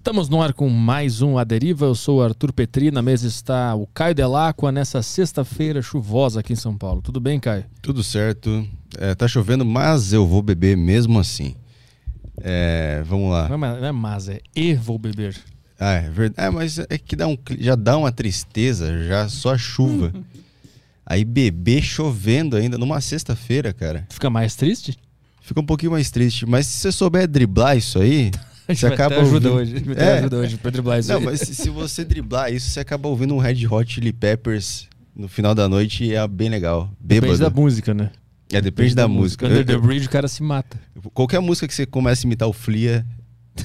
Estamos no ar com mais um A Deriva. Eu sou o Arthur Petri. Na mesa está o Caio Delacqua nessa sexta-feira chuvosa aqui em São Paulo. Tudo bem, Caio? Tudo certo. É, tá chovendo, mas eu vou beber mesmo assim. É, vamos lá. Não é, não é mas, é e vou beber. Ah, é verdade. É, mas é que dá um, já dá uma tristeza, já só a chuva. Aí beber chovendo ainda numa sexta-feira, cara. Fica mais triste? Fica um pouquinho mais triste. Mas se você souber driblar isso aí, você acaba ajuda ouvindo... hoje. É. ajuda hoje pra driblar isso Não, aí. mas se, se você driblar isso, você acaba ouvindo um Red Hot Chili Peppers no final da noite e é bem legal. Bêbado. Depende da música, né? É, depende da, música. Under Eu- the Bridge o cara se mata. qualquer música que você comece a imitar o Flia,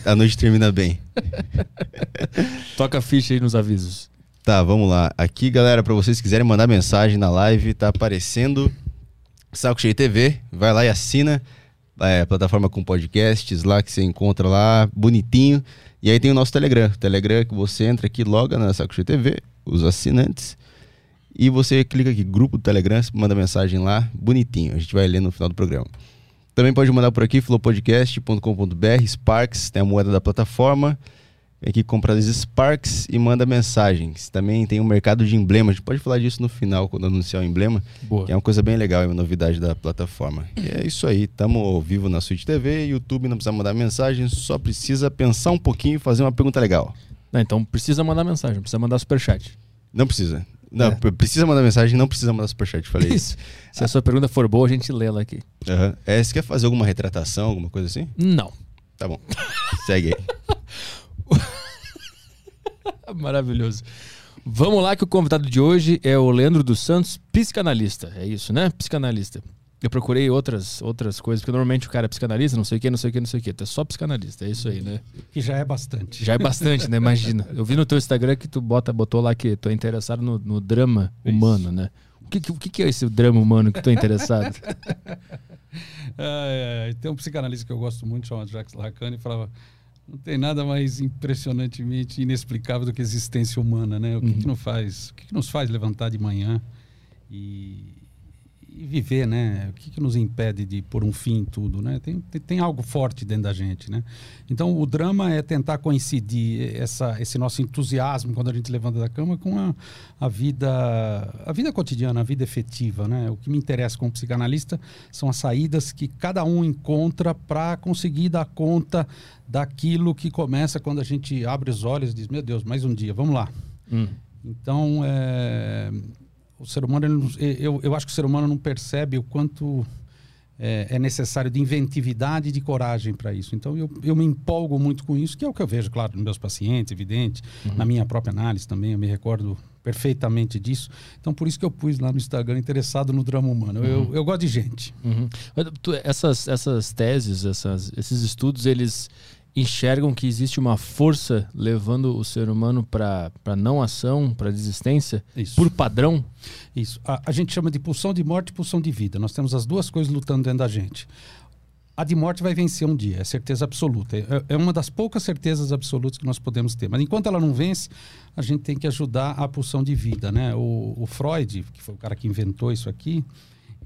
a noite termina bem. Toca a ficha aí nos avisos. Tá, vamos lá. Aqui, galera, pra vocês quiserem mandar mensagem na live, tá aparecendo Saco Cheio TV. Vai lá e assina. É, plataforma com podcasts lá que você encontra lá, bonitinho. E aí tem o nosso Telegram. Telegram que você entra aqui, loga na Saco TV, os assinantes. E você clica aqui, grupo do Telegram, manda mensagem lá, bonitinho. A gente vai ler no final do programa. Também pode mandar por aqui, flowpodcast.com.br, Sparks, tem a moeda da plataforma. Vem aqui compra as Sparks e manda mensagens. Também tem o mercado de emblemas. A gente pode falar disso no final, quando anunciar o emblema, Boa. que é uma coisa bem legal, é uma novidade da plataforma. E é isso aí, tamo ao vivo na Switch TV, YouTube, não precisa mandar mensagem, só precisa pensar um pouquinho e fazer uma pergunta legal. Não, então precisa mandar mensagem, precisa mandar superchat. Não precisa. Não, É. precisa mandar mensagem, não precisa mandar superchat, falei isso. Se a sua pergunta for boa, a gente lê ela aqui. Aham. É, você quer fazer alguma retratação, alguma coisa assim? Não. Tá bom. Segue aí. Maravilhoso. Vamos lá que o convidado de hoje é o Leandro dos Santos, psicanalista. É isso, né? Psicanalista. Eu procurei outras, outras coisas, porque normalmente o cara é psicanalista, não sei o que, não sei o que, não sei o que. Tu é só psicanalista, é isso aí, né? Que já é bastante. Já é bastante, né? Imagina. Eu vi no teu Instagram que tu bota, botou lá que tu é interessado no, no drama humano, né? O que, o que, que é esse drama humano que tu é interessado? É, é, tem um psicanalista que eu gosto muito, chamado Jacques Lacan, e falava: não tem nada mais impressionantemente inexplicável do que a existência humana, né? O que, que nos faz, o que, que nos faz levantar de manhã e, e viver, né? O que, que nos impede de pôr um fim em tudo, né? Tem, tem, tem algo forte dentro da gente, né? Então o drama é tentar coincidir essa, esse nosso entusiasmo quando a gente levanta da cama com a, a vida a vida cotidiana, a vida efetiva, né? O que me interessa como psicanalista são as saídas que cada um encontra para conseguir dar conta daquilo que começa quando a gente abre os olhos e diz: Meu Deus, mais um dia, vamos lá. Hum. Então, é, o ser humano, ele eu, eu acho que o ser humano não percebe o quanto é, é necessário de inventividade e de coragem para isso. Então, eu, eu me empolgo muito com isso, que é o que eu vejo, claro, nos meus pacientes, evidente, na minha própria análise também, eu me recordo perfeitamente disso. Então, por isso que eu pus lá no Instagram interessado no drama humano. Eu, eu gosto de gente. Uhum. Essas, essas teses, essas, esses estudos, eles enxergam que existe uma força levando o ser humano para não ação, para desistência, Isso. por padrão? Isso. A, a gente chama de pulsão de morte e pulsão de vida. Nós temos as duas coisas lutando dentro da gente. A de morte vai vencer um dia, é certeza absoluta. É, é uma das poucas certezas absolutas que nós podemos ter. Mas enquanto ela não vence, a gente tem que ajudar a pulsão de vida. Né? O, o Freud, que foi o cara que inventou isso aqui,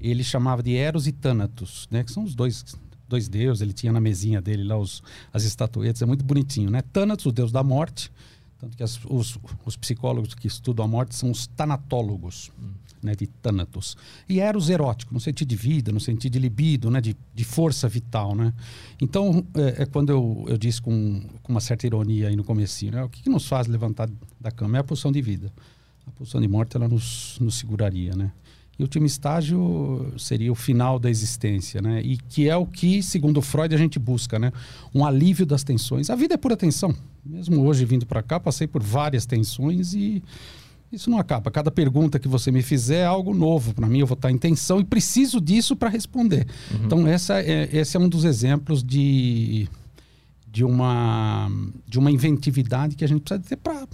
ele chamava de Eros e Thanatos, né? que são os dois, dois deuses. Ele tinha na mesinha dele lá os, as estatuetas, é muito bonitinho. Né? Thanatos, o deus da morte, tanto que as- os, os psicólogos que estudam a morte são os tanatólogos, né, de Thanatos. E Eros erótico, no sentido de vida, no sentido de libido, né, de, de força vital. Né? Então, é, é quando eu, eu disse com, com uma certa ironia aí no comecinho, né, o que, que nos faz levantar da cama é a pulsão de vida. A pulsão de morte, ela nos, nos seguraria, né? E o último estágio seria o final da existência, né? E que é o que, segundo Freud, a gente busca, né? Um alívio das tensões. A vida é pura tensão. Mesmo hoje vindo para cá, passei por várias tensões e isso não acaba. Cada pergunta que você me fizer é algo novo para mim. Eu vou estar em tensão e preciso disso para responder. Então essa é, esse é um dos exemplos de de uma de uma inventividade que a gente precisa ter para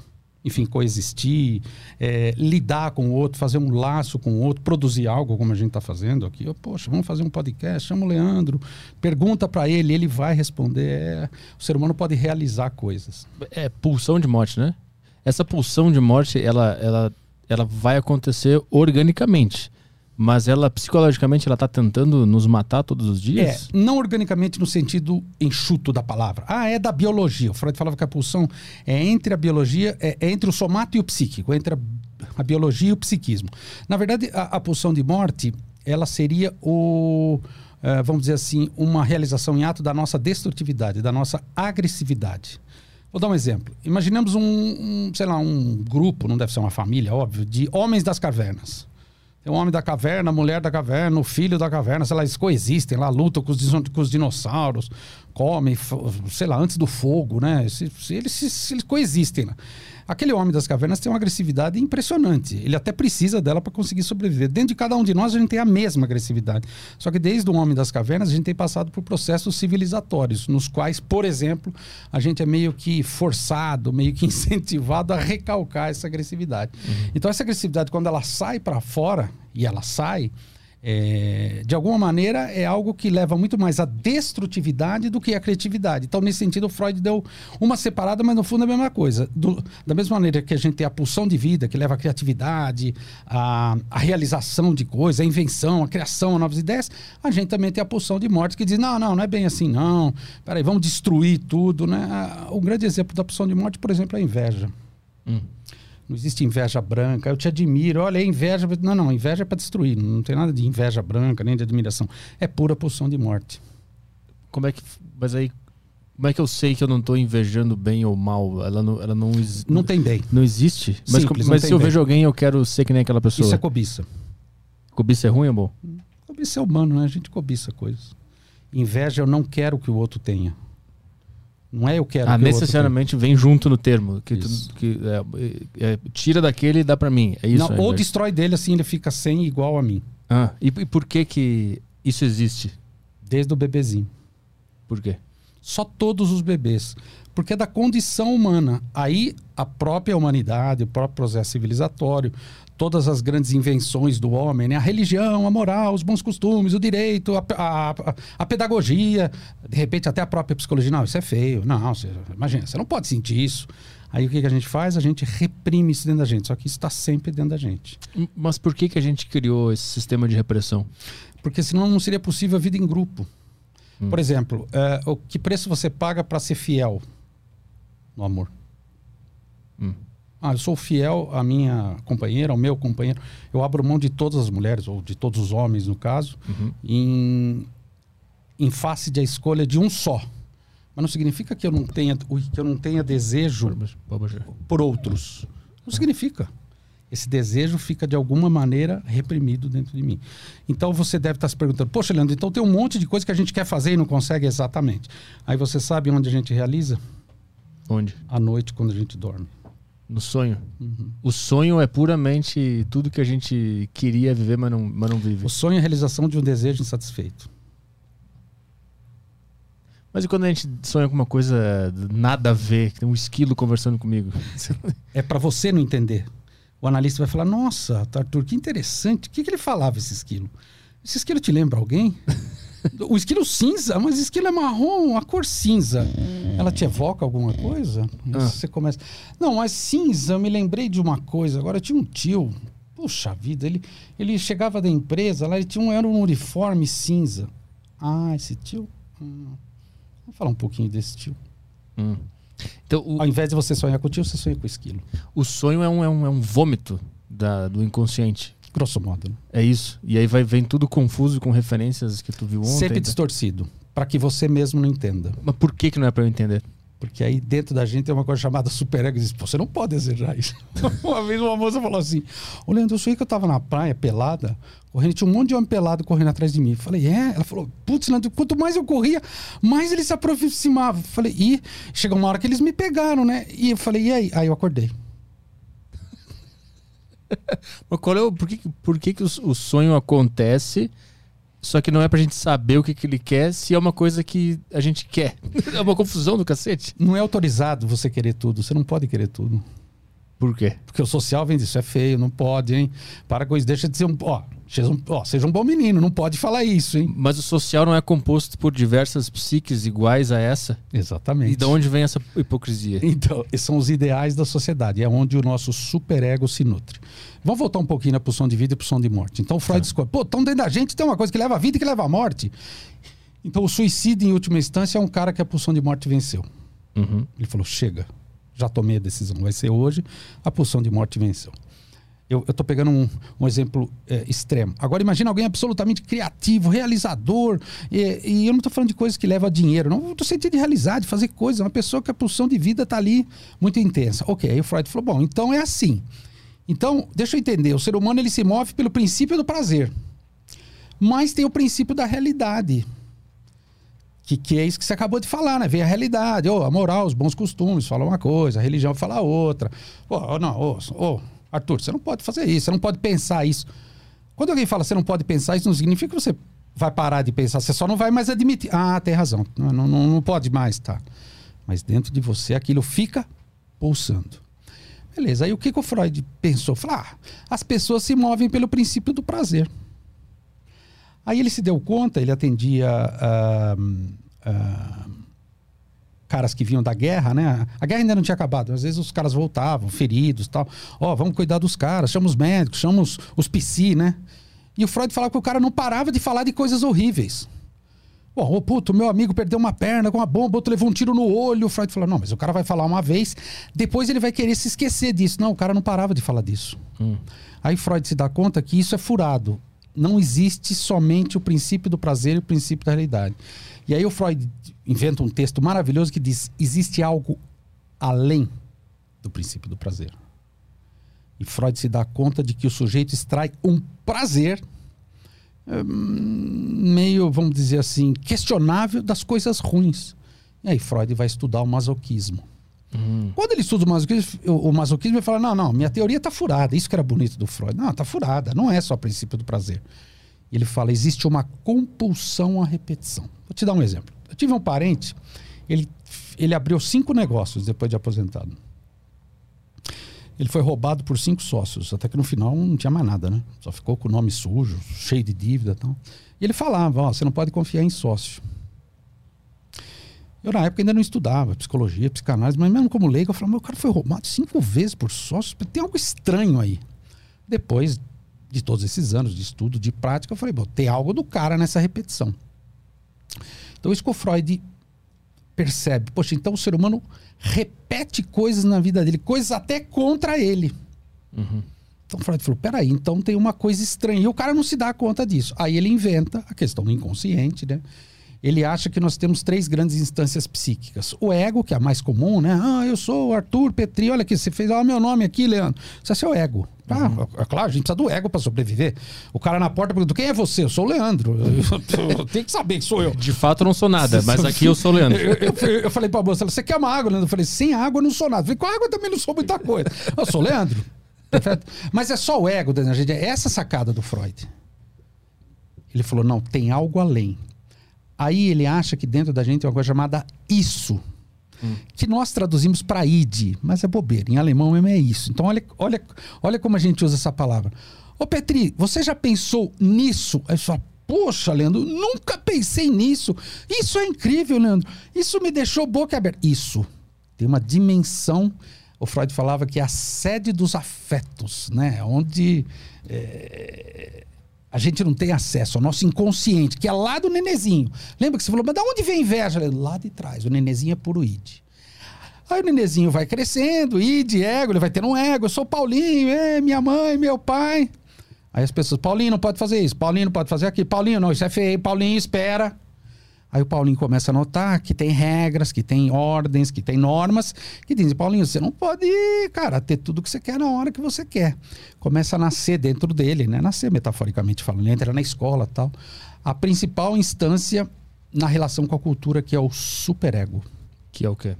enfim, coexistir, é, lidar com o outro, fazer um laço com o outro, produzir algo como a gente está fazendo aqui. Eu, Poxa, vamos fazer um podcast, chama o Leandro, pergunta para ele, ele vai responder. É, o ser humano pode realizar coisas. É pulsão de morte, né? Essa pulsão de morte, ela, ela, ela vai acontecer organicamente. Mas ela, psicologicamente, ela tá tentando nos matar todos os É, dias? não organicamente no sentido enxuto da palavra. Ah, é da biologia. O Freud falava que a pulsão é entre a biologia, é, é entre o somato e o psíquico, entre a, a biologia e o psiquismo. Na verdade, a, a pulsão de morte, ela seria o, eh, vamos dizer assim, uma realização em ato da nossa destrutividade, da nossa agressividade. Vou dar um exemplo. Imaginemos um, um, sei lá, um grupo, não deve ser uma família, óbvio, de homens das cavernas. Tem o homem da caverna, a mulher da caverna, o filho da caverna, sei lá, eles coexistem lá, lutam com os, com os dinossauros, comem, sei lá, antes do fogo, né? Eles, se eles coexistem lá. Aquele homem das cavernas tem uma agressividade impressionante. Ele até precisa dela para conseguir sobreviver. Dentro de cada um de nós, a gente tem a mesma agressividade. Só que desde o homem das cavernas, a gente tem passado por processos civilizatórios, nos quais, por exemplo, a gente é meio que forçado, meio que incentivado a recalcar essa agressividade. Então, essa agressividade, quando ela sai para fora, e ela sai, é, de alguma maneira é algo que leva muito mais à destrutividade do que à criatividade. Então, nesse sentido, Freud deu uma separada, mas no fundo é a mesma coisa. Do- da mesma maneira que a gente tem a pulsão de vida, que leva à criatividade, à, realização de coisas, à invenção, à criação, a novas ideias, a gente também tem a pulsão de morte, que diz: não, não, não é bem assim, não. Peraí, vamos destruir tudo. Né? O grande exemplo da pulsão de morte, por exemplo, é a inveja. Não existe inveja branca. Eu te admiro. Olha, é inveja. Não, não. Inveja é para destruir. Não tem nada de inveja branca, nem de admiração. É pura pulsão de morte. Como é que. Mas aí. Como é que eu sei que eu não tô invejando bem ou mal? Ela não, ela não, Não tem bem. não existe? Mas, Simples, co- não mas se eu bem. vejo alguém, eu quero ser que nem aquela pessoa. Isso é cobiça. Cobiça é ruim, amor? Cobiça é humano, né? A gente cobiça coisas. Inveja, eu não quero que o outro tenha. Não é eu quero Ah, que o outro necessariamente vem junto no termo. Que, tu- que é, é, tira daquele e dá pra mim. É isso. Não, é ou inveja. destrói dele assim, ele fica sem igual a mim. Ah, e, e por que que isso existe? Desde o bebezinho. Por quê? Só todos os bebês. Porque é da condição humana. Aí a própria humanidade, o próprio processo civilizatório, todas as grandes invenções do homem, né? a religião, a moral, os bons costumes, o direito, a, a, a- pedagogia, de repente até a própria psicologia. Não, isso é feio. Não, você, imagina, você não pode sentir isso. Aí o que, que a gente faz? A gente reprime isso dentro da gente. Só que isso está sempre dentro da gente. Mas por que que a gente criou esse sistema de repressão? Porque senão não seria possível a vida em grupo. Hum. Por exemplo, eh, o que preço você paga para ser fiel no amor? Hum. Ah, eu sou fiel à minha companheira, ao meu companheiro. Eu abro mão de todas as mulheres, ou de todos os homens, no caso, Uhum. em, em face da escolha de um só. Mas não significa que eu não tenha, que eu não tenha desejo por outros. Não significa. Esse desejo fica de alguma maneira reprimido dentro de mim. Então você deve estar se perguntando: Poxa, Leandro, então tem um monte de coisa que a gente quer fazer e não consegue exatamente. Aí você sabe onde a gente realiza? Onde? À noite, quando a gente dorme. No sonho. Uhum. O sonho é puramente tudo que a gente queria viver, mas não, mas não vive. O sonho é a realização de um desejo insatisfeito. Mas e quando a gente sonha com uma coisa nada a ver, que tem um esquilo conversando comigo? É para você não entender. O analista vai falar: Nossa, Arthur, que interessante. O que, que ele falava, esse esquilo? Esse esquilo te lembra alguém? O esquilo cinza, mas esquilo é marrom, a cor cinza. Ela te evoca alguma coisa? Ah. Você começa. Não, mas cinza, eu me lembrei de uma coisa. Agora tinha um tio. Puxa vida, ele, ele chegava da empresa, lá ele tinha um, era um uniforme cinza. Ah, esse tio? Hum. Vamos falar um pouquinho desse tio. Hum. Então, o, Ao invés de você sonhar com o tio, você sonha com o esquilo. o sonho é um, é um, é um vômito da, do inconsciente. Grosso modo, né? É isso. E aí vai, vem tudo confuso com referências que tu viu ontem. Sempre tá? distorcido, para que você mesmo não entenda. Mas por que, que não é pra eu entender? Porque aí dentro da gente tem uma coisa chamada superego e diz, você não pode desejar isso. uma vez uma moça falou assim, ô Leandro, eu sonhei que eu tava na praia, pelada, correndo, tinha um monte de homem pelado correndo atrás de mim. Eu falei, é? Ela falou, putz, Leandro, quanto mais eu corria, mais eles se aproximavam. Eu falei, e chegou uma hora que eles me pegaram, né? E eu falei, e aí? Aí eu acordei. Mas qual é o, por que, por que, que o, o sonho acontece, só que não é pra gente saber o que, que ele quer, se é uma coisa que a gente quer? É uma confusão do cacete. Não é autorizado você querer tudo, você não pode querer tudo. Por quê? Porque o social vem disso, é feio, não pode, hein? Para com isso, deixa de ser um. Ó, Seja um, ó, seja um bom menino, não pode falar isso, hein? Mas o social não é composto por diversas psiques iguais a essa? Exatamente. E de onde vem essa hipocrisia? Então, esses são os ideais da sociedade, é onde o nosso superego se nutre. Vamos voltar um pouquinho na pulsão de vida e pulsão de morte. Então, Freud Tá. escolhe, pô, então dentro da gente tem uma coisa que leva à vida e que leva à morte. Então, o suicídio, em última instância, é um cara que a pulsão de morte venceu. Uhum. Ele falou: chega, já tomei a decisão, vai ser hoje, a pulsão de morte venceu. Eu estou pegando um, um exemplo é, extremo. Agora, imagina alguém absolutamente criativo, realizador, e, e eu não estou falando de coisas que levam a dinheiro, não. Estou sentindo de realizar, de fazer coisas. Uma pessoa que a pulsão de vida está ali muito intensa. Ok, aí o Freud falou: bom, então é assim. Então, deixa eu entender: o ser humano ele se move pelo princípio do prazer, mas tem o princípio da realidade. Que, que é isso que você acabou de falar, né? Vem a realidade, ô, a moral, os bons costumes, fala uma coisa, a religião fala outra. Ô, não, ô, ô, Arthur, você não pode fazer isso, você não pode pensar isso. Quando alguém fala você não pode pensar, isso não significa que você vai parar de pensar, você só não vai mais admitir. Ah, tem razão, não, não, não pode mais, tá? Mas dentro de você aquilo fica pulsando. Beleza, aí o que, que o Freud pensou? Falou, ah, as pessoas se movem pelo princípio do prazer. Aí ele se deu conta, ele atendia ah, ah, caras que vinham da guerra, né? A guerra ainda não tinha acabado. Às vezes os caras voltavam, feridos tal. Ó, vamos cuidar dos caras, chama os médicos, chama os, os psi, né? E o Freud falava que o cara não parava de falar de coisas horríveis. Bom, ô puto, meu amigo perdeu uma perna com uma bomba, outro levou um tiro no olho. O Freud falou: não, mas o cara vai falar uma vez, depois ele vai querer se esquecer disso. Não, o cara não parava de falar disso. Aí Freud se dá conta que isso é furado. Não existe somente o princípio do prazer e o princípio da realidade. E aí o Freud inventa um texto maravilhoso que diz: existe algo além do princípio do prazer. E Freud se dá conta de que o sujeito extrai um prazer hum, meio, vamos dizer assim, questionável das coisas ruins. E aí Freud vai estudar o masoquismo. Quando ele estuda o masoquismo, o o masoquismo, ele fala: não, não, minha teoria está furada. Isso que era bonito do Freud. Não, está furada. Não é só o princípio do prazer. Ele fala: existe uma compulsão à repetição. Vou te dar um exemplo. Eu tive um parente, ele, ele abriu cinco negócios depois de aposentado. Ele foi roubado por cinco sócios, até que no final não tinha mais nada, né? Só ficou com o nome sujo, cheio de dívida e tal. E ele falava: ó, você não pode confiar em sócio. Eu, na época, ainda não estudava psicologia, psicanálise, mas mesmo como leigo, eu falava: meu cara foi roubado cinco vezes por sócio, tem algo estranho aí. Depois de todos esses anos de estudo, de prática, eu falei: bom, tem algo do cara nessa repetição. Então, isso que o Freud percebe. Poxa, então o ser humano repete coisas na vida dele, coisas até contra ele. Então Freud falou: peraí, então tem uma coisa estranha. E o cara não se dá conta disso. Aí ele inventa a questão do inconsciente, né? Ele acha que nós temos três grandes instâncias psíquicas. O ego, que é a mais comum, né? Ah, eu sou o Arthur Petri, olha aqui, você fez o meu nome aqui, Leandro. Isso é seu ego. Ah, é claro, a gente precisa do ego para sobreviver. O cara na porta pergunta: quem é você? Eu sou o Leandro. Tenho que saber que sou eu. De fato, eu não sou nada, mas aqui eu sou o Leandro. Eu, eu, eu falei pra moça, você quer uma água, Leandro? Eu falei, sem água eu não sou nada. Eu falei, com água eu também não sou muita coisa. Eu sou o Leandro. Perfeito? Mas é só o ego da gente. É essa sacada do Freud. Ele falou, não, tem algo além. Aí ele acha que dentro da gente tem uma coisa chamada isso. Que nós traduzimos para id, mas é bobeira. Em alemão mesmo é isso. Então olha, olha, olha como a gente usa essa palavra. Ô Petri, você já pensou nisso? Aí você fala, poxa, Leandro, nunca pensei nisso. Isso é incrível, Leandro. Isso me deixou boca aberta. Isso. Tem uma dimensão. O Freud falava que é a sede dos afetos, né? Onde é, a gente não tem acesso ao nosso inconsciente, que é lá do nenezinho. Lembra que você falou, mas da onde vem a inveja? Lá de trás. O nenezinho é puro id. Aí o nenezinho vai crescendo, id, ego, ele vai ter um ego. Eu sou Paulinho, é minha mãe, meu pai. Aí as pessoas, Paulinho não pode fazer isso, Paulinho não pode fazer aquilo, Paulinho não, isso é feio, Paulinho espera. Aí o Paulinho começa a notar que tem regras, que tem ordens, que tem normas, que dizem, Paulinho, você não pode, cara, ter tudo que você quer na hora que você quer. Começa a nascer dentro dele, né? Nascer metaforicamente falando, ele entra na escola tal. A principal instância na relação com a cultura que é o superego. Que é o quê?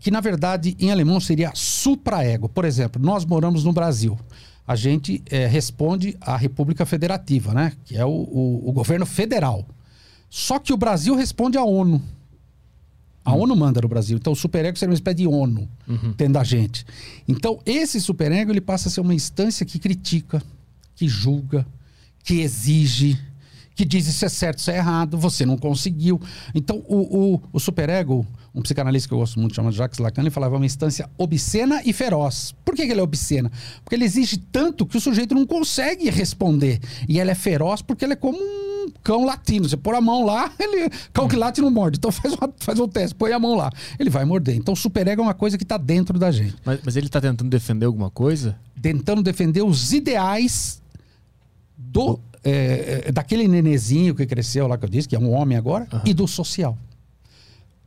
Que na verdade em alemão seria supraego. Por exemplo, nós moramos no Brasil. A gente eh, responde à República Federativa, né? Que é o, o- o governo federal. Só que o Brasil responde à ONU. A ONU manda no Brasil. Então o superego seria uma espécie de ONU tendo a gente. Então esse superego ele passa a ser uma instância que critica, que julga, que exige, que diz isso é certo, isso é errado, você não conseguiu. Então, o, o, o superego, um psicanalista que eu gosto muito, chamado Jacques Lacan, ele falava uma instância obscena e feroz. Por que, que ele é obscena? Porque ele exige tanto que o sujeito não consegue responder. E ela é feroz porque ele é como um cão latino. Você pôr a mão lá, ele. Cão que late não morde. Então faz, uma, faz um teste, põe a mão lá. Ele vai morder. Então o superego é uma coisa que está dentro da gente. Mas, mas ele tá tentando defender alguma coisa? Tentando defender os ideais do. é, é, daquele nenezinho que cresceu lá que eu disse, que é um homem agora, e do social.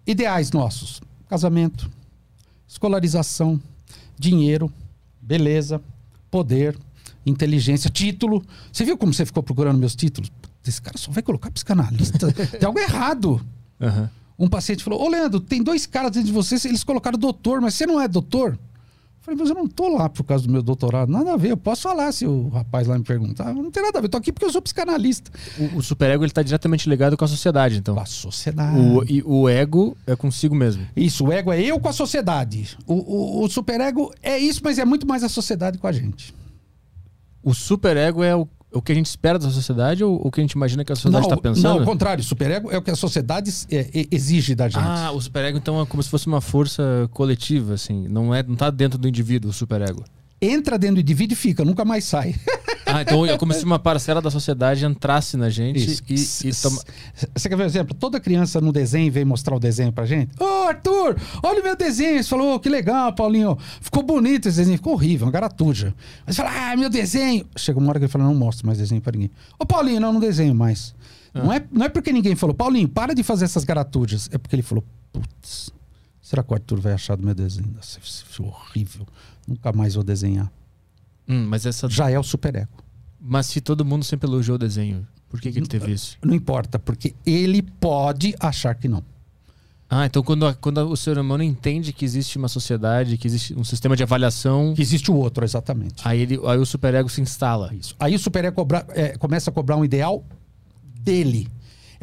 Ideais nossos: casamento, escolarização, dinheiro, beleza, poder, inteligência, título. Você viu como você ficou procurando meus títulos? Esse cara só vai colocar psicanalista. Tem algo errado. Aham. Um paciente falou: Ô Leandro, tem dois caras dentro de você, eles colocaram doutor, mas você não é doutor? Eu falei, mas eu não tô lá por causa do meu doutorado. Nada a ver, eu posso falar se o rapaz lá me perguntar. Não tem nada a ver, eu tô aqui porque eu sou psicanalista. O, o superego ele tá diretamente ligado com a sociedade, então. A sociedade. O, e o ego é consigo mesmo. Isso, o ego é eu com a sociedade. O, o, o superego é isso, mas é muito mais a sociedade com a gente. O superego é o, o que a gente espera da sociedade ou o que a gente imagina que a sociedade está não, pensando? ao contrário, superego é o que a sociedade é, é, exige da gente. Ah, o superego então é como se fosse uma força coletiva, assim. Não, é, não tá dentro do indivíduo, o superego. Entra dentro do indivíduo e fica, nunca mais sai. Ah, então é como se uma parcela da sociedade entrasse na gente Isso. e, e toma... Você quer ver um exemplo? Toda criança no desenho vem mostrar o desenho pra gente. Ô, Arthur, olha o meu desenho. Você falou, "Ô, que legal, Paulinho. Ficou bonito esse desenho. Ficou horrível, uma garatuja. Aí você fala, ah, meu desenho. Chega uma hora que ele fala, não mostro mais desenho pra ninguém. Ô, Paulinho, não, não desenho mais. Não, é, não é porque ninguém falou, Paulinho, para de fazer essas garatujas. É porque ele falou, putz, será que o Arthur vai achar do meu desenho? Nossa, isso foi horrível. Nunca mais vou desenhar. Hum, mas essa... Já é o superego. Mas se todo mundo sempre elogiou o desenho, por que, que ele teve isso? Não importa, porque ele pode achar que não. Ah, então quando, a- quando o ser humano entende que existe uma sociedade, que existe um sistema de avaliação, Que existe o outro, exatamente. aí, ele, aí o superego se instala. Isso. Aí o superego cobra- é, começa a cobrar um ideal dele.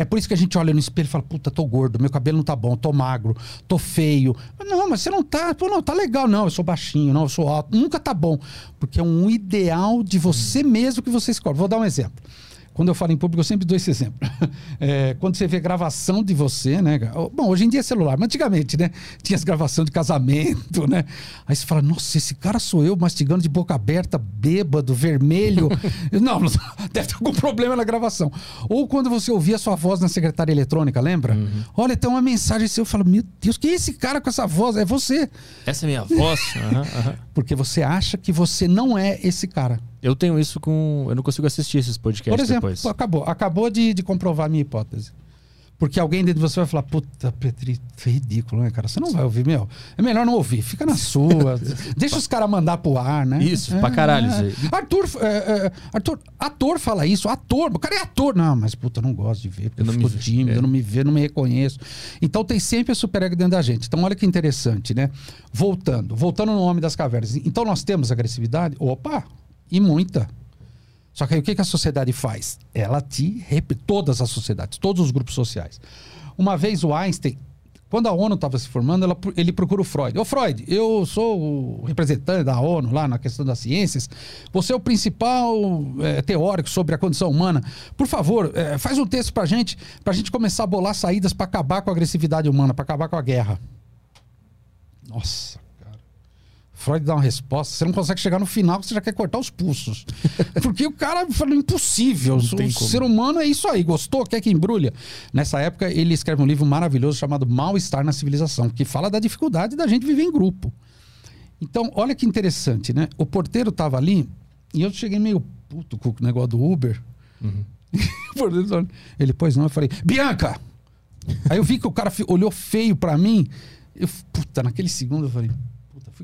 É por isso que a gente olha no espelho e fala: puta, tô gordo, meu cabelo não tá bom, tô magro, tô feio. Não, mas você não tá. Pô, não, tá legal. Não, eu sou baixinho, não, eu sou alto. Nunca tá bom. Porque é um ideal de você mesmo que você escolhe. Vou dar um exemplo. Quando eu falo em público, eu sempre dou esse exemplo. É, quando você vê gravação de você, né? Bom, hoje em dia é celular, mas antigamente, né? Tinha as gravações de casamento, né? Aí você fala, nossa, esse cara sou eu mastigando de boca aberta, bêbado, vermelho. não, deve ter algum problema na gravação. Ou quando você ouvia a sua voz na secretária eletrônica, lembra? Olha, tem uma mensagem assim, eu falo, meu Deus, quem é esse cara com essa voz? É você. Essa é minha voz. Aham, aham. Porque você acha que você não é esse cara. Eu tenho isso com. Eu não consigo assistir esses podcasts Por exemplo, depois. acabou. Acabou de, de comprovar a minha hipótese. Porque alguém dentro de você vai falar, puta, Petri, foi ridículo, né, cara? Você não vai ouvir, meu. É melhor não ouvir, fica na sua. Deixa os caras mandar pro ar, né? Isso, pra caralho isso aí. Arthur, é, é, Arthur, ator fala isso, ator, o cara é ator. Não, mas puta, eu não gosto de ver, porque Eu eu, não fico me tímido, é. eu não me vejo, não me reconheço. Então tem sempre a superego dentro da gente. Então olha que interessante, né? Voltando, voltando no Homem das Cavernas. Então nós temos agressividade? Opa, e muita. Só que aí o que, que a sociedade faz? Ela te todas as sociedades, todos os grupos sociais. Uma vez o Einstein, quando a ONU estava se formando, ela- ele procura o Freud. Ô Freud, eu sou o representante da ONU lá na questão das ciências. Você é o principal eh, teórico sobre a condição humana. Por favor, eh, faz um texto pra gente, pra gente começar a bolar saídas para acabar com a agressividade humana, para acabar com a guerra. Nossa. Freud dá uma resposta, você não consegue chegar no final, você já quer cortar os pulsos. Porque o cara falou impossível. Não o ser humano é isso aí, gostou? Quer que embrulha? Nessa época, ele escreve um livro maravilhoso chamado Mal-Estar na Civilização, que fala da dificuldade da gente viver em grupo. Então, olha que interessante, né? O porteiro tava ali e eu cheguei meio puto com o negócio do Uber. Falou- ele, pois não, eu falei, Bianca! Aí eu vi que o cara olhou feio pra mim. Eu, puta, naquele segundo eu falei,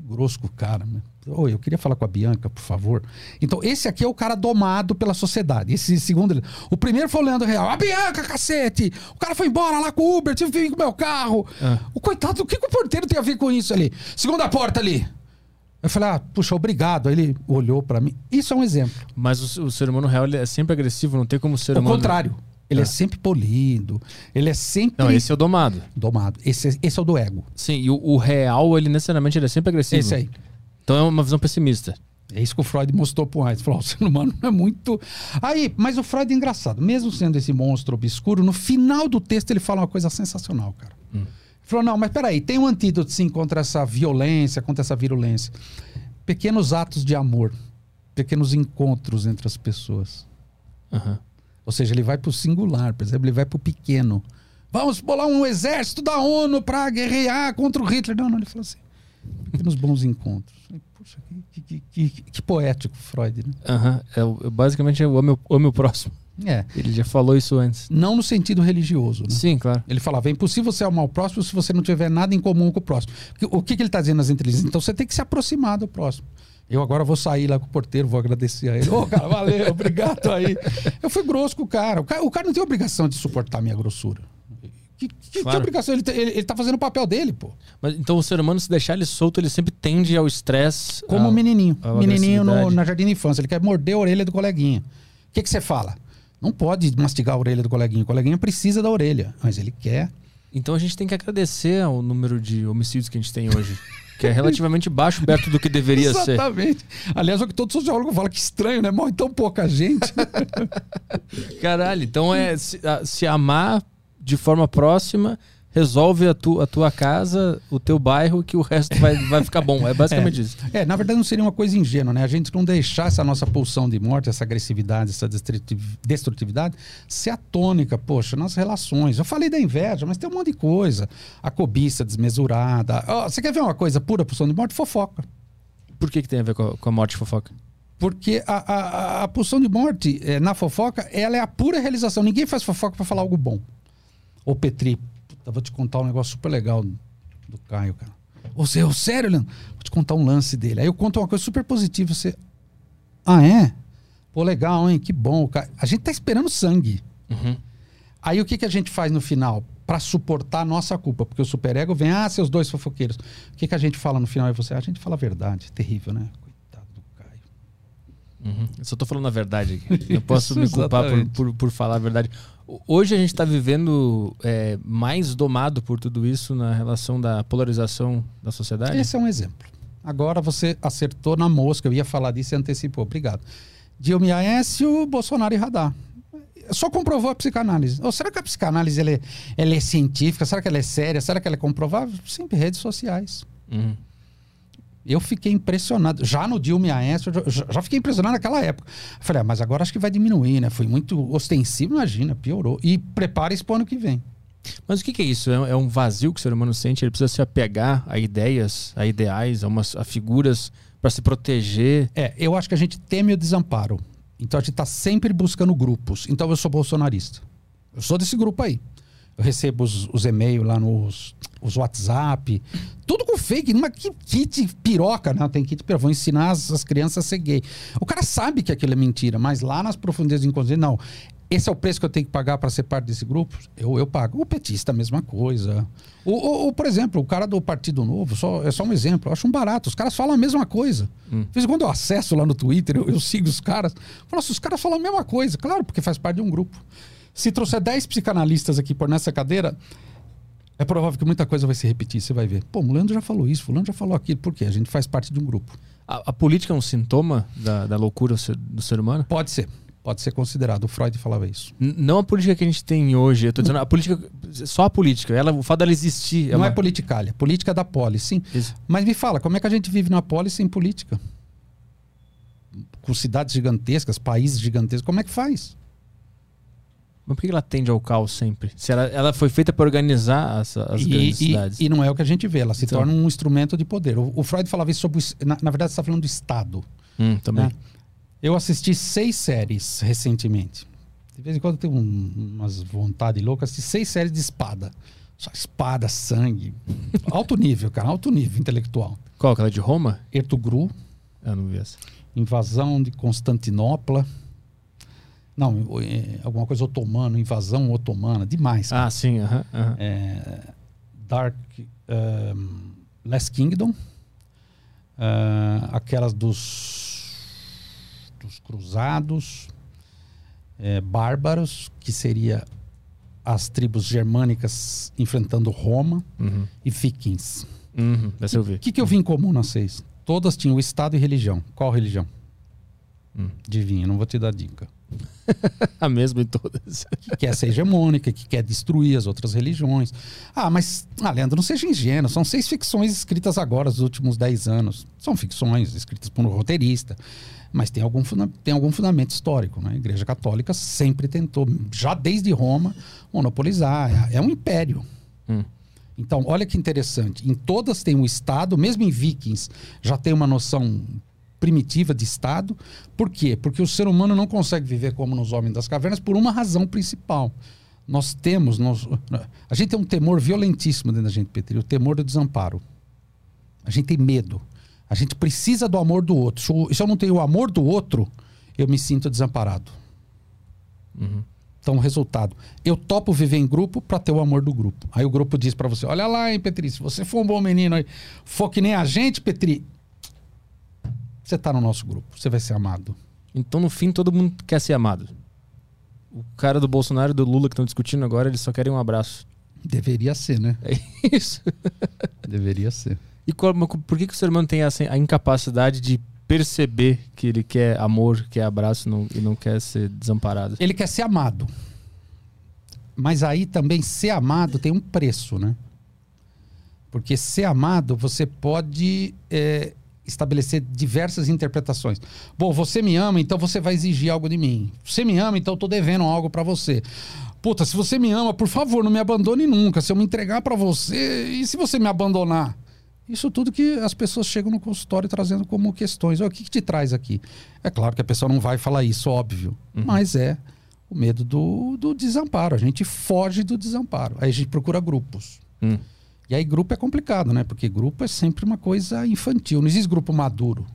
fui grosso com o cara. Né? Oi, eu queria falar com a Bianca, por favor. Então, esse aqui é o cara domado pela sociedade. Esse segundo, ele- o primeiro foi o Leandro Real. A Bianca, cacete! O cara foi embora lá com o Uber, tive que vir com o meu carro. Ah. O coitado, o que, que o porteiro tem a ver com isso ali? Segunda porta ali. Eu falei, ah, puxa, obrigado. Aí ele olhou pra mim. Isso é um exemplo. Mas o, o ser humano real ele é sempre agressivo, não tem como o ser o humano. contrário. Ele é. É. sempre polido. Ele é sempre Não, esse é o domado. domado. Esse, esse é o do ego. Sim, e o, o real, ele necessariamente ele é sempre agressivo. Esse aí. Então é uma visão pessimista. É isso que o Freud mostrou para o Einstein. Falou, o ser humano é muito. Aí, mas o Freud é engraçado. Mesmo sendo esse monstro obscuro, no final do texto ele fala uma coisa sensacional, cara. Hum. Ele falou: não, mas peraí, tem um antídoto sim contra essa violência, contra essa virulência. Pequenos atos de amor, pequenos encontros entre as pessoas. Uhum. Ou seja, ele vai para o singular, por exemplo, ele vai para o pequeno. Vamos bolar um exército da ONU para guerrear contra o Hitler. Não, não, ele falou assim: pequenos bons encontros. Puxa, que, que, que, que poético, Freud, né? Uhum. É, basicamente é o meu, o meu próximo. É. Ele já falou isso antes. Não no sentido religioso, né? Sim, claro. Ele falava, é impossível ser amar o próximo se você não tiver nada em comum com o próximo. O que, que ele está dizendo nas entrevistas? Então você tem que se aproximar do próximo. Eu agora vou sair lá com o porteiro, vou agradecer a ele. Ô, oh, cara, valeu, obrigado aí. Eu fui grosso com o cara. O, cara. o cara não tem obrigação de suportar a minha grossura. Que, que, claro. que obrigação? Ele, ele, ele tá fazendo o papel dele, pô. Mas então o ser humano, se deixar ele solto, ele sempre tende ao estresse. Como o um menininho. Menininho no, na jardim de infância. Ele quer morder a orelha do coleguinha. O que, que você fala? Não pode mastigar a orelha do coleguinha. O coleguinha precisa da orelha, mas ele quer. Então a gente tem que agradecer ao número de homicídios que a gente tem hoje. que é relativamente baixo perto do que deveria ser. Exatamente. Aliás, é o que todo sociólogo fala, que estranho, né? Morre tão pouca gente. Caralho, então é se, se amar de forma próxima resolve a, tu, a tua casa, o teu bairro, que o resto vai, vai ficar bom. É basicamente é. isso. É, na verdade não seria uma coisa ingênua, né? A gente não deixar essa nossa pulsão de morte, essa agressividade, essa destrutividade ser a tônica, poxa, nas relações. Eu falei da inveja, mas tem um monte de coisa. A cobiça desmesurada. Oh, você quer ver uma coisa pura pulsão de morte? Fofoca. Por que, que tem a ver com a, com a morte fofoca? Porque a, a, a pulsão de morte, é, na fofoca, ela é a pura realização. Ninguém faz fofoca para falar algo bom. Ô Petri, eu vou te contar um negócio super legal do Caio, cara. Você, oh, sério, Leandro? Vou te contar um lance dele. Aí eu conto uma coisa super positiva. Você. Ah, é? Pô, legal, hein? Que bom. Cara. A gente tá esperando sangue. Uhum. Aí o que, que a gente faz no final? Para suportar a nossa culpa. Porque o superego vem, ah, seus dois fofoqueiros. O que, que a gente fala no final? E você, a gente fala a verdade. Terrível, né? Uhum. Eu só tô falando a verdade aqui. Eu posso me culpar por, por, por falar a verdade. Hoje a gente está vivendo é, mais domado por tudo isso na relação da polarização da sociedade? Esse é um exemplo. Agora você acertou na mosca, eu ia falar disso e antecipou. Obrigado. Dilma Aécio, Bolsonaro e Radar. Só comprovou a psicanálise. Ou será que a psicanálise ela é, ela é científica? Será que ela é séria? Será que ela é comprovável? Sim, redes sociais. Uhum. Eu fiquei impressionado. Já no Dilma e Aécio, já, já fiquei impressionado naquela época. Falei, ah, mas agora acho que vai diminuir, né? Foi muito ostensivo, imagina, piorou. E prepare-se para o ano que vem. Mas o que, que é isso? É, é, um vazio que o ser humano sente? Ele precisa se apegar a ideias, a ideais, a, umas, a figuras para se proteger? É, eu acho que a gente teme o desamparo. Então a gente está sempre buscando grupos. Então eu sou bolsonarista. Eu sou desse grupo aí. Eu recebo os, os e-mails lá nos os WhatsApp, tudo com fake, numa kit piroca, não, tem kit piroca, vou ensinar as, as, crianças a ser gay. O cara sabe que aquilo é mentira, mas lá nas profundezas do inconsciente, não. Esse é o preço que eu tenho que pagar para ser parte desse grupo? Eu, eu pago. O petista, a mesma coisa. Ou, por exemplo, o cara do Partido Novo, só, é só um exemplo, eu acho um barato. Os caras falam a mesma coisa. Hum. De vez em quando eu acesso lá no Twitter, eu, eu sigo os caras. Falo, os caras falam a mesma coisa. Claro, porque faz parte de um grupo. Se trouxer 10 psicanalistas aqui por nessa cadeira, é provável que muita coisa vai se repetir, você vai ver. Pô, o Leandro já falou isso, fulano já falou aquilo. Por quê? A gente faz parte de um grupo. A, a política é um sintoma da, da loucura do ser humano? Pode ser. Pode ser considerado. O Freud falava isso. N não a política que a gente tem hoje. Eu tô dizendo a política. Só a política. Ela, o fato dela existir. É não uma... é politicalha. Política da polis, sim. Isso. Mas me fala, como é que a gente vive na polis sem política? Com cidades gigantescas, países gigantescos, como é que faz? Mas por que ela tende ao caos sempre? Se ela, ela foi feita para organizar as, as e, grandes cidades. E, não é o que a gente vê, ela se então. torna um instrumento de poder. O, o Freud falava isso sobre. Na, na verdade, você está falando do Estado. Hum, também. Né? Eu assisti seis séries recentemente. De vez em quando eu tenho um, umas vontades loucas. Assisti seis séries de espada. Só espada, sangue. alto nível, cara. Alto nível intelectual. Qual? Aquela de Roma? Ertugru. Eu não vi essa. Invasão de Constantinopla. Não, é, alguma coisa otomana, invasão otomana, demais. Cara. Ah, sim. Uh -huh, uh -huh. É, Dark um, Last Kingdom, uh, aquelas dos, dos cruzados, é, bárbaros, que seria as tribos germânicas enfrentando Roma, uhum. e vikings. Uhum, essa eu vi. O que, que eu vi em comum nas seis? Todas tinham Estado e religião. Qual religião? Hum. Adivinha, não vou te dar dica. A mesma em todas. Que quer ser hegemônica, que quer destruir as outras religiões. Ah, mas, ah, Leandro, não seja ingênuo. São seis ficções escritas agora, nos últimos dez anos. São ficções escritas por um roteirista. Mas tem algum, tem algum fundamento histórico. Né? A Igreja Católica sempre tentou, já desde Roma, monopolizar. É, é um império. Hum. Então, olha que interessante. Em todas tem um Estado, mesmo em Vikings, já tem uma noção primitiva de Estado. Por quê? Porque o ser humano não consegue viver como nos Homens das Cavernas por uma razão principal. Nós temos. Nós, a gente tem um temor violentíssimo dentro da gente, Petri, o temor do desamparo. A gente tem medo. A gente precisa do amor do outro. Se eu- Se eu não tenho o amor do outro, eu me sinto desamparado. Então, o resultado. Eu topo viver em grupo para ter o amor do grupo. Aí o grupo diz para você: Olha lá, hein, Petri, se você for um bom menino aí, for que nem a gente, Petri, você tá no nosso grupo, você vai ser amado. Então, no fim, todo mundo quer ser amado. O cara do Bolsonaro e do Lula que estão discutindo agora, eles só querem um abraço. Deveria ser, né? É isso. Deveria ser. E qual- por que, que o ser humano tem essa, a incapacidade de perceber que ele quer amor, quer abraço não- e não quer ser desamparado? Ele quer ser amado. Mas aí também ser amado tem um preço, né? Porque ser amado, você pode é, estabelecer diversas interpretações. Bom, você me ama, então você vai exigir algo de mim. Você me ama, então eu tô devendo algo pra você. Puta, se você me ama, por favor, não me abandone nunca. Se eu me entregar pra você, e se você me abandonar? Isso tudo que as pessoas chegam no consultório trazendo como questões. O que, que te traz aqui? É claro que a pessoa não vai falar isso, óbvio. Mas é o medo do, do desamparo. A gente foge do desamparo. Aí a gente procura grupos. Hum. E aí grupo é complicado, né? Porque grupo é sempre uma coisa infantil. Não existe grupo maduro.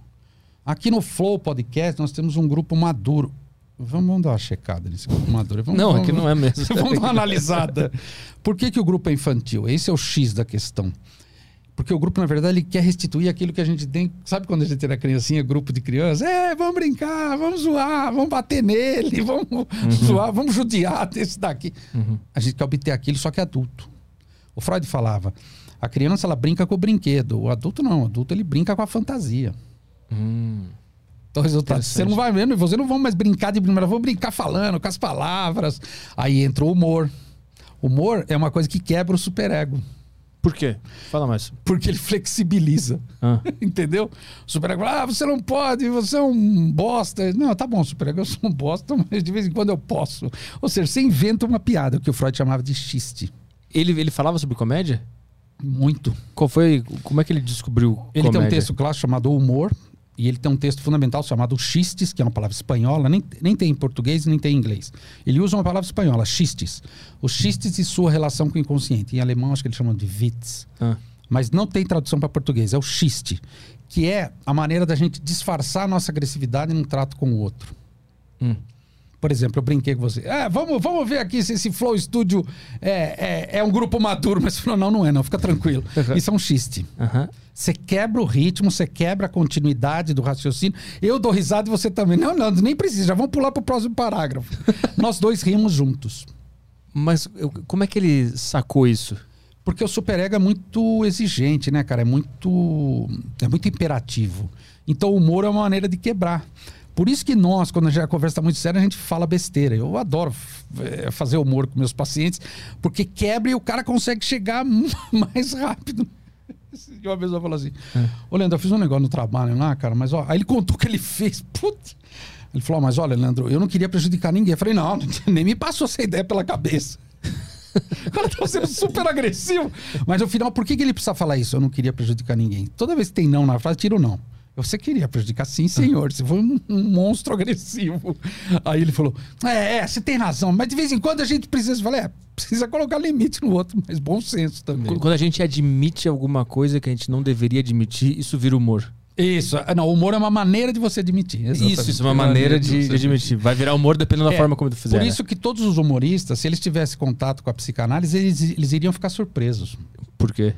Aqui no Flow Podcast nós temos um grupo maduro. Vamos, vamos dar uma checada nesse grupo maduro. Vamos, Não, vamos, aqui não é mesmo. Vamos dar uma analisada. Por que, que o grupo é infantil? Esse é o X da questão. Porque o grupo, na verdade, ele quer restituir aquilo que a gente tem. Sabe quando a gente era criancinha, grupo de crianças? É, vamos brincar, vamos zoar, vamos bater nele, vamos zoar, vamos judiar desse daqui. A gente quer obter aquilo, só que é adulto. O Freud falava: a criança ela brinca com o brinquedo, o adulto não, o adulto ele brinca com a fantasia. Hum. Então, o resultado, você não vai mesmo, você não vão mais brincar de primeira, vão brincar falando com as palavras. Aí entra o humor. Humor é uma coisa que quebra o superego, Por quê? Fala mais. porque ele flexibiliza. Ah. Entendeu? O superego fala, ah, você não pode, você é um bosta. Não, tá bom, superego, eu sou um bosta, mas de vez em quando eu posso. Ou seja, você inventa uma piada, o que o Freud chamava de xiste. Ele, ele falava sobre comédia? Muito. Qual foi. Como é que ele descobriu Ele tem um comédia? texto clássico chamado Humor, e ele tem um texto fundamental chamado xistes, que é uma palavra espanhola, nem, nem tem em português nem tem em inglês. Ele usa uma palavra espanhola, xistes. Os xistes e sua relação com o inconsciente. Em alemão, acho que eles chamam de Witz. Ah. Mas não tem tradução para português, é o xiste, que é a maneira da gente disfarçar a nossa agressividade num trato com o outro. Hum. Por exemplo, eu brinquei com você. É, vamos, vamos ver aqui se esse Flow Studio é, é, é um grupo maduro. Mas você falou, não, não é, não, fica tranquilo. Isso é um xiste. Aham. Você quebra o ritmo, você quebra a continuidade do raciocínio. Eu dou risada e você também. Não, não, nem precisa. Já vamos pular para o próximo parágrafo. Nós dois rimos juntos. Mas eu- como é que ele sacou isso? Porque o superego é muito exigente, né, cara? É muito, é muito imperativo. Então o humor é uma maneira de quebrar. Por isso que nós, quando a conversa está muito séria, a gente fala besteira. Eu adoro eh, fazer humor com meus pacientes, porque quebra e o cara consegue chegar mais rápido. E uma vez eu falou assim: Ô Leandro, eu fiz um negócio no trabalho lá, cara, mas ó. Aí ele contou o que ele fez. Putz. Ele falou: Mas olha, Leandro, eu não queria prejudicar ninguém. Eu falei: Não, nem me passou essa ideia pela cabeça. O cara tá sendo super agressivo. Mas no final, por que, que ele precisa falar isso? Eu não queria prejudicar ninguém. Toda vez que tem não na frase, tira o não. Você queria prejudicar, sim, senhor. Você foi um, um monstro agressivo. Aí ele falou: É, é, você tem razão, mas de vez em quando a gente precisa. Eu falei: É, precisa colocar limite no outro, mas bom senso também. Qu- Quando a gente admite alguma coisa que a gente não deveria admitir, isso vira humor. Isso, ah, não, o humor é uma maneira de você admitir. exatamente. Isso, isso é uma maneira de, de admitir. Vai virar humor dependendo da É, forma como tu fizer. Por né? isso que todos os humoristas, se eles tivessem contato com a psicanálise, eles, eles iriam ficar surpresos. Por quê?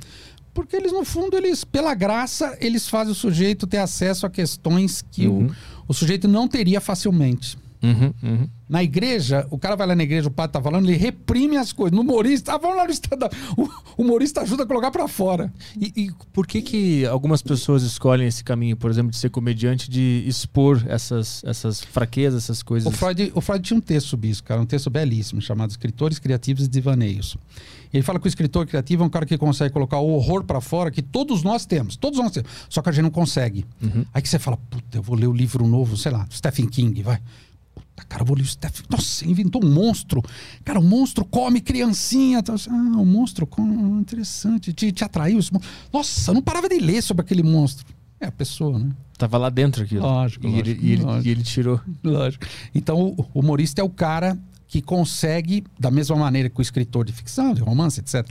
Porque eles, no fundo, eles, pela graça, eles fazem o sujeito ter acesso a questões que Uhum. o, o sujeito não teria facilmente. Uhum, uhum. Na igreja, o cara vai lá na igreja, o padre tá falando, ele reprime as coisas. No humorista, ah, vamos lá no stand O humorista ajuda a colocar para fora. E, e, por que que algumas pessoas escolhem esse caminho, por exemplo, de ser comediante, de expor essas, essas fraquezas, essas coisas? O Freud, o Freud tinha um texto sobre isso, cara, um texto belíssimo, chamado Escritores Criativos e Divaneios. Ele fala que o escritor criativo é um cara que consegue colocar o horror para fora que todos nós temos, todos nós temos, só que a gente não consegue. Uhum. Aí que você fala, puta, eu vou ler o livro novo, sei lá, Stephen King, vai. Puta, cara, eu vou ler o Stephen. Nossa, inventou um monstro. Cara, o monstro come criancinha. Ah, o monstro come. Interessante. Te, te atraiu. Esse monstro. Nossa, eu não parava de ler sobre aquele monstro. É a pessoa, né? Tava lá dentro aquilo. Lógico, e, lógico, ele, e, ele, lógico. e ele tirou. Lógico. Então, o humorista é o cara que consegue, da mesma maneira que o escritor de ficção, de romance, etc.,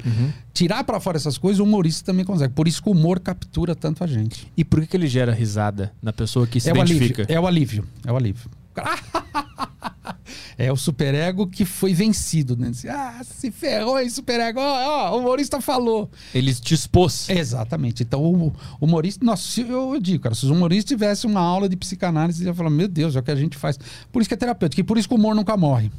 tirar para fora essas coisas, o humorista também consegue. Por isso que o humor captura tanto a gente. E por que, que ele gera risada na pessoa que se é o alívio. identifica? É o alívio. É o alívio. É o superego que foi vencido. Né? Ah, se ferrou aí, superego. Ó, ó, o humorista falou. Ele te expôs. Exatamente. Então, o humorista. Nossa, eu, digo, cara, se os humoristas tivessem uma aula de psicanálise, eles iam falar: Meu Deus, é o que a gente faz. Por isso que é terapêutico. E por isso que o humor nunca morre.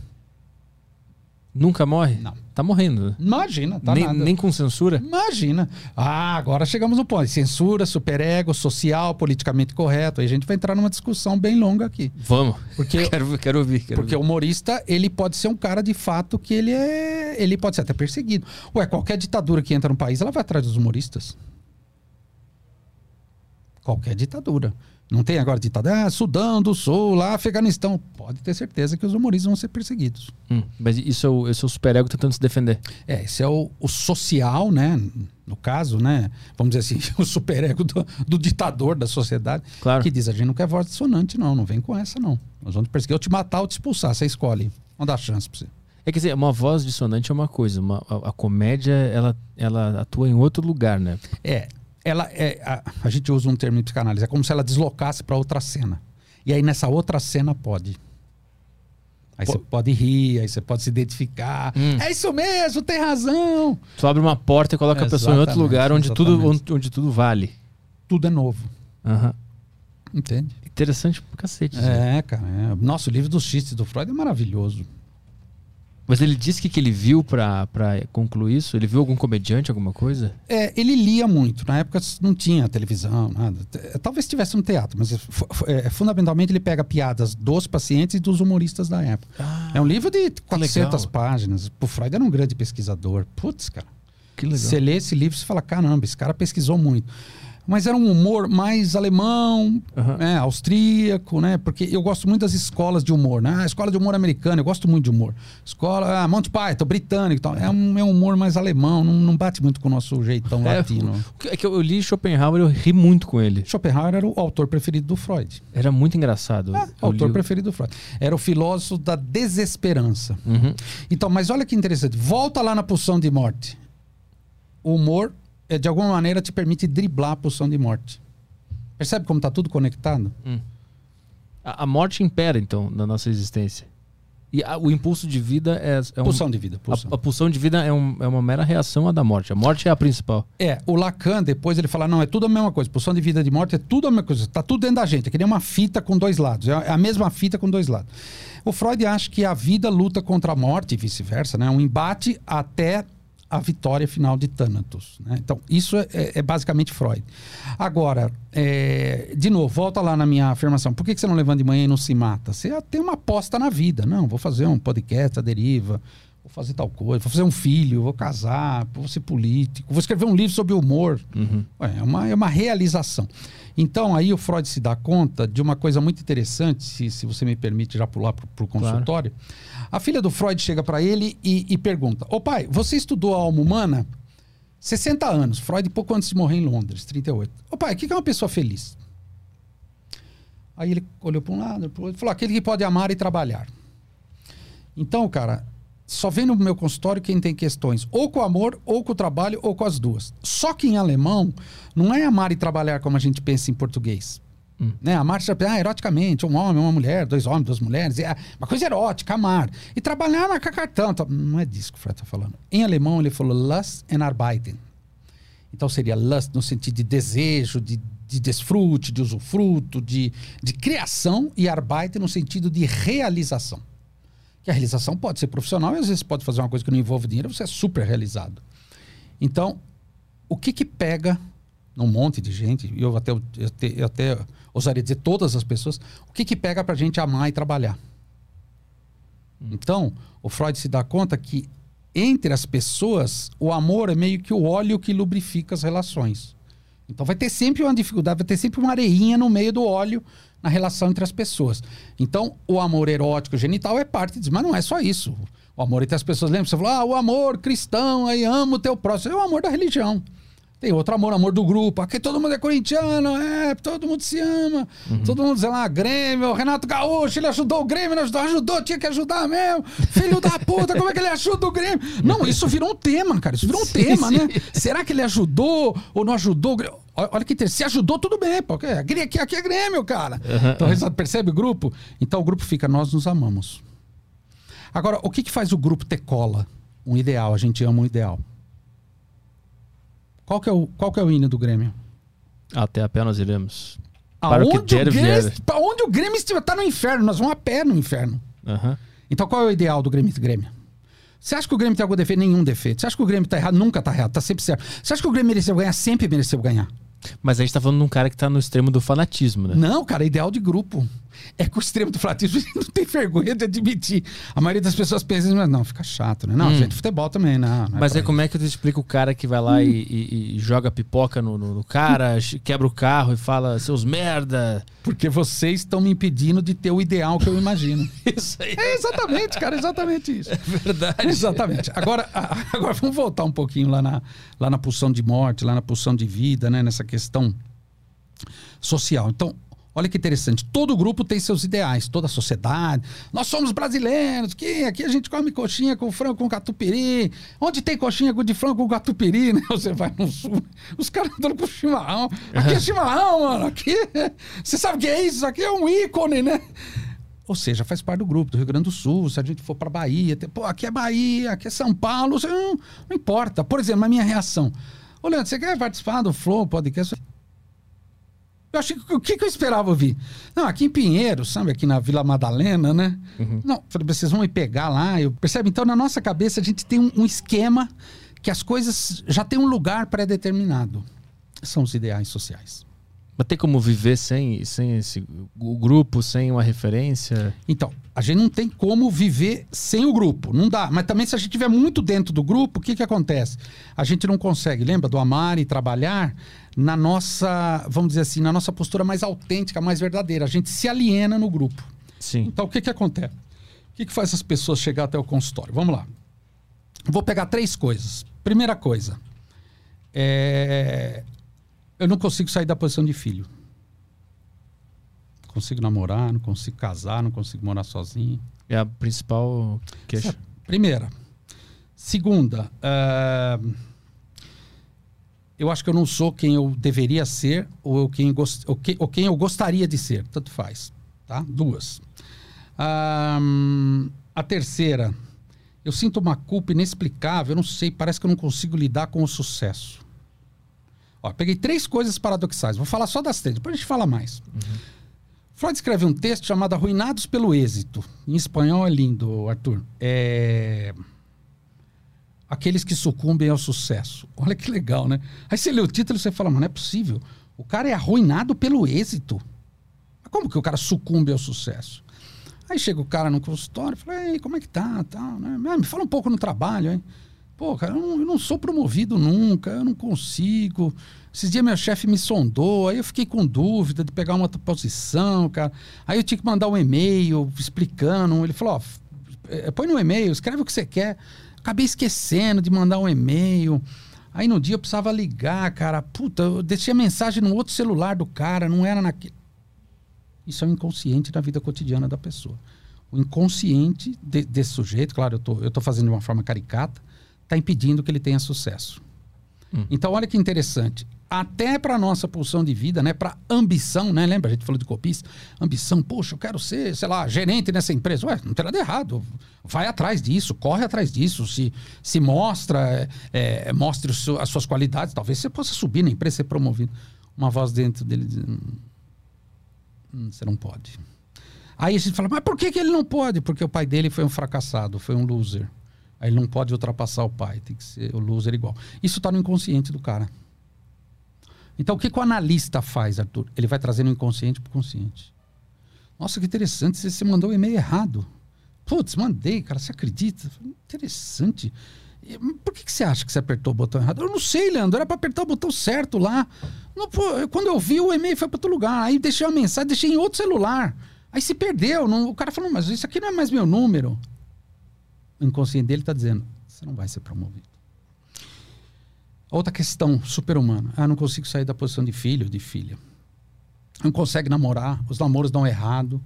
Nunca morre? Não. Tá morrendo. Imagina, tá nem, nada. nem com censura? Imagina. Ah, agora chegamos no ponto. Censura, superego, social, politicamente correto. Aí a gente vai entrar numa discussão bem longa aqui. Vamos. Porque- quero, quero ouvir. Quero Porque o humorista, ele pode ser um cara de fato que ele é. Ele pode ser até perseguido. Ué, qualquer ditadura que entra no país, ela vai atrás dos humoristas. Qualquer ditadura. Não tem agora ditadura. Ah, Sudão do Sul, lá, Afeganistão. Pode ter certeza que os humoristas vão ser perseguidos. Hum, mas isso é o, esse é o superego tentando se defender. É, esse é o, o social, né? No caso, né? Vamos dizer assim, o superego do, do ditador da sociedade. Claro. Que diz: a gente não quer voz dissonante, não. Não vem com essa, não. Nós vamos te perseguir, ou te matar ou te expulsar. Você escolhe. Vamos dar chance pra você. É quer dizer, uma voz dissonante é uma coisa, uma- a, a comédia ela, ela atua em outro lugar, né? É, ela é. A, a gente usa um termo em psicanálise, é como se ela deslocasse para outra cena. E aí nessa outra cena pode. Aí você pode rir, aí você pode se identificar. Hum. É isso mesmo, tem razão. Tu abre uma porta e coloca a pessoa em outro lugar onde tudo, onde, onde tudo vale. Tudo é novo. Aham. Entende? Interessante pra cacete. É, cara. É. Nossa, o livro dos xistes do Freud é maravilhoso. Mas ele disse que que ele viu pra concluir isso? Ele viu algum comediante, alguma coisa? É, ele lia muito. Na época não tinha televisão, nada. T- Talvez tivesse um teatro, mas é, fundamentalmente ele pega piadas dos pacientes e dos humoristas da época. é um livro de 400 legal. páginas. O Freud era um grande pesquisador. Putz, cara. Que legal. Você lê esse livro e fala: caramba, esse cara pesquisou muito. Mas era um humor mais alemão, Aham. né, austríaco, né? Porque eu gosto muito das escolas de humor, né? A escola de humor americana, eu gosto muito de humor. Escola, ah, Monty Python, britânico e tal. É um, é um humor mais alemão, não, não bate muito com o nosso jeitão É, latino. é que eu li Schopenhauer eu ri muito com ele. Schopenhauer era o autor preferido do Freud. Era muito engraçado. Ah, Eu autor li- preferido do Freud. Era o filósofo da desesperança. Uhum. Então, mas olha que interessante. Volta lá na pulsão de morte. O humor, é, de alguma maneira, te permite driblar a pulsão de morte. Percebe como está tudo conectado? A, a morte impera, então, na nossa existência. E a- o impulso de vida é, é um- Pulsão de vida. Pulsão. A, a pulsão de vida é, um- é uma mera reação à da morte. A morte é a principal. É, o Lacan, depois ele fala, não, é tudo a mesma coisa. Pulsão de vida de morte é tudo a mesma coisa. Tá tudo dentro da gente. É que nem uma fita com dois lados. É a mesma fita com dois lados. O Freud acha que a vida luta contra a morte e vice-versa, né? Um embate até a vitória final de Thanatos. né? Então, isso é, é- é basicamente Freud. Agora, é, de novo, volta lá na minha afirmação. Por que, que você não levanta de manhã e não se mata? Você tem uma aposta na vida. Não, vou fazer um podcast, a deriva, vou fazer tal coisa, vou fazer um filho, vou casar, vou ser político, vou escrever um livro sobre humor. Ué, é, uma, é uma realização. Então, aí o Freud se dá conta de uma coisa muito interessante, se, se você me permite já pular para o consultório. A filha do Freud chega para ele e, e pergunta: Ô pai, você estudou a alma humana? 60 anos, Freud pouco antes de morrer em Londres, 38. Ô pai, o que é uma pessoa feliz? Aí ele olhou para um lado, para outro, falou: aquele que pode amar e trabalhar. Então, cara, só vem no meu consultório quem tem questões ou com o amor, ou com o trabalho, ou com as duas. Só que em alemão, não é amar e trabalhar como a gente pensa em português. Né? Amar, ah, eroticamente, um homem, uma mulher, dois homens, duas mulheres, é uma coisa erótica, amar. E trabalhar, marcar cartão. Não é disso que o Freud está falando. Em alemão, ele falou Lust and Arbeiten. Então seria lust no sentido de desejo, de de desfrute, de usufruto, de, de criação e arbeit no sentido de realização. Que a realização pode ser profissional e às vezes pode fazer uma coisa que não envolve dinheiro, você é super realizado. Então, o que que pega num monte de gente, eu até, eu até, eu até ousaria dizer todas as pessoas, o que que pega pra gente amar e trabalhar? Então, o Freud se dá conta que entre as pessoas, o amor é meio que o óleo que lubrifica as relações. Então vai ter sempre uma dificuldade, vai ter sempre uma areinha no meio do óleo na relação entre as pessoas. Então, o amor erótico genital é parte disso, mas não é só isso. O amor entre as pessoas, lembra? Você falou, ah, o amor cristão, aí amo o teu próximo. É o amor da religião. Tem outro amor, amor do grupo. Aqui todo mundo é corintiano, é, todo mundo se ama. Todo mundo, sei lá, Grêmio, Renato Gaúcho, ele ajudou o Grêmio, não ajudou, ajudou, tinha que ajudar mesmo. Filho da puta, como é que ele ajuda o Grêmio? Não, isso virou um tema, cara. Isso virou um Sim, tema, sim. né? Será que ele ajudou ou não ajudou? o Grêmio? Olha que interessante. Se ajudou, tudo bem, porque aqui, aqui, aqui é Grêmio, cara. Então, resultado, percebe o grupo? Então o grupo fica, nós nos amamos. Agora, o que, que faz o grupo ter cola? Um ideal, a gente ama um ideal. Qual que é o, qual que é o hino do Grêmio? Até a pé nós iremos. Para o que der, Grêmio, vier. pra onde o Grêmio estiver, tá no inferno, nós vamos a pé no inferno. Aham. Então qual é o ideal do Grêmio? Grêmio? Você acha que o Grêmio tem algum defeito? Nenhum defeito. Você acha que o Grêmio tá errado? Nunca tá errado, tá sempre certo. Você acha que o Grêmio mereceu ganhar? Sempre mereceu ganhar. Mas a gente tá falando de um cara que tá no extremo do fanatismo, né? Não, cara, é ideal de grupo. É que o extremo do gente não tem vergonha de admitir. A maioria das pessoas pensa, mas não, fica chato, né? Não, gente, futebol também, não. não Mas pra é como é que tu explica o cara que vai lá e, e- e joga pipoca no, no- no cara, quebra o carro e fala, seus merda. Porque vocês estão me impedindo de ter o ideal que eu imagino. Isso aí É exatamente, cara, exatamente isso. é verdade. Exatamente. Agora, agora vamos voltar um pouquinho lá na, lá na pulsão de morte, lá na pulsão de vida, né? Nessa questão social. Então, olha que interessante. Todo grupo tem seus ideais, toda a sociedade. Nós somos brasileiros, que aqui a gente come coxinha com frango com catupiry. Onde tem coxinha de frango com catupiry, né? Você vai no sul, os caras andando com chimarrão. Aqui é chimarrão, mano. Aqui, é- você sabe o que é isso? Aqui é um ícone, né? Ou seja, faz parte do grupo do Rio Grande do Sul. Se a gente for para Bahia, tem- pô, aqui é Bahia, aqui é São Paulo, não, não importa. Por exemplo, a minha reação. Ô, Leandro, você quer participar do Flow Podcast? Eu achei que o que, que eu esperava ouvir? Não, aqui em Pinheiro, sabe, aqui na Vila Madalena, né? Não, falei, vocês vão me pegar lá. Eu, percebe? Então, na nossa cabeça, a gente tem um, um esquema que as coisas já têm um lugar pré-determinado. São os ideais sociais. Mas tem como viver sem, sem esse o grupo, sem uma referência? Então, a gente não tem como viver sem o grupo. Não dá. Mas também, se a gente estiver muito dentro do grupo, o que, que acontece? A gente não consegue, lembra do amar e trabalhar na nossa, vamos dizer assim, na nossa postura mais autêntica, mais verdadeira. A gente se aliena no grupo. Sim. Então, o que, que acontece? O que, que faz as pessoas chegar até o consultório? Vamos lá. Vou pegar três coisas. Primeira coisa. é, Eu não consigo sair da posição de filho. Não consigo namorar, não consigo casar, não consigo morar sozinho. É a principal queixa. Primeira. Segunda, ah, eu acho que eu não sou quem eu deveria ser ou, eu quem, gos- ou, que- ou quem eu gostaria de ser. Tanto faz. Tá? Duas. Ah, a terceira, eu sinto uma culpa inexplicável, eu não sei, parece que eu não consigo lidar com o sucesso. Ó, peguei três coisas paradoxais, vou falar só das três, depois a gente fala mais. Freud escreve um texto chamado Arruinados pelo Êxito. Em espanhol é lindo, Arthur. É... Aqueles que sucumbem ao sucesso. Olha que legal, né? Aí você lê o título e você fala, mas não é possível. O cara é arruinado pelo êxito. Mas como que o cara sucumbe ao sucesso? Aí chega o cara no consultório e fala, Ei, como é que tá? Tal, né? "Ah, Me fala um pouco no trabalho, hein? Pô, cara, eu não, eu não sou promovido nunca, eu não consigo. Esses dias meu chefe me sondou, aí eu fiquei com dúvida de pegar uma posição, cara. Aí eu tinha que mandar um e-mail explicando. Ele falou, ó, eh, põe no e-mail, escreve o que você quer. Acabei esquecendo de mandar um e-mail. Aí no dia eu precisava ligar, cara. Puta, eu deixei a mensagem no outro celular do cara, não era naquele. Isso é o inconsciente da vida cotidiana da pessoa. O inconsciente de- desse sujeito, claro, eu tô, eu tô fazendo de uma forma caricata, está impedindo que ele tenha sucesso. Então, olha que interessante. Até para nossa pulsão de vida, né, para ambição, né? Lembra? A gente falou de copista. Ambição, poxa, eu quero ser, sei lá, gerente nessa empresa. Ué, não tem nada errado. Vai atrás disso, corre atrás disso. Se, se mostra, é, é, mostre seu- as suas qualidades, talvez você possa subir na empresa, ser promovido. uma voz dentro dele dizendo: hum, Você não pode. Aí a gente fala: Mas por que, que ele não pode? Porque o pai dele foi um fracassado, foi um loser. Aí ele não pode ultrapassar o pai, tem que ser o loser igual. Isso está no inconsciente do cara. Então o que, que o analista faz, Arthur? Ele vai trazendo o inconsciente para o consciente. Nossa, que interessante, você mandou o e-mail errado. Putz, mandei, cara, você acredita? Interessante. Por que, que você acha que você apertou o botão errado? Eu não sei, Leandro, era para apertar o botão certo lá. Não, pô, quando eu vi, o e-mail foi para outro lugar. Aí deixei uma mensagem, deixei em outro celular. Aí se perdeu. Não, o cara falou, mas isso aqui não é mais meu número. Inconsciente dele está dizendo, você não vai ser promovido. Outra questão super-humana. Ah, não consigo sair da posição de filho de filha. Não consegue namorar, os namoros dão errado.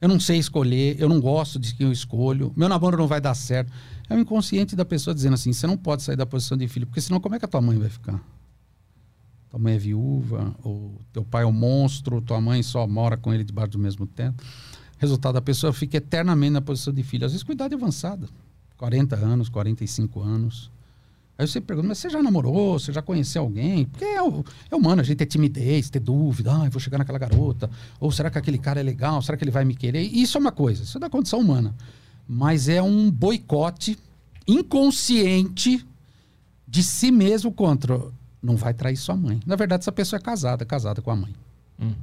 Eu não sei escolher, eu não gosto de quem eu escolho, meu namoro não vai dar certo. É o inconsciente da pessoa dizendo assim: você não pode sair da posição de filho, porque senão como é que a tua mãe vai ficar? Tua mãe é viúva, ou teu pai é um monstro, tua mãe só mora com ele debaixo do mesmo teto. Resultado, a pessoa fica eternamente na posição de filho, às vezes com idade avançada 40 anos, 45 anos. Aí você pergunta, mas você já namorou? Você já conheceu alguém? Porque é, é humano, a gente ter timidez, ter dúvida. Ah, vou chegar naquela garota. Ou será que aquele cara é legal? Será que ele vai me querer? Isso é uma coisa, isso é da condição humana. Mas é um boicote inconsciente de si mesmo contra. Não vai trair sua mãe. Na verdade, essa pessoa é casada, casada com a mãe. Hum.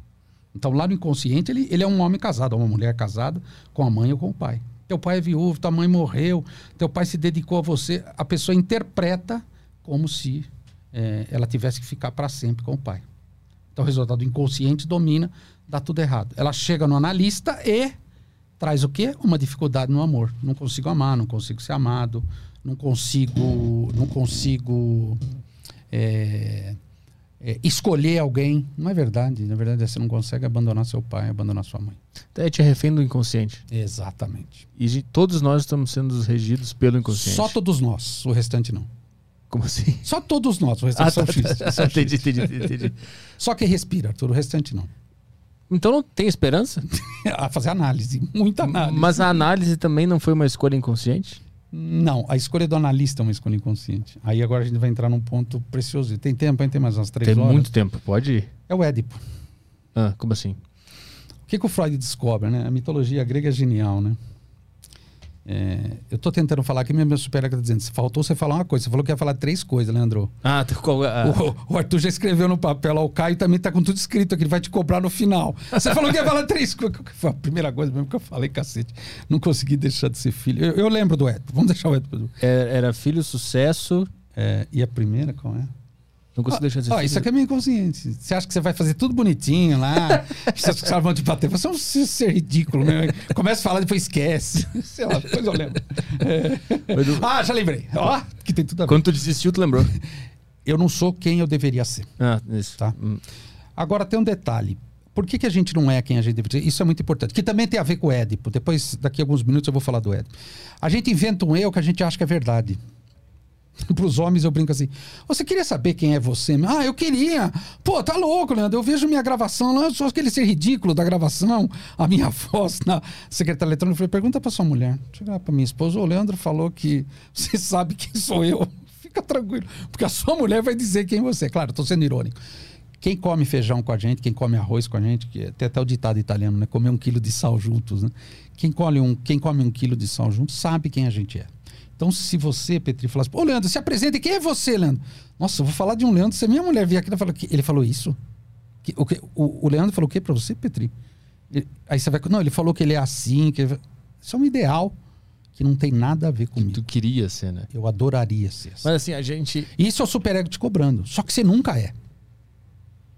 Então, lá no inconsciente, ele, ele é um homem casado, uma mulher casada com a mãe ou com o pai teu pai é viúvo, tua mãe morreu, teu pai se dedicou a você. A pessoa interpreta como se é, ela tivesse que ficar para sempre com o pai. Então o resultado inconsciente domina, dá tudo errado. Ela chega no analista e traz o quê? Uma dificuldade no amor. Não consigo amar, não consigo ser amado, não consigo, não consigo é, é, escolher alguém. Não é verdade. Na verdade, você não consegue abandonar seu pai, abandonar sua mãe. Então é te refém do inconsciente. Exatamente. E todos nós estamos sendo regidos pelo inconsciente. Só todos nós, o restante não. Como assim? Só todos nós, o restante ah, são tá. Tá, entendi, entendi, entendi. Só quem respira, Arthur, o restante não. Então não tem esperança? a fazer análise, muita análise. Mas a análise também não foi uma escolha inconsciente? Não, a escolha do analista é uma escolha inconsciente. Aí agora a gente vai entrar num ponto precioso. Tem tempo, hein? Tem mais umas três tem horas. Tem muito tempo, pode ir. É o Édipo. Ah, como assim? O que, que o Freud descobre, né? A mitologia grega é genial, né? É, eu estou tentando falar aqui, minha super está dizendo, faltou você falar uma coisa. Você falou que ia falar três coisas, Leandro. Ah, tá qual, ah. O, o, Arthur já escreveu no papel, ó, o Caio também está com tudo escrito aqui, ele vai te cobrar no final. Você falou que ia falar três coisas. Foi a primeira coisa mesmo que eu falei, cacete. Não consegui deixar de ser filho. Eu, eu lembro do Edson, vamos deixar o Edson. Era, é, era filho, sucesso. É, e a primeira, qual é? Não consigo deixar de. Ó, isso aqui é meio inconsciente. Você acha que você vai fazer tudo bonitinho lá? Seus caras vão te bater. Você é um ser ridículo, né? Começa a falar, depois esquece. Sei lá, depois eu lembro. É. Ah, já lembrei. Ó, que tem tudo a ver. Quando tu desistiu, tu lembrou? Eu não sou quem eu deveria ser. Ah, isso. Tá? Hum. Agora tem um detalhe. Por que, que a gente não é quem a gente deveria ser? Isso é muito importante. Que também tem a ver com o Édipo. Depois, daqui a alguns minutos, eu vou falar do Édipo. A gente inventa um eu que a gente acha que é verdade. Para os homens eu brinco assim: você queria saber quem é você? Ah, eu queria. Pô, tá louco, Leandro. Eu vejo minha gravação lá, sou aquele ser ridículo da gravação, a minha voz na secretária eletrônica. Eu falei: pergunta para sua mulher. Chegar para minha esposa: o Leandro falou que você sabe quem sou eu. Fica tranquilo, porque a sua mulher vai dizer quem você é. Claro, estou sendo irônico. Quem come feijão com a gente, quem come arroz com a gente, que tem até o ditado italiano, né? Comer um quilo de sal juntos, né? Quem come um, quem come um quilo de sal juntos sabe quem a gente é. Então, se você, Petri, falasse, ô Leandro, se apresenta, quem é você, Leandro? Nossa, eu vou falar de um Leandro, se a minha mulher vier aqui, ela fala, ele falou isso? Que, o, o, o, Leandro falou o quê pra você, Petri? Ele, aí você vai, não, ele falou que ele é assim, que ele, isso é um ideal que não tem nada a ver comigo. Tu queria ser, né? Eu adoraria ser. Assim. Mas assim, a gente. Isso é o superego te cobrando. Só que você nunca é.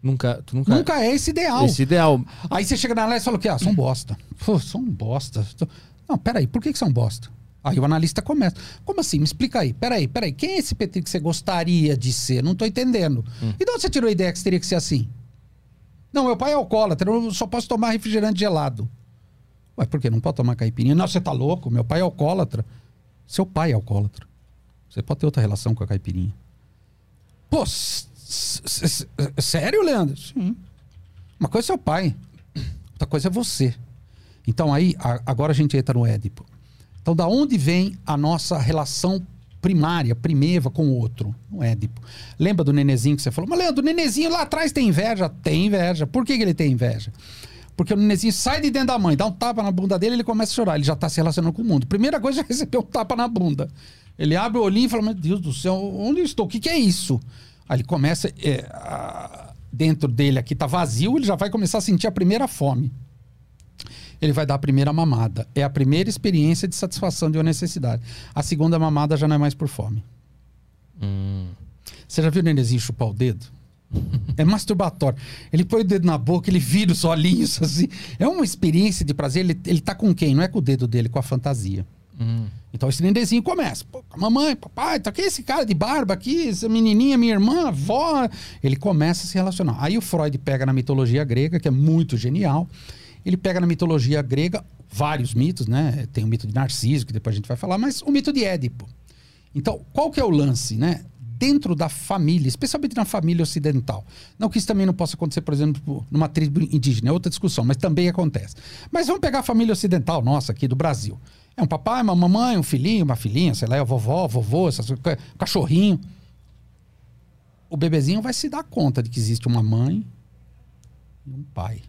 Nunca, tu nunca, nunca é esse ideal. Esse ideal. Aí você chega na Alex e fala o quê? Ah, são bosta. Pô, são bosta. Não, peraí, por que, que são bosta? Aí o analista começa. Como assim? Me explica aí. Peraí, peraí. Quem é esse Petri que você gostaria de ser? Não estou entendendo. Hum. E de onde você tirou a ideia que você teria que ser assim? Não, meu pai é alcoólatra. Eu só posso tomar refrigerante gelado. Ué, por quê? Não pode tomar caipirinha? Não, você tá louco. Meu pai é alcoólatra. Seu pai é alcoólatra. Você pode ter outra relação com a caipirinha. Pô, sério, Leandro? Sim. Uma coisa é seu pai. Outra coisa é você. Então aí, agora a gente entra no Édipo. Então, da onde vem a nossa relação primária, primeva com o outro, no Édipo. Lembra do nenezinho que você falou? Mas Leandro, o nenezinho lá atrás tem inveja? Tem inveja. Por que, que ele tem inveja? Porque o nenezinho sai de dentro da mãe, dá um tapa na bunda dele ele começa a chorar. Ele já está se relacionando com o mundo. Primeira coisa é receber um tapa na bunda. Ele abre o olhinho e fala: Meu Deus do céu, onde eu estou? O que, que é isso? Aí ele começa. É, a, dentro dele aqui está vazio, ele já vai começar a sentir a primeira fome. Ele vai dar a primeira mamada. É a primeira experiência de satisfação de uma necessidade. A segunda mamada já não é mais por fome. Hum. Você já viu o nenezinho chupar o dedo? É masturbatório. Ele põe o dedo na boca, ele vira os olhinhos assim. É uma experiência de prazer. Ele, ele tá com quem? Não é com o dedo dele, com a fantasia. Hum. Então esse nenenzinho começa. Pô, mamãe, papai, tá aqui esse cara de barba aqui, essa menininha, minha irmã, avó. Ele começa a se relacionar. Aí o Freud pega na mitologia grega, que é muito genial. Ele pega na mitologia grega vários mitos, né? Tem o mito de Narciso, que depois a gente vai falar, mas o mito de Édipo. Então, qual que é o lance, né? Dentro da família, especialmente na família ocidental. Não que isso também não possa acontecer, por exemplo, numa tribo indígena, é outra discussão, mas também acontece. Mas vamos pegar a família ocidental nossa aqui do Brasil. É um papai, uma mamãe, um filhinho, uma filhinha, sei lá, é vovó, vovô, essas, cachorrinho. O bebezinho vai se dar conta de que existe uma mãe e um pai.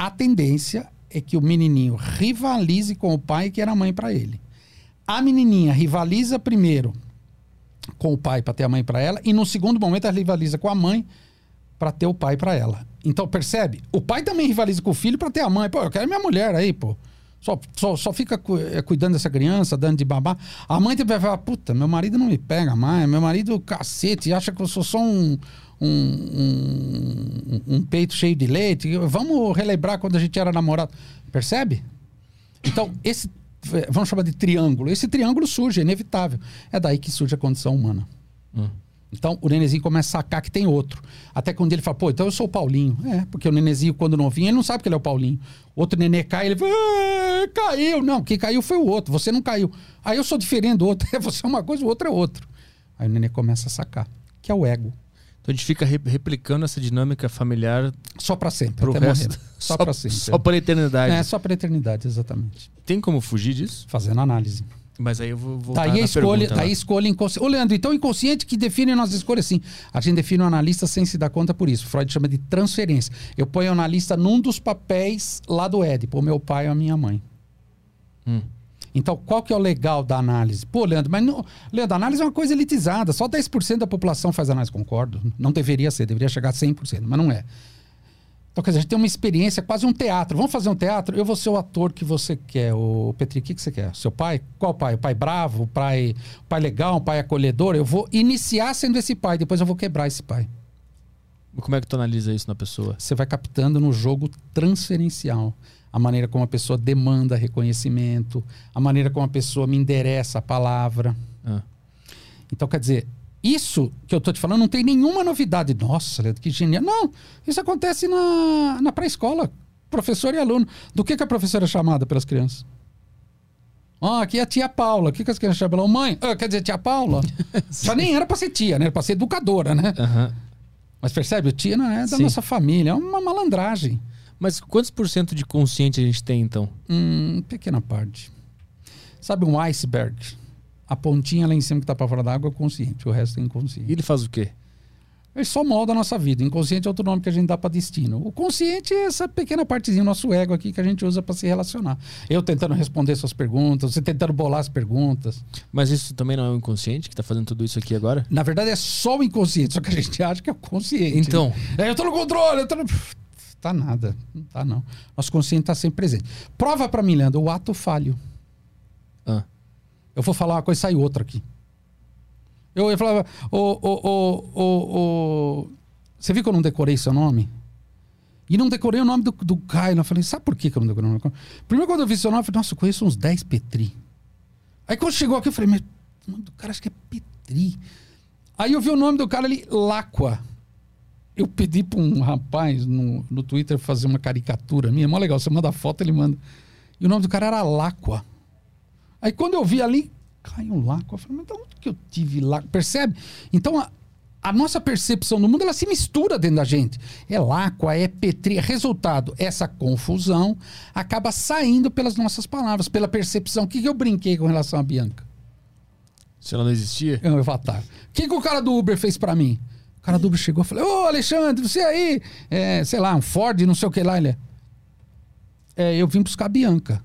A tendência é que o menininho rivalize com o pai que era mãe para ele. A menininha rivaliza primeiro com o pai para ter a mãe para ela e no segundo momento ela rivaliza com a mãe para ter o pai para ela. Então percebe? O pai também rivaliza com o filho para ter a mãe. Pô, eu quero minha mulher aí, pô. Só, só, só fica cu eh, cuidando dessa criança, dando de babá. A mãe vai falar, puta, meu marido não me pega mais, meu marido, cacete, acha que eu sou só um, um, um, um peito cheio de leite. Vamos relembrar quando a gente era namorado. Percebe? Então, esse, vamos chamar de triângulo. Esse triângulo surge, é inevitável. É daí que surge a condição humana. Hum. Então o nenenzinho começa a sacar que tem outro. Até quando ele fala, pô, então eu sou o Paulinho. É, porque o nenenzinho, quando novinho, ele não sabe que ele é o Paulinho. Outro nenê cai, ele fala, ah, caiu. Não, quem caiu foi o outro, você não caiu. Aí eu sou diferente do outro. Você é uma coisa, o outro é outro. Aí o nenê começa a sacar, que é o ego. Então a gente fica re replicando essa dinâmica familiar só para sempre, pro até resto. morrer. Só, Só, para sempre. só para eternidade. É, só para eternidade, exatamente. Tem como fugir disso? Fazendo análise. Mas aí eu vou voltar Daí a na escolha, pergunta daí a escolha inconsciente. Ô, Leandro, então o inconsciente que define nossas escolhas, sim. A gente define o analista sem se dar conta por isso. Freud chama de transferência. Eu ponho o analista num dos papéis lá do Édipo, o meu pai ou a minha mãe. Hum. Então, qual que é o legal da análise? Pô, Leandro, mas não, Leandro, a análise é uma coisa elitizada. Só 10% da população faz análise, concordo. Não deveria ser, deveria chegar a 100%, mas não é. Então, quer dizer, a gente tem uma experiência, quase um teatro. Vamos fazer um teatro? Eu vou ser o ator que você quer. O Petri, o que, que você quer? Seu pai? Qual pai? O pai bravo? O pai, o pai legal? O pai acolhedor? Eu vou iniciar sendo esse pai, depois eu vou quebrar esse pai. Como é que tu analisa isso na pessoa? Você vai captando no jogo transferencial. A maneira como a pessoa demanda reconhecimento, a maneira como a pessoa me endereça a palavra. Ah. Então, quer dizer, isso que eu estou te falando não tem nenhuma novidade. Nossa, Leandro, que genial. Não, isso acontece na, na pré-escola. Professor e aluno. Do que, que a professora é chamada pelas crianças? Ah, aqui é a tia Paula. O que, que as crianças chamam? ela? Mãe? Ah, quer dizer, tia Paula? Já nem era para ser tia, né? Era para ser educadora, né? Aham. Mas percebe? O tia não é da Sim. nossa família. É uma malandragem. Mas quantos por cento de consciente a gente tem, então? Hum, pequena parte. Sabe um iceberg? A pontinha lá em cima que tá para fora da água é consciente, o resto é E inconsciente. ele faz o quê? Ele só molda a nossa vida. Inconsciente é outro nome que a gente dá para destino. O consciente é essa pequena partezinha, nosso ego aqui, que a gente usa para se relacionar. Eu tentando responder suas perguntas, você tentando bolar as perguntas. Mas isso também não é o inconsciente que tá fazendo tudo isso aqui agora? Na verdade, é só o inconsciente, só que a gente acha que é o consciente. Então. É, eu tô no controle, eu tô no... Tá nada. Não tá, não. Nosso consciente tá sempre presente. Prova para mim, Leandro, o ato falho. Ah. Eu vou falar uma coisa e sai outra aqui. Eu, eu falava, ô, ô, ô, você viu que eu não decorei seu nome? E não decorei o nome do, do Caio. Eu falei, sabe por que que eu não decorei o nome? Primeiro, quando eu vi seu nome, eu falei, nossa, eu conheço uns 10 Petri. Aí quando chegou aqui, eu falei, mas o nome do cara acho que é Petri. Aí eu vi o nome do cara ali, Láqua. Eu pedi para um rapaz no, no Twitter fazer uma caricatura minha. É mó legal, você manda foto, ele manda. E o nome do cara era Láqua. Aí quando eu vi ali, Caio Láqua, eu falei, mas de onde que eu tive Láqua? Percebe? Então a, a nossa percepção do mundo, ela se mistura dentro da gente. É Láqua, é Petri. Resultado, essa confusão acaba saindo pelas nossas palavras, pela percepção. O que, que eu brinquei com relação a Bianca? Se ela não existia? É um avatar. O que, que o cara do Uber fez pra mim? O cara Uber chegou e falou: Ô, Alexandre, você aí, é, sei lá, um Ford, não sei o que lá. Ele é, eu vim buscar a Bianca.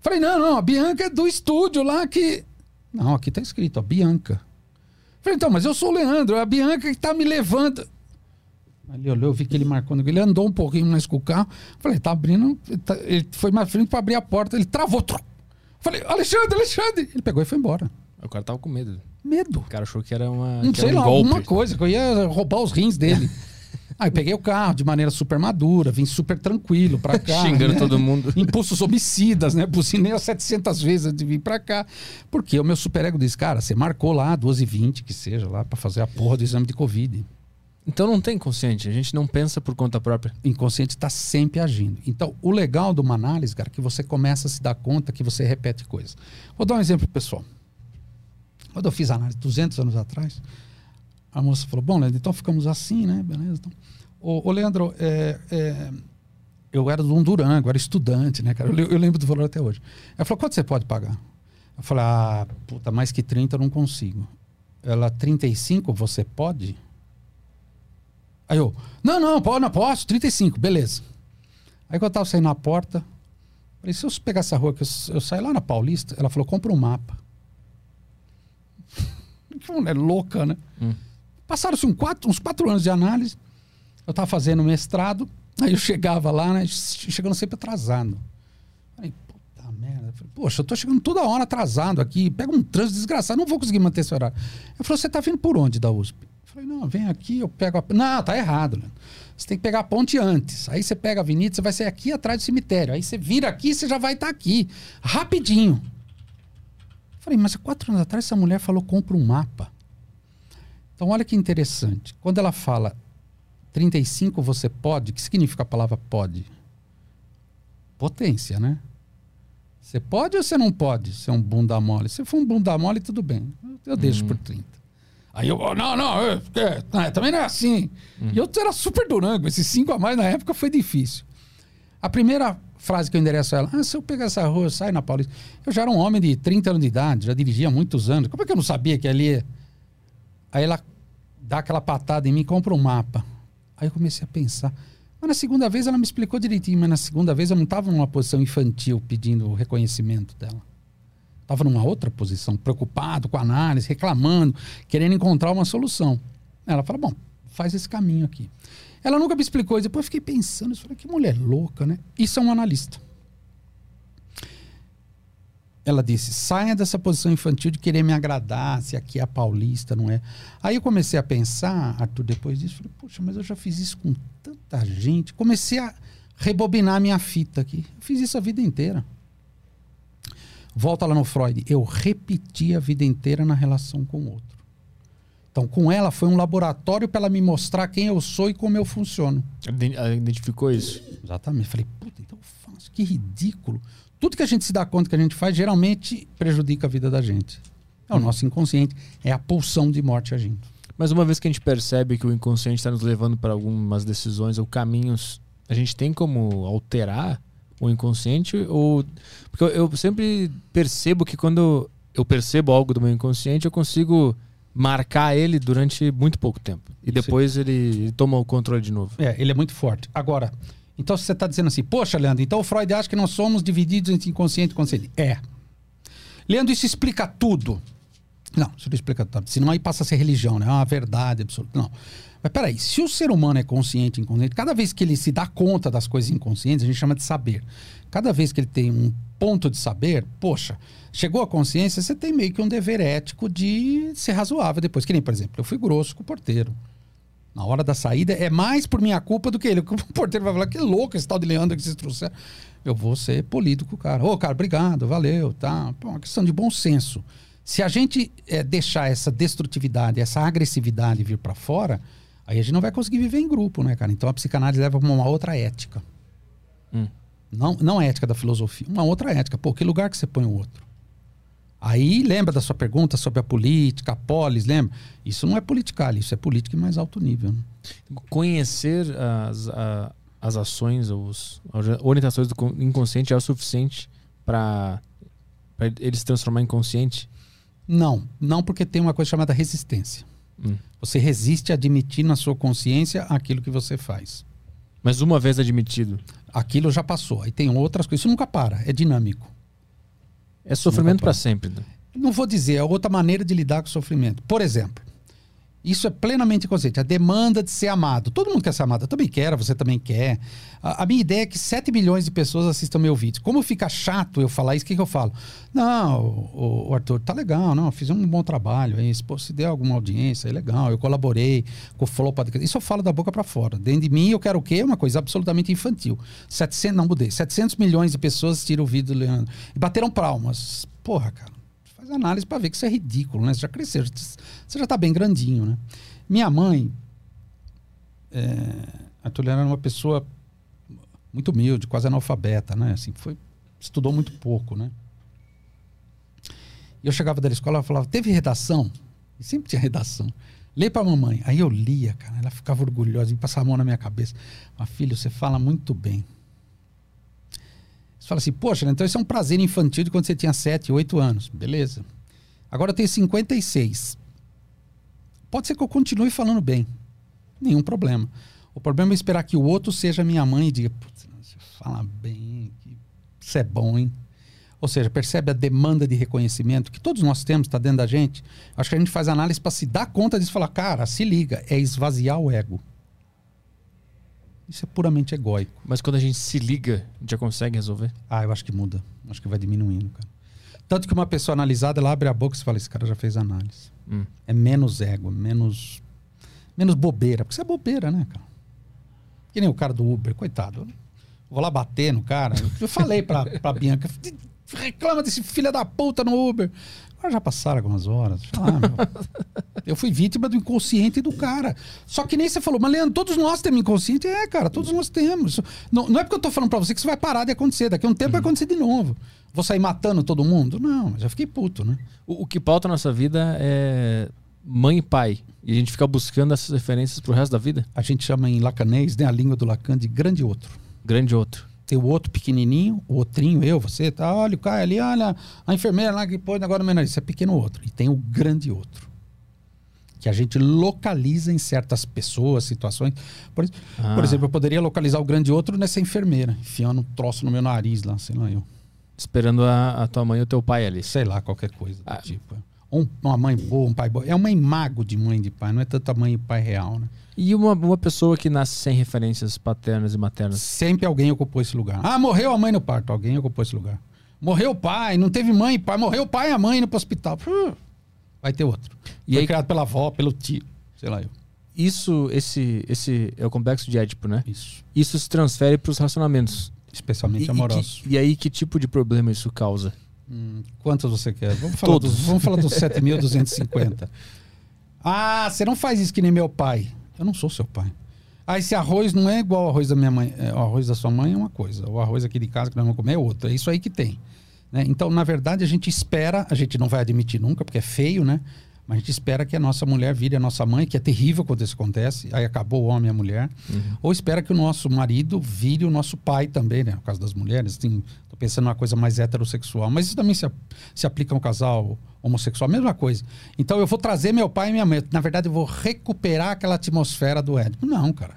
Falei: não, não, a Bianca é do estúdio lá que. Não, aqui tá escrito, ó, Bianca. Falei: então, mas eu sou o Leandro, é a Bianca que tá me levando. Ele olhou, eu vi que ele marcou. Ele andou um pouquinho mais com o carro. Falei, tá abrindo. Ele, tá- ele foi mais frente pra abrir a porta. Ele travou. Falei, Alexandre, Alexandre. Ele pegou e foi embora. O cara tava com medo. Medo. O cara achou que era uma. Não que sei um lá, golpe. alguma coisa, que eu ia roubar os rins dele. Aí peguei o carro de maneira super madura, vim super tranquilo pra cá. Xingando né? todo mundo. Impulsos homicidas, né? Bucinei as 700 vezes antes de vir pra cá. Porque o meu superego disse, cara, você marcou lá 12h20, que seja, lá pra fazer a porra do exame de Covid. Então não tem consciente. A gente não pensa por conta própria. O inconsciente está sempre agindo. Então, o legal de uma análise, cara, é que você começa a se dar conta que você repete coisas. Vou dar um exemplo pessoal. Quando eu fiz a análise 200 anos atrás, a moça falou: Bom, Leandro, então ficamos assim, né? Beleza. Então, ô, ô, Leandro, é, é, eu era de um Durango, era estudante, né, cara? Eu, eu lembro do valor até hoje. Ela falou: Quanto você pode pagar? Eu falei: Ah, puta, mais que 30 eu não consigo. Ela, 35 você pode? Aí eu, não, não, pode, não posso, 35, beleza. Aí quando eu tava saindo na porta, falei, se eu pegar essa rua que eu, eu saio lá na Paulista, ela falou, compra um mapa. Mulher louca, né? Hum. Passaram-se um quatro, uns quatro anos de análise, eu tava fazendo mestrado, aí eu chegava lá, né, che- chegando sempre atrasado. Falei, puta merda. Falei, Poxa, eu tô chegando toda hora atrasado aqui, pega um trânsito desgraçado, não vou conseguir manter esse horário. Ele falou, você tá vindo por onde da USP? Eu falei, não, vem aqui, eu pego a... Não, tá errado, Leandro. Você tem que pegar a ponte antes. Aí você pega a avenida, você vai sair aqui atrás do cemitério. Aí você vira aqui, você já vai estar aqui. Rapidinho. Falei, mas há quatro anos atrás essa mulher falou, compra um mapa. Então, olha que interessante. Quando ela fala 35 você pode, o que significa a palavra pode? Potência, né? Você pode ou você não pode ser um bunda mole? Se for um bunda mole, tudo bem. Eu, eu deixo por 30. Aí eu, oh, não, não, é, é, não, também não é assim. E eu era super durango. Esses cinco a mais na época foi difícil. A primeira frase que eu endereço a ela, ah, se eu pegar essa rua, eu saio na Paulista. Eu já era um homem de 30 anos de idade, já dirigia muitos anos. Como é que eu não sabia que ali. é- Aí ela dá aquela patada em mim, compra um mapa. Aí eu comecei a pensar. Mas na segunda vez ela me explicou direitinho, mas na segunda vez eu não estava numa posição infantil pedindo o reconhecimento dela. Estava numa outra posição, preocupado com a análise, reclamando, querendo encontrar uma solução. Ela fala: bom, faz esse caminho aqui. Ela nunca me explicou, depois eu fiquei pensando, eu falei, que mulher louca, né? Isso é um analista. Ela disse: saia dessa posição infantil de querer me agradar, se aqui é paulista, não é? Aí eu comecei a pensar, Arthur, depois disso, falei, poxa, mas eu já fiz isso com tanta gente. Comecei a rebobinar minha fita aqui. Eu fiz isso a vida inteira. Volta lá no Freud. Eu repeti a vida inteira na relação com o outro. Então, com ela, foi um laboratório para ela me mostrar quem eu sou e como eu funciono. Ela identificou isso. Exatamente. Falei, puta, então eu faço, que ridículo. Tudo que a gente se dá conta que a gente faz geralmente prejudica a vida da gente. É o nosso inconsciente, é a pulsão de morte agindo. Mas uma vez que a gente percebe que o inconsciente está nos levando para algumas decisões ou caminhos, a gente tem como alterar o inconsciente? Ou. Porque eu, eu sempre percebo que quando eu percebo algo do meu inconsciente, eu consigo marcar ele durante muito pouco tempo. E depois ele, ele toma o controle de novo. É, ele é muito forte. Agora, então você está dizendo assim, poxa, Leandro, então o Freud acha que nós somos divididos entre inconsciente e consciente. É. Leandro, isso explica tudo. Não, isso não explica tudo. Senão aí passa a ser religião, né? É uma verdade absoluta. Não. Mas peraí, se o ser humano é consciente inconsciente, cada vez que ele se dá conta das coisas inconscientes, a gente chama de saber. Cada vez que ele tem um ponto de saber, poxa, chegou a consciência, você tem meio que um dever ético de ser razoável depois. Que nem, por exemplo, eu fui grosso com o porteiro. Na hora da saída, é mais por minha culpa do que ele. O porteiro vai falar, que louco esse tal de Leandro que vocês trouxeram. Eu vou ser polido com o cara. Ô, cara, obrigado, valeu, tá. Pô, uma questão de bom senso. Se a gente eh, deixar essa destrutividade, essa agressividade vir para fora, aí a gente não vai conseguir viver em grupo, né, cara? Então a psicanálise leva para uma outra ética. Hum. Não, não a ética da filosofia, uma outra ética. Pô, que lugar que você põe o outro? Aí lembra da sua pergunta sobre a política, a polis, lembra? Isso não é politicalho, isso é política em mais alto nível. Né? Conhecer as, a- as ações, os, as orientações do con- inconsciente é o suficiente para ele se transformar em consciente? Não, não porque tem uma coisa chamada resistência. Hum. Você resiste a admitir na sua consciência aquilo que você faz. Mas uma vez admitido, Aquilo já passou. Aí tem outras coisas. Isso nunca para, é dinâmico. é sofrimento para. sempre. né? Não vou dizer, é outra maneira de lidar com o sofrimento. Por exemplo, isso é plenamente consciente. A demanda de ser amado. Todo mundo quer ser amado. Eu também quero, você também quer. A, a minha ideia é que 7 milhões de pessoas assistam meu vídeo. Como fica chato eu falar isso, o que, que eu falo? Não, o, o Arthur, tá legal, não, fiz um bom trabalho. Aí, se, pô, se der alguma audiência, é legal. Eu colaborei com o Flow Podcast. Isso eu falo da boca para fora. Dentro de mim, eu quero o quê? Uma coisa absolutamente infantil. 700, não mudei. 700 milhões de pessoas assistiram o vídeo do Leandro. E bateram palmas. Porra, cara faz análise para ver que isso é ridículo, né? Você já cresceu, você já está bem grandinho, né? Minha mãe, é, a Tuliana era uma pessoa muito humilde, quase analfabeta, né? Assim, foi, estudou muito pouco, né? E eu chegava da escola, ela falava, teve redação? E sempre tinha redação. Lê para a mamãe. Aí eu lia, cara. Ela ficava orgulhosa e passava a mão na minha cabeça. Mas, filho, você fala muito bem. Você fala assim, poxa, então isso é um prazer infantil de quando você tinha 7, 8 anos. Beleza. Agora eu tenho 56. Pode ser que eu continue falando bem. Nenhum problema. O problema é esperar que o outro seja minha mãe e diga, putz, você fala bem, isso é bom, hein? Ou seja, percebe a demanda de reconhecimento que todos nós temos, está dentro da gente. Acho que a gente faz análise para se dar conta disso e falar, cara, se liga, é esvaziar o ego. Isso é puramente egóico. Mas quando a gente se liga, a gente já consegue resolver. Ah, eu acho que muda. Acho que vai diminuindo, cara. Tanto que uma pessoa analisada, ela abre a boca e fala, esse cara já fez análise. Hum. É menos ego, menos menos bobeira. Porque isso é bobeira, né, cara? Que nem o cara do Uber, coitado. Vou lá bater no cara. Eu falei pra, pra Bianca, reclama desse filho da puta no Uber. Agora já passaram algumas horas. Meu. eu fui vítima do inconsciente do cara. Só que nem você falou, mas Leandro, todos nós temos inconsciente. É, cara, todos nós temos. Não, não é porque eu tô falando pra você que isso vai parar de acontecer. Daqui a um tempo vai acontecer de novo. Vou sair matando todo mundo? Não, já fiquei puto, né? O, o que pauta a nossa vida é mãe e pai. E a gente fica buscando essas referências pro resto da vida. A gente chama em lacanês, né, a língua do Lacan, de grande outro. Grande outro. Tem o outro pequenininho, o outrinho, eu, você, tá? Olha o Caio ali, olha a enfermeira lá que pôs agora no menor. Isso é pequeno outro. E tem o grande outro. Que a gente localiza em certas pessoas, situações. Por, Ah. por exemplo, eu poderia localizar o grande outro nessa enfermeira, enfiando um troço no meu nariz lá, sei lá, eu. Esperando a, a tua mãe e o teu pai ali. Sei lá, qualquer coisa do Ah. tipo. Ou um- uma mãe boa, um pai bom. É uma imago de mãe e de pai, não é tanto a mãe e pai real, né? E uma, uma pessoa que nasce sem referências paternas e maternas. Sempre alguém ocupou esse lugar. Ah, morreu a mãe no parto. Alguém ocupou esse lugar. Morreu o pai, não teve mãe e pai. Morreu o pai e a mãe indo pro hospital. Vai ter outro. E E Foi aí- criado pela avó, pelo tio. Sei lá eu. Isso, esse, esse é o complexo de Édipo, né? Isso. Isso se transfere pros relacionamentos. Especialmente E, e, amorosos. que- e aí, que tipo de problema isso causa? Hum, quantos você quer? Vamos falar Todos. dos, vamos falar dos 7.250. Ah, você não faz isso que nem meu pai. Eu não sou seu pai. Ah, esse arroz não é igual ao arroz da minha mãe. É, o arroz da sua mãe é uma coisa. O arroz aqui de casa que nós vamos comer é outra. É isso aí que tem. né? Então, na verdade, a gente espera, a gente não vai admitir nunca, porque é feio, né? Mas a gente espera que a nossa mulher vire a nossa mãe, que é terrível quando isso acontece. Aí acabou o homem e a mulher. Ou espera que o nosso marido vire o nosso pai também, né? No caso das mulheres, assim, tô pensando numa coisa mais heterossexual. Mas isso também se, se aplica a um casal homossexual, mesma coisa. Então eu vou trazer meu pai e minha mãe. Na verdade, eu vou recuperar aquela atmosfera do Édipo. Não, cara.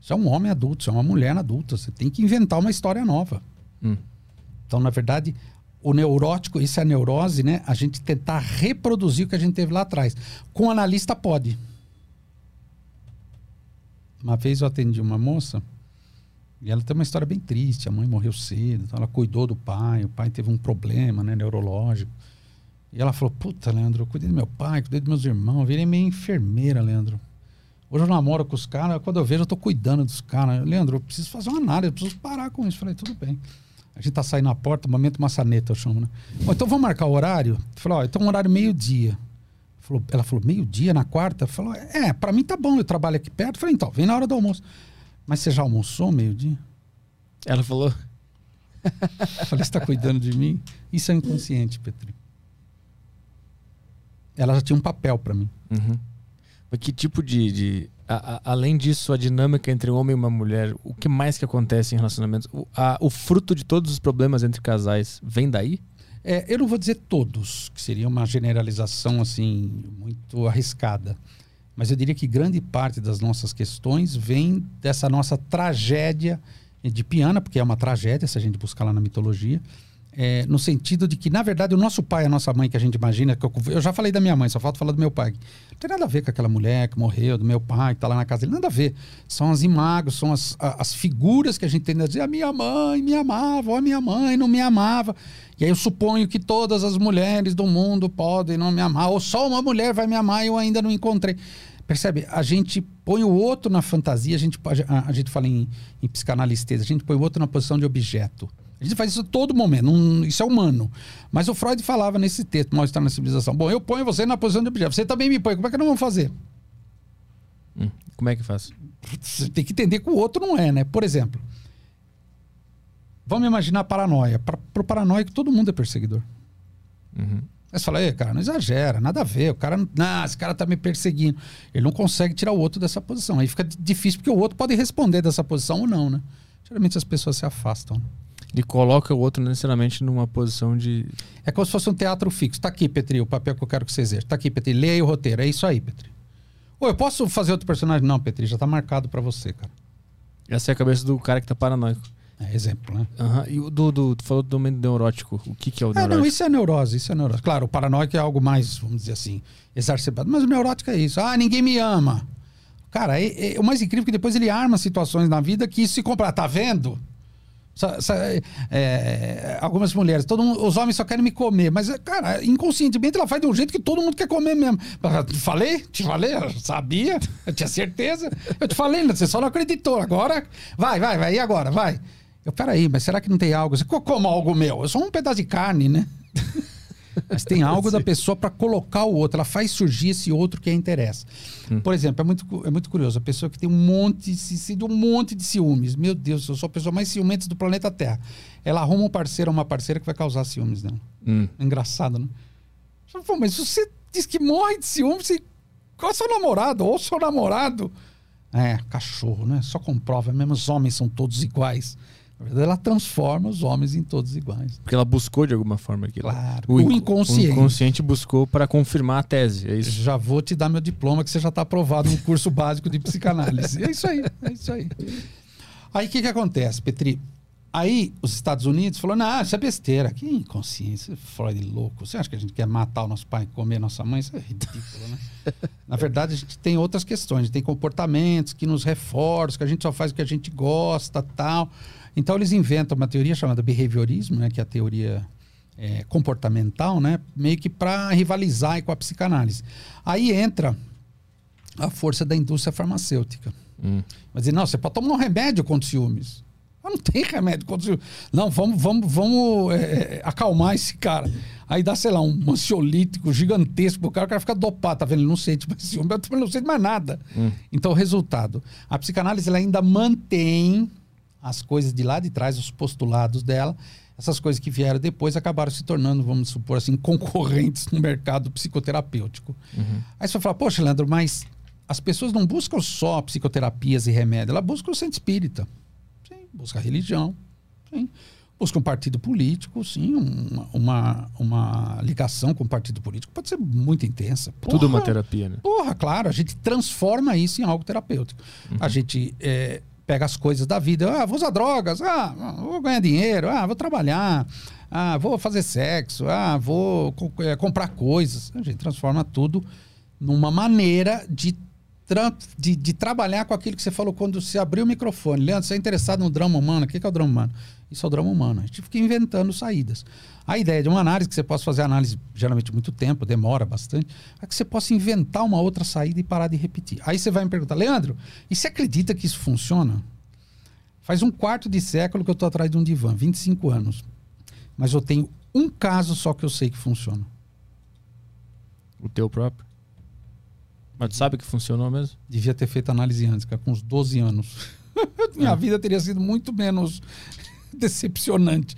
Isso é um homem adulto, isso é uma mulher adulta. Você tem que inventar uma história nova. Hum. Então, na verdade, o neurótico, isso é a neurose, né? A gente tentar reproduzir o que a gente teve lá atrás. Com analista pode. Uma vez eu atendi uma moça e ela tem uma história bem triste. A mãe morreu cedo, então ela cuidou do pai. O pai teve um problema, né, neurológico. E ela falou: Puta, Leandro, eu cuidei do meu pai, cuidei dos meus irmãos, eu virei meio enfermeira, Leandro. Hoje eu namoro com os caras, quando eu vejo, eu tô cuidando dos caras. Leandro, eu preciso fazer uma análise, eu preciso parar com isso. Falei, tudo bem. A gente tá saindo na porta, momento maçaneta, eu chamo, né? Bom, então vamos marcar o horário? Falei, ó, então horário meio-dia. Falou- Ela falou, meio-dia na quarta? Falou, é, pra mim tá bom, eu trabalho aqui perto. Falei, então, vem na hora do almoço. Mas você já almoçou meio-dia? Ela falou. Falei, você tá cuidando de mim? Isso é inconsciente, Petri. Ela já tinha um papel pra mim. Uhum. Mas que tipo de. de- a- a- além disso, a dinâmica entre um homem e uma mulher, o que mais que acontece em relacionamentos? O, a- o fruto de todos os problemas entre casais vem daí? É, eu não vou dizer todos, que seria uma generalização assim muito arriscada. Mas eu diria que grande parte das nossas questões vem dessa nossa tragédia de Piana, porque é uma tragédia se a gente buscar lá na mitologia, é, no sentido de que, na verdade, o nosso pai a nossa mãe que a gente imagina, que eu, eu, já falei da minha mãe, só falta falar do meu pai. Não tem nada a ver com aquela mulher que morreu, do meu pai que está lá na casa dele, nada a ver. São as imagens, são as, as figuras que a gente tem a dizer, a minha mãe me amava, a minha mãe não me amava. E aí eu suponho que todas as mulheres do mundo podem não me amar, ou só uma mulher vai me amar e eu ainda não encontrei. Percebe? A gente põe o outro na fantasia, a gente, a, a gente fala em, em psicanalisteza, a gente põe o outro na posição de objeto. A gente faz isso a todo momento, isso é humano. Mas o Freud falava nesse texto, Mal Estar na Civilização. Bom, eu ponho você na posição de objeto, você também me põe, como é que nós vamos fazer? Hum, como é que faz? Você tem que entender que o outro não é, né? Por exemplo, vamos imaginar a paranoia. Para o paranoico, todo mundo é perseguidor. Uhum. Aí você fala, cara, não exagera, nada a ver. O cara, não, esse cara tá me perseguindo. Ele não consegue tirar o outro dessa posição. Aí fica difícil, porque o outro pode responder dessa posição ou não, né? Geralmente as pessoas se afastam. Ele coloca o outro necessariamente numa posição de. É como se fosse um teatro fixo. Tá aqui, Petri, o papel que eu quero que você exerça. Tá aqui, Petri, leia aí o roteiro. É isso aí, Petri. Ou eu posso fazer outro personagem? Não, Petri, já tá marcado para você, cara. Essa é a cabeça do cara que tá paranoico. É exemplo, né? Uhum. E o do, do, tu falou do domínio neurótico. O que, que é o neurótico? É, não, isso é neurose, isso é neurose. Claro, o paranoico é algo mais, vamos dizer assim, exacerbado. Mas o neurótico é isso. Ah, ninguém me ama. Cara, é, é, o mais incrível é que depois ele arma situações na vida que isso se compra. Tá vendo? É, algumas mulheres, todo mundo, os homens só querem me comer, mas, cara, inconscientemente ela faz de um jeito que todo mundo quer comer mesmo. Te falei? Te falei? Eu sabia? Eu tinha certeza. Eu te falei, você só não acreditou. Agora, vai, vai, vai. E agora? Vai. Eu, peraí, mas será que não tem algo? Como algo meu? Eu sou um pedaço de carne, né? Mas tem algo da pessoa para colocar o outro. Ela faz surgir esse outro que a interessa. Hum. Por exemplo, é muito, é muito curioso. A pessoa que tem um monte, de um monte de ciúmes. Meu Deus, eu sou a pessoa mais ciumenta do planeta Terra. Ela arruma um parceiro ou uma parceira que vai causar ciúmes dela. Hum. É engraçado, né? Pô, mas você diz que morre de ciúmes, você... qual é o seu namorado? Ou seu namorado? É, cachorro, né? Só comprova. Mesmo os homens são todos iguais. Na verdade, ela transforma os homens em todos iguais. Porque ela buscou de alguma forma aquilo. Claro. O, o inconsciente. O inconsciente buscou para confirmar a tese. É isso. Já vou te dar meu diploma que você já está aprovado no curso básico de psicanálise. É isso aí, é isso aí. Aí o que, que acontece, Petri? Aí os Estados Unidos falaram, não, isso é besteira. Que inconsciência, Freud louco. Você acha que a gente quer matar o nosso pai e comer nossa mãe? Isso é ridículo, né? Na verdade, a gente tem outras questões. A gente tem comportamentos que nos reforçam, que a gente só faz o que a gente gosta, tal. Então eles inventam uma teoria chamada behaviorismo, né, que é a teoria é, comportamental, né, meio que para rivalizar com a psicanálise. Aí entra a força da indústria farmacêutica. Hum. Mas dizer, não, você pode tomar um remédio contra ciúmes. Mas não tem remédio contra ciúmes. Não, vamos, vamos, vamos é, é acalmar esse cara. Aí dá, sei lá, um ansiolítico gigantesco o cara, o cara fica dopado, tá vendo? Ele não sente mais ciúmes, mas não sente mais nada. Hum. Então, o resultado. A psicanálise ela ainda mantém as coisas de lá de trás, os postulados dela, essas coisas que vieram depois acabaram se tornando, vamos supor assim, concorrentes no mercado psicoterapêutico. Uhum. Aí você vai falar, poxa, Leandro, mas as pessoas não buscam só psicoterapias e remédios, elas buscam o centro espírita. Sim, busca a religião. Sim. Busca um partido político, sim, uma, uma, uma ligação com o um partido político pode ser muito intensa. Porra, Tudo uma terapia, né? Porra, claro, a gente transforma isso em algo terapêutico. Uhum. A gente é, pega as coisas da vida. Ah, vou usar drogas. Ah, vou ganhar dinheiro. Ah, vou trabalhar. Ah, vou fazer sexo. Ah, vou é, comprar coisas. A gente transforma tudo numa maneira de, de, de, trabalhar com aquilo que você falou quando você abriu o microfone. Leandro, você é interessado no drama humano? O que é o drama humano? Isso é o drama humano. A gente fica inventando saídas. A ideia de uma análise, que você possa fazer análise geralmente muito tempo, demora bastante, é que você possa inventar uma outra saída e parar de repetir. Aí você vai me perguntar, Leandro, e você acredita que isso funciona? Faz um quarto de século que eu estou atrás de um divã, 25 anos. Mas eu tenho um caso só que eu sei que funciona. O teu próprio? Mas tu sabe que funcionou mesmo? Devia ter feito análise antes, cara, com uns 12 anos. Minha é. vida teria sido muito menos decepcionante.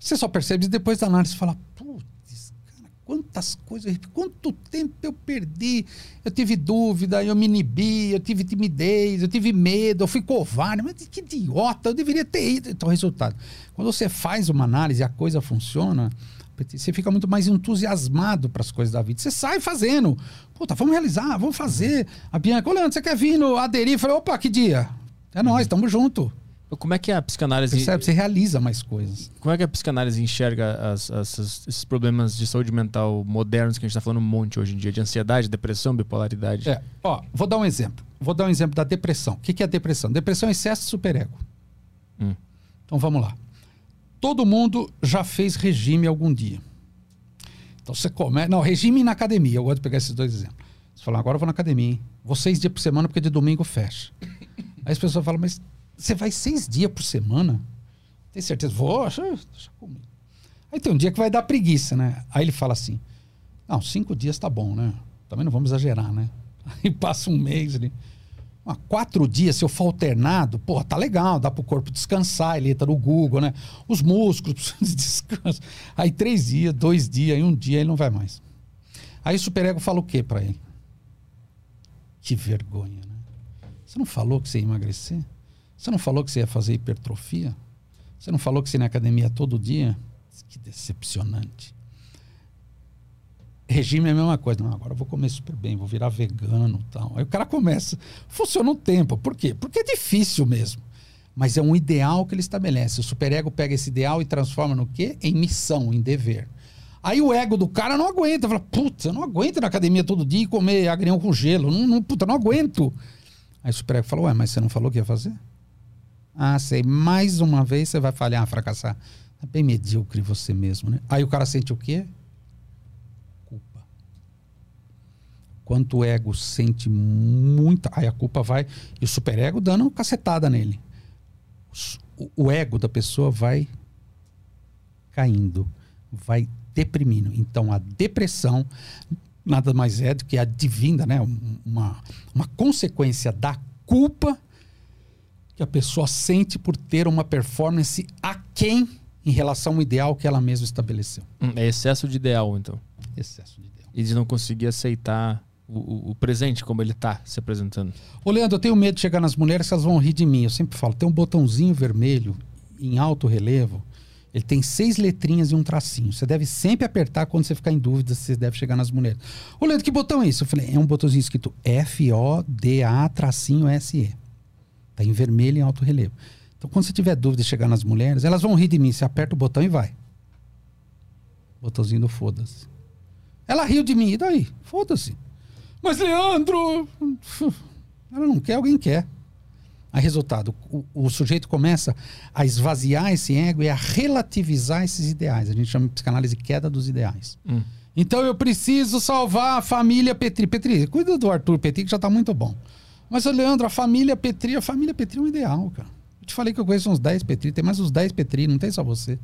Você só percebe depois da análise fala, putz, cara, quantas coisas, quanto tempo eu perdi. Eu tive dúvida, eu me inibi, eu tive timidez, eu tive medo, eu fui covarde. Mas que idiota, eu deveria ter ido. Então, resultado. Quando você faz uma análise e a coisa funciona, você fica muito mais entusiasmado para as coisas da vida. Você sai fazendo. Puta, vamos realizar, vamos fazer. A Bianca, ô Leandro, você quer vir no aderir? Eu falei, opa, que dia? É nós, estamos junto. Como é que a psicanálise. Percebe? Você realiza mais coisas. Como é que a psicanálise enxerga as, as, esses problemas de saúde mental modernos que a gente está falando um monte hoje em dia, de ansiedade, depressão, bipolaridade? É, ó, vou dar um exemplo. Vou dar um exemplo da depressão. O que, que é depressão? Depressão é excesso de superego. Hum. Então vamos lá. Todo mundo já fez regime algum dia. Então você começa. Não, regime na academia. Eu gosto de pegar esses dois exemplos. Você fala, agora eu vou na academia, hein? Vou seis dias por semana porque de domingo fecha. Aí as pessoas falam, mas você vai seis dias por semana? Tem certeza? Vou, deixa, deixa comigo. Aí tem um dia que vai dar preguiça, né? Aí ele fala assim: Não, cinco dias tá bom, né? Também não vamos exagerar, né? Aí passa um mês ali. Quatro dias, se eu for alternado, pô, tá legal, dá pro corpo descansar, ele entra no Google, né? Os músculos precisam de descanso. Aí três dias, dois dias, aí um dia ele não vai mais. Aí o superego fala o quê para ele? Que vergonha, né? Você não falou que você ia emagrecer? Você não falou que você ia fazer hipertrofia? Você não falou que você ia na academia todo dia? Que decepcionante. Regime é a mesma coisa. Não, agora eu vou comer super bem, vou virar vegano tal. Aí o cara começa. Funciona um tempo. Por quê? Porque é difícil mesmo. Mas é um ideal que ele estabelece. O superego pega esse ideal e transforma no quê? Em missão, em dever. Aí o ego do cara não aguenta. Fala, putz, eu não aguento ir na academia todo dia e comer agrião com gelo. Não, não, puta, não aguento. Aí o superego fala, ué, mas você não falou que ia fazer? Ah, sei. Mais uma vez você vai falhar, fracassar. É bem medíocre você mesmo, né? Aí o cara sente o quê? Culpa. Quanto o ego sente muita. Aí a culpa vai. E o superego dando uma cacetada nele. O, o ego da pessoa vai caindo. Vai deprimindo. Então a depressão nada mais é do que a divina, né? Uma, uma consequência da culpa que a pessoa sente por ter uma performance aquém em relação ao ideal que ela mesma estabeleceu. Hum, é excesso de ideal, então. Excesso de ideal. E de não conseguir aceitar o, o, presente como ele está se apresentando. Ô, Leandro, eu tenho medo de chegar nas mulheres que elas vão rir de mim. Eu sempre falo, tem um botãozinho vermelho em alto relevo. Ele tem seis letrinhas e um tracinho. Você deve sempre apertar quando você ficar em dúvida se você deve chegar nas mulheres. Ô, Leandro, que botão é isso? Eu falei, é um botãozinho escrito F-O-D-A tracinho S-E. Está em vermelho em alto relevo. Então, quando você tiver dúvida de chegar nas mulheres, elas vão rir de mim. Você aperta o botão e vai. Botãozinho do foda-se. Ela riu de mim. E daí? Foda-se. Mas, Leandro... Ela não quer, alguém quer. Aí, resultado, o, o, sujeito começa a esvaziar esse ego e a relativizar esses ideais. A gente chama de psicanálise queda dos ideais. Hum. Então, eu preciso salvar a família Petri. Petri, cuida do Arthur Petri, que já está muito bom. Mas, Leandro, a família Petri, a família Petri é um ideal, cara. Eu te falei que eu conheço uns 10 Petri, tem mais uns 10 Petri, não tem só você.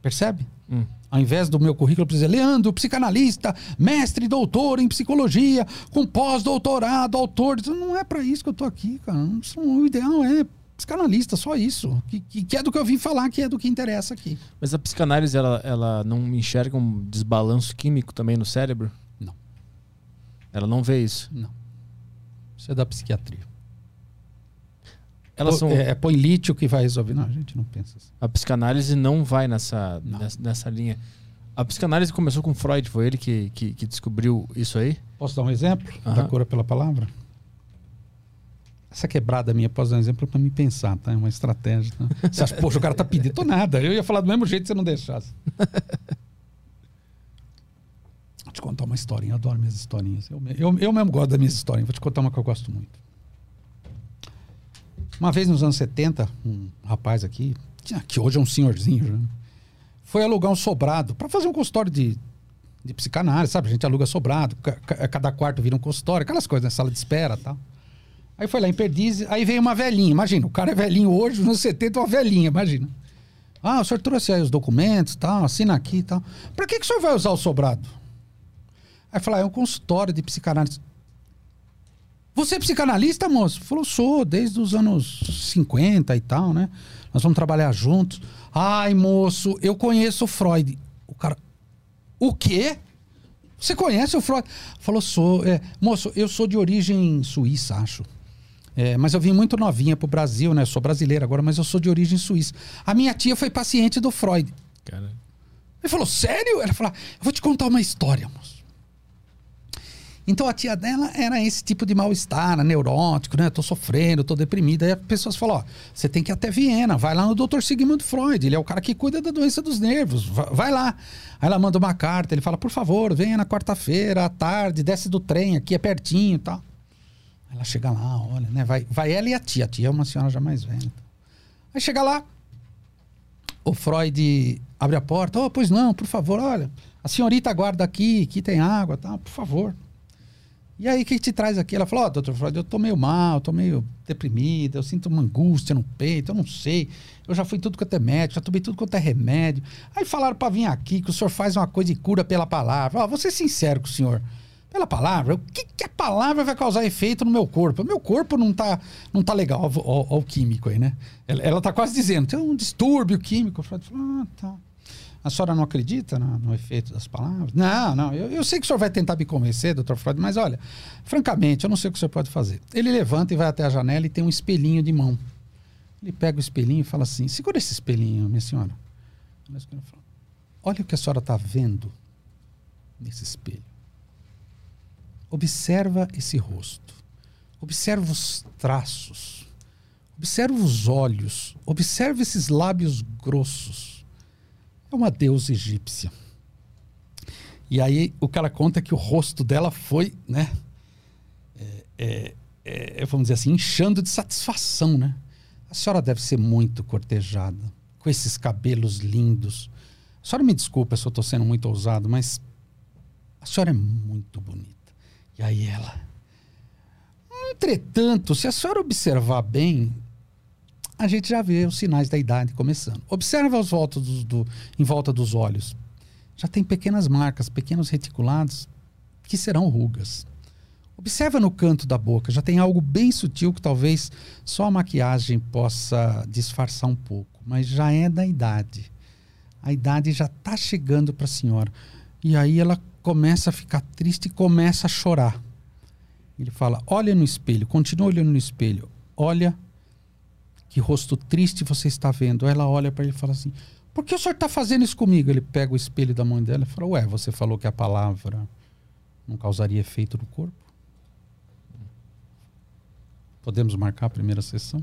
Percebe? Hum. Ao invés do meu currículo, eu preciso dizer, Leandro, psicanalista, mestre, doutor em psicologia, com pós-doutorado, autor. Não é para isso que eu tô aqui, cara. O ideal é psicanalista, só isso. Que, que, que, é do que eu vim falar, que é do que interessa aqui. Mas a psicanálise, ela, ela não enxerga um desbalanço químico também no cérebro? Não. Ela não vê isso? Não. Isso é da psiquiatria. Elas são... é, é põe lítio que vai resolver. Não, a gente não pensa assim. A psicanálise não vai nessa, não. nessa, nessa, linha. A psicanálise começou com Freud, foi ele que, que, que descobriu isso aí? Posso dar um exemplo uhum. da cura pela palavra? Essa quebrada minha, posso dar um exemplo para me pensar, tá? É uma estratégia. Tá? Você acha, poxa, o cara tá pedindo. Tô nada. Eu ia falar do mesmo jeito se você não deixasse. Vou te contar uma historinha, eu adoro minhas historinhas. Eu, eu, eu mesmo gosto das minhas historinhas, vou te contar uma que eu gosto muito. Uma vez nos anos 70, um rapaz aqui, que hoje é um senhorzinho, já, foi alugar um sobrado para fazer um consultório de, de psicanálise, sabe? A gente aluga sobrado, cada quarto vira um consultório, aquelas coisas, né? sala de espera tal. Aí foi lá em Perdizes, aí veio uma velhinha, imagina, o cara é velhinho hoje, nos anos 70, uma velhinha, imagina. Ah, o senhor trouxe aí os documentos, tal, assina aqui e tal. Para que, que o senhor vai usar o sobrado? Aí falou, ah, é um consultório de psicanálise. Você é psicanalista, moço? Falou, sou, desde os anos 50 e tal, né? Nós vamos trabalhar juntos. Ai, moço, eu conheço Freud. O cara. O quê? Você conhece o Freud? Falou, sou. É, moço, eu sou de origem suíça, acho. É, mas eu vim muito novinha pro Brasil, né? Eu sou brasileira agora, mas eu sou de origem suíça. A minha tia foi paciente do Freud. Cara. Ele falou, sério? Ela falou, eu vou te contar uma história, moço. Então a tia dela era esse tipo de mal-estar, neurótico, né? Tô sofrendo, tô deprimida. Aí as pessoas falam, ó, você tem que ir até Viena, vai lá no Dr. Sigmund Freud, ele é o cara que cuida da doença dos nervos, vai, lá. Aí ela manda uma carta, ele fala, por favor, venha na quarta-feira, à tarde, desce do trem, aqui é pertinho e tal. Aí ela chega lá, olha, né? Vai, vai ela e a tia. A tia é uma senhora já mais velha. Aí chega lá, o Freud abre a porta. Oh, pois não, por favor, olha, a senhorita aguarda aqui, aqui tem água, tá? Por favor. E aí, o que te traz aqui? Ela falou, ó, oh, doutor Freud, eu tô meio mal, tô meio deprimida, eu sinto uma angústia no peito, eu não sei. Eu já fui tudo quanto é médico, já tomei tudo quanto é remédio. Aí falaram para vir aqui, que o senhor faz uma coisa e cura pela palavra. Ó, oh, vou ser sincero com o senhor. Pela palavra, o que, que, a palavra vai causar efeito no meu corpo? O meu corpo não tá, não tá legal. Olha o químico aí, né? Ela, ela tá quase dizendo, tem um distúrbio químico. O Freud falou, ah, tá. A senhora não acredita no, no efeito das palavras? Não, não. Eu, eu, sei que o senhor vai tentar me convencer, doutor Freud, mas olha, francamente, eu não sei o que o senhor pode fazer. Ele levanta e vai até a janela e tem um espelhinho de mão. Ele pega o espelhinho e fala assim: segura esse espelhinho, minha senhora. Olha o que a senhora está vendo nesse espelho. Observa esse rosto. Observa os traços. Observa os olhos. Observa esses lábios grossos é uma deusa egípcia. E aí o cara conta que o rosto dela foi, né? É, é, é, vamos dizer assim, inchando de satisfação, né? A senhora deve ser muito cortejada, com esses cabelos lindos. A senhora me desculpa se eu estou sendo muito ousado, mas a senhora é muito bonita. E aí ela. Entretanto, se a senhora observar bem, a gente já vê os sinais da idade começando. Observa os voltas do, do, em volta dos olhos. Já tem pequenas marcas, pequenos reticulados, que serão rugas. Observa no canto da boca, já tem algo bem sutil que talvez só a maquiagem possa disfarçar um pouco, mas já é da idade. A idade já está chegando para a senhora. E aí ela começa a ficar triste e começa a chorar. Ele fala: Olha no espelho, continua olhando no espelho. Olha que rosto triste você está vendo. Ela olha para ele e fala assim: Por que o senhor está fazendo isso comigo? Ele pega o espelho da mãe dela e fala: Ué, você falou que a palavra não causaria efeito no corpo? Podemos marcar a primeira sessão?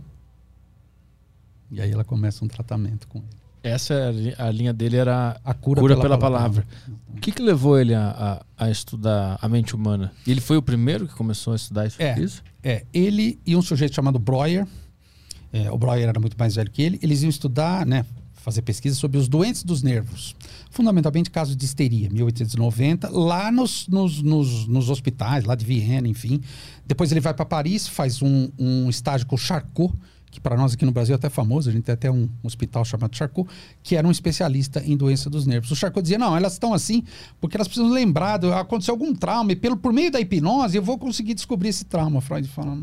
E aí ela começa um tratamento com ele. Essa é a linha dele era a cura, cura pela, pela, palavra. palavra. O que, que levou ele a, a, a, estudar a mente humana? Ele foi o primeiro que começou a estudar isso? É, isso? é ele e um sujeito chamado Breuer, é, o Breuer era muito mais velho que ele, eles iam estudar, né, fazer pesquisa sobre os doentes dos nervos, fundamentalmente casos de histeria, 1890, lá nos, nos, nos, nos hospitais, lá de Viena, enfim. Depois ele vai para Paris, faz um, um estágio com o Charcot, que para nós aqui no Brasil é até famoso, a gente tem até um hospital chamado Charcot, que era um especialista em doença dos nervos. O Charcot dizia, não, elas estão assim porque elas precisam lembrar, aconteceu algum trauma, e pelo, por meio da hipnose eu vou conseguir descobrir esse trauma. Freud fala,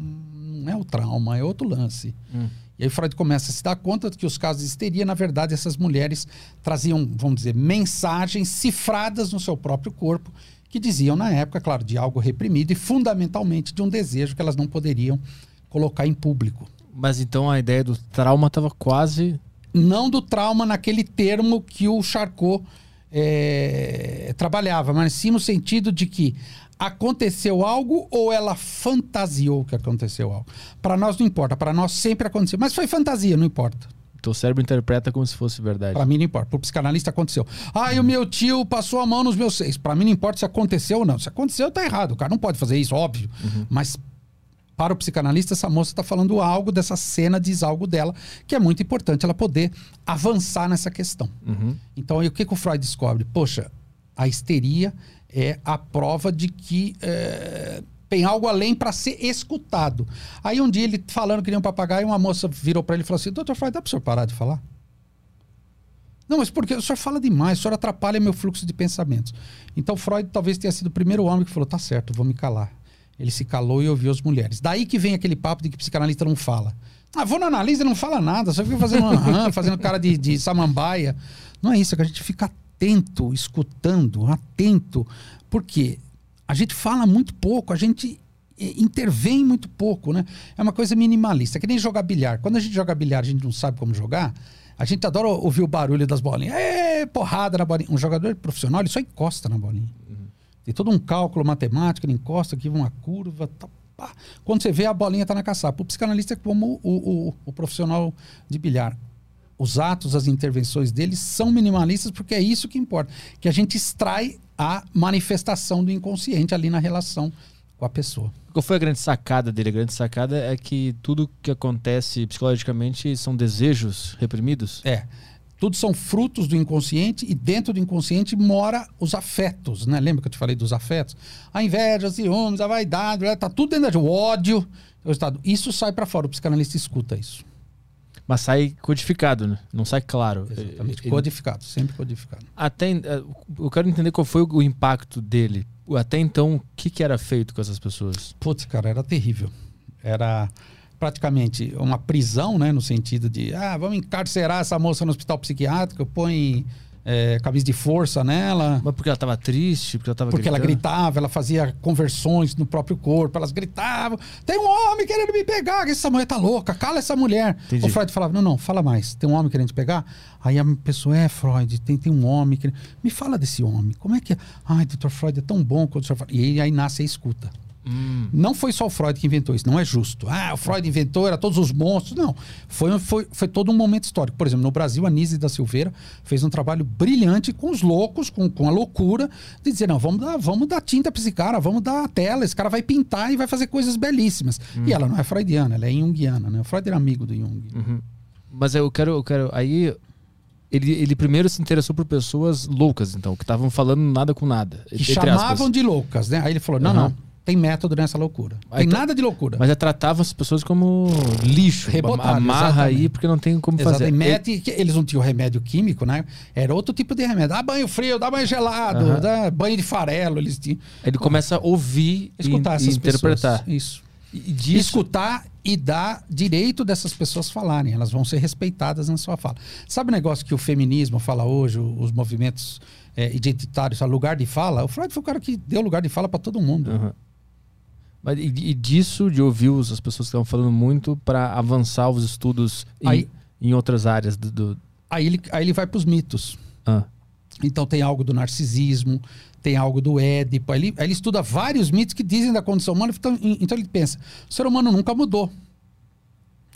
não é o trauma, é outro lance. Hum. E aí Freud começa a se dar conta de que os casos de histeria, na verdade, essas mulheres traziam, vamos dizer, mensagens cifradas no seu próprio corpo, que diziam na época, claro, de algo reprimido e fundamentalmente de um desejo que elas não poderiam colocar em público. Mas então a ideia do trauma estava quase. Não do trauma naquele termo que o Charcot é, trabalhava, mas sim no sentido de que aconteceu algo ou ela fantasiou que aconteceu algo. Para nós não importa, para nós sempre aconteceu. Mas foi fantasia, não importa. Teu cérebro interpreta como se fosse verdade. Para mim não importa. Para o psicanalista aconteceu. Ah, e o meu tio passou a mão nos meus seis. Para mim não importa se aconteceu ou não. Se aconteceu, tá errado. O cara não pode fazer isso, óbvio. Uhum. Mas para o psicanalista, essa moça está falando algo dessa cena, diz algo dela, que é muito importante ela poder avançar nessa questão. Uhum. Então, o que, que o Freud descobre? Poxa, a histeria é a prova de que é, tem algo além para ser escutado. Aí um dia ele falando que nem um papagaio, uma moça virou para ele e falou assim: Doutor Freud, dá para o senhor parar de falar? Não, mas porque o senhor fala demais, o senhor atrapalha meu fluxo de pensamentos. Então Freud talvez tenha sido o primeiro homem que falou: tá certo, vou me calar. Ele se calou e ouviu as mulheres. Daí que vem aquele papo de que psicanalista não fala. Ah, vou na analisa e não fala nada, só fica fazendo, fazendo cara de, de samambaia. Não é isso, é que a gente fica atento, escutando, atento, porque a gente fala muito pouco, a gente eh, intervém muito pouco, né? É uma coisa minimalista, que nem jogar bilhar. Quando a gente joga bilhar, a gente não sabe como jogar. A gente adora ouvir o barulho das bolinhas. É, porrada na bolinha. Um jogador profissional, ele só encosta na bolinha. Tem todo um cálculo matemático, ele encosta aqui uma curva. Tá. Quando você vê, a bolinha está na caçapa. O psicanalista é como o, o, o profissional de bilhar. Os atos, as intervenções deles são minimalistas porque é isso que importa. Que a gente extrai a manifestação do inconsciente ali na relação com a pessoa. Qual foi a grande sacada dele? A grande sacada é que tudo que acontece psicologicamente são desejos reprimidos? É. Tudo são frutos do inconsciente e dentro do inconsciente mora os afetos, né? Lembra que eu te falei dos afetos? A inveja, os ciúmes, a vaidade, tá tudo dentro da o ódio, o estado. Isso sai para fora, o psicanalista escuta isso. Mas sai codificado, né? Não sai claro. Exatamente, Ele... codificado, sempre codificado. Até eh, eu quero entender qual foi o impacto dele. Até então, o que, que era feito com essas pessoas? Putz, cara, era terrível. Era praticamente uma prisão, né? No sentido de, ah, vamos encarcerar essa moça no hospital psiquiátrico, põe é, camisa de força nela. Mas porque ela estava triste? Porque ela estava Porque gritando? ela gritava, ela fazia conversões no próprio corpo, elas gritavam: tem um homem querendo me pegar, essa mulher tá louca, cala essa mulher. Entendi. O Freud falava: não, não, fala mais, tem um homem querendo te pegar? Aí a pessoa, é, Freud, tem, tem um homem querendo. Me fala desse homem, como é que é? Ai, doutor Freud, é tão bom quando o senhor fala. E aí nasce a escuta. Hum. Não foi só o Freud que inventou isso, não é justo. Ah, o Freud inventou, era todos os monstros. Não. Foi, foi, foi todo um momento histórico. Por exemplo, no Brasil, a Nise da Silveira fez um trabalho brilhante com os loucos, com, com a loucura, de dizer: não, vamos dar, vamos dar tinta para esse cara, vamos dar a tela, esse cara vai pintar e vai fazer coisas belíssimas. Hum. E ela não é freudiana, ela é junguiana, né? O Freud era amigo do Jung. Uhum. Mas eu quero, eu quero. Aí ele, ele primeiro se interessou por pessoas loucas, então, que estavam falando nada com nada. Que chamavam aspas. de loucas, né? Aí ele falou: não, uhum. não tem método nessa loucura. Tem nada de loucura. Mas é tratava as pessoas como lixo. Rebotado, amarra exatamente. aí porque não tem como fazer. Mete, eles não tinham remédio químico, né? Era outro tipo de remédio. Dá banho frio, dá banho gelado, uhum. dá banho de farelo. Eles tinham. Ele começa a ouvir Escutar e, e interpretar. Pessoas. Isso. E disso... Escutar e dar direito dessas pessoas falarem. Elas vão ser respeitadas na sua fala. Sabe o negócio que o feminismo fala hoje, os movimentos é, identitários, lugar de fala? O Freud foi o cara que deu lugar de fala para todo mundo. Uhum. Mas, e, e, disso, de ouvir as pessoas que estavam falando muito para avançar os estudos aí, em, em outras áreas do. do... Aí, ele, aí ele vai para os mitos. Ah. Então tem algo do narcisismo, tem algo do Édipo. Aí ele, ele estuda vários mitos que dizem da condição humana. Então, então ele pensa: o ser humano nunca mudou.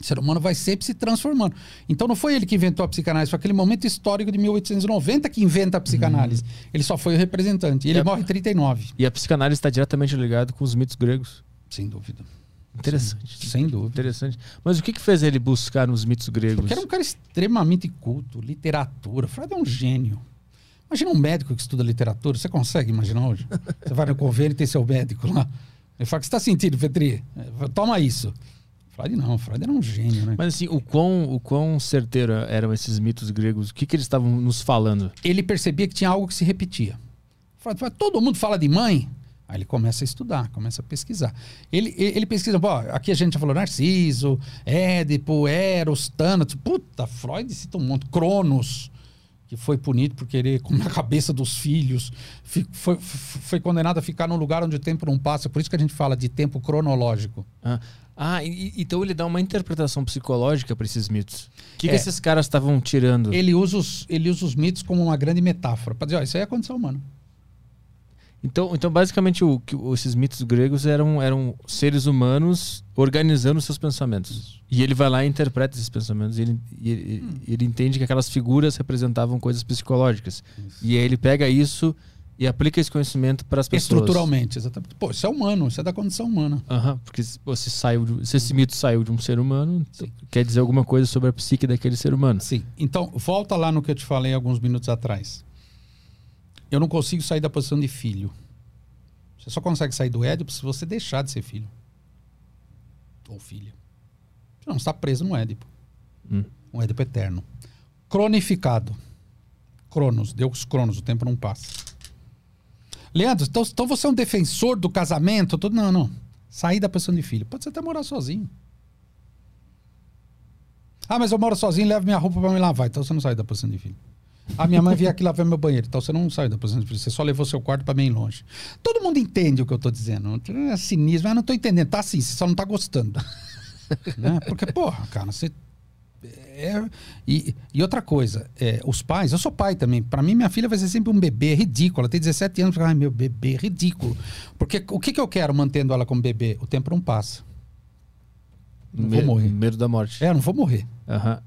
O ser humano vai sempre se transformando. Então não foi ele que inventou a psicanálise, foi aquele momento histórico de 1890 que inventa a psicanálise. Uhum. Ele só foi o representante. E ele e morre em 39. E a psicanálise está diretamente ligada com os mitos gregos. Sem dúvida. Interessante. Sem, sem, dúvida. Interessante. Mas o que, que fez ele buscar nos mitos gregos? Porque era um cara extremamente culto, literatura. Freud é um gênio. Imagina um médico que estuda literatura. Você consegue imaginar hoje? Você vai no convênio e tem seu médico lá. Ele fala: O que você está sentindo, Petri? Toma isso. Freud não, Freud era um gênio, né? Mas assim, o quão, o quão certeiro eram esses mitos gregos? O que, que eles estavam nos falando? Ele percebia que tinha algo que se repetia. Freud fala, todo mundo fala de mãe? Aí ele começa a estudar, começa a pesquisar. Ele, ele pesquisa, pô, aqui a gente já falou Narciso, Édipo, Eros, Tânatos. Puta, Freud cita um monte. Cronos, que foi punido por querer comer a cabeça dos filhos. Foi, foi, condenado a ficar num lugar onde o tempo não passa. Por isso que a gente fala de tempo cronológico. Ah. Ah, e, então ele dá uma interpretação psicológica para esses mitos. O que, é, que esses caras estavam tirando? Ele usa, os, ele usa os mitos como uma grande metáfora. Para dizer, ó, isso aí é a condição humana. Então, então basicamente, o, que, esses mitos gregos eram, eram seres humanos organizando seus pensamentos. E ele vai lá e interpreta esses pensamentos. E ele, e, hum. ele entende que aquelas figuras representavam coisas psicológicas. Isso. E aí ele pega isso e aplica esse conhecimento para as pessoas. Estruturalmente, exatamente. Pô, isso é humano, isso é da condição humana. Aham, uhum, porque se, você saiu de, se esse mito saiu de um ser humano, então quer dizer alguma coisa sobre a psique daquele ser humano. Sim. Então, volta lá no que eu te falei alguns minutos atrás. Eu não consigo sair da posição de filho. Você só consegue sair do Édipo se você deixar de ser filho. Ou filha. Você não está preso no Édipo. Hum. Um Édipo eterno. Cronificado. Cronos, Deus Cronos, o tempo não passa. Leandro, então, então você é um defensor do casamento? Todo... Não, não. Sair da posição de filho. Pode ser até morar sozinho. Ah, mas eu moro sozinho levo minha roupa para me lavar. Então você não sai da posição de filho. A minha mãe veio aqui lavar meu banheiro. Então você não saiu da posição de privilégio. Você só levou seu quarto para bem longe. Todo mundo entende o que eu tô dizendo. É cinismo. Eu não tô entendendo. Tá assim, você só não tá gostando. né? Porque, porra, cara, você. É, e, e outra coisa, é, os pais, eu sou pai também. Para mim, minha filha vai ser sempre um bebê ridículo. Ela tem 17 anos. Ai, meu bebê, ridículo. Porque o que, que eu quero mantendo ela como bebê? O tempo não passa. Não vou Me- morrer. Medo da morte. É, eu não vou morrer. Aham.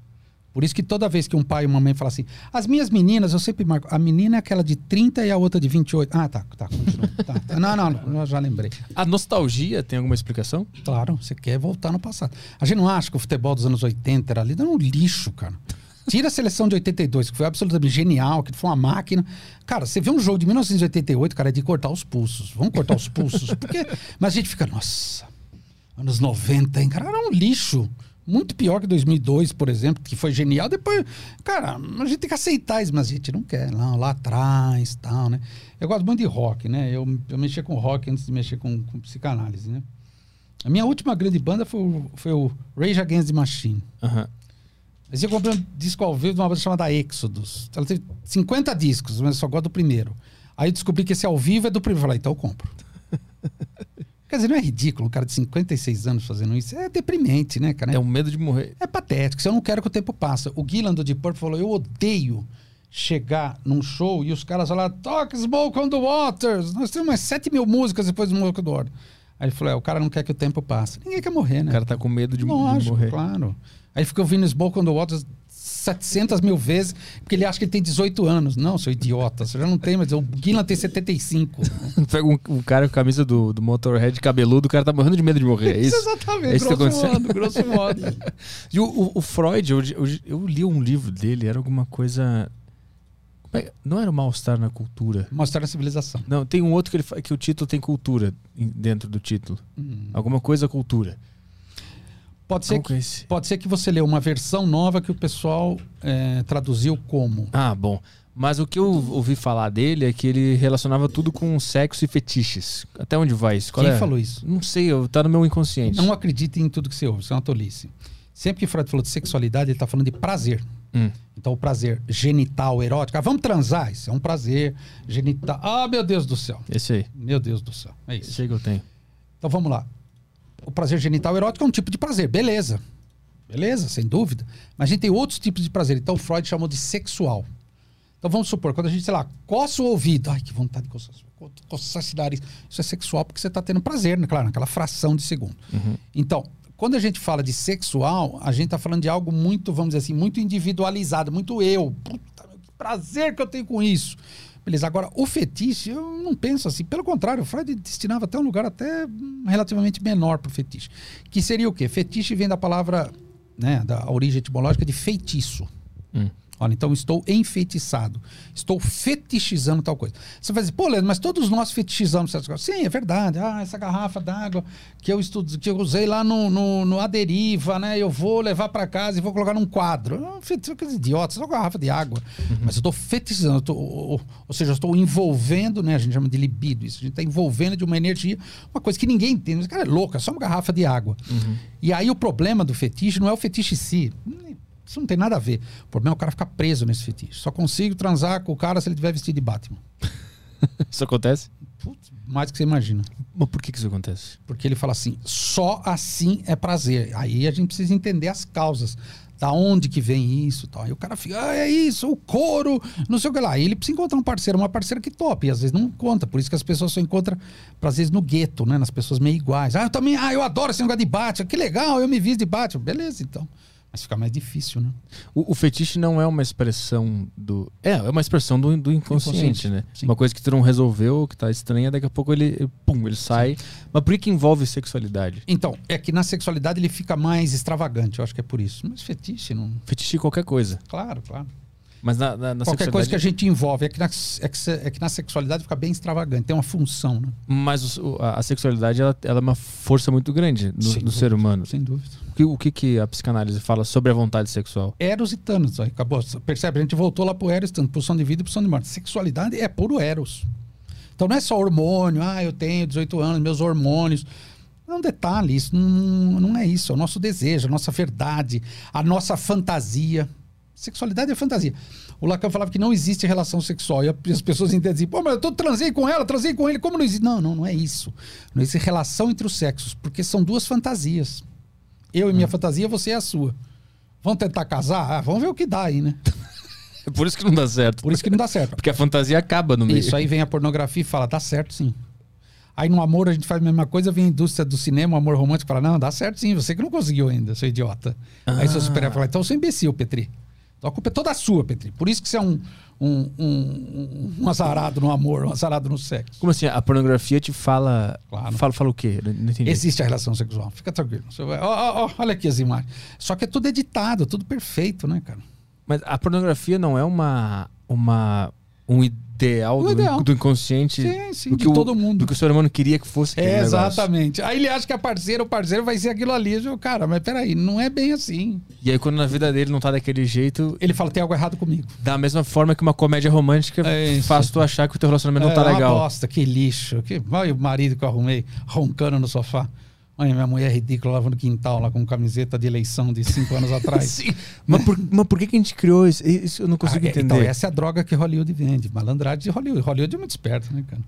Por isso que toda vez que um pai e uma mãe falam assim, as minhas meninas, eu sempre marco, a menina é aquela de 30 e a outra de 28. Ah, tá, tá, continua. Tá, tá. Não, não, não, eu já lembrei. A nostalgia tem alguma explicação? Claro, você quer voltar no passado. A gente não acha que o futebol dos anos 80 era ali, era um lixo, cara. Tira a seleção de 82, que foi absolutamente genial, que foi uma máquina. Cara, você vê um jogo de 1988, cara, é de cortar os pulsos. Vamos cortar os pulsos. Porque... Mas a gente fica, nossa, anos 90, hein, cara, era um lixo. Muito pior que 2002, por exemplo, que foi genial. Depois, cara, a gente tem que aceitar isso, mas a gente não quer. Lá, lá atrás, tal, né? Eu gosto muito de rock, né? Eu, eu mexia com rock antes de mexer com, com psicanálise, né? A minha última grande banda foi, o- foi o Rage Against the Machine. Aham. Mas eu comprei um disco ao vivo de uma banda chamada Exodus. Ela teve 50 discos, mas eu só gosto do primeiro. Aí eu descobri que esse ao vivo é do primeiro. Eu falei, então eu compro. Quer dizer, não é ridículo um cara de 56 anos fazendo isso? É deprimente, né, cara? É um medo de morrer. É patético. Se eu não quero que o tempo passe. O Gillan do Deep Purple falou: eu odeio chegar num show e os caras falar Talk Smoke on the Waters. Nós temos umas 7 mil músicas depois do Smoke on the Water. Aí ele falou: é, o cara não quer que o tempo passe. Ninguém quer morrer, né? O cara tá com medo de, de Lógico, morrer. claro. Aí fica ouvindo Smoke on the Waters 700 mil vezes porque ele acha que ele tem 18 anos. Não, seu idiota. Você já não tem, mas o Gillan tem 75. Pega um, um cara com a camisa do, do Motorhead cabeludo, o cara tá morrendo de medo de morrer. É isso? Exatamente. É isso que tá grosso acontecendo? modo, grosso modo. E o, o- o Freud, eu, eu, eu li um livro dele, era alguma coisa. é- Não era o mal-estar na cultura. Mostrar a civilização. Não, tem um outro que, ele, que o título tem cultura dentro do título. Hum. Alguma coisa cultura. Pode ser que que é? Pode ser que você leu uma versão nova que o pessoal é, traduziu como. Ah, bom. Mas o que eu ouvi falar dele é que ele relacionava tudo com sexo e fetiches. Até onde vai isso? Qual Quem é? falou isso? Não sei, eu- tá no meu inconsciente. Não acredite em tudo que você ouve, isso é uma tolice. Sempre que Freud falou de sexualidade, ele está falando de prazer. Hum. Então, o prazer genital, erótico. Ah, vamos transar? Isso é um prazer genital. Ah, meu Deus do céu. Esse aí. Meu Deus do céu. É isso. Esse aí que eu tenho. Então, vamos lá. O prazer genital erótico é um tipo de prazer. Beleza. Beleza, sem dúvida. Mas a gente tem outros tipos de prazer. Então, Freud chamou de sexual. Então, vamos supor, quando a gente, sei lá, coça o ouvido. Ai, que vontade de coçar, co- coçar esse nariz. Isso é sexual porque você está tendo prazer, né? Claro, naquela fração de segundo. Então, quando a gente fala de sexual, a gente está falando de algo muito, vamos dizer assim, muito individualizado, muito eu. Puta, que prazer que eu tenho com isso. Beleza, agora o fetiche, eu não penso assim. Pelo contrário, o Freud destinava até um lugar até relativamente menor para o fetiche. Que seria o quê? Fetiche vem da palavra, né, da origem etimológica de feitiço. Hum. Então estou enfeitiçado. Estou fetichizando tal coisa. Você vai dizer, pô, Leandro, mas todos nós fetichizamos certas coisas. Sim, é verdade. Ah, essa garrafa d'água que eu estudo, que eu usei lá no, no, no Aderiva, né? Eu vou levar para casa e vou colocar num quadro. Ah, fetiche, coisa idiota, só uma garrafa de água. Mas eu estou fetichizando, eu tô- ou, ou- seja, eu estou envolvendo, né? A gente chama de libido isso. A gente está envolvendo de uma energia, uma coisa que ninguém entende. Mas, cara, é louco, é só uma garrafa de água. E aí o problema do fetiche não é o fetiche em si. Isso não tem nada a ver. O problema é o cara ficar preso nesse fetiche. Só consigo transar com o cara se ele tiver vestido de Batman. Isso acontece? Putz, mais do que você imagina. Mas por que, que isso acontece? Porque ele fala assim, só assim é prazer. Aí a gente precisa entender as causas. Da onde que vem isso tal. Aí o cara fica, ah, é isso, o couro, não sei o que lá. Aí ele precisa encontrar um parceiro, uma parceira que tope. E às vezes não encontra. Por isso que as pessoas só encontram, às vezes, no gueto, né? Nas pessoas meio iguais. Ah, eu também, ah, eu adoro esse negócio de Batman. Que legal, eu me visto de Batman. Beleza, então. Mas fica mais difícil, né? O, o fetiche não é uma expressão do. É, é uma expressão do, do inconsciente, Inconsciente, né? sim. Uma coisa que tu não resolveu, que tá estranha, daqui a pouco ele, pum, ele sai. Mas por que, que envolve sexualidade? Então, é que na sexualidade ele fica mais extravagante, eu acho que é por isso. Mas fetiche, não. Fetiche qualquer coisa. Claro, claro. Mas na, na, na Qualquer coisa que a sexualidade. gente envolve. É que, na, é, que, é que na sexualidade fica bem extravagante, tem uma função, né? Mas o- a, a sexualidade ela, ela é uma força muito grande no, no ser humano. Sem dúvida. O que, o que, que a psicanálise fala sobre a vontade sexual? Eros e Thanos, acabou. Percebe? A gente voltou lá pro Eros Thanos, pulsão de vida e pulsão de morte. Sexualidade é puro Eros. Então não é só hormônio, ah, eu tenho 18 anos, meus hormônios. É um detalhe, isso não, não é isso. É o nosso desejo, a nossa verdade, a nossa fantasia. Sexualidade é fantasia. O Lacan falava que não existe relação sexual. E as pessoas entendem, pô, mas eu transei com ela, transei com ele, como não existe? Não, não, não é isso. Não existe relação entre os sexos, porque são duas fantasias. Eu e minha fantasia, você é a sua. Vamos tentar casar? Ah, vamos ver o que dá aí, né? É por isso que não dá certo. Por isso que não dá certo. Porque a fantasia acaba no meio. Isso aí vem a pornografia e fala, dá certo sim. Aí no amor a gente faz a mesma coisa, vem a indústria do cinema, o amor romântico, fala, não, dá certo sim, você que não conseguiu ainda, seu idiota. Aí seu super fala, então eu sou imbecil, Petri. Então a culpa é toda sua, Petri. Por isso que você é um, um, um, um azarado no amor, um azarado no sexo. Como assim? A pornografia te fala. Claro. Fala, fala o quê? Não entendi. Existe a relação sexual, fica tranquilo. Você vai, ó, ó, ó, olha aqui as imagens. Só que é tudo editado, tudo perfeito, né, cara? Mas a pornografia não é uma. uma um ideal, do, ideal. do inconsciente. Sim, sim, do de que o- todo mundo. Do que o ser humano queria que fosse. É, negócio. exatamente. Aí ele acha que a parceira, o parceiro vai ser aquilo ali. Eu cara, mas peraí, não é bem assim. E aí, quando na vida dele não tá daquele jeito, Ele fala, tem algo errado comigo. da mesma forma que uma comédia romântica É faz tu achar que o teu relacionamento não tá é uma legal. bosta, que lixo. Que... Olha o marido que eu arrumei, roncando no sofá. Olha, minha mulher ridícula lavando quintal lá com camiseta de eleição de cinco anos atrás. Mas, por, mas por que, que a gente criou isso? Isso eu não consigo Ah, é, entender. Então, essa é a droga que Hollywood vende. Malandragem de Hollywood. Hollywood é muito esperto, né, cara?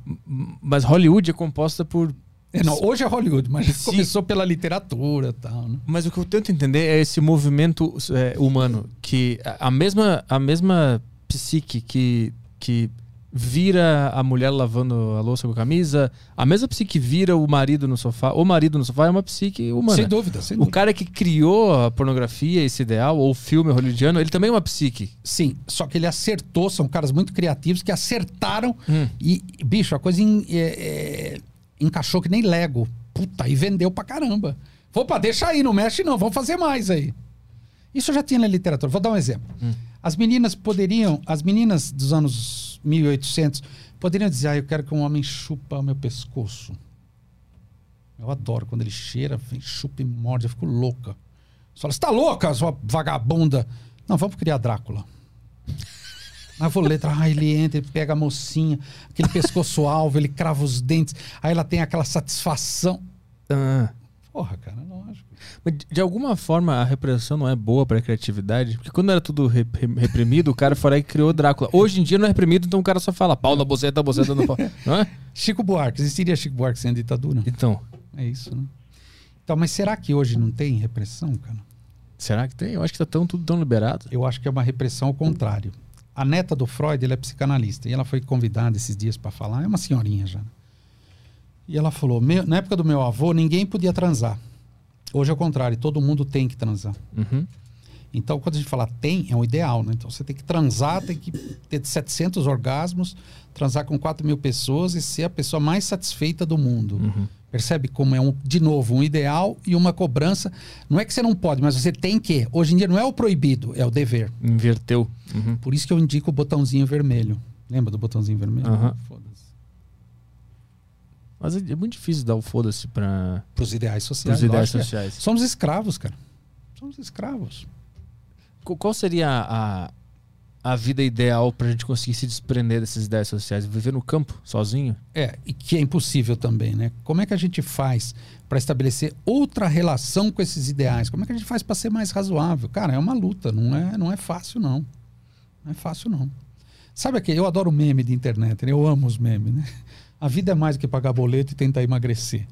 Mas Hollywood é composta por. É, não, hoje é Hollywood, mas Sim. começou pela literatura e tal, né? Mas o que eu tento entender é esse movimento é, humano que a mesma, a mesma psique que, que vira a mulher lavando a louça com a camisa, a mesma psique que vira o marido no sofá, o marido no sofá é uma psique humana. Sem dúvida, sem O dúvida. cara que criou a pornografia, esse ideal, ou o filme hollywoodiano, ele também é uma psique. Sim, só que ele acertou, são caras muito criativos que acertaram Hum. e, bicho, a coisa en- é, é, encaixou que nem Lego. Puta, e vendeu pra caramba. Opa, deixa aí, não mexe não, vamos fazer mais aí. Isso já tinha na literatura. Vou dar um exemplo. As meninas poderiam, as meninas dos anos 1800 poderiam dizer, ah, eu quero que um homem chupa o meu pescoço. Eu adoro quando ele cheira, vem, chupa e morde, eu fico louca. Você fala, você tá louca, sua vagabunda? Não, vamos criar Drácula. Aí eu vou ler, ah, ele entra, ele pega a mocinha, aquele pescoço alvo, ele crava os dentes, aí ela tem aquela satisfação. Ah. Porra, cara, lógico. Mas de- alguma forma a repressão não é boa pra criatividade? Porque quando era tudo re- re- reprimido, o cara foi lá e criou Drácula. Hoje em dia não é reprimido, então o cara só fala pau na boceta, boceta no pau. Não é? Chico Buarque, existiria Chico Buarque sem ditadura? Então, É isso, né? Então, mas será que hoje não tem repressão, cara? será que tem? Eu acho que tá tão, tudo tão liberado. Eu acho que é uma repressão ao contrário. A neta do Freud, ela é psicanalista, e ela foi convidada esses dias para falar, é uma senhorinha já. E ela falou: "Meu- na época do meu avô, ninguém podia transar. Hoje é o contrário, todo mundo tem que transar. Uhum. Então, quando a gente fala tem, é um ideal, né? Então, você tem que transar, tem que ter 700 orgasmos, transar com 4 mil pessoas e ser a pessoa mais satisfeita do mundo. Percebe como é, um, de novo, um ideal e uma cobrança. Não é que você não pode, mas você tem que. Hoje em dia não é o proibido, é o dever. Inverteu. Uhum. Por isso que eu indico o botãozinho vermelho. Lembra do botãozinho vermelho? Aham. Mas é é muito difícil dar o foda-se para Pros ideais sociais. os ideais é. sociais. Somos escravos, cara. Somos escravos. Qu- Qual seria a, a vida ideal pra gente conseguir se desprender dessas ideias sociais? Viver no campo, sozinho? É, e que é impossível também, né? Como é que a gente faz para estabelecer outra relação com esses ideais? Como é que a gente faz para ser mais razoável? Cara, é uma luta, não é, não é fácil não. Não é fácil não. Sabe aquele, eu adoro meme de internet, né? eu amo os memes, né? A vida é mais do que pagar boleto e tentar emagrecer.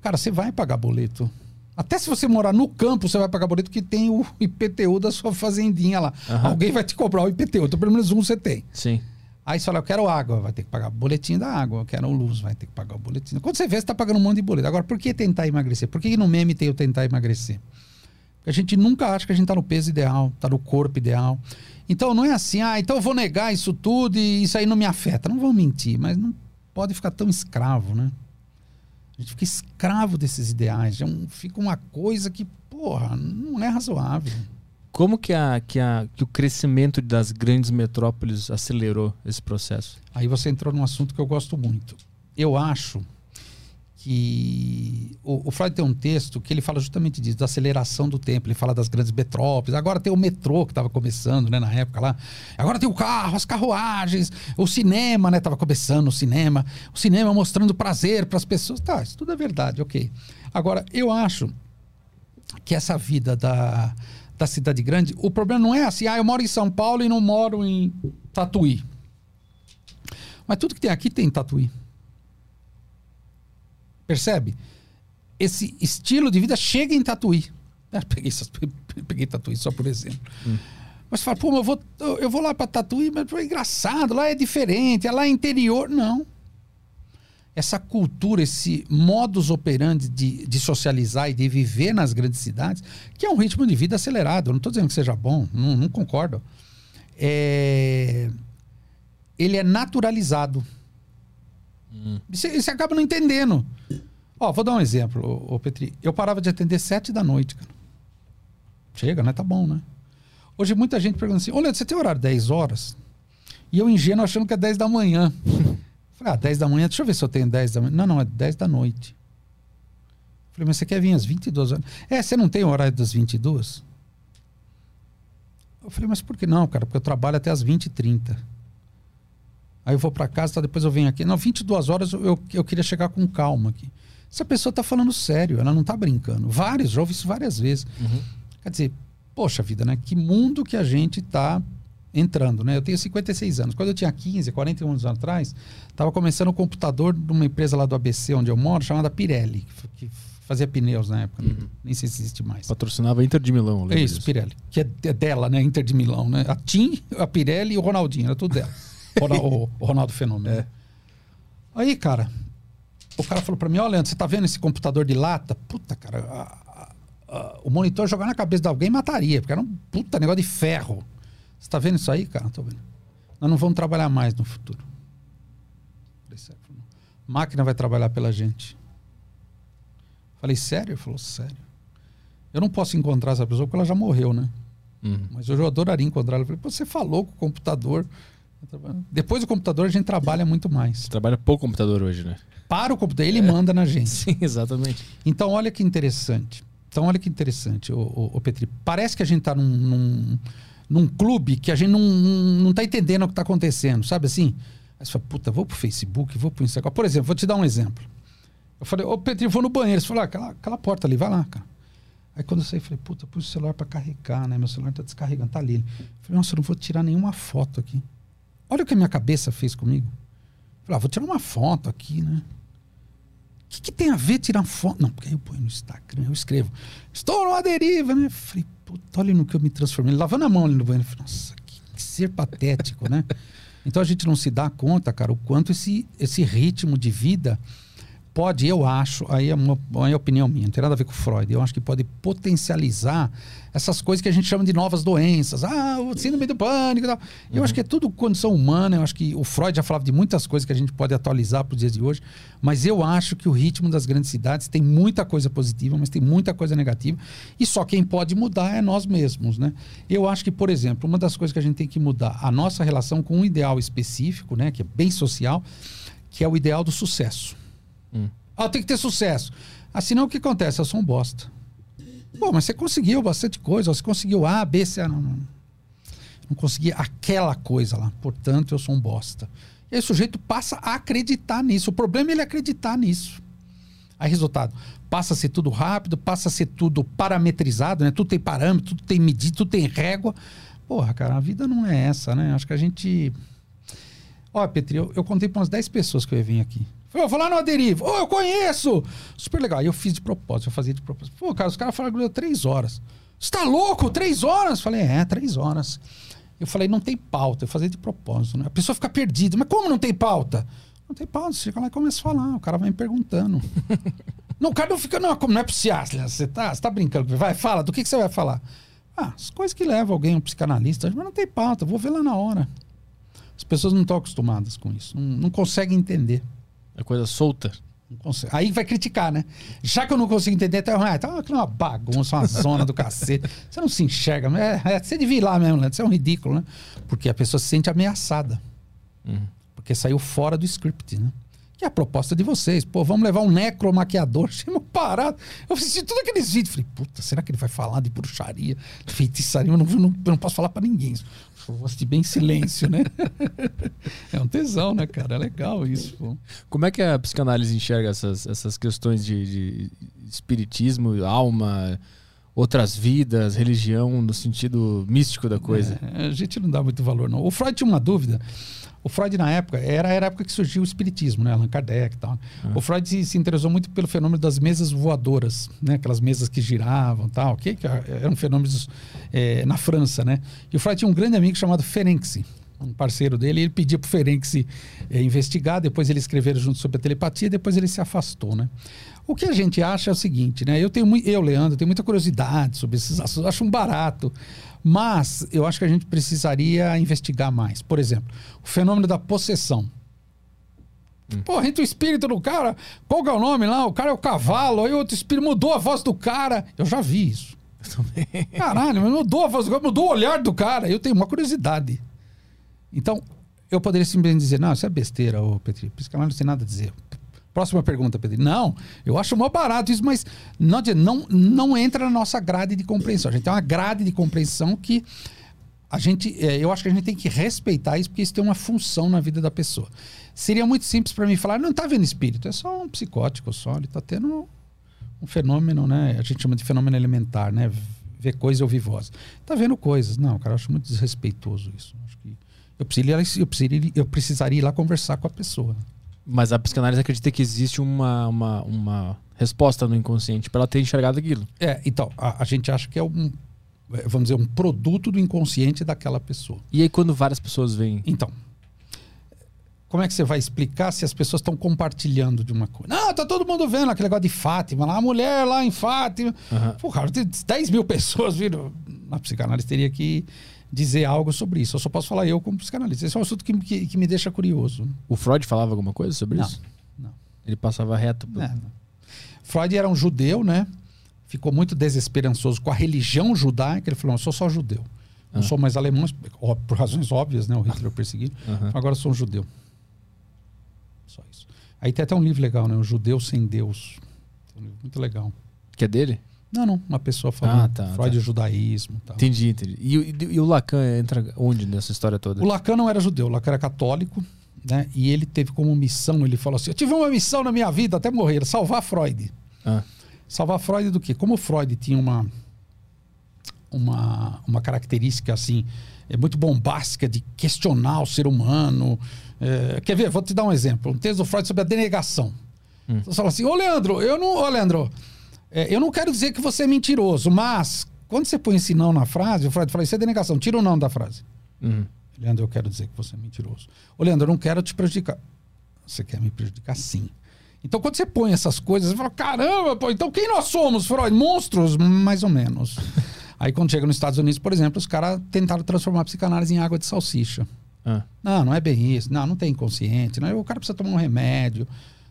Cara, você vai pagar boleto. Até se você morar no campo, você vai pagar boleto que tem o IPTU da sua fazendinha lá. Aham. Alguém vai te cobrar o IPTU, então pelo menos um você tem. Sim. Aí você fala, eu quero água, vai ter que pagar o boletim da água. Eu quero luz, vai ter que pagar o boletim. Quando você vê, você está pagando um monte de boleto. Agora, por que tentar emagrecer? Por que no meme tem o tentar emagrecer? Porque a gente nunca acha que a gente está no peso ideal, está no corpo ideal. Então não é assim, ah, então eu vou negar isso tudo e isso aí não me afeta. Não vão mentir, mas não pode ficar tão escravo, né? A gente fica escravo desses ideais. É um- fica uma coisa que, porra, não é razoável. Como que, a, que, a, que o crescimento das grandes metrópoles acelerou esse processo? Aí você entrou num assunto que eu gosto muito. Eu acho que o, o Freud tem um texto que ele fala justamente disso, da aceleração do tempo. Ele fala das grandes metrópoles. Agora tem o metrô que estava começando, né, na época lá. Agora tem o carro, as carruagens, o cinema, né, estava começando o cinema. O cinema mostrando prazer para as pessoas. Tá, isso tudo é verdade, ok. Agora eu acho que essa vida da, da cidade grande, o problema não é assim, ah, eu moro em São Paulo e não moro em Tatuí. Mas tudo que tem aqui tem em Tatuí. Percebe? Esse estilo de vida chega em Tatuí. Peguei, peguei Tatuí só por exemplo. Mas você fala, pô, mas eu vou, eu vou lá para Tatuí, mas é engraçado, lá é diferente, é lá é interior. Não. Essa cultura, esse modus operandi de, de socializar e de viver nas grandes cidades, que é um ritmo de vida acelerado. Eu não estou dizendo que seja bom, não, não concordo. É, ele é naturalizado. E Você, você acaba não entendendo. Ó, vou dar um exemplo, ô, Petri. Eu parava de atender sete da noite, cara. Chega, né? Tá bom, né? Hoje muita gente pergunta assim, ô Leandro, você tem horário 10 horas? E eu ingênuo achando que é 10 da manhã. Falei, ah, 10 da manhã, deixa eu ver se eu tenho 10 da manhã. Não, não, é 10 da noite. Falei, mas você quer vir às 22 horas? É, você não tem horário das 22? Eu falei, mas por que não, cara? Porque eu trabalho até às 20 e 30. Aí eu vou para casa, tá, depois eu venho aqui. Não, 22 horas eu, eu, eu queria chegar com calma aqui. Essa pessoa tá falando sério, ela não tá brincando. Vários, já ouvi isso várias vezes. Quer dizer, poxa vida, né? Que mundo que a gente tá entrando, né? Eu tenho 56 anos. Quando eu tinha 15, 41 anos atrás, estava começando o computador de uma empresa lá do ABC, onde eu moro, chamada Pirelli, que fazia pneus na época. Nem sei se existe mais. Patrocinava Inter de Milão, eu É isso, disso. Pirelli. Que é, é dela, né? Inter de Milão, né? A Tim, a Pirelli e o Ronaldinho, era tudo dela. Rona- o, o Ronaldo Fenômeno. É. Aí, cara, o cara falou pra mim: Olha, Leandro, você tá vendo esse computador de lata? Puta, cara, a- a- a- o monitor jogar na cabeça de alguém mataria, porque era um puta negócio de ferro. Você tá vendo isso aí, cara? Tô vendo. Nós não vamos trabalhar mais no futuro. Falei, sério. Falei, "Não. Máquina vai trabalhar pela gente. Falei, sério? Ele falou, sério. Eu não posso encontrar essa pessoa porque ela já morreu, né? Uhum. Mas eu adoraria encontrar ela. Eu falei, "Pô, você falou com o computador. Depois do computador a gente trabalha muito mais. Você trabalha pouco computador hoje, né? Para o computador, ele manda na gente. Sim, exatamente. Então, olha que interessante. Então, olha que interessante, ô, ô, ô, Petri. Parece que a gente está num, num, num clube que a gente não, não tá entendendo o que está acontecendo, sabe assim? Aí você fala, puta, vou pro Facebook, vou pro Instagram. Por exemplo, vou te dar um exemplo. Eu falei, ô Petri, vou no banheiro. Você falou, ah, aquela, aquela porta ali, vai lá, cara. Aí quando eu saí, eu falei, puta, pus o celular para carregar, né? Meu celular tá descarregando, tá ali. Eu falei, nossa, eu não vou tirar nenhuma foto aqui. Olha o que a minha cabeça fez comigo. Falei, ah, vou tirar uma foto aqui, né? O que, que tem a ver tirar foto? Não, porque aí eu ponho no Instagram, eu escrevo. Estou numa deriva, né? Falei, puta, olha no que eu me transformei. Lavando a mão ali no banheiro. Falei, nossa, que, que ser patético, né? Então a gente não se dá conta, cara, o quanto esse, esse ritmo de vida pode, eu acho, aí é uma, é opinião minha, não tem nada a ver com Freud, eu acho que pode potencializar essas coisas que a gente chama de novas doenças. Ah, o síndrome do pânico e tal. Eu acho que é tudo condição humana, eu acho que o Freud já falava de muitas coisas que a gente pode atualizar para os dias de hoje, mas eu acho que o ritmo das grandes cidades tem muita coisa positiva, mas tem muita coisa negativa, e só quem pode mudar é nós mesmos, né? Eu acho que, por exemplo, uma das coisas que a gente tem que mudar, a nossa relação com um ideal específico, né, que é bem social, que é o ideal do sucesso. Ah, eu tenho que ter sucesso. Ah, o que acontece? Eu sou um bosta. Pô, mas você conseguiu bastante coisa. Você conseguiu A, B, C. Ah, não, não. Não consegui aquela coisa lá. Portanto, eu sou um bosta. E aí o sujeito passa a acreditar nisso. O problema é ele acreditar nisso. Aí, resultado, passa a ser tudo rápido, passa a ser tudo parametrizado, né? Tudo tem parâmetro, tudo tem medida, tudo tem régua. Porra, cara, a vida não é essa, né? Acho que a gente. Ó, Petri, eu, eu contei para umas 10 pessoas que eu ia vir aqui. Falei, eu vou lá no Aderivo. Ô, eu conheço! Super legal. Aí eu fiz de propósito, eu fazia de propósito. Pô, cara, os caras falaram que deu três horas. Você tá louco? Três horas? Falei, é, três horas. Eu falei, não tem pauta. Eu fazia de propósito, né? A pessoa fica perdida. Mas como não tem pauta? Não tem pauta. Você chega lá e começa a falar. O cara vai me perguntando. não, o cara não fica, não, como não é possível. Você tá, você tá brincando. Vai, fala, do que, que você vai falar? Ah, as coisas que levam alguém, um psicanalista, mas não tem pauta, vou ver lá na hora. As pessoas não estão acostumadas com isso, não, não conseguem entender. É coisa solta. Aí vai criticar, né? Já que eu não consigo entender, então, ah, tá uma bagunça, uma zona do cacete. Você não se enxerga. É, é, você devia ir lá mesmo, né? Você é um ridículo, né? Porque a pessoa se sente ameaçada. Porque saiu fora do script, né? Que é a proposta de vocês. Pô, vamos levar um necromaquiador, chama parado. Eu assisti todos aqueles vídeos. Falei, puta, será que ele vai falar de bruxaria, de feitiçaria? Eu não, não, eu não posso falar pra ninguém. Vou assistir bem em silêncio, né? é um tesão, né, cara? É legal isso, pô. Como é que a psicanálise enxerga essas, essas questões de, de espiritismo, alma, outras vidas, religião, no sentido místico da coisa. É, a gente não dá muito valor, não. O Freud tinha uma dúvida. O Freud, na época, era, era a época que surgiu o espiritismo, né? Allan Kardec e tal. Ah. O Freud se, se interessou muito pelo fenômeno das mesas voadoras, né? Aquelas mesas que giravam tal, que, que eram fenômenos é, na França, né? E o Freud tinha um grande amigo chamado Ferenczi, um parceiro dele, e ele pedia para o Ferenczi é, investigar, depois ele escreveram junto sobre a telepatia, depois ele se afastou, né? O que a gente acha é o seguinte, né? Eu tenho eu, Leandro, tenho muita curiosidade sobre esses assuntos, acho um barato, mas eu acho que a gente precisaria investigar mais. Por exemplo, o fenômeno da possessão. Pô, entra o espírito do cara, qual que é o nome lá? O cara é o cavalo, aí outro espírito mudou a voz do cara. Eu já vi isso. Caralho, mas mudou a voz do cara, mudou o olhar do cara. Eu tenho uma curiosidade. Então, eu poderia simplesmente dizer, não, isso é besteira, ô Petri. Psicanálise não tem nada a dizer. Próxima pergunta, Pedro. Não, eu acho mó barato isso, mas não, não, não entra na nossa grade de compreensão. A gente tem uma grade de compreensão que a gente, é, eu acho que a gente tem que respeitar isso, porque isso tem uma função na vida da pessoa. Seria muito simples para mim falar, não está vendo espírito, é só um psicótico só, ele está tendo um fenômeno, né? A gente chama de fenômeno elementar, né? Ver coisa ouvir voz. Está vendo coisas. Não, cara, eu acho muito desrespeitoso isso. Acho que eu precisaria, eu precisaria, eu precisaria ir lá conversar com a pessoa. Mas a psicanálise acredita que existe uma, uma, uma resposta no inconsciente para ela ter enxergado aquilo. É, então, a, a gente acha que é um, é, vamos dizer, um produto do inconsciente daquela pessoa. E aí, quando várias pessoas vêm. Então, como é que você vai explicar se as pessoas estão compartilhando de uma coisa? Não, tá todo mundo vendo aquele negócio de Fátima, lá, a mulher lá em Fátima. Cara, tem 10 mil pessoas viram. Na psicanálise teria que dizer algo sobre isso. Eu só posso falar eu como psicanalista. Esse é um assunto que, que, que me deixa curioso. O Freud falava alguma coisa sobre Não, isso? não. Ele passava reto. por- É. Freud era um judeu, né? Ficou muito desesperançoso com a religião judaica. Ele falou: Eu sou só judeu. Não Ah. sou mais alemão, por razões óbvias, né? O Hitler perseguindo. Aham. Agora eu sou um judeu. Só isso. Aí tem até um livro legal, né? O Judeu Sem Deus. Um livro muito legal. Que é dele? Não, não. Uma pessoa falando Ah, tá, Freud tá. judaísmo tal. Entendi, entendi. E, o- e, e o Lacan entra onde nessa história toda? O Lacan não era judeu, o Lacan era católico, né? E ele teve como missão, ele falou assim: Eu tive uma missão na minha vida até morrer, salvar Freud. Ah, Salvar Freud do quê? Como o Freud tinha uma, uma, uma característica assim, é muito bombástica de questionar o ser humano. É, quer ver? Vou te dar um exemplo. Um texto do Freud sobre a denegação. Hum. Você fala assim, ô Leandro, eu não. Ô Leandro, é, eu não quero dizer que você é mentiroso, mas quando você põe esse não na frase, o Freud fala, isso é denegação, tira o não da frase. uhum. Leandro, eu quero dizer que você é mentiroso. Ô, Leandro, eu não quero te prejudicar. Você quer me prejudicar sim. Então, quando você põe essas coisas, você fala: caramba, pô, então quem nós somos, Freud? Monstros? Mais ou menos. Aí, quando chega nos Estados Unidos, por exemplo, os caras tentaram transformar a psicanálise em água de salsicha. Ah, Não, não é bem isso. Não, não tem inconsciente. Não, o cara precisa tomar um remédio.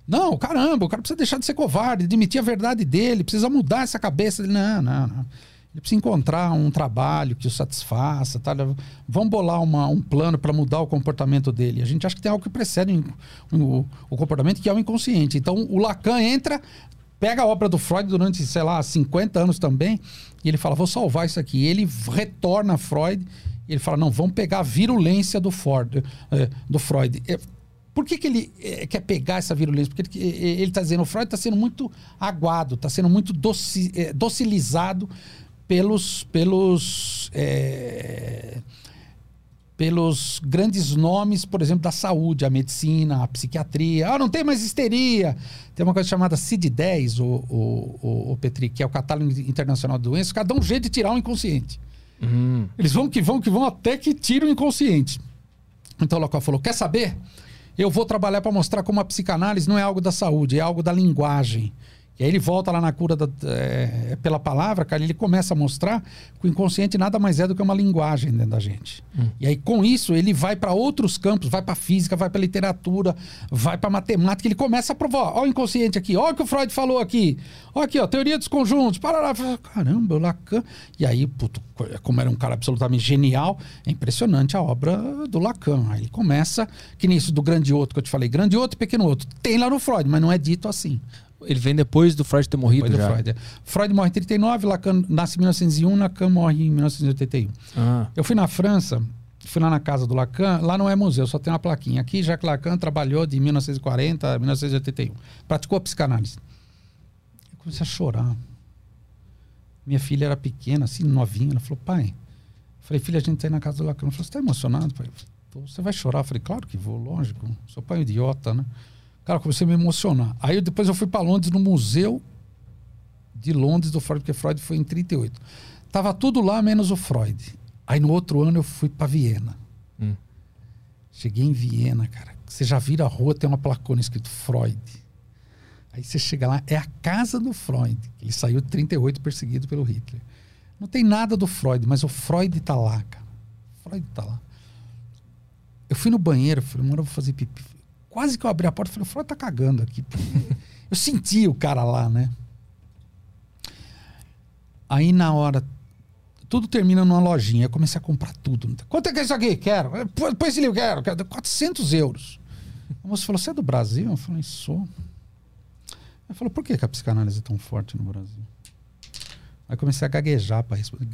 Não, caramba, o cara precisa deixar de ser covarde, admitir a verdade dele, precisa mudar essa cabeça dele. Não, não, não. Ele precisa encontrar um trabalho que o satisfaça. Tá? Vamos bolar uma- um plano para mudar o comportamento dele. A gente acha que tem algo que precede o, o- comportamento, que é o inconsciente. Então, o Lacan entra, pega a obra do Freud durante, sei lá, 50 anos também, e ele fala: vou salvar isso aqui. Ele retorna a Freud e ele fala: não, vamos pegar a virulência do, Ford, eh, do Freud. Eh, por que, que ele eh, quer pegar essa virulência? Porque ele está dizendo: o Freud está sendo muito aguado, está sendo muito doci, eh, docilizado pelos. pelos eh, pelos grandes nomes, por exemplo, da saúde, a medicina, a psiquiatria. Ah, não tem mais histeria. Tem uma coisa chamada CID-10, o, o, o, o Petri, que é o Catálogo Internacional de Doenças. Cada um jeito de tirar o inconsciente. Hum. Eles vão que vão que vão até que tiram o inconsciente. Então o Lacan falou: quer saber? Eu vou trabalhar para mostrar como a psicanálise não é algo da saúde, é algo da linguagem. E aí ele volta lá na cura da- é, pela palavra, cara, e ele começa a mostrar que o inconsciente nada mais é do que uma linguagem dentro da gente. E aí com isso ele vai para outros campos, vai para física, vai para literatura, vai para matemática, ele começa a provar, ó o inconsciente aqui, ó o que o Freud falou aqui. Ó aqui, ó, teoria dos conjuntos. Parará, caramba, o Lacan. E aí, puto, como era um cara absolutamente genial, é impressionante a obra do Lacan. Aí ele começa, que nem isso do grande outro que eu te falei, grande outro, pequeno outro. Tem lá no Freud, mas não é dito assim. Ele vem depois do Freud ter morrido Depois já. Freud. é. Freud morre em 39, Lacan nasce em 1901, Lacan morre em 1981. Ah, Eu fui na França, fui lá na casa do Lacan, lá não é museu, só tem uma plaquinha. Aqui, Jacques Lacan trabalhou de 1940 a 1981. Praticou a psicanálise. Eu comecei a chorar. Minha filha era pequena, assim, novinha. Ela falou, pai. Eu falei, filha, a gente tá aí na casa do Lacan. Ela falou, você tá emocionado, pai? Você vai chorar? Eu falei, claro que vou, lógico. Seu pai é um idiota, né? Cara, comecei a me emocionar. Aí depois eu fui para Londres, no museu de Londres do Freud, porque Freud foi em 38. Tava tudo lá, menos o Freud. Aí no outro ano eu fui para Viena. Hum. Cheguei em Viena, cara. Você já vira a rua, tem uma placona escrito Freud. Aí você chega lá, é a casa do Freud. Ele saiu em 38 perseguido pelo Hitler. Não tem nada do Freud, mas o Freud tá lá, cara. O Freud tá lá. Eu fui no banheiro, falei, mano, eu vou fazer pipi. Quase que eu abri a porta, falei, o Freud tá cagando aqui. eu senti o cara lá, né? Aí na hora, tudo termina numa lojinha. Eu comecei a comprar tudo. Quanto é que é isso aqui? Quero. Põe põe esse livro, quero. quero. 400 euros. A moça falou, você é do Brasil? Eu falei, sou. Ela falou, por que, que a psicanálise é tão forte no Brasil? Aí comecei a gaguejar para responder.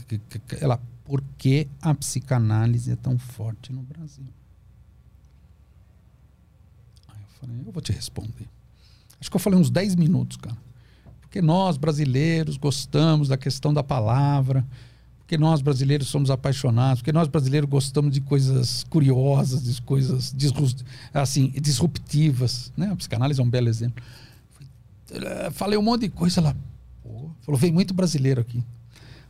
Ela, por que a psicanálise é tão forte no Brasil? Aí eu falei, eu vou te responder. Acho que eu falei uns 10 minutos, cara. Porque nós, brasileiros, gostamos da questão da palavra, porque nós, brasileiros, somos apaixonados, porque nós, brasileiros, gostamos de coisas curiosas, de coisas assim, disruptivas. Né? A psicanálise é um belo exemplo. Falei um monte de coisa lá. Falou, vem muito brasileiro aqui.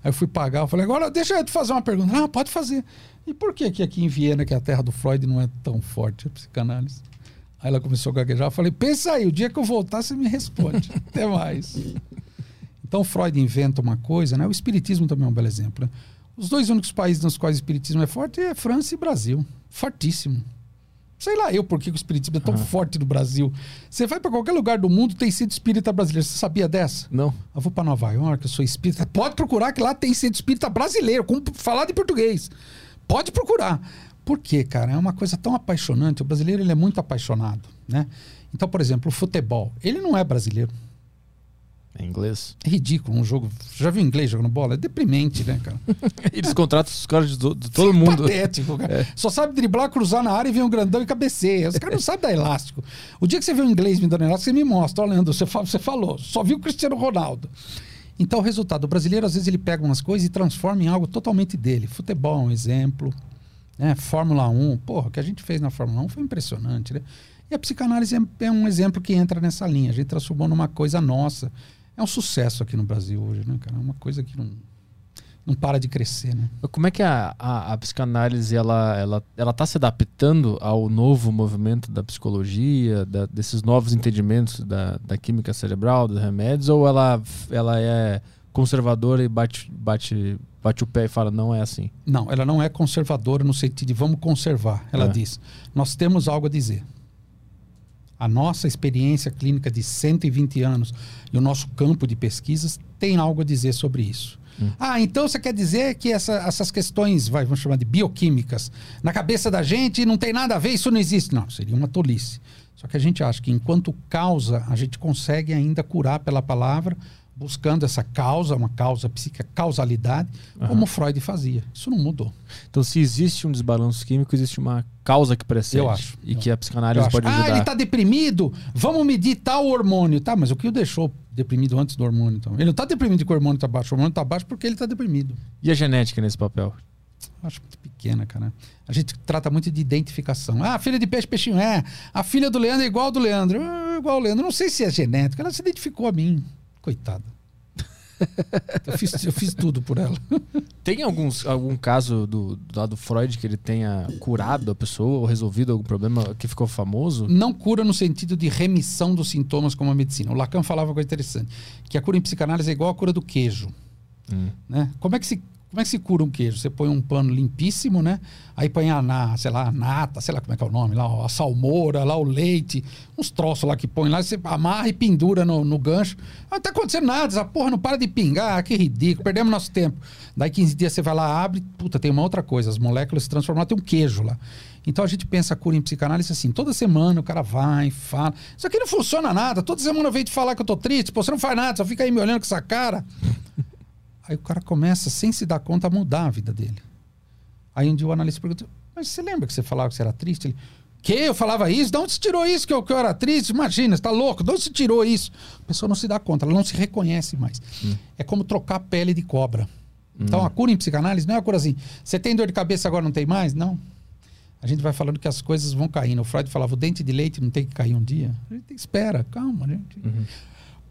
Aí eu fui pagar, eu falei, agora deixa eu te fazer uma pergunta. Ah, pode fazer. E por que, que aqui em Viena, que é a terra do Freud, não é tão forte a psicanálise? Aí ela começou a gaguejar. Eu falei, pensa aí, o dia que eu voltar, você me responde. Até mais. Então, Freud inventa uma coisa, né? O Espiritismo também é um belo exemplo. Né? Os dois únicos países nos quais o Espiritismo é forte é França e Brasil. Fortíssimo. Sei lá eu por que o Espiritismo é tão uhum. forte no Brasil. Você vai para qualquer lugar do mundo, tem centro espírita brasileiro. Você sabia dessa? Não. Eu vou para Nova York, eu sou espírita. Pode procurar que lá tem centro espírita brasileiro, com falado em português. Pode procurar. Por quê, cara? É uma coisa tão apaixonante. O brasileiro ele é muito apaixonado, né? Então, por exemplo, o futebol. Ele não é brasileiro. É inglês. É ridículo um jogo. Já viu inglês jogando bola? É deprimente, né, cara? Eles contratam os caras de, de todo é mundo. Patético, cara. É. Só sabe driblar, cruzar na área e vem um grandão e cabeceia. Os caras não sabem dar elástico. O dia que você vê um inglês me dando elástico, você me mostra. Ó, Leandro, você, você falou. Só viu o Cristiano Ronaldo. Então, o resultado. O brasileiro, às vezes, ele pega umas coisas e transforma em algo totalmente dele. Futebol é um exemplo. Né? Fórmula 1, porra, o que a gente fez na Fórmula 1 foi impressionante, né? E a psicanálise é, é, um exemplo que entra nessa linha. A gente transformou numa coisa nossa. É um sucesso aqui no Brasil hoje, né, cara? É uma coisa que não, não para de crescer, né? Como é que a, a, a psicanálise ela, ela, ela tá se adaptando ao novo movimento da psicologia, da, desses novos entendimentos da, da química cerebral, dos remédios, ou ela, ela é conservadora e bate, bate bate o pé e fala, não é assim. Não, ela não é conservadora no sentido de vamos conservar. Ela é. diz, nós temos algo a dizer. A nossa experiência clínica de 120 anos e o nosso campo de pesquisas tem algo a dizer sobre isso. Hum. Ah, então você quer dizer que essa, essas questões, vai, vamos chamar de bioquímicas, na cabeça da gente não tem nada a ver, isso não existe. Não, seria uma tolice. Só que a gente acha que enquanto causa, a gente consegue ainda curar pela palavra buscando essa causa, uma causa psíquica, causalidade, uhum. como Freud fazia. Isso não mudou. Então, se existe um desbalanço químico, existe uma causa que precede. Eu acho. E eu que a psicanálise pode ajudar. Ah, ele está deprimido? Vamos medir tal hormônio. Tá, mas o que o deixou deprimido antes do hormônio? Então? Ele não está deprimido que o hormônio está baixo. O hormônio está baixo porque ele está deprimido. E a genética nesse papel? Acho muito pequena, cara. A gente trata muito de identificação. Ah, a filha de peixe, peixinho é. A filha do Leandro é igual ao do Leandro. Ah, igual ao Leandro. Não sei se é genética. Ela se identificou a mim. Coitada. eu, fiz, eu fiz tudo por ela. Tem alguns, algum caso do, do lado Freud que ele tenha curado a pessoa ou resolvido algum problema que ficou famoso? Não cura no sentido de remissão dos sintomas como a medicina. O Lacan falava uma coisa interessante, que a cura em psicanálise é igual a cura do queijo. Hum. Né? Como é que se como é que se cura um queijo? Você põe um pano limpíssimo, né? Aí põe a, na, sei lá, a nata, sei lá como é que é o nome, lá, a salmoura, lá o leite, uns troços lá que põe lá, você amarra e pendura no, no gancho. Não tá acontecendo nada, essa porra não para de pingar, que ridículo, perdemos nosso tempo. Daí 15 dias você vai lá, abre, puta, tem uma outra coisa, as moléculas se transformam, tem um queijo lá. Então a gente pensa a cura em psicanálise assim, toda semana o cara vai, fala. Isso aqui não funciona nada, toda semana venho te falar que eu tô triste, pô, você não faz nada, só fica aí me olhando com essa cara. Aí o cara começa, sem se dar conta, a mudar a vida dele. Aí um dia o analista pergunta: Mas você lembra que você falava que você era triste? Ele: Que? Eu falava isso? De onde você tirou isso que eu, que eu era triste? Imagina, você tá louco? De onde você tirou isso? A pessoa não se dá conta, ela não se reconhece mais. É como trocar pele de cobra. Então a cura em psicanálise não é uma cura assim. Você tem dor de cabeça agora não tem mais? Não. A gente vai falando que as coisas vão caindo. O Freud falava: o dente de leite não tem que cair um dia. A gente espera, calma, gente.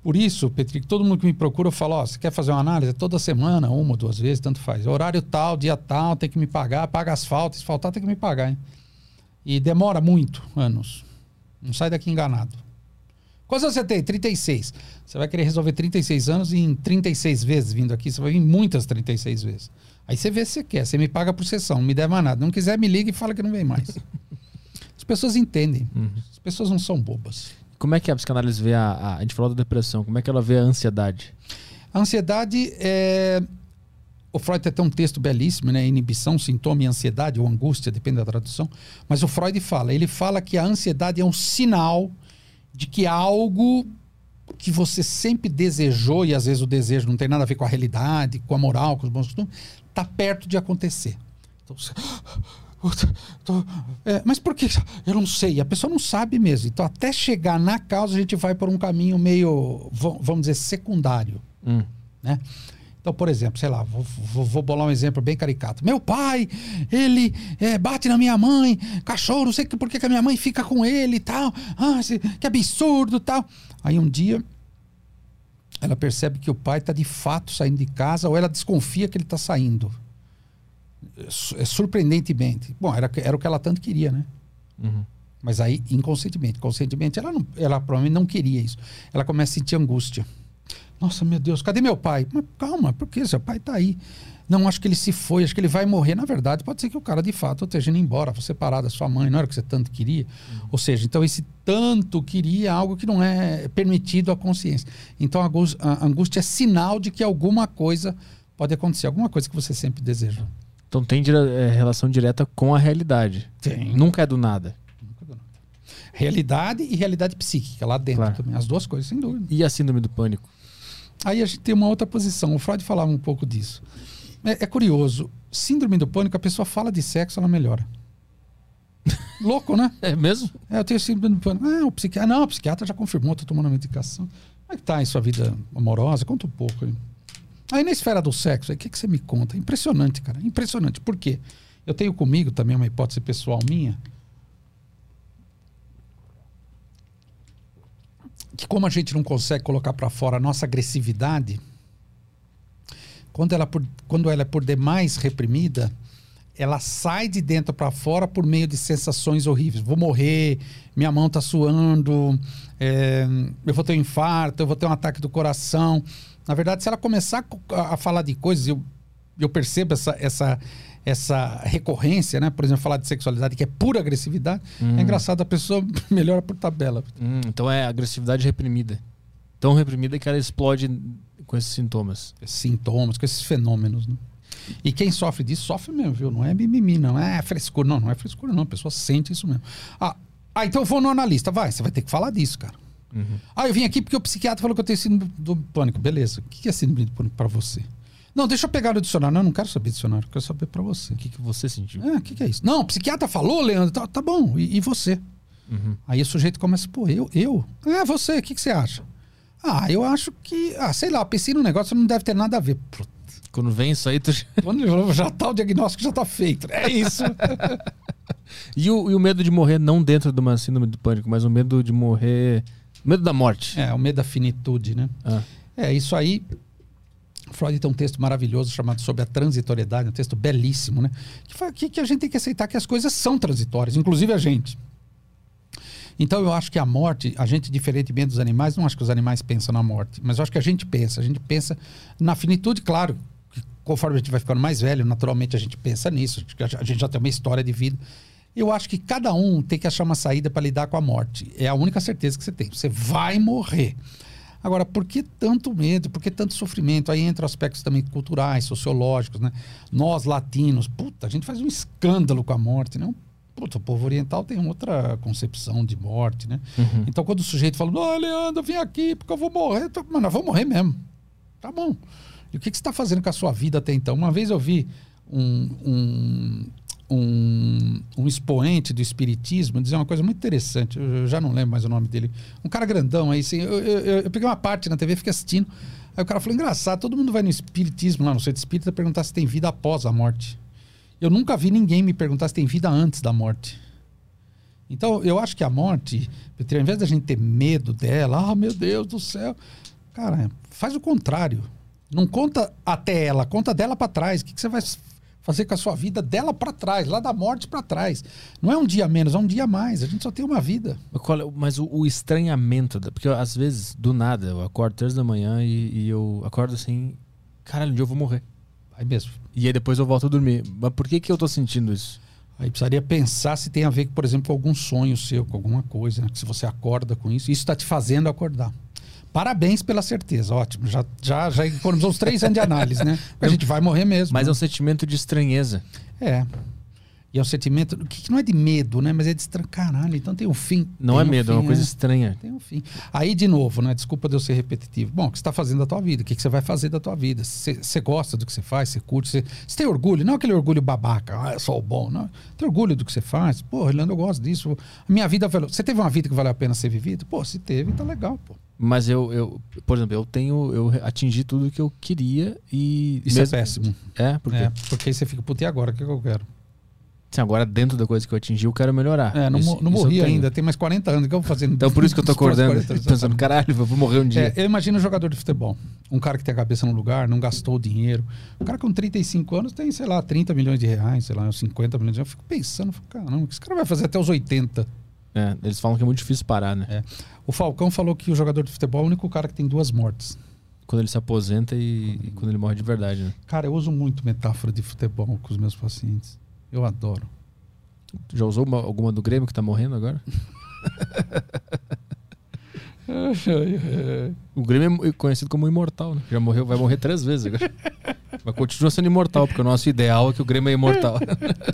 Por isso, Petrico, todo mundo que me procura, eu falo: ó, você quer fazer uma análise? Toda semana, uma ou duas vezes, tanto faz. Horário tal, dia tal, tem que me pagar, paga as faltas. Se faltar, tem que me pagar, hein? E demora muito anos. Não sai daqui enganado. Quantos anos você tem? 36. Você vai querer resolver 36 anos em 36 vezes vindo aqui. Você vai vir muitas 36 vezes. Aí você vê se você quer. Você me paga por sessão, não me der mais nada. Não quiser, me liga e fala que não vem mais. As pessoas entendem. As pessoas não são bobas. Como é que a psicanálise vê a, a. A gente falou da depressão, como é que ela vê a ansiedade? A ansiedade é. O Freud tem até um texto belíssimo, né? Inibição, sintoma e ansiedade, ou angústia, depende da tradução. Mas o Freud fala, ele fala que a ansiedade é um sinal de que algo que você sempre desejou, e às vezes o desejo não tem nada a ver com a realidade, com a moral, com os bons costumes, está perto de acontecer. Então, você... É, mas por que? Eu não sei. A pessoa não sabe mesmo. Então, até chegar na causa, a gente vai por um caminho meio, va- vamos dizer, secundário Hum. né? Então, por exemplo, sei lá, vou, vou- vou bolar um exemplo bem caricato. Meu pai, ele é, bate na minha mãe, cachorro, não sei por que a minha mãe fica com ele e tal. Ah, que absurdo tal. Aí um dia ela percebe que o pai está de fato saindo de casa ou ela desconfia que ele está saindo. É su- surpreendentemente. Bom, era, era o que ela tanto queria, né? Uhum. Mas aí, inconscientemente. Conscientemente, ela, não, ela provavelmente não queria isso. Ela começa a sentir angústia. Nossa, meu Deus, cadê meu pai? Mas calma, por que? Seu pai tá aí. Não, acho que ele se foi, acho que ele vai morrer. Na verdade, pode ser que o cara, de fato, esteja indo embora, você separado da sua mãe, não era o que você tanto queria. Ou seja, então esse tanto queria é algo que não é permitido à consciência. Então a angús- a angústia é sinal de que alguma coisa pode acontecer, alguma coisa que você sempre desejou. Então tem dire- é, relação direta com a realidade. Tem. Nunca é do nada. Realidade e realidade psíquica lá dentro Claro. também. As duas coisas, sem dúvida. E a síndrome do pânico? Aí a gente tem uma outra posição. O Freud falava um pouco disso. É, é curioso. Síndrome do pânico, a pessoa fala de sexo, ela melhora. Louco, né? É mesmo? É, eu tenho síndrome do pânico. Ah, o psiquiatra. Não, o psiquiatra já confirmou, tô tomando a medicação. Como é que tá aí sua vida amorosa? Conta um pouco aí. Aí na esfera do sexo, aí, o que, que você me conta? Impressionante, cara. Impressionante. Por quê? Eu tenho comigo também uma hipótese pessoal minha. Que como a gente não consegue colocar para fora a nossa agressividade, quando ela, por, quando ela é por demais reprimida, ela sai de dentro para fora por meio de sensações horríveis. Vou morrer, minha mão tá suando, é, eu vou ter um infarto, eu vou ter um ataque do coração. Na verdade, se ela começar a, falar de coisas, eu, eu percebo essa, essa, essa recorrência, né? Por exemplo, falar de sexualidade, que é pura agressividade. É engraçado, a pessoa melhora por tabela. Hum, então é agressividade reprimida. Tão reprimida que ela explode com esses sintomas. sintomas, com esses fenômenos. Né? E quem sofre disso, sofre mesmo, viu? Não é mimimi, não é frescura. Não, não é frescura, não. A pessoa sente isso mesmo. Ah, ah, então eu vou no analista. Vai, você vai ter que falar disso, cara. Ah, eu vim aqui porque o psiquiatra falou que eu tenho síndrome do pânico. Beleza. O que é síndrome do pânico pra você? Não, deixa eu pegar o dicionário. Não, eu não quero saber dicionário. Eu quero saber pra você. O que, que você sentiu? É, o que, que é isso? Não, o psiquiatra falou, Leandro. Tá, tá bom. E, e você? Uhum. Aí o sujeito começa, pô, eu? Eu? É, você. O que, que você acha? Ah, eu acho que... Ah, sei lá, pensei no negócio, não deve ter nada a ver. Quando vem isso aí, tu... quando já tá o diagnóstico, já tá feito. É isso. e, o, e o medo de morrer não dentro de uma síndrome do pânico, mas o medo de morrer. O medo da morte. é, o medo da finitude, né? Ah. É, isso aí. Freud tem um texto maravilhoso chamado Sobre a Transitoriedade, um texto belíssimo, né? Que, fala que, que a gente tem que aceitar que as coisas são transitórias, inclusive a gente. Então eu acho que a morte, a gente, diferentemente dos animais, não acho que os animais pensam na morte, mas eu acho que a gente pensa. A gente pensa na finitude, claro. que Conforme a gente vai ficando mais velho, naturalmente a gente pensa nisso. A gente já tem uma história de vida. Eu acho que cada um tem que achar uma saída para lidar com a morte. É a única certeza que você tem. Você vai morrer. Agora, por que tanto medo? Por que tanto sofrimento? Aí entra aspectos também culturais, sociológicos, né? Nós, latinos, puta, a gente faz um escândalo com a morte, né? Puta, o povo oriental tem outra concepção de morte, né? Então, quando o sujeito fala, não, Leandro, vim aqui porque eu vou morrer. Eu tô, Mano, eu vou morrer mesmo. Tá bom. E o que, que você está fazendo com a sua vida até então? Uma vez eu vi um, um, um, um expoente do espiritismo dizer uma coisa muito interessante. Eu, eu já não lembro mais o nome dele. Um cara grandão aí, assim, eu, eu, eu peguei uma parte na TV, fiquei assistindo. Aí o cara falou: engraçado, todo mundo vai no espiritismo, lá no centro espírita, perguntar se tem vida após a morte. Eu nunca vi ninguém me perguntar se tem vida antes da morte. Então, eu acho que a morte, ao invés da gente ter medo dela, ah, meu Deus do céu, cara, faz o contrário. Não conta até ela, conta dela para trás. O que, que, você vai fazer com a sua vida dela para trás, lá da morte para trás? Não é um dia menos, é um dia mais. A gente só tem uma vida. Mas o, o estranhamento, porque eu, às vezes, do nada, eu acordo três da manhã e, e eu acordo assim, caralho, um dia eu vou morrer. Aí mesmo. E aí depois eu volto a dormir. Mas por que, que eu tô sentindo isso? Aí precisaria pensar se tem a ver, por exemplo, com algum sonho seu, com alguma coisa, né? se você acorda com isso, isso está te fazendo acordar. Parabéns pela certeza, ótimo. Já, já, já economizou uns três anos de análise, né? A gente vai morrer mesmo. Mas né? é um sentimento de estranheza. É. E é um sentimento que não é de medo, né? Mas é de estranho. Caralho, então tem um fim. Não tem é medo, um é uma fim, coisa é. estranha. Tem um fim. Aí, de novo, né? Desculpa de eu ser repetitivo. Bom, o que você está fazendo da tua vida? O que, você vai fazer da tua vida? Você gosta do que você faz? Você curte? Você tem orgulho? Não aquele orgulho babaca, ah, eu sou o bom. Não. Tem orgulho do que você faz? Pô, Orlando, eu gosto disso. A minha vida valeu. Você teve uma vida que valeu a pena ser vivida? Pô, se teve, tá legal, pô. Mas eu, eu, por exemplo, eu tenho, eu atingi tudo que eu queria e. Isso mesmo- é péssimo. É, porque É, porque aí você fica, puta, e agora? O que, que eu quero? Assim, agora dentro da coisa que eu atingi, eu quero melhorar. É, não, Isso- não morri ainda, tem mais 40 anos. O que eu vou fazer? Então por isso que eu tô acordando, 40 anos? pensando, caralho, eu vou morrer um dia. É, eu imagino um jogador de futebol. Um cara que tem a cabeça no lugar, não gastou o dinheiro. O cara com 35 anos tem, sei lá, 30 milhões de reais, sei lá, uns 50 milhões de reais. Eu fico pensando, fico, caramba, o que esse cara vai fazer até os 80? É, eles falam que é muito difícil parar, né? É. O Falcão falou que o jogador de futebol é o único cara que tem duas mortes. Quando ele se aposenta e, e quando ele morre de verdade, né? Cara, eu uso muito metáfora de futebol com os meus pacientes. Eu adoro. Já usou uma- alguma do Grêmio que tá morrendo agora? O Grêmio é conhecido como imortal, né? Já morreu, vai morrer três vezes agora. Mas continua sendo imortal, porque o nosso ideal é que o Grêmio é imortal.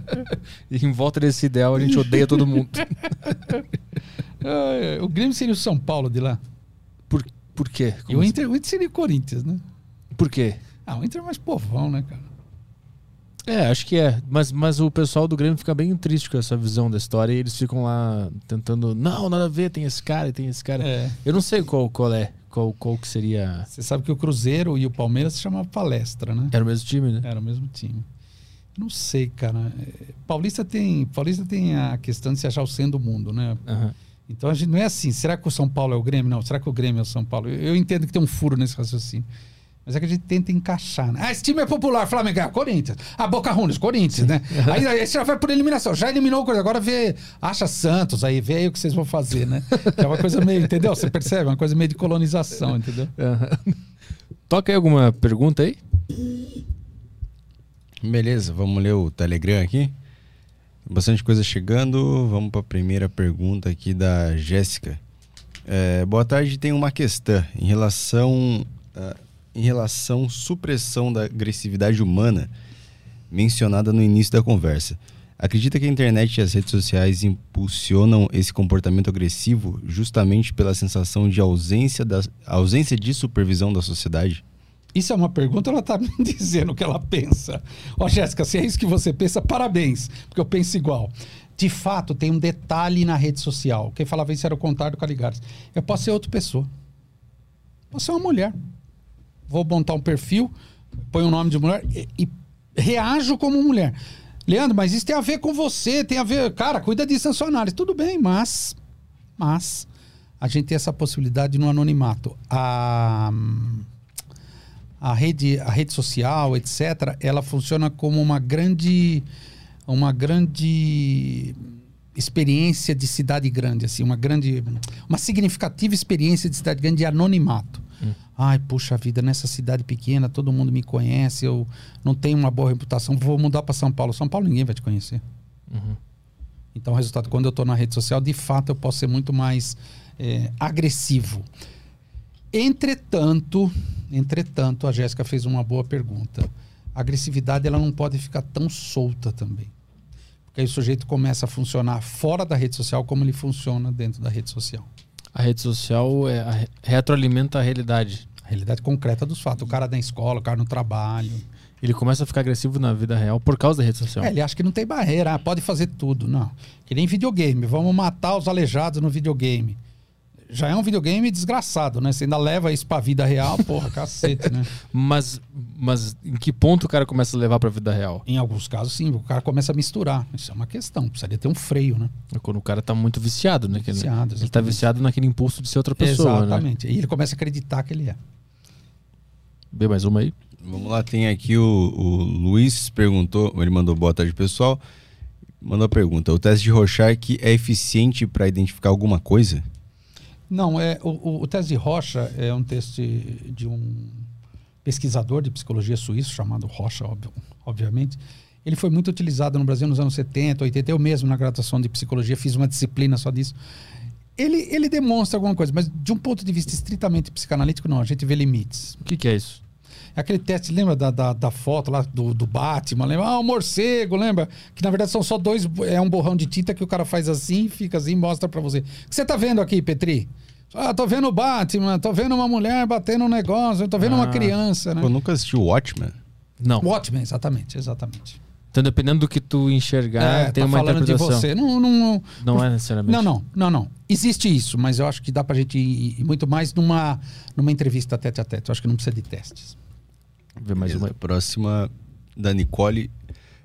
e em volta desse ideal a gente odeia todo mundo. O Grêmio seria o São Paulo de lá. Por, por quê? E Como o assim? Inter, o Inter seria o Corinthians, né? Por quê? Ah, o Inter é mais povão, né, cara? É, acho que é. Mas, mas o pessoal do Grêmio fica bem triste com essa visão da história e eles ficam lá tentando. Não, nada a ver, tem esse cara e tem esse cara. É. Eu não sei qual, qual é, qual, qual que seria. Você sabe que o Cruzeiro e o Palmeiras se chamavam Palestra, né? Era o mesmo time, né? Era o mesmo time. Não sei, cara. Paulista tem, Paulista tem a questão de se achar o centro do mundo, né? Aham. Então a gente não é assim. Será que o São Paulo é o Grêmio? Não. Será que o Grêmio é o São Paulo? Eu, eu entendo que tem um furo nesse raciocínio. Mas é que a gente tenta encaixar. Né? Ah, esse time é popular, Flamengo, ah, Corinthians. Ah, Boca Juniors, Corinthians, né? Aí, aí você já vai por eliminação. Já eliminou o coisa. Agora vê, acha Santos, aí vê aí o que vocês vão fazer, né? Que é uma coisa meio, entendeu? Você percebe? Uma coisa meio de colonização, entendeu? Aham. Toca aí alguma pergunta aí? Beleza, vamos ler o Telegram aqui. Bastante coisa chegando. Vamos para a primeira pergunta aqui da Jéssica. É, boa tarde, tem uma questão em relação ah, em relação à supressão da agressividade humana mencionada no início da conversa. Acredita que a internet e as redes sociais impulsionam esse comportamento agressivo justamente pela sensação de ausência, da, ausência de supervisão da sociedade? Isso é uma pergunta, ela está me dizendo o que ela pensa. Ó, Jéssica, se é isso que você pensa, parabéns, porque eu penso igual. De fato, tem um detalhe na rede social. Quem falava isso era o contrário do Caligares. Eu posso ser outra pessoa. Posso ser uma mulher. Vou montar um perfil, ponho o nome de mulher e, e reajo como mulher. Leandro, mas isso tem a ver com você, tem a ver. Cara, cuida sua análise. Tudo bem, mas. Mas. A gente tem essa possibilidade no anonimato. A a rede, a rede social, etc., ela funciona como uma grande, uma grande experiência de cidade grande, assim, uma grande, uma significativa experiência de cidade grande de anonimato. Ai, puxa vida, nessa cidade pequena todo mundo me conhece, eu não tenho uma boa reputação, vou mudar para São Paulo. São Paulo ninguém vai te conhecer. Uhum. Então, o resultado, quando eu estou na rede social, de fato, eu posso ser muito mais é, agressivo. Entretanto, entretanto, a Jéssica fez uma boa pergunta. A agressividade ela não pode ficar tão solta também. Porque aí o sujeito começa a funcionar fora da rede social como ele funciona dentro da rede social. A rede social é, a re- retroalimenta a realidade. Realidade concreta dos fatos. O cara na escola, o cara no trabalho. Ele começa a ficar agressivo na vida real por causa da rede social. É, ele acha que não tem barreira, ah, pode fazer tudo. Não. Que nem videogame. Vamos matar os aleijados no videogame. Já é um videogame desgraçado, né? Você ainda leva isso pra vida real, porra, cacete, né? Mas, mas em que ponto o cara começa a levar pra vida real? Em alguns casos, sim, o cara começa a misturar. Isso é uma questão, precisaria ter um freio, né? É quando o cara tá muito viciado, né? Viciado, ele tá exatamente. viciado naquele impulso de ser outra pessoa, né? Exatamente. E ele começa a acreditar que ele é. Vê mais uma aí. Vamos lá, tem aqui o, o Luiz perguntou, ele mandou boa tarde pessoal, mandou a pergunta, o teste de Rorschach é eficiente para identificar alguma coisa? Não, é, o, o, o teste de Rocha é um teste de um pesquisador de psicologia suíço chamado Rocha, óbvio- obviamente. Ele foi muito utilizado no Brasil nos anos 70, 80. Eu mesmo, na graduação de psicologia, fiz uma disciplina só disso. Ele, ele demonstra alguma coisa, mas de um ponto de vista estritamente psicanalítico, não. A gente vê limites. O que, que é isso? É aquele teste, lembra da, da, da foto lá do, do Batman? Lembra? Ah, o morcego, lembra? Que na verdade são só dois. É um borrão de tinta que o cara faz assim, fica assim e mostra pra você. O que você tá vendo aqui, Petri? Ah, tô vendo o Batman, tô vendo uma mulher batendo um negócio, tô vendo uma Ah. criança, né? Eu nunca assisti o Watchmen. Não. Watchmen, exatamente, exatamente. Então, dependendo do que tu enxergar, é, tem tá uma falando de interpretação. você. Não, não, Não é necessariamente. não, não, não, não. Existe isso, mas eu acho que dá pra gente ir, ir muito mais numa, numa entrevista tete a tete. Eu acho que não precisa de testes. Vê mais Beleza. uma. Próxima da Nicole.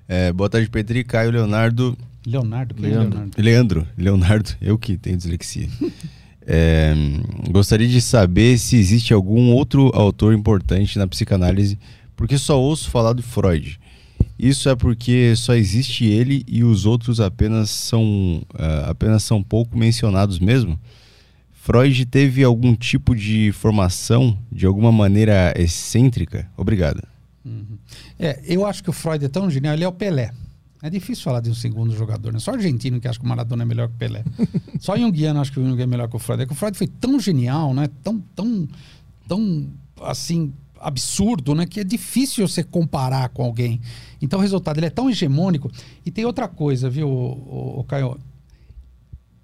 É, boa tarde, Petri, Caio, Leonardo. Leonardo, quem é Leandro. Leonardo? Leandro, Leonardo, eu que tenho dislexia. É, gostaria de saber se existe algum outro autor importante na psicanálise, porque só ouço falar de Freud. Isso é porque só existe ele e os outros apenas são, ah, apenas são pouco mencionados mesmo? Freud teve algum tipo de formação de alguma maneira excêntrica? Obrigado. É, eu acho que o Freud é tão genial, ele é o Pelé. É difícil falar de um segundo jogador, né? Só argentino que acha que o Maradona é melhor que o Pelé. Só Jungiano acha que o Jung é melhor que o Freud. É que o Freud foi tão genial, né? Tão, tão, tão, assim, absurdo, né? Que é difícil você comparar com alguém. Então o resultado, ele é tão hegemônico. E tem outra coisa, viu, o, Caio?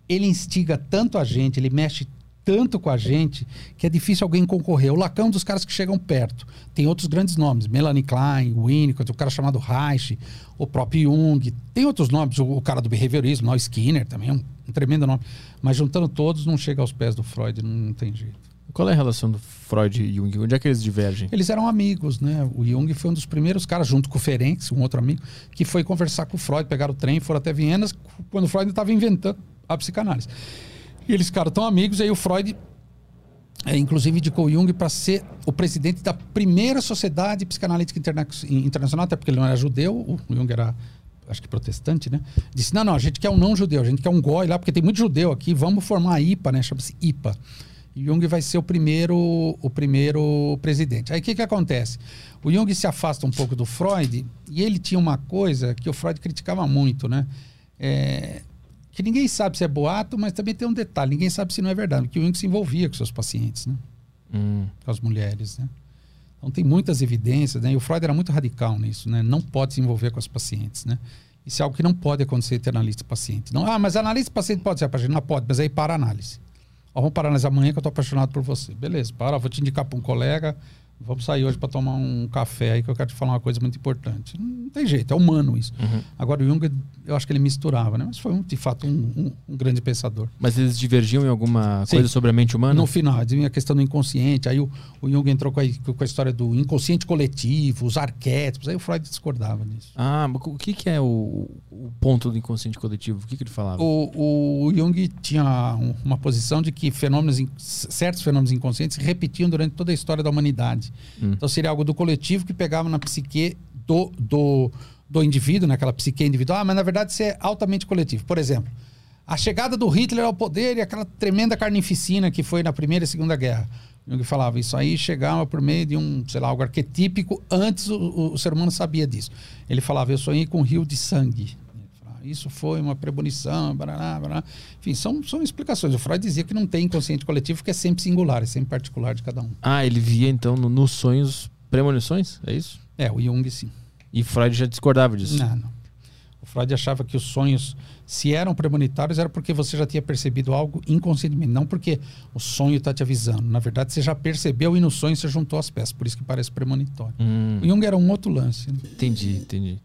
Ele instiga tanto a gente, ele mexe tanto com a gente que é difícil alguém concorrer. O Lacan é um dos caras que chegam perto. Tem outros grandes nomes, Melanie Klein, Winnicott, o cara chamado Reich, o próprio Jung. Tem outros nomes, o, o cara do behaviorismo, o Skinner também, é um, um tremendo nome. Mas juntando todos, não chega aos pés do Freud, não, não tem jeito. Qual é a relação do Freud e Jung? Onde é que eles divergem? Eles eram amigos, né? O Jung foi um dos primeiros caras, junto com o Ferenc, um outro amigo, que foi conversar com o Freud, pegaram o trem, foram até Viena, quando o Freud estava inventando a psicanálise. E eles ficaram tão amigos, e aí o Freud, é, inclusive, indicou o Jung para ser o presidente da primeira sociedade psicanalítica interna internacional, até porque ele não era judeu, o Jung era, acho que protestante, né? Disse: não, não, a gente quer um não judeu, a gente quer um goi lá, porque tem muito judeu aqui, vamos formar a IPA, né? Chama-se IPA. Jung vai ser o primeiro, o primeiro presidente. Aí o que, que acontece? O Jung se afasta um pouco do Freud e ele tinha uma coisa que o Freud criticava muito, né? É, que ninguém sabe se é boato, mas também tem um detalhe: ninguém sabe se não é verdade, porque o Jung se envolvia com seus pacientes, né? Hum. com as mulheres, né? Então tem muitas evidências, né? E o Freud era muito radical nisso, né? Não pode se envolver com as pacientes, né? Isso é algo que não pode acontecer entre analista e paciente. Não, ah, mas analista e paciente pode ser apaixonado? Não pode, mas aí para a análise. Ó, vamos parar análise amanhã que eu tô apaixonado por você. Beleza, para, vou te indicar para um colega, vamos sair hoje para tomar um café aí que eu quero te falar uma coisa muito importante. Não tem jeito, é humano isso. Uhum. Agora o Jung, eu acho que ele misturava, né? Mas foi, um, de fato, um, um- um grande pensador. Mas eles divergiam em alguma Sim. coisa sobre a mente humana? No final, a questão do inconsciente. Aí o, o Jung entrou com a, com a história do inconsciente coletivo, os arquétipos. Aí o Freud discordava disso. Ah, mas o que, que é o, o ponto do inconsciente coletivo? O que, que ele falava? O, o Jung tinha um- uma posição de que fenômenos, certos fenômenos inconscientes se repetiam durante toda a história da humanidade. Hum. Então seria algo do coletivo que pegava na psique do, do, do indivíduo, naquela psique individual, ah, mas na verdade isso é altamente coletivo. Por exemplo, a chegada do Hitler ao poder e aquela tremenda carnificina que foi na Primeira e Segunda Guerra. Jung falava, isso aí chegava por meio de um, sei lá, algo arquetípico, antes o, o- o ser humano sabia disso. Ele falava, eu sonhei com um rio de sangue. Isso foi uma premonição, barará, barará. Enfim, são, são explicações. O Freud dizia que não tem inconsciente coletivo, que é sempre singular, é sempre particular de cada um. Ah, ele via então no- nos sonhos premonições? É isso? É, o Jung sim. E Freud já discordava disso. Não, não. O Freud achava que os sonhos Se eram premonitórios, era porque você já tinha percebido algo inconscientemente, não porque o sonho está te avisando. Na verdade, você já percebeu e no sonho você juntou as peças, por isso que parece premonitório. Hum, O Jung era um outro lance. né? entendi, entendi.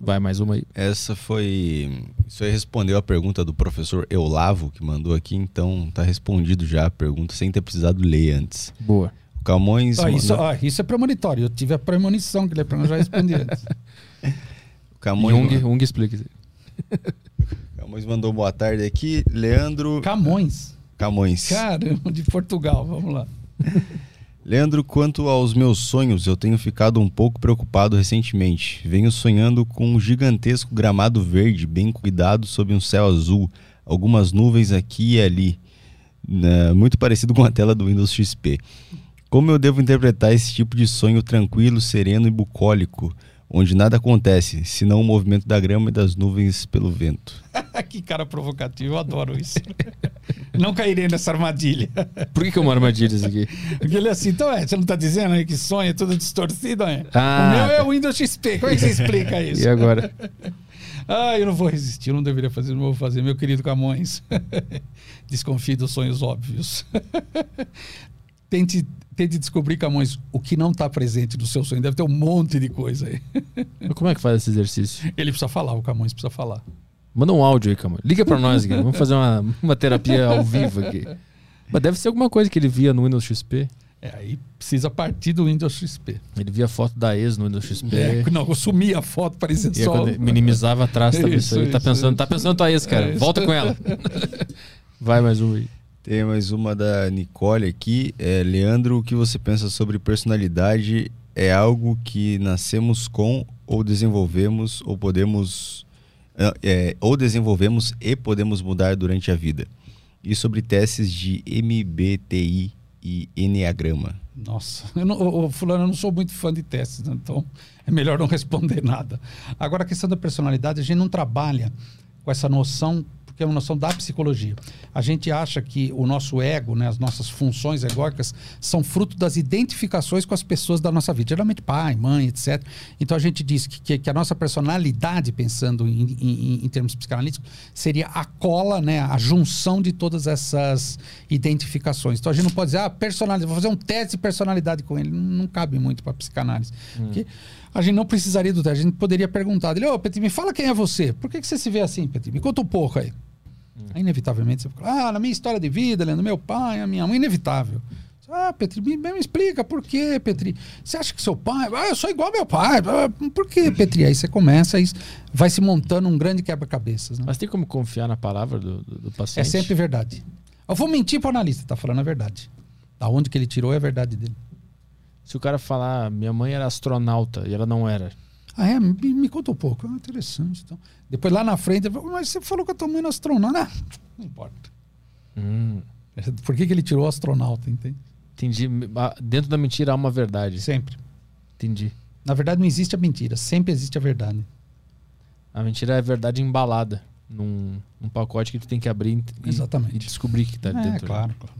Vai mais uma aí. Essa foi. Isso aí respondeu a pergunta do professor Eulavo, que mandou aqui, então tá respondido já a pergunta, sem ter precisado ler antes. Boa. O Camões. Ah, isso, mandou- ah, isso é premonitório. Eu tive a premonição que ele eu já respondi antes. o Camões, Jung, Jung explica. isso aí. Camões mandou boa tarde aqui. Leandro Camões. Camões. Caramba, de Portugal. Vamos lá. Leandro, quanto aos meus sonhos, eu tenho ficado um pouco preocupado recentemente. Venho sonhando com um gigantesco gramado verde, bem cuidado, sob um céu azul, algumas nuvens aqui e ali, né, muito parecido com a tela do Windows XP. Como eu devo interpretar esse tipo de sonho tranquilo, sereno e bucólico, onde nada acontece, senão o movimento da grama e das nuvens pelo vento? que cara provocativo, eu adoro isso. não cairei nessa armadilha. Por que, que é uma armadilha isso aqui? Porque ele é assim, então é, você não tá dizendo aí que sonho é tudo distorcido, é? Ah, o meu é tá. o Windows XP, como é que você explica isso? E agora? Ah, eu não vou resistir, eu não deveria fazer, não vou fazer, meu querido Camões. Desconfie dos sonhos óbvios. Tente, tente descobrir, Camões, o que não está presente no seu sonho. Deve ter um monte de coisa aí. Mas Como é que faz esse exercício? Ele precisa falar, o Camões precisa falar. Manda um áudio aí, calma. Liga pra nós aqui. Vamos fazer uma, uma terapia ao vivo aqui. Mas deve ser alguma coisa que ele via no Windows XP. É, aí precisa partir do Windows XP. Ele via foto da ex no Windows XP. É, não, eu sumi a foto, parecia E só... ele minimizava atrás, isso, Isso, aí. Tá isso, pensando, isso. tá pensando tua ex, cara. É. Volta com ela. Vai mais um aí. Tem mais uma da Nicole aqui. É, Leandro, o que você pensa sobre personalidade? É algo que nascemos com ou desenvolvemos ou podemos ah, é, ou desenvolvemos e podemos mudar durante a vida? E sobre testes de MBTI e Enneagrama? Nossa, eu não, ô, fulano, eu não sou muito fã de testes, né? então é melhor não responder nada. Agora, a questão da personalidade, a gente não trabalha com essa noção, porque é uma noção da psicologia. A gente acha que o nosso ego, né, as nossas funções egóicas, são fruto das identificações com as pessoas da nossa vida, geralmente pai, mãe, etc. Então a gente diz que, que, que a nossa personalidade, pensando em, em- em termos psicanalíticos, seria a cola, né, a junção de todas essas identificações. Então a gente não pode dizer, ah, personalidade, vou fazer um teste de personalidade com ele. Não, não cabe muito para psicanálise. Porque a gente não precisaria do teste. A gente poderia perguntar dele, ô, Petri, me fala quem é você. Por que, que você se vê assim, Petri? Me conta um pouco aí. Aí, inevitavelmente, você fala, ah, na minha história de vida, Leandro, meu pai, a minha mãe, inevitável. Ah, Petri, me, me explica por quê, Petri? Você acha que seu pai. Ah, eu sou igual ao meu pai. Ah, Por quê, Petri? Aí você começa, aí vai se montando um grande quebra-cabeças. Né? Mas tem como confiar na palavra do, do, do É paciente? sempre verdade. Eu vou mentir para o analista, tá falando a verdade. Da onde que ele tirou é a verdade dele. Se o cara falar, minha mãe era astronauta e ela não era. Ah, é? Me, me conta um pouco. Ah, interessante. Então. Depois lá na frente, ele mas você falou que eu tô mãe era astronauta. Ah, não importa. Hum, Por que, que ele tirou astronauta, entende? entendi. Dentro da mentira há uma verdade. Sempre. Entendi. Na verdade, não existe a mentira, sempre existe a verdade. A mentira é a verdade embalada num, num pacote que tu tem que abrir e, Exatamente. e descobrir que tá é, dentro. claro, claro.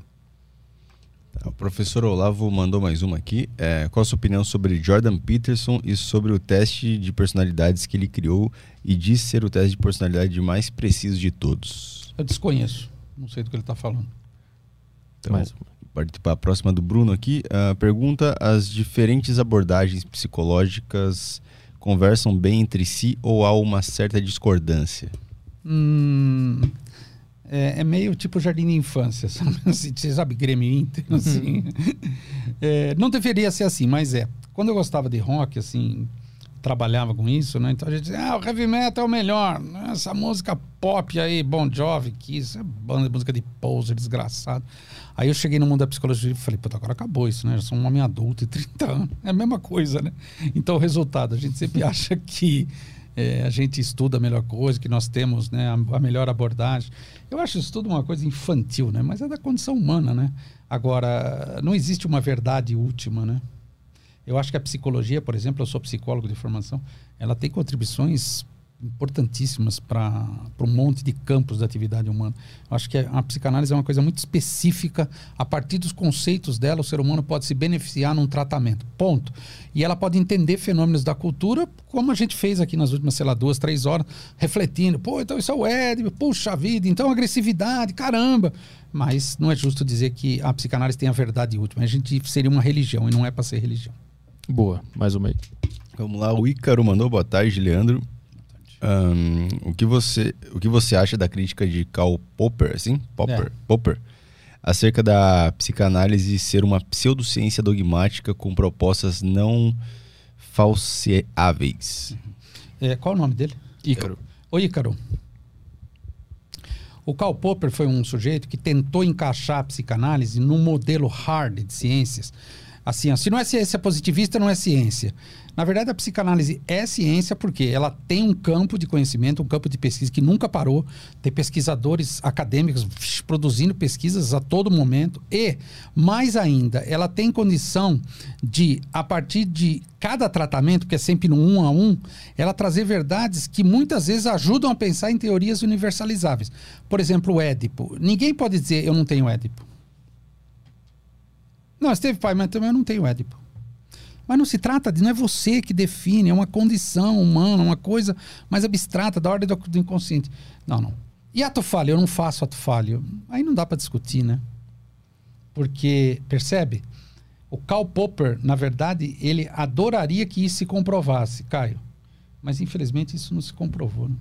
O professor Olavo mandou mais uma aqui. É, qual a sua opinião sobre Jordan Peterson e sobre o teste de personalidades que ele criou e diz ser o teste de personalidade mais preciso de todos? Eu desconheço. Não sei do que ele está falando. Então, Mais para a próxima do Bruno aqui. A pergunta: as diferentes abordagens psicológicas conversam bem entre si ou há uma certa discordância? Hum, é, é meio tipo jardim de infância, sabe? Você sabe, Grêmio Inter, assim. É, não deveria ser assim, mas é. Quando eu gostava de rock, assim, trabalhava com isso, né? Então a gente dizia, ah, o heavy metal é o melhor. né? Essa música pop aí, Bon Jovi, Kiss, é banda música de poser, desgraçado. Aí eu cheguei no mundo da psicologia e falei, puta, agora acabou isso, né? Eu sou um homem adulto de 30 anos. É a mesma coisa, né? Então o resultado, a gente sempre acha que é, a gente estuda a melhor coisa, que nós temos né, a, a melhor abordagem. Eu acho isso tudo uma coisa infantil, né? Mas é da condição humana, né? Agora, não existe uma verdade última, né? Eu acho que a psicologia, por exemplo, eu sou psicólogo de formação, ela tem contribuições importantíssimas para um monte de campos da atividade humana. Eu acho que a psicanálise é uma coisa muito específica. A partir dos conceitos dela, o ser humano pode se beneficiar num tratamento. Ponto. E ela pode entender fenômenos da cultura, como a gente fez aqui nas últimas, sei lá, duas, três horas, refletindo. Pô, então isso é o Ed, puxa vida, então agressividade, caramba. Mas não é justo dizer que a psicanálise tem a verdade última. A gente seria uma religião e não é para ser religião. Boa, mais uma aí. Vamos lá, o Ícaro mandou boa tarde, Leandro. Um, o, que você, o que você acha da crítica de Karl Popper, assim? Popper, é. Popper, acerca da psicanálise ser uma pseudociência dogmática com propostas não falseáveis? É, qual o nome dele? Ícaro. O Ícaro. O Karl Popper foi um sujeito que tentou encaixar a psicanálise no modelo hard de ciências. Assim, se não é ciência positivista, não é ciência. Na verdade, a psicanálise é ciência porque ela tem um campo de conhecimento, um campo de pesquisa que nunca parou. Tem pesquisadores acadêmicos produzindo pesquisas a todo momento. E, mais ainda, ela tem condição de, a partir de cada tratamento, que é sempre no um a um, ela trazer verdades que muitas vezes ajudam a pensar em teorias universalizáveis. Por exemplo, o Édipo. Ninguém pode dizer eu não tenho Édipo. Não, você teve pai, mas também eu não tenho Édipo. Mas não se trata de, não é você que define, é uma condição humana, uma coisa mais abstrata, da ordem do, do inconsciente. Não, não. E ato falho? Eu não faço ato falho. Aí não dá para discutir, né? Porque, percebe? O Karl Popper, na verdade, ele adoraria que isso se comprovasse, Caio. Mas infelizmente isso não se comprovou. Né?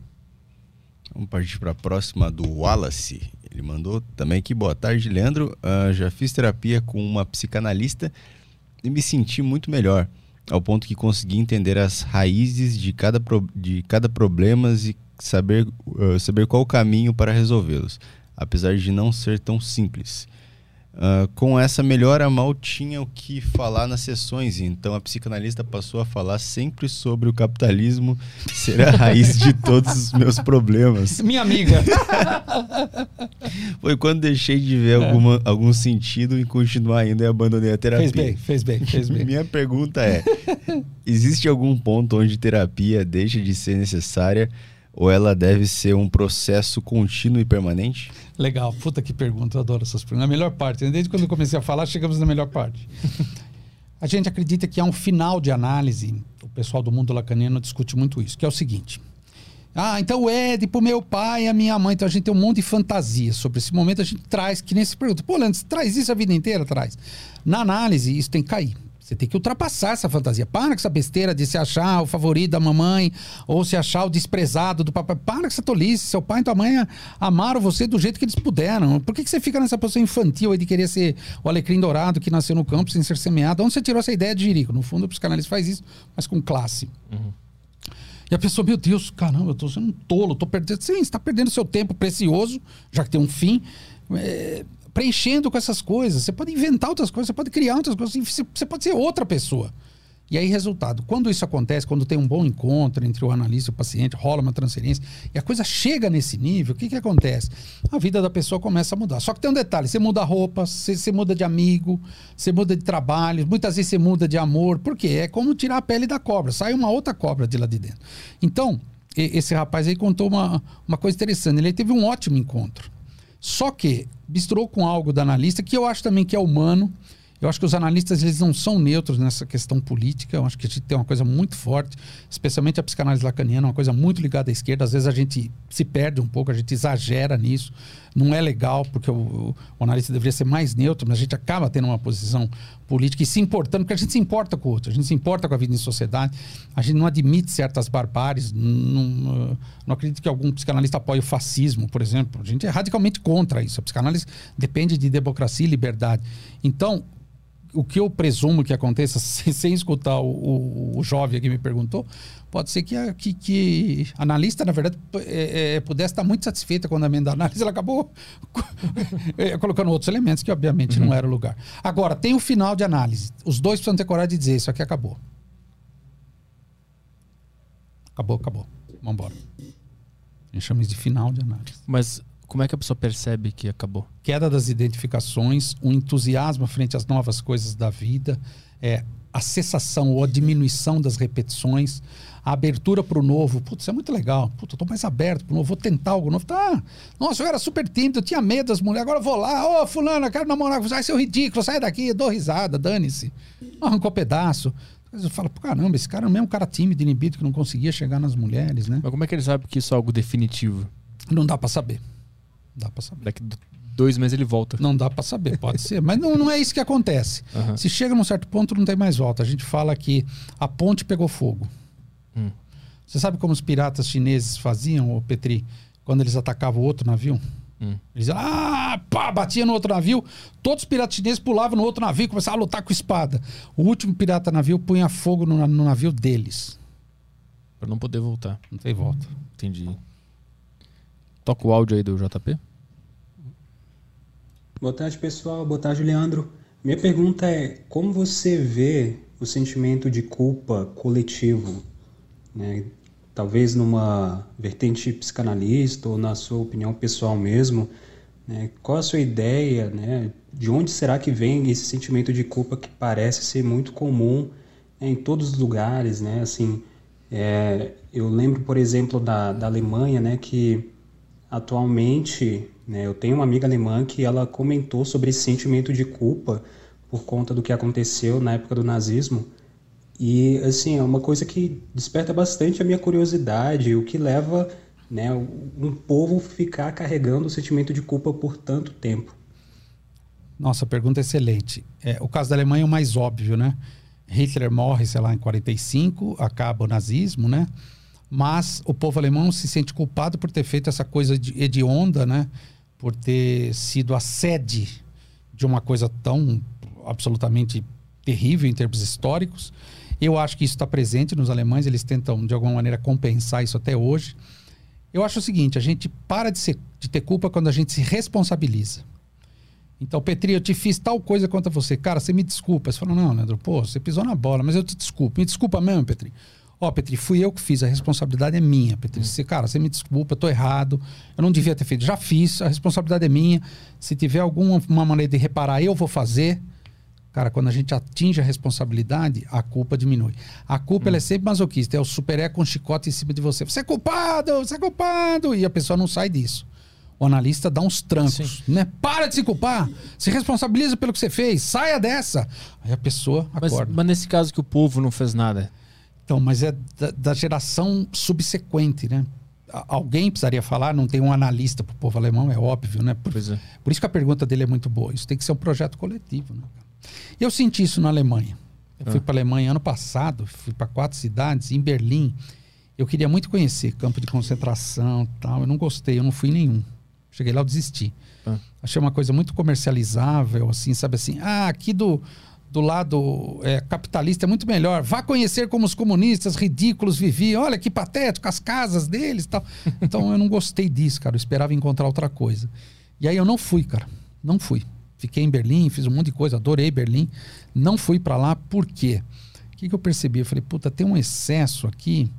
Vamos partir para a próxima do Wallace. Ele mandou também aqui, boa tarde, Leandro. Uh, já fiz terapia com uma psicanalista e me senti muito melhor, ao ponto que consegui entender as raízes de cada, pro, de cada problema e saber, uh, saber qual o caminho para resolvê-los, apesar de não ser tão simples. Uh, com essa melhora, mal tinha o que falar nas sessões, então a psicanalista passou a falar sempre sobre o capitalismo ser a raiz de todos os meus problemas. Minha amiga! Foi quando deixei de ver é. alguma, algum sentido em continuar ainda e abandonei a terapia. Fez bem, fez bem, fez bem. Minha pergunta é: existe algum ponto onde terapia deixa de ser necessária? Ou ela deve ser um processo contínuo e permanente? Legal, puta que pergunta, eu adoro essas perguntas. A melhor parte, né? desde quando eu comecei a falar, chegamos na melhor parte. a gente acredita que há um final de análise, o pessoal do mundo lacaniano discute muito isso, que é o seguinte. Ah, então o Édipo, meu pai, a minha mãe. Então a gente tem um monte de fantasia sobre esse momento. A gente traz, que nem se pergunta, pô, Leandro, traz isso a vida inteira? Traz. Na análise, isso tem que cair. Você tem que ultrapassar essa fantasia. Para com essa besteira de se achar o favorito da mamãe ou se achar o desprezado do papai. Para com essa tolice. Seu pai e tua mãe amaram você do jeito que eles puderam. Por que, que você fica nessa posição infantil aí de querer ser o alecrim dourado que nasceu no campo sem ser semeado? Onde você tirou essa ideia de jirico? No fundo, o psicanalista faz isso, mas com classe. Uhum. E a pessoa, meu Deus, caramba, eu tô sendo um tolo, tô perdendo. Sim, você está perdendo seu tempo precioso, já que tem um fim. É, preenchendo com essas coisas. Você pode inventar outras coisas, você pode criar outras coisas, você pode ser outra pessoa. E aí, resultado, quando isso acontece, quando tem um bom encontro entre o analista e o paciente, rola uma transferência, e a coisa chega nesse nível, o que, que acontece? A vida da pessoa começa a mudar. Só que tem um detalhe: você muda a roupa, você, você muda de amigo, você muda de trabalho, muitas vezes você muda de amor. Por quê? É como tirar a pele da cobra, sai uma outra cobra de lá de dentro. Então, esse rapaz aí contou uma, uma coisa interessante. Ele teve um ótimo encontro. Só que misturou com algo da analista que eu acho também que é humano. Eu acho que os analistas eles não são neutros nessa questão política. Eu acho que a gente tem uma coisa muito forte, especialmente a psicanálise lacaniana, uma coisa muito ligada à esquerda. Às vezes a gente se perde um pouco, a gente exagera nisso. Não é legal, porque o, o analista deveria ser mais neutro, mas a gente acaba tendo uma posição política e se importando, porque a gente se importa com o outro, a gente se importa com a vida em sociedade, a gente não admite certas barbáries. Não, não acredito que algum psicanalista apoie o fascismo, por exemplo. A gente é radicalmente contra isso. A psicanálise depende de democracia e liberdade. Então, o que eu presumo que aconteça, sem, escutar o, o, o, jovem que me perguntou, pode ser que a, que, que a analista, na verdade, é, é, pudesse estar muito satisfeita com o andamento da análise, ela acabou é, colocando outros elementos que, obviamente, uhum. não era o lugar. Agora, tem o final de análise. Os dois precisam ter coragem de dizer: Isso aqui acabou. Acabou, acabou. Vamos embora. A gente chama isso de final de análise. Mas como é que a pessoa percebe que acabou? Queda das identificações, um entusiasmo frente às novas coisas da vida, é, a cessação ou a diminuição das repetições, a abertura para o novo. Putz, isso é muito legal. Putz, eu tô mais aberto para o novo, vou tentar algo novo. Tá. Nossa, eu era super tímido, eu tinha medo das mulheres, agora eu vou lá. Ô, fulano, eu quero namorar com você. Ai, seu ridículo, sai daqui, dou risada, dane-se. Arrancou pedaço. Mas eu falo, caramba, esse cara é o mesmo cara tímido, inibido, que não conseguia chegar nas mulheres, né? Mas como é que ele sabe que isso é algo definitivo? Não dá para saber. Dá para saber. Daqui dois meses ele volta. Não dá para saber, pode ser. Mas não, não é isso que acontece. Aham. Se chega num certo ponto, não tem mais volta. A gente fala que a ponte pegou fogo. Hum. Você sabe como os piratas chineses faziam, ô Petri, quando eles atacavam outro navio? Hum. Eles ah, pá, batia no outro navio, todos os piratas chineses pulavam no outro navio e começavam a lutar com espada. O último pirata navio punha fogo no, no navio deles. Pra não poder voltar. Não tem volta. Entendi. Toca o áudio aí do JP. Boa tarde, pessoal. Boa tarde, Leandro. Minha pergunta é: como você vê o sentimento de culpa coletivo? Né? Talvez numa vertente psicanalista ou na sua opinião pessoal mesmo. né? Qual a sua ideia? Né? De onde será que vem esse sentimento de culpa que parece ser muito comum né, em todos os lugares? Né? Assim, é, eu lembro, por exemplo, da, da Alemanha, né, que atualmente, né, eu tenho uma amiga alemã que ela comentou sobre esse sentimento de culpa por conta do que aconteceu na época do nazismo. E assim, é uma coisa que desperta bastante a minha curiosidade, o que leva né, um povo ficar carregando o sentimento de culpa por tanto tempo. Nossa, pergunta excelente. É, o caso da Alemanha é o mais óbvio, né? Hitler morre, sei lá, em 45, acaba o nazismo, né? Mas o povo alemão se sente culpado por ter feito essa coisa de hedionda, né? Por ter sido a sede de uma coisa tão absolutamente terrível em termos históricos. Eu acho que isso está presente nos alemães, eles tentam de alguma maneira compensar isso até hoje. Eu acho o seguinte: a gente para de, ser, de ter culpa quando a gente se responsabiliza. Então, Petri, eu te fiz tal coisa contra você. Cara, você me desculpa. Você fala, não, Leandro, pô, você pisou na bola, mas eu te desculpo. Me desculpa mesmo, Petri. Ó, Petri, fui eu que fiz, a responsabilidade é minha, Petri. Você, cara, você me desculpa, eu tô errado. Eu não devia ter feito. Já fiz, a responsabilidade é minha. Se tiver alguma uma maneira de reparar, eu vou fazer. Cara, quando a gente atinge a responsabilidade, a culpa diminui. A culpa ela é sempre masoquista, é o super com chicote em cima de você. Você é culpado, você é culpado. E a pessoa não sai disso. O analista dá uns trancos, né? Para de se culpar, se responsabiliza pelo que você fez, saia dessa. Aí a pessoa Mas, acorda. mas nesse caso que o povo não fez nada. Então, mas é da, da geração subsequente, né? Alguém precisaria falar, não tem um analista para o povo alemão, é óbvio, né? Por, é. por isso que a pergunta dele é muito boa. Isso tem que ser um projeto coletivo, né? Eu senti isso na Alemanha. Eu fui Ah. para a Alemanha ano passado, fui para quatro cidades, em Berlim. Eu queria muito conhecer campo de concentração tal. Eu não gostei, eu não fui nenhum. Cheguei lá, eu desisti. Ah. Achei uma coisa muito comercializável, assim, sabe assim? Ah, aqui do, do lado é, capitalista é muito melhor. Vá conhecer como os comunistas ridículos viviam. Olha que patético, as casas deles tal. Então eu não gostei disso, cara. Eu esperava encontrar outra coisa. E aí eu não fui, cara. Não fui. Fiquei em Berlim, fiz um monte de coisa, adorei Berlim. Não fui para lá, por quê? O que, que eu percebi? Eu falei, puta, tem um excesso aqui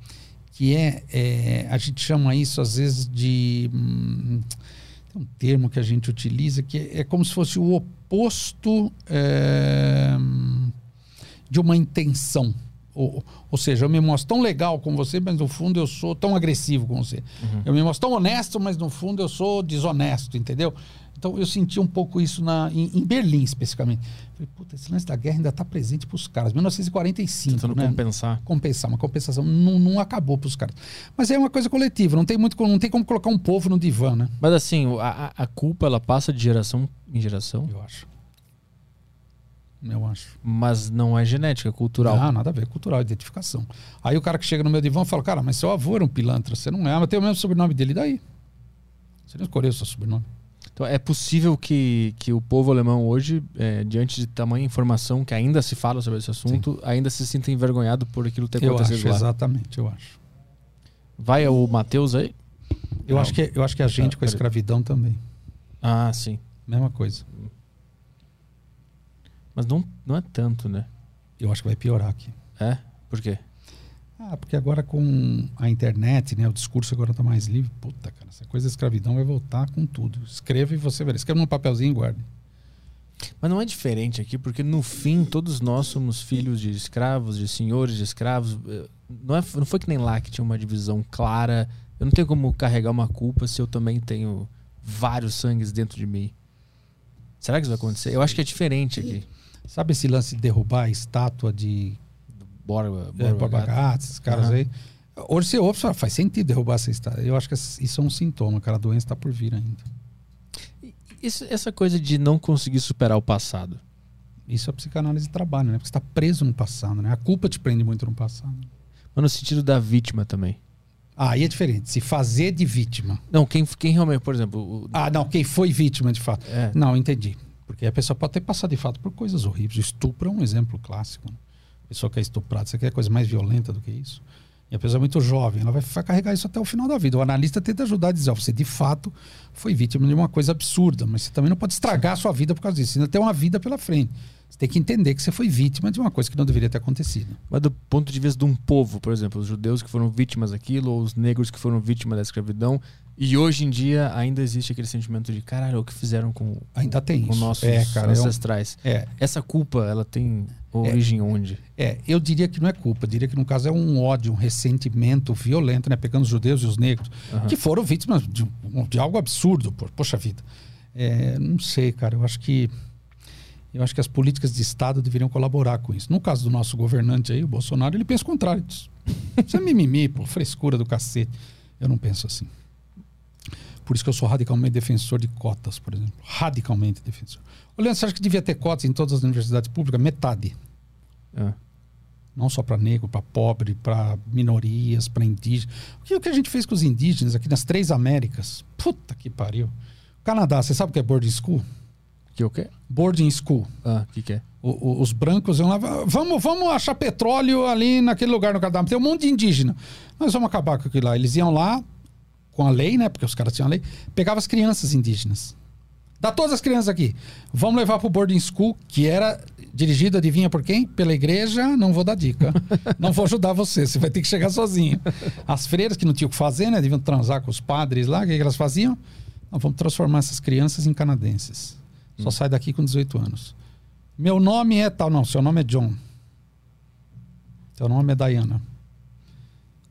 que é, é, a gente chama isso às vezes de hum, tem um termo que a gente utiliza que é, é como se fosse o oposto é, de uma intenção ou, ou seja, eu me mostro tão legal com você, mas no fundo eu sou tão agressivo com você. Eu me mostro tão honesto, mas no fundo eu sou desonesto, entendeu? Então eu senti um pouco isso na, em, em Berlim, especificamente. Falei, puta, esse lance da guerra ainda está presente para os caras. 1945. Tentando né? compensar. compensar, uma compensação não, não acabou para os caras. Mas é uma coisa coletiva, não tem muito, não tem como colocar um povo no divã, né? Mas assim, a- a culpa ela passa de geração em geração, Eu acho. Eu acho. mas não é genética, é cultural. Ah, nada a ver, cultural, identificação. Aí o cara que chega no meu divã fala, cara, mas seu avô era um pilantra, você não é, mas tem o mesmo sobrenome dele, daí? Você não escolheu o seu sobrenome. Então é possível que, que o povo alemão hoje, é, diante de tamanha informação que ainda se fala sobre esse assunto, ainda se sinta envergonhado por aquilo ter Eu acontecido acho, lá. exatamente, eu acho. Vai o Matheus aí? Eu, Não. acho que, eu acho que a gente com a escravidão também. Ah, sim. Mesma coisa. Mas não, não é tanto, né? Eu acho que vai piorar aqui. É? Por quê? Ah, porque agora com a internet, né, o discurso agora tá mais livre. Puta, cara, essa coisa da escravidão vai voltar com tudo. Escreva e você verá. Escreva num papelzinho e guarde. Mas não é diferente aqui, porque no fim todos nós somos filhos de escravos, de senhores de escravos. Eh, Não, é, não foi que nem lá que tinha uma divisão clara. Eu não tenho como carregar uma culpa se eu também tenho vários sangues dentro de mim. Será que isso vai acontecer? Eu acho que é diferente aqui. Sabe esse lance de derrubar a estátua de Borba, é, Borba Borba Gato. Esses caras Aham. aí? Hoje você ouve, faz sentido derrubar essa estátua. Eu acho que isso é um sintoma, aquela doença está por vir ainda. Isso- essa coisa de não conseguir superar o passado. Isso a psicanálise trabalha, né? Porque você está preso no passado, né? A culpa te prende muito no passado. Mas no sentido da vítima também. Ah, aí é diferente. Se fazer de vítima. Não, quem, quem realmente, por exemplo. o- Ah, não, quem foi vítima de fato. é, Não, entendi. Porque a pessoa pode ter passado de fato por coisas horríveis. Estupro é um exemplo clássico. Né? A pessoa que é estuprada, você quer coisa mais violenta do que isso? E a pessoa é muito jovem, ela vai, carregar isso até o final da vida. O analista tenta ajudar a dizer: ó, você de fato foi vítima de uma coisa absurda, mas você também não pode estragar a sua vida por causa disso. Você ainda tem uma vida pela frente. Você tem que entender que você foi vítima de uma coisa que não deveria ter acontecido. Mas do ponto de vista de um povo, por exemplo, os judeus que foram vítimas daquilo, ou os negros que foram vítimas da escravidão, e hoje em dia ainda existe aquele sentimento de caralho, o que fizeram com, Ainda tem com isso. nossos é, cara. É, um- ancestrais. é, Essa culpa, ela tem origem onde? É, eu diria que não é culpa, eu diria que no caso é um ódio, um ressentimento violento, né? Pegando os judeus e os negros, Aham. que foram vítimas de, de algo absurdo, pô, poxa vida. É, não sei, cara, eu acho que eu acho que as políticas de Estado deveriam colaborar com isso. No caso do nosso governante aí, o Bolsonaro, ele pensa o contrário disso. Isso é mimimi, pô, frescura do cacete. Eu não penso assim. Por isso que eu sou radicalmente defensor de cotas, por exemplo. Radicalmente defensor. Ô, Leandro, você acha que devia ter cotas em todas as universidades públicas? Metade Ah. não só para negro, para pobre, para minorias, para indígenas. O que, o que a gente fez com os indígenas aqui nas três Américas? Puta que pariu. Canadá, você sabe o que é boarding school? Que o quê? Boarding school. Ah, o que, que é? O- o- os brancos iam lá, vamos, vamos achar petróleo ali naquele lugar no Canadá. Tem um monte de indígena. Nós vamos acabar com aquilo lá. Eles iam lá com a lei, né? Porque os caras tinham a lei. Pegavam as crianças indígenas. Dá todas as crianças aqui. Vamos levar pro boarding school, que era dirigido, adivinha por quem? Pela igreja. Não vou dar dica. não vou ajudar você. Você vai ter que chegar sozinho. As freiras que não tinham o que fazer, né? Deviam transar com os padres lá. O que, que elas faziam? Vamos transformar essas crianças em canadenses. Só sai daqui com 18 anos. Meu nome é tal. Não, seu nome é John. Seu nome é Diana.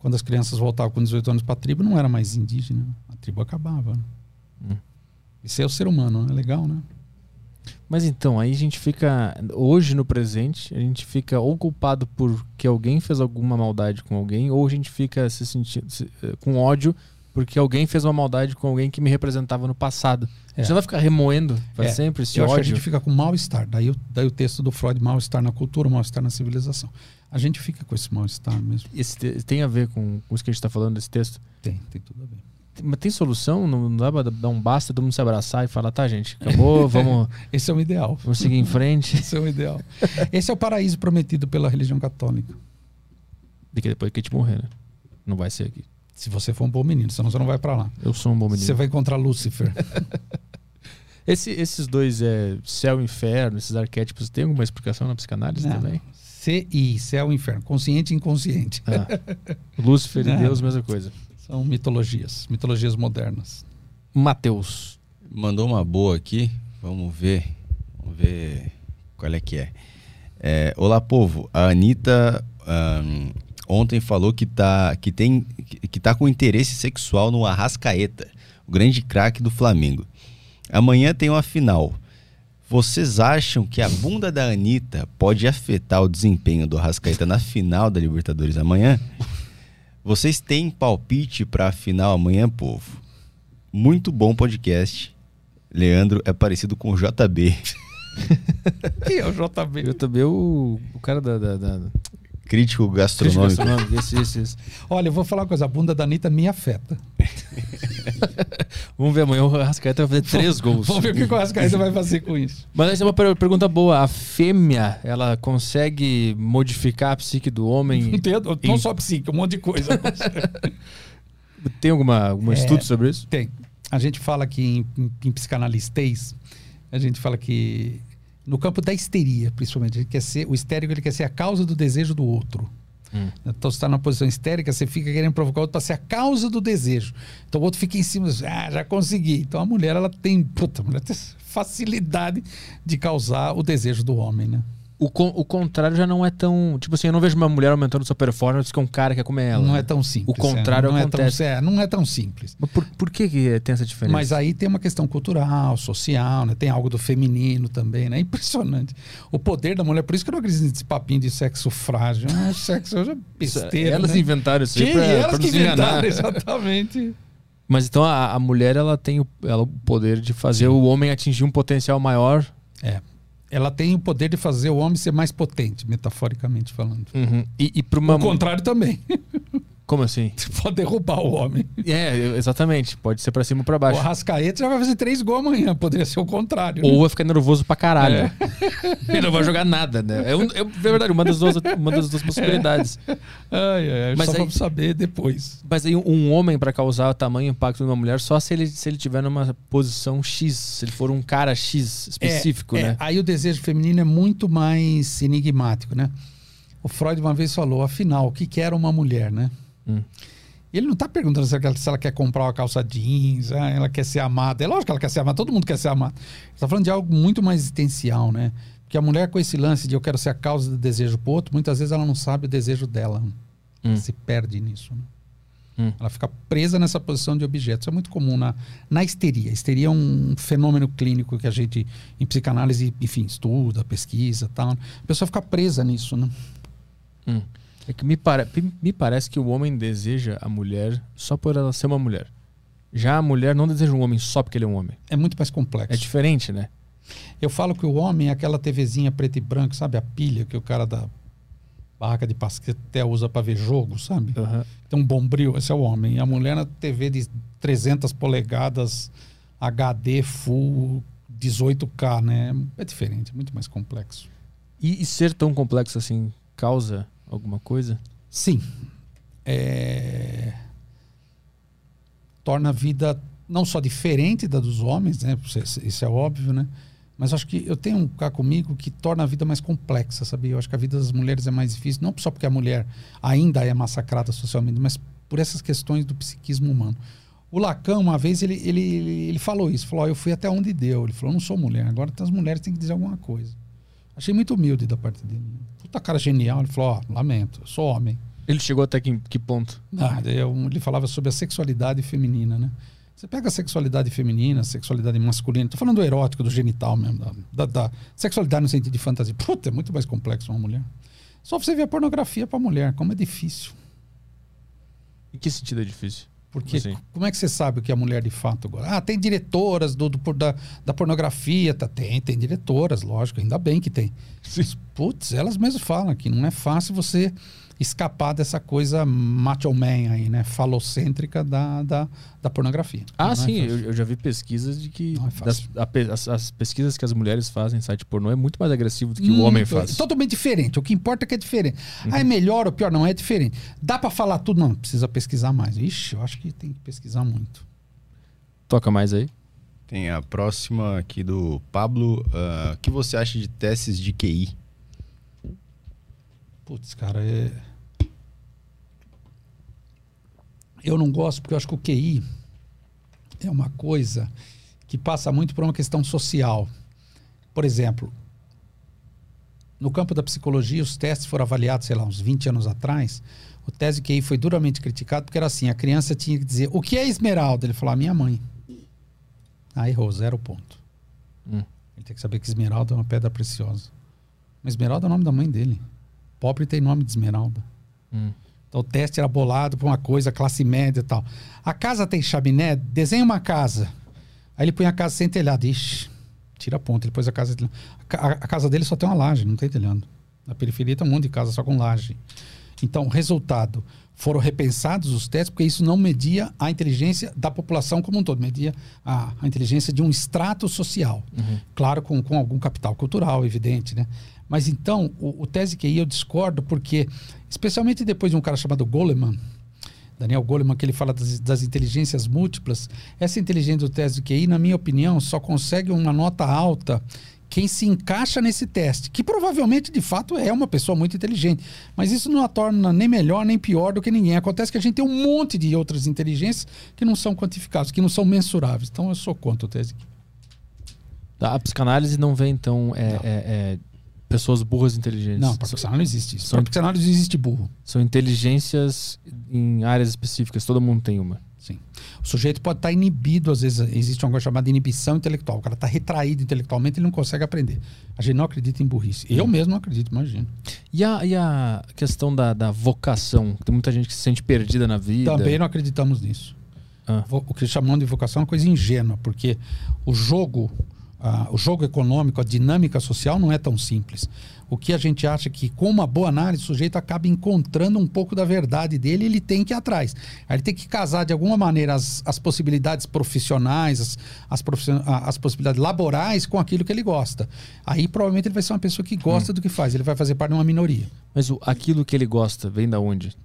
Quando as crianças voltavam com 18 anos para a tribo, não era mais indígena. A tribo acabava. Né? Hum. Isso é o ser humano, né? Legal, né? Mas então, aí a gente fica. Hoje no presente, a gente fica ou culpado por que alguém fez alguma maldade com alguém, ou a gente fica se sentindo se- eh, com ódio porque alguém fez uma maldade com alguém que me representava no passado. É. Você vai ficar remoendo para É, sempre esse Eu acho que a ódio. gente fica com mal-estar. Daí, daí o texto do Freud, mal-estar na cultura, mal-estar na civilização. A gente fica com esse mal-estar mesmo. Esse te- tem a ver com, isso que a gente está falando desse texto? Tem, tem tudo a ver. Mas tem solução? Não dá pra dar um basta, todo mundo se abraçar e falar, tá, gente, acabou, vamos, Esse é o ideal. vamos seguir em frente. Esse é o ideal. Esse é o paraíso prometido pela religião católica. Daqui depois que a gente morrer, né? Não vai ser aqui. Se você for um bom menino, senão você não vai para lá. Eu sou um bom menino. Você vai encontrar Lúcifer. Esse- esses dois, é, céu e inferno, esses arquétipos, tem alguma explicação na psicanálise Não. também? CI, céu e inferno. Consciente e inconsciente. Ah. Lúcifer e Não. Deus, mesma coisa. São mitologias. Mitologias modernas. Mateus. Mandou uma boa aqui. Vamos ver. Vamos ver qual é que é. É, Olá, povo. A Anitta ahn, ontem falou que tá, que, tem, que tá com interesse sexual no Arrascaeta, o grande craque do Flamengo. Amanhã tem uma final. Vocês acham que a bunda da Anitta pode afetar o desempenho do Arrascaeta na final da Libertadores amanhã? Vocês têm palpite para a final amanhã, povo? Muito bom podcast. Leandro é parecido com o JB. E é o JB. Eu também, o, o cara da. da, da... Crítico gastronômico. Gastronômico, esse, esse, esse. Olha, eu vou falar uma coisa. A bunda da Anitta me afeta. Vamos ver amanhã o Rascaeta vai fazer três gols. Vamos ver o que o Arrascaeta vai fazer com isso. Mas essa é uma per- pergunta boa. A fêmea, ela consegue modificar a psique do homem? Não, Em- só psique, um monte de coisa. Tem alguma, algum É. estudo sobre isso? Tem. A gente fala que em, em, em psicanalistês, a gente fala que no campo da histeria, principalmente, ele quer ser, o histérico ele quer ser a causa do desejo do outro. Hum. Então, você está numa posição histérica, você fica querendo provocar o outro para ser a causa do desejo. Então, o outro fica em cima, ah, já consegui. Então, a mulher, ela tem, puta, a mulher tem facilidade de causar o desejo do homem, né? O, con- o contrário já não é tão. Tipo assim, eu não vejo uma mulher aumentando sua performance que um cara quer comer ela. não né? é tão simples. O contrário é, não acontece. É, tão, é, não é tão simples. Mas por, por que, que tem essa diferença? Mas aí tem uma questão cultural, social, né? Tem algo do feminino também, né? Impressionante. O poder da mulher, por isso que eu não acredito nesse papinho de sexo frágil. Ah, sexo hoje é besteira. Elas né? inventaram isso aí Sim, pra, elas pra que nos enganar. inventaram, exatamente. Mas então a, a mulher ela tem o, ela, o poder de fazer o homem atingir um potencial maior. É. Ela tem o poder de fazer o homem ser mais potente, metaforicamente falando. Uhum. E, e pra uma. O contrário também. Como assim? Pode derrubar o homem. É, exatamente. Pode ser pra cima ou pra O baixo. Arrascaeta já vai fazer três gols amanhã. Poderia ser o contrário. né? Ou vai ficar nervoso pra caralho. É. Ele não vai jogar nada, né? É, um- é verdade, uma das duas, uma das duas possibilidades. Ai, ai, ai, Mas só aí- vamos saber depois. Mas aí um homem pra causar tamanho impacto numa mulher só se ele, se ele tiver numa posição X, se ele for um cara X específico, É, é, né? Aí o desejo feminino é muito mais enigmático, né? O Freud uma vez falou, afinal, o que que era uma mulher, né? Hum. Ele não está perguntando se ela, se ela quer comprar uma calça jeans, ah, ela quer ser amada. É lógico que ela quer ser amada, todo mundo quer ser amado. Está falando de algo muito mais existencial, né? Porque a mulher com esse lance de eu quero ser a causa do desejo pro outro, muitas vezes ela não sabe o desejo dela. Ela Hum. se perde nisso, né? Hum. Ela fica presa nessa posição de objeto. Isso é muito comum na, na histeria. Histeria é um fenômeno clínico que a gente, em psicanálise, enfim, estuda, pesquisa tal. A pessoa fica presa nisso, né? Hum. É que me, pare- me parece que o homem deseja a mulher só por ela ser uma mulher. Já a mulher não deseja um homem só porque ele é um homem. É muito mais complexo. É diferente, né? Eu falo que o homem é aquela TVzinha preto e branco, sabe? A pilha que o cara da barraca de pasqueté usa para ver jogo, sabe? Aham. Tem um bombril, esse é o homem. E a mulher na TV de 300 polegadas, HD, full, 18K, né? É diferente, é muito mais complexo. E, e ser tão complexo assim causa alguma coisa? Sim. É... Torna a vida não só diferente da dos homens, né? Isso- Isso é óbvio, né? Mas acho que eu tenho um cá comigo que torna a vida mais complexa, sabia? Eu acho que a vida das mulheres é mais difícil, não só porque a mulher ainda é massacrada socialmente, mas por essas questões do psiquismo humano. O Lacan, uma vez, ele, ele, ele, falou isso. Falou, "Ó, eu fui até onde deu. Ele falou, eu não sou mulher. Agora as mulheres têm que dizer alguma coisa. Achei muito humilde da parte dele. Puta cara genial. Ele falou, ó, lamento, eu sou homem. Ele chegou até que, que ponto? Ah, ele falava sobre a sexualidade feminina, né? Você pega a sexualidade feminina, a sexualidade masculina, tô falando do erótico, do genital mesmo, da, da- da sexualidade no sentido de fantasia. Puta, é muito mais complexo uma mulher. Só você ver a pornografia pra mulher, como é difícil. Em que sentido é difícil? Porque Assim. como é que você sabe o que é a mulher de fato agora? Ah, tem diretoras do, do- da, da pornografia, tá? Tem, tem diretoras, lógico, ainda bem que tem. Putz, elas mesmas falam que não é fácil você escapar dessa coisa macho man aí, né? Falocêntrica da, da, da pornografia. Ah, Não é sim, fácil. eu, eu já vi pesquisas de que é das- a as, as pesquisas que as mulheres fazem em site pornô é muito mais agressivo do que o homem faz. Totalmente diferente. O que importa é que é diferente. Uhum. Ah, é melhor ou pior? Não, é diferente. Dá pra falar tudo? Não, precisa pesquisar mais. Ixi, eu acho que tem que pesquisar muito. Toca mais aí. Tem a próxima aqui do Pablo. ah, O que você acha de testes de QI? Putz, cara, é. Eu não gosto porque eu acho que o QI é uma coisa que passa muito por uma questão social. Por exemplo, no campo da psicologia, os testes foram avaliados, sei lá, uns 20 anos atrás. O teste de QI foi duramente criticado porque era assim: a criança tinha que dizer o que é esmeralda? Ele falou, a minha mãe. Ah, errou, zero ponto. Hum. Ele tem que saber que esmeralda é uma pedra preciosa. Mas esmeralda é o nome da mãe dele. Pobre tem nome de esmeralda. Hum. Então o teste era bolado para uma coisa, classe média e tal. A casa tem chaminé, desenha uma casa. Aí ele põe a casa sem telhado. Ixi, tira a ponta. Ele pôs a casa. A, a casa dele só tem uma laje, não tem telhado. Na periferia tem um monte de casa só com laje. Então, resultado, foram repensados os testes, porque isso não media a inteligência da população como um todo, media a, a inteligência de um extrato social. Claro, com, com algum capital cultural, evidente, né? Mas então, o, o tese QI eu discordo, porque, especialmente depois de um cara chamado Goleman, Daniel Goleman, que ele fala das, das inteligências múltiplas, essa inteligência do teste QI, na minha opinião, só consegue uma nota alta quem se encaixa nesse teste, que provavelmente de fato é uma pessoa muito inteligente, mas isso não a torna nem melhor nem pior do que ninguém. Acontece que a gente tem um monte de outras inteligências que não são quantificáveis, que não são mensuráveis. Então eu sou contra o teste. Tá, A psicanálise não vê, então, é, é- é pessoas burras inteligentes. Não, psicanálise não existe isso. são- Para psicanálise não existe burro. São inteligências em áreas específicas, todo mundo tem uma. Sim. O sujeito pode estar inibido, às vezes existe uma coisa chamada inibição intelectual. O cara está retraído intelectualmente, ele não consegue aprender. A gente não acredita em burrice. Eu mesmo não acredito, imagino. E a, e a questão da, da vocação? Tem muita gente que se sente perdida na vida. Também não acreditamos nisso. Ah. O que chamamos de vocação é uma coisa ingênua, porque o jogo, ah, o jogo econômico, a dinâmica social não é tão simples. O que a gente acha que, com uma boa análise, o sujeito acaba encontrando um pouco da verdade dele e ele tem que ir atrás. Aí ele tem que casar, de alguma maneira, as, as possibilidades profissionais, as, as, profission- a- as possibilidades laborais com aquilo que ele gosta. Aí, provavelmente, ele vai ser uma pessoa que gosta do que faz. Ele vai fazer parte de uma minoria. Mas o, aquilo que ele gosta vem da onde?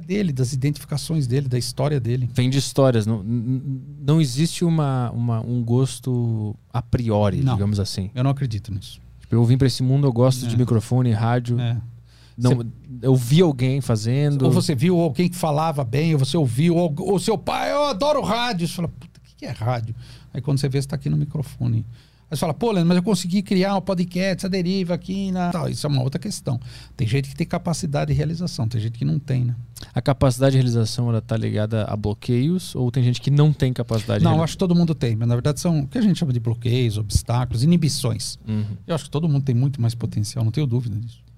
É dele, das identificações dele, da história dele. Vem de histórias. Não, não existe uma, uma- um gosto a priori, Não. digamos assim. Eu não acredito nisso. Tipo, eu vim pra esse mundo, eu gosto de É. microfone, rádio. É. Não, eu vi alguém fazendo. Ou você viu alguém que falava bem, ou você ouviu, ou o seu pai, eu adoro rádio. Você fala, puta, o que que é rádio? Aí quando você vê, você está aqui no microfone. Aí você fala, pô, Leandro, mas eu consegui criar um podcast, essa deriva aqui. Na... Tal, isso é uma outra questão. Tem gente que tem capacidade de realização, tem gente que não tem, né? A capacidade de realização ela tá ligada a bloqueios ou tem gente que não tem capacidade não, de eu acho que todo mundo tem, mas na verdade são o que a gente chama de bloqueios, obstáculos, inibições. Uhum. Eu acho que todo mundo tem muito mais potencial, não tenho dúvida disso.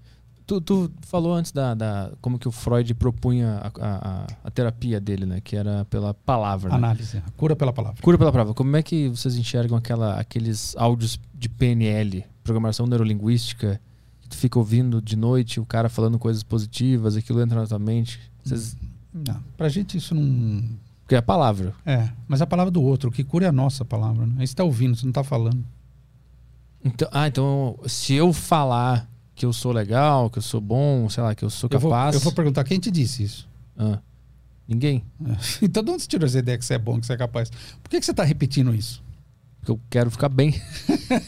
Tu, tu falou antes da, da- como que o Freud propunha a, a- a- terapia dele, né? Que era pela palavra. né? Análise, a cura pela palavra. Cura pela palavra. Como é que vocês enxergam aquela, aqueles áudios de PNL, programação neurolinguística, que tu fica ouvindo de noite o cara falando coisas positivas, aquilo entra na tua mente? Vocês... Não, pra gente isso não, Porque é a palavra. É, mas a palavra do outro, o que cura é a nossa palavra. Né? Aí você está ouvindo, você não está falando. Então, ah, então se eu falar que eu sou legal, que eu sou bom, sei lá, que eu sou Eu vou, capaz. eu vou perguntar quem te disse isso. Ah, ninguém. É. Então, de onde você tirou essa ideia que você é bom, que você é capaz? Por que, que você está repetindo isso? Porque eu quero ficar bem.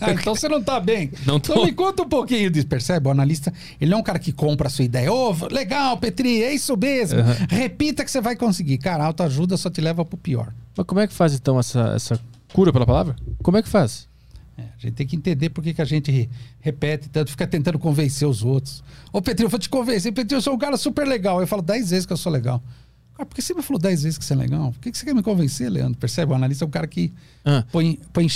Ah, então você não está bem. Não tô. Então me conta um pouquinho disso. Percebe? O analista, ele não é um cara que compra a sua ideia. Ô, legal, Petri, é isso mesmo. Uhum. Repita que você vai conseguir. Cara, a autoajuda só te leva pro pior. Mas como é que faz então essa, essa cura pela palavra? Como é que faz? É, a gente tem que entender por que, que a gente re- repete tanto, fica tentando convencer os outros. Ô, Petri, eu vou te convencer. Petri, eu sou um cara super legal. Eu falo dez vezes que eu sou legal. Cara, por que você me falou dez vezes que você é legal? Por que, que você quer me convencer, Leandro? Percebe? O analista é um cara que Ah, põe, põe,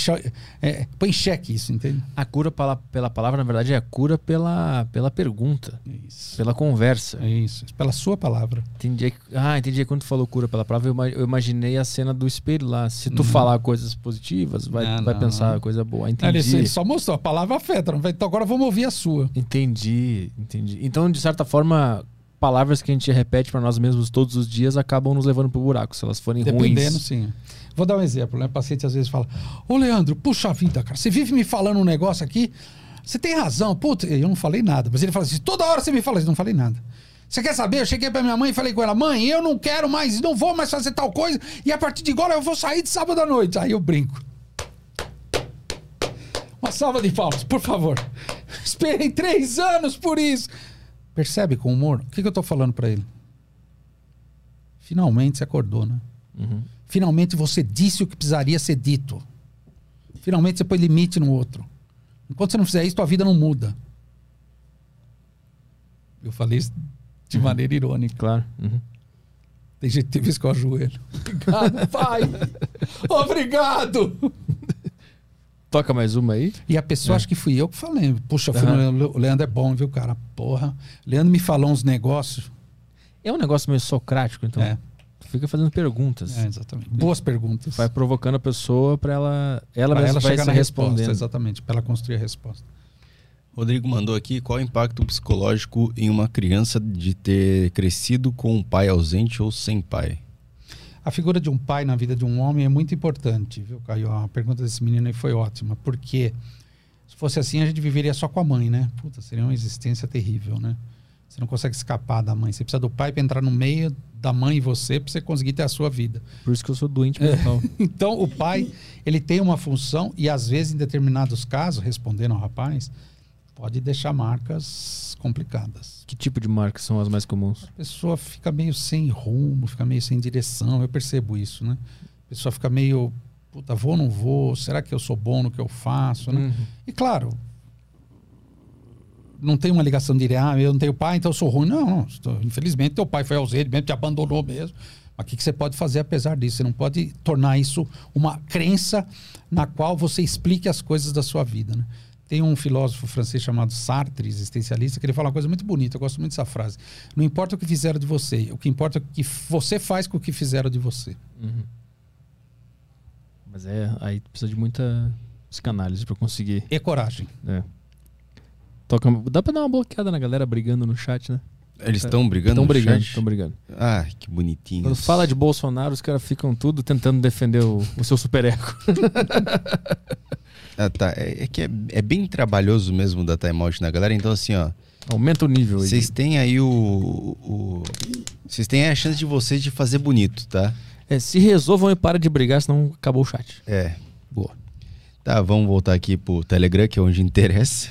é, põe em xeque isso, entende? a cura pela, pela palavra, na verdade, é a cura pela, pela pergunta, Isso. pela conversa. Isso. Pela sua palavra. Entendi. Ah, entendi. Quando tu falou cura pela palavra, eu, ima- eu imaginei a cena do espelho lá. Se tu Uhum. falar coisas positivas, vai, Não, vai não, pensar coisa boa. Ele, Entendi. ele só mostrou, a palavra afeta. Então agora vamos ouvir a sua. Entendi, entendi. Então, de certa forma, palavras que a gente repete pra nós mesmos todos os dias acabam nos levando pro buraco, se elas forem Dependendo, ruins. sim. Vou dar um exemplo, né? O paciente às vezes fala: Ô Leandro, puxa vida, cara, você vive me falando um negócio aqui, você tem razão, puta, eu não falei nada. Mas ele fala assim: toda hora você me fala isso, não falei nada. Você quer saber? Eu cheguei pra minha mãe e falei com ela: mãe, eu não quero mais, não vou mais fazer tal coisa, e a partir de agora eu vou sair de sábado à noite. Aí eu brinco. Uma salva de palmas, por favor. Esperei três anos por isso. Percebe com humor? O que, que eu tô falando pra ele? Finalmente você acordou, né? Uhum. Finalmente você disse o que precisaria ser dito. Finalmente você põe limite no outro. Enquanto você não fizer isso, tua vida não muda. Eu falei isso de maneira irônica. Claro. Uhum. Tem gente que teve isso com o joelho. Obrigado, pai. Obrigado. Toca mais uma aí. E a pessoa É. acha que fui eu que falei. Puxa, eu fui. Leandro, o Leandro é bom, viu, cara? Porra. Leandro me falou uns negócios. É um negócio meio socrático, então. É, Tu fica fazendo perguntas. é, exatamente. Boas perguntas. Vai provocando a pessoa pra ela. Ela Pra mesma ela vai chegar se na resposta, respondendo. exatamente. Para ela construir a resposta. Rodrigo mandou aqui qual o impacto psicológico em uma criança de ter crescido com um pai ausente ou sem pai? A figura de um pai na vida de um homem é muito importante, viu, Caio? A pergunta desse menino aí foi ótima, porque se fosse assim, a gente viveria só com a mãe, né? Puta, seria uma existência terrível, né? Você não consegue escapar da mãe. Você precisa do pai para entrar no meio da mãe em você para você conseguir ter a sua vida. Por isso que eu sou doente mental. Então, o pai, ele tem uma função e às vezes, em determinados casos, respondendo ao rapaz, pode deixar marcas complicadas. que tipo de marcas são as mais comuns? A pessoa fica meio sem rumo, fica meio sem direção. Eu percebo isso, né? A pessoa fica meio, puta, vou ou não vou? Será que eu sou bom no que eu faço? Né? Uhum. E claro, não tem uma ligação direta, ah, eu não tenho pai, então eu sou ruim. Não, não. Estou- Infelizmente, teu pai foi ausente, mesmo te abandonou mesmo. Mas o que, que você pode fazer apesar disso? Você não pode tornar isso uma crença na qual você explique as coisas da sua vida. Né? Tem um filósofo francês chamado Sartre, existencialista, que ele fala uma coisa muito bonita, eu gosto muito dessa frase. Não importa o que fizeram de você, o que importa é o que você faz com o que fizeram de você. Uhum. Mas é, aí precisa de muita psicanálise pra conseguir. E coragem. É. Toca, dá pra dar uma bloqueada na galera brigando no chat, né? Eles estão brigando Estão brigando, estão brigando. Ah, que bonitinho. Quando fala de Bolsonaro, os caras ficam tudo tentando defender o, o seu superego. Ah, tá. É, é que é, é bem trabalhoso mesmo dar timeout na galera. Então, assim, ó. Aumenta o nível aí. Vocês têm aí o. Vocês têm aí a chance de vocês de fazer bonito, tá? É, se resolvam e para de brigar, senão acabou o chat. É. Boa. Tá, vamos voltar aqui pro Telegram, que é onde interessa.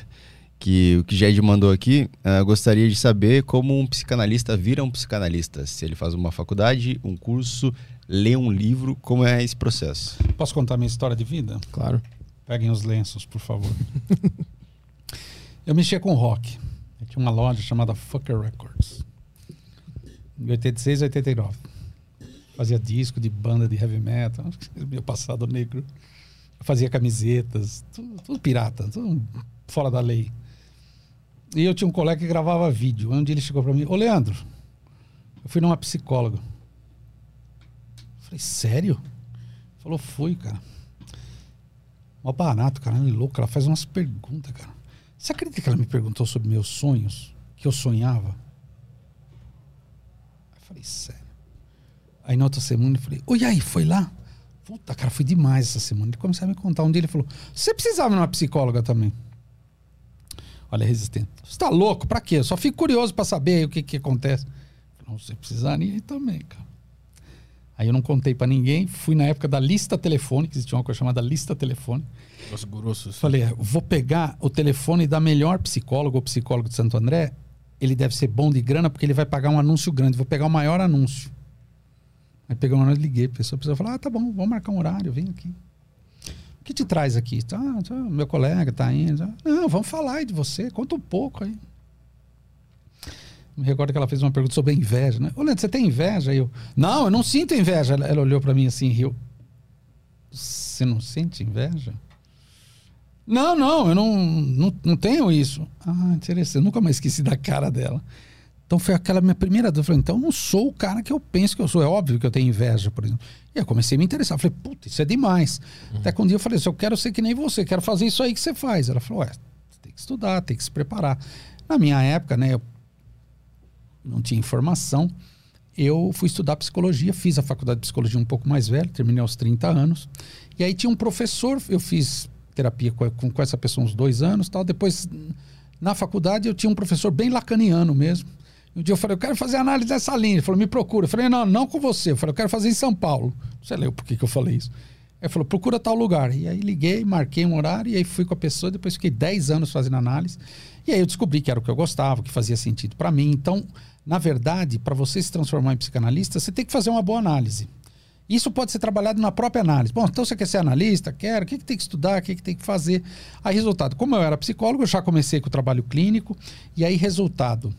Que o que Jed mandou aqui, ah, gostaria de saber como um psicanalista vira um psicanalista. Se ele faz uma faculdade, um curso, lê um livro, como é esse processo? Posso contar minha história de vida? Claro. Peguem os lenços, por favor. eu mexia com rock. Eu tinha uma loja chamada Fucker Records. Em 86 e 89. Fazia disco de banda de heavy metal. Meu passado negro. Eu fazia camisetas. Tudo, tudo pirata. Tudo fora da lei. E eu tinha um colega que gravava vídeo. Um dia ele chegou para mim. Ô, Leandro, eu fui numa psicóloga. Eu falei, sério? Falou, fui, cara. Mó barato, cara. Ela é louca. Ela faz umas perguntas, cara. Você acredita que ela me perguntou sobre meus sonhos? Que eu sonhava? Aí falei, sério. Aí na outra semana eu falei, oi, aí, foi lá? Puta, cara, foi demais essa semana. Ele começou a me contar. Um dia ele falou, você precisava de uma psicóloga também. Olha a resistência. Você tá louco? Pra quê? Eu só fico curioso pra saber o que que acontece. Não, você precisaria também, cara. Aí eu não contei pra ninguém. Fui na época da lista telefônica, existia uma coisa chamada lista telefônica. Grossos. Falei, é, vou pegar o telefone da melhor psicóloga ou psicólogo de Santo André. Ele deve ser bom de grana porque ele vai pagar um anúncio grande. Vou pegar o maior anúncio. Aí peguei um anúncio, liguei. A pessoa, a pessoa falou, ah, tá bom, vamos marcar um horário, vem aqui. O que te traz aqui? Ah, tá, meu colega tá indo. Ah, Não, vamos falar aí de você, conta um pouco aí. Me recordo que ela fez uma pergunta sobre a inveja, né? Ô, Leandro, você tem inveja? Eu, não, eu não sinto inveja. Ela, ela olhou para mim assim e riu. Você não sente inveja? Não, não, eu não, não, não tenho isso. Ah, interessante. Eu nunca mais esqueci da cara dela. Então foi aquela minha primeira dúvida. Eu falei, então eu não sou o cara que eu penso que eu sou. É óbvio que eu tenho inveja, por exemplo. E eu comecei a me interessar. Eu falei, puta, isso é demais. Até que um dia eu falei, assim, eu quero ser que nem você, quero fazer isso aí que você faz. Ela falou, ué, você tem que estudar, tem que se preparar. Na minha época, né, eu não tinha informação. Eu fui estudar psicologia, fiz a faculdade de psicologia um pouco mais velho, terminei aos 30 anos. E aí tinha um professor, eu fiz terapia com, com, essa pessoa uns dois anos tal. Depois, na faculdade, eu tinha um professor bem lacaniano mesmo. Um dia eu falei, eu quero fazer análise dessa linha. Ele falou, me procura. Eu falei, não, não com você. Eu falei, eu quero fazer em São Paulo. Você leu por que, que eu falei isso? Ele falou, procura tal lugar. E aí liguei, marquei um horário, e aí fui com a pessoa. Depois fiquei 10 anos fazendo análise. E aí eu descobri que era o que eu gostava, que fazia sentido para mim. Então, na verdade, para você se transformar em psicanalista, você tem que fazer uma boa análise. Isso pode ser trabalhado na própria análise. Bom, então você quer ser analista? Quero. O que, que tem que estudar? O que, que tem que fazer? Aí, resultado. Como eu era psicólogo, eu já comecei com o trabalho clínico. E aí, resultado.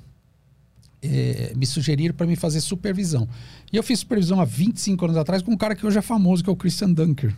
É, me sugeriram para me fazer supervisão. E eu fiz supervisão há 25 anos atrás com um cara que hoje é famoso, que é o Christian Dunker.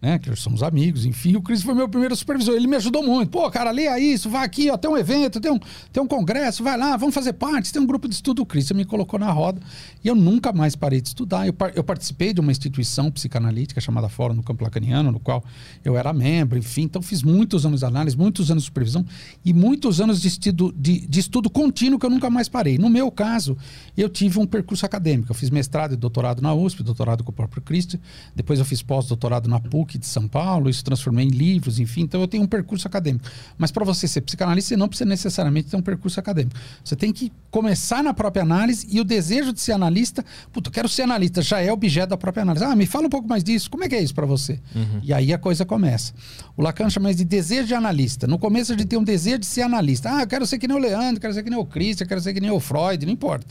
Né? Que somos amigos, enfim. O Chris foi meu primeiro supervisor. Ele me ajudou muito. Pô, cara, leia isso, vai aqui, ó, tem um evento, tem um, tem um congresso, vai lá, vamos fazer parte. Tem um grupo de estudo. O Chris me colocou na roda e eu nunca mais parei de estudar. Eu, eu participei de uma instituição psicanalítica chamada Fórum do Campo Lacaniano, no qual eu era membro, enfim. Então, fiz muitos anos de análise, muitos anos de supervisão e muitos anos de estudo, de, de estudo contínuo que eu nunca mais parei. No meu caso, eu tive um percurso acadêmico. Eu fiz mestrado e doutorado na USP, doutorado com o próprio Cristo. Depois eu fiz pós-doutorado na PUC, PUC de São Paulo, isso transformei em livros, enfim, então eu tenho um percurso acadêmico. Mas para você ser psicanalista, você não precisa necessariamente ter um percurso acadêmico. Você tem que começar na própria análise e o desejo de ser analista, puta, eu quero ser analista, já é objeto da própria análise. Ah, me fala um pouco mais disso, como é que é isso para você? Uhum. E aí a coisa começa. O Lacan chama isso de desejo de analista. No começo a gente tem um desejo de ser analista. Ah, eu quero ser que nem o Leandro, quero ser que nem o Christian, quero ser que nem o Freud, não importa.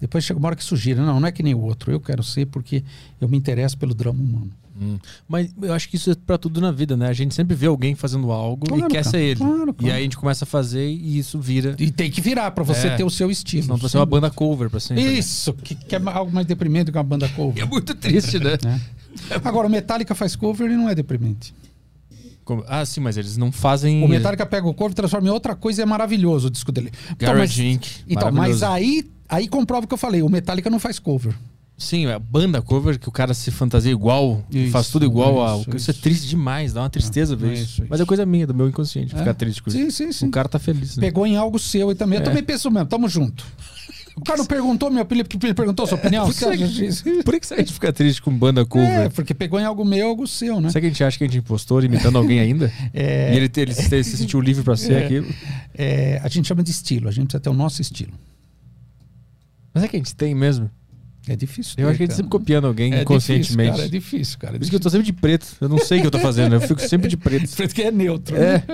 Depois chega uma hora que sugira, não, não é que nem o outro, eu quero ser porque eu me interesso pelo drama humano. Hum. Mas eu acho que isso é pra tudo na vida, né? A gente sempre vê alguém fazendo algo Claro, e quer cara. ser ele. Claro, E claro. aí a gente começa a fazer e isso vira. E tem que virar para você É. ter o seu estilo. Senão vai ser uma banda cover pra sempre. né? Isso, que, que é algo mais deprimente que uma banda cover. É muito triste, né? Agora, o Metallica faz cover e não é deprimente. Como- Ah, sim, mas eles não fazem. O Metallica pega o cover, transforma em outra coisa e é maravilhoso o disco dele. Então, mas, Garage Inc. então, mas aí, aí comprova o que eu falei. O Metallica não faz cover. Sim, a banda cover que o cara se fantasia igual, Isso, faz tudo igual a. isso, Isso, é isso. triste demais, dá uma tristeza ver é isso. isso, Mas é isso. coisa minha, do meu inconsciente, É. ficar triste com isso. Sim, sim, sim. O cara tá feliz. Né? Pegou em algo seu e também. Eu É. também penso mesmo, tamo junto. O cara não perguntou minha opinião, porque ele perguntou a sua opinião. Por que- disso? Por que, a gente fica triste com banda cover? É, porque pegou em algo meu, algo seu, né? Será que a gente acha que a gente é impostor imitando alguém ainda? É. E ele, ele se, se sentiu livre pra ser É. aquilo? É, a gente chama de estilo, a gente precisa ter o nosso estilo. Mas é que a gente tem mesmo. É difícil. Eu ter, acho que a gente sempre copiando alguém É inconscientemente. Difícil, cara, é difícil, cara. É Por isso que eu tô sempre de preto. Eu não sei o que eu tô fazendo. Eu fico sempre de preto. Porque é neutro. É. né?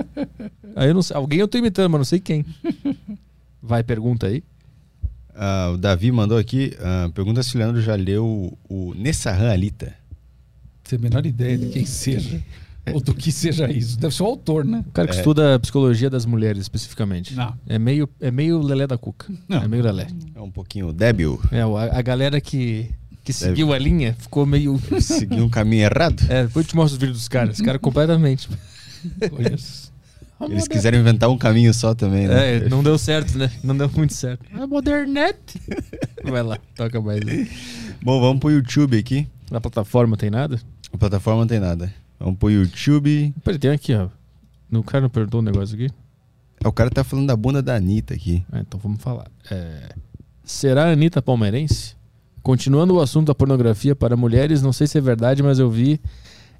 Aí eu não sei. Alguém eu tô imitando, mas não sei quem. Vai, pergunta aí. Ah, o Davi mandou aqui, ah, pergunta se o Leandro já leu o Nessahan Alita. Tem a menor ideia de quem seja. Ou do que seja isso. Deve ser o autor, né? O cara que É. estuda a psicologia das mulheres, especificamente. Não. É meio, é meio Lelé da Cuca. Não. É meio Lelé. É um pouquinho débil, É, a, a galera que, que seguiu a linha ficou meio. seguiu um caminho errado. É, depois eu te mostro os vídeos dos caras. Os caras completamente. Conheço. Eles quiseram inventar um caminho só também, né? É, não deu certo, né? Não deu muito certo. É modernete. Vai lá, toca mais. aí. Bom, vamos pro YouTube aqui. Na plataforma tem nada? A plataforma não tem nada. Vamos pro YouTube. Peraí, tem aqui, ó. O cara não perguntou um negócio aqui? Ah, O cara tá falando da bunda da Anitta aqui. Ah, então vamos falar. É, Será a Anitta palmeirense? Continuando o assunto da pornografia para mulheres, não sei se é verdade, mas eu vi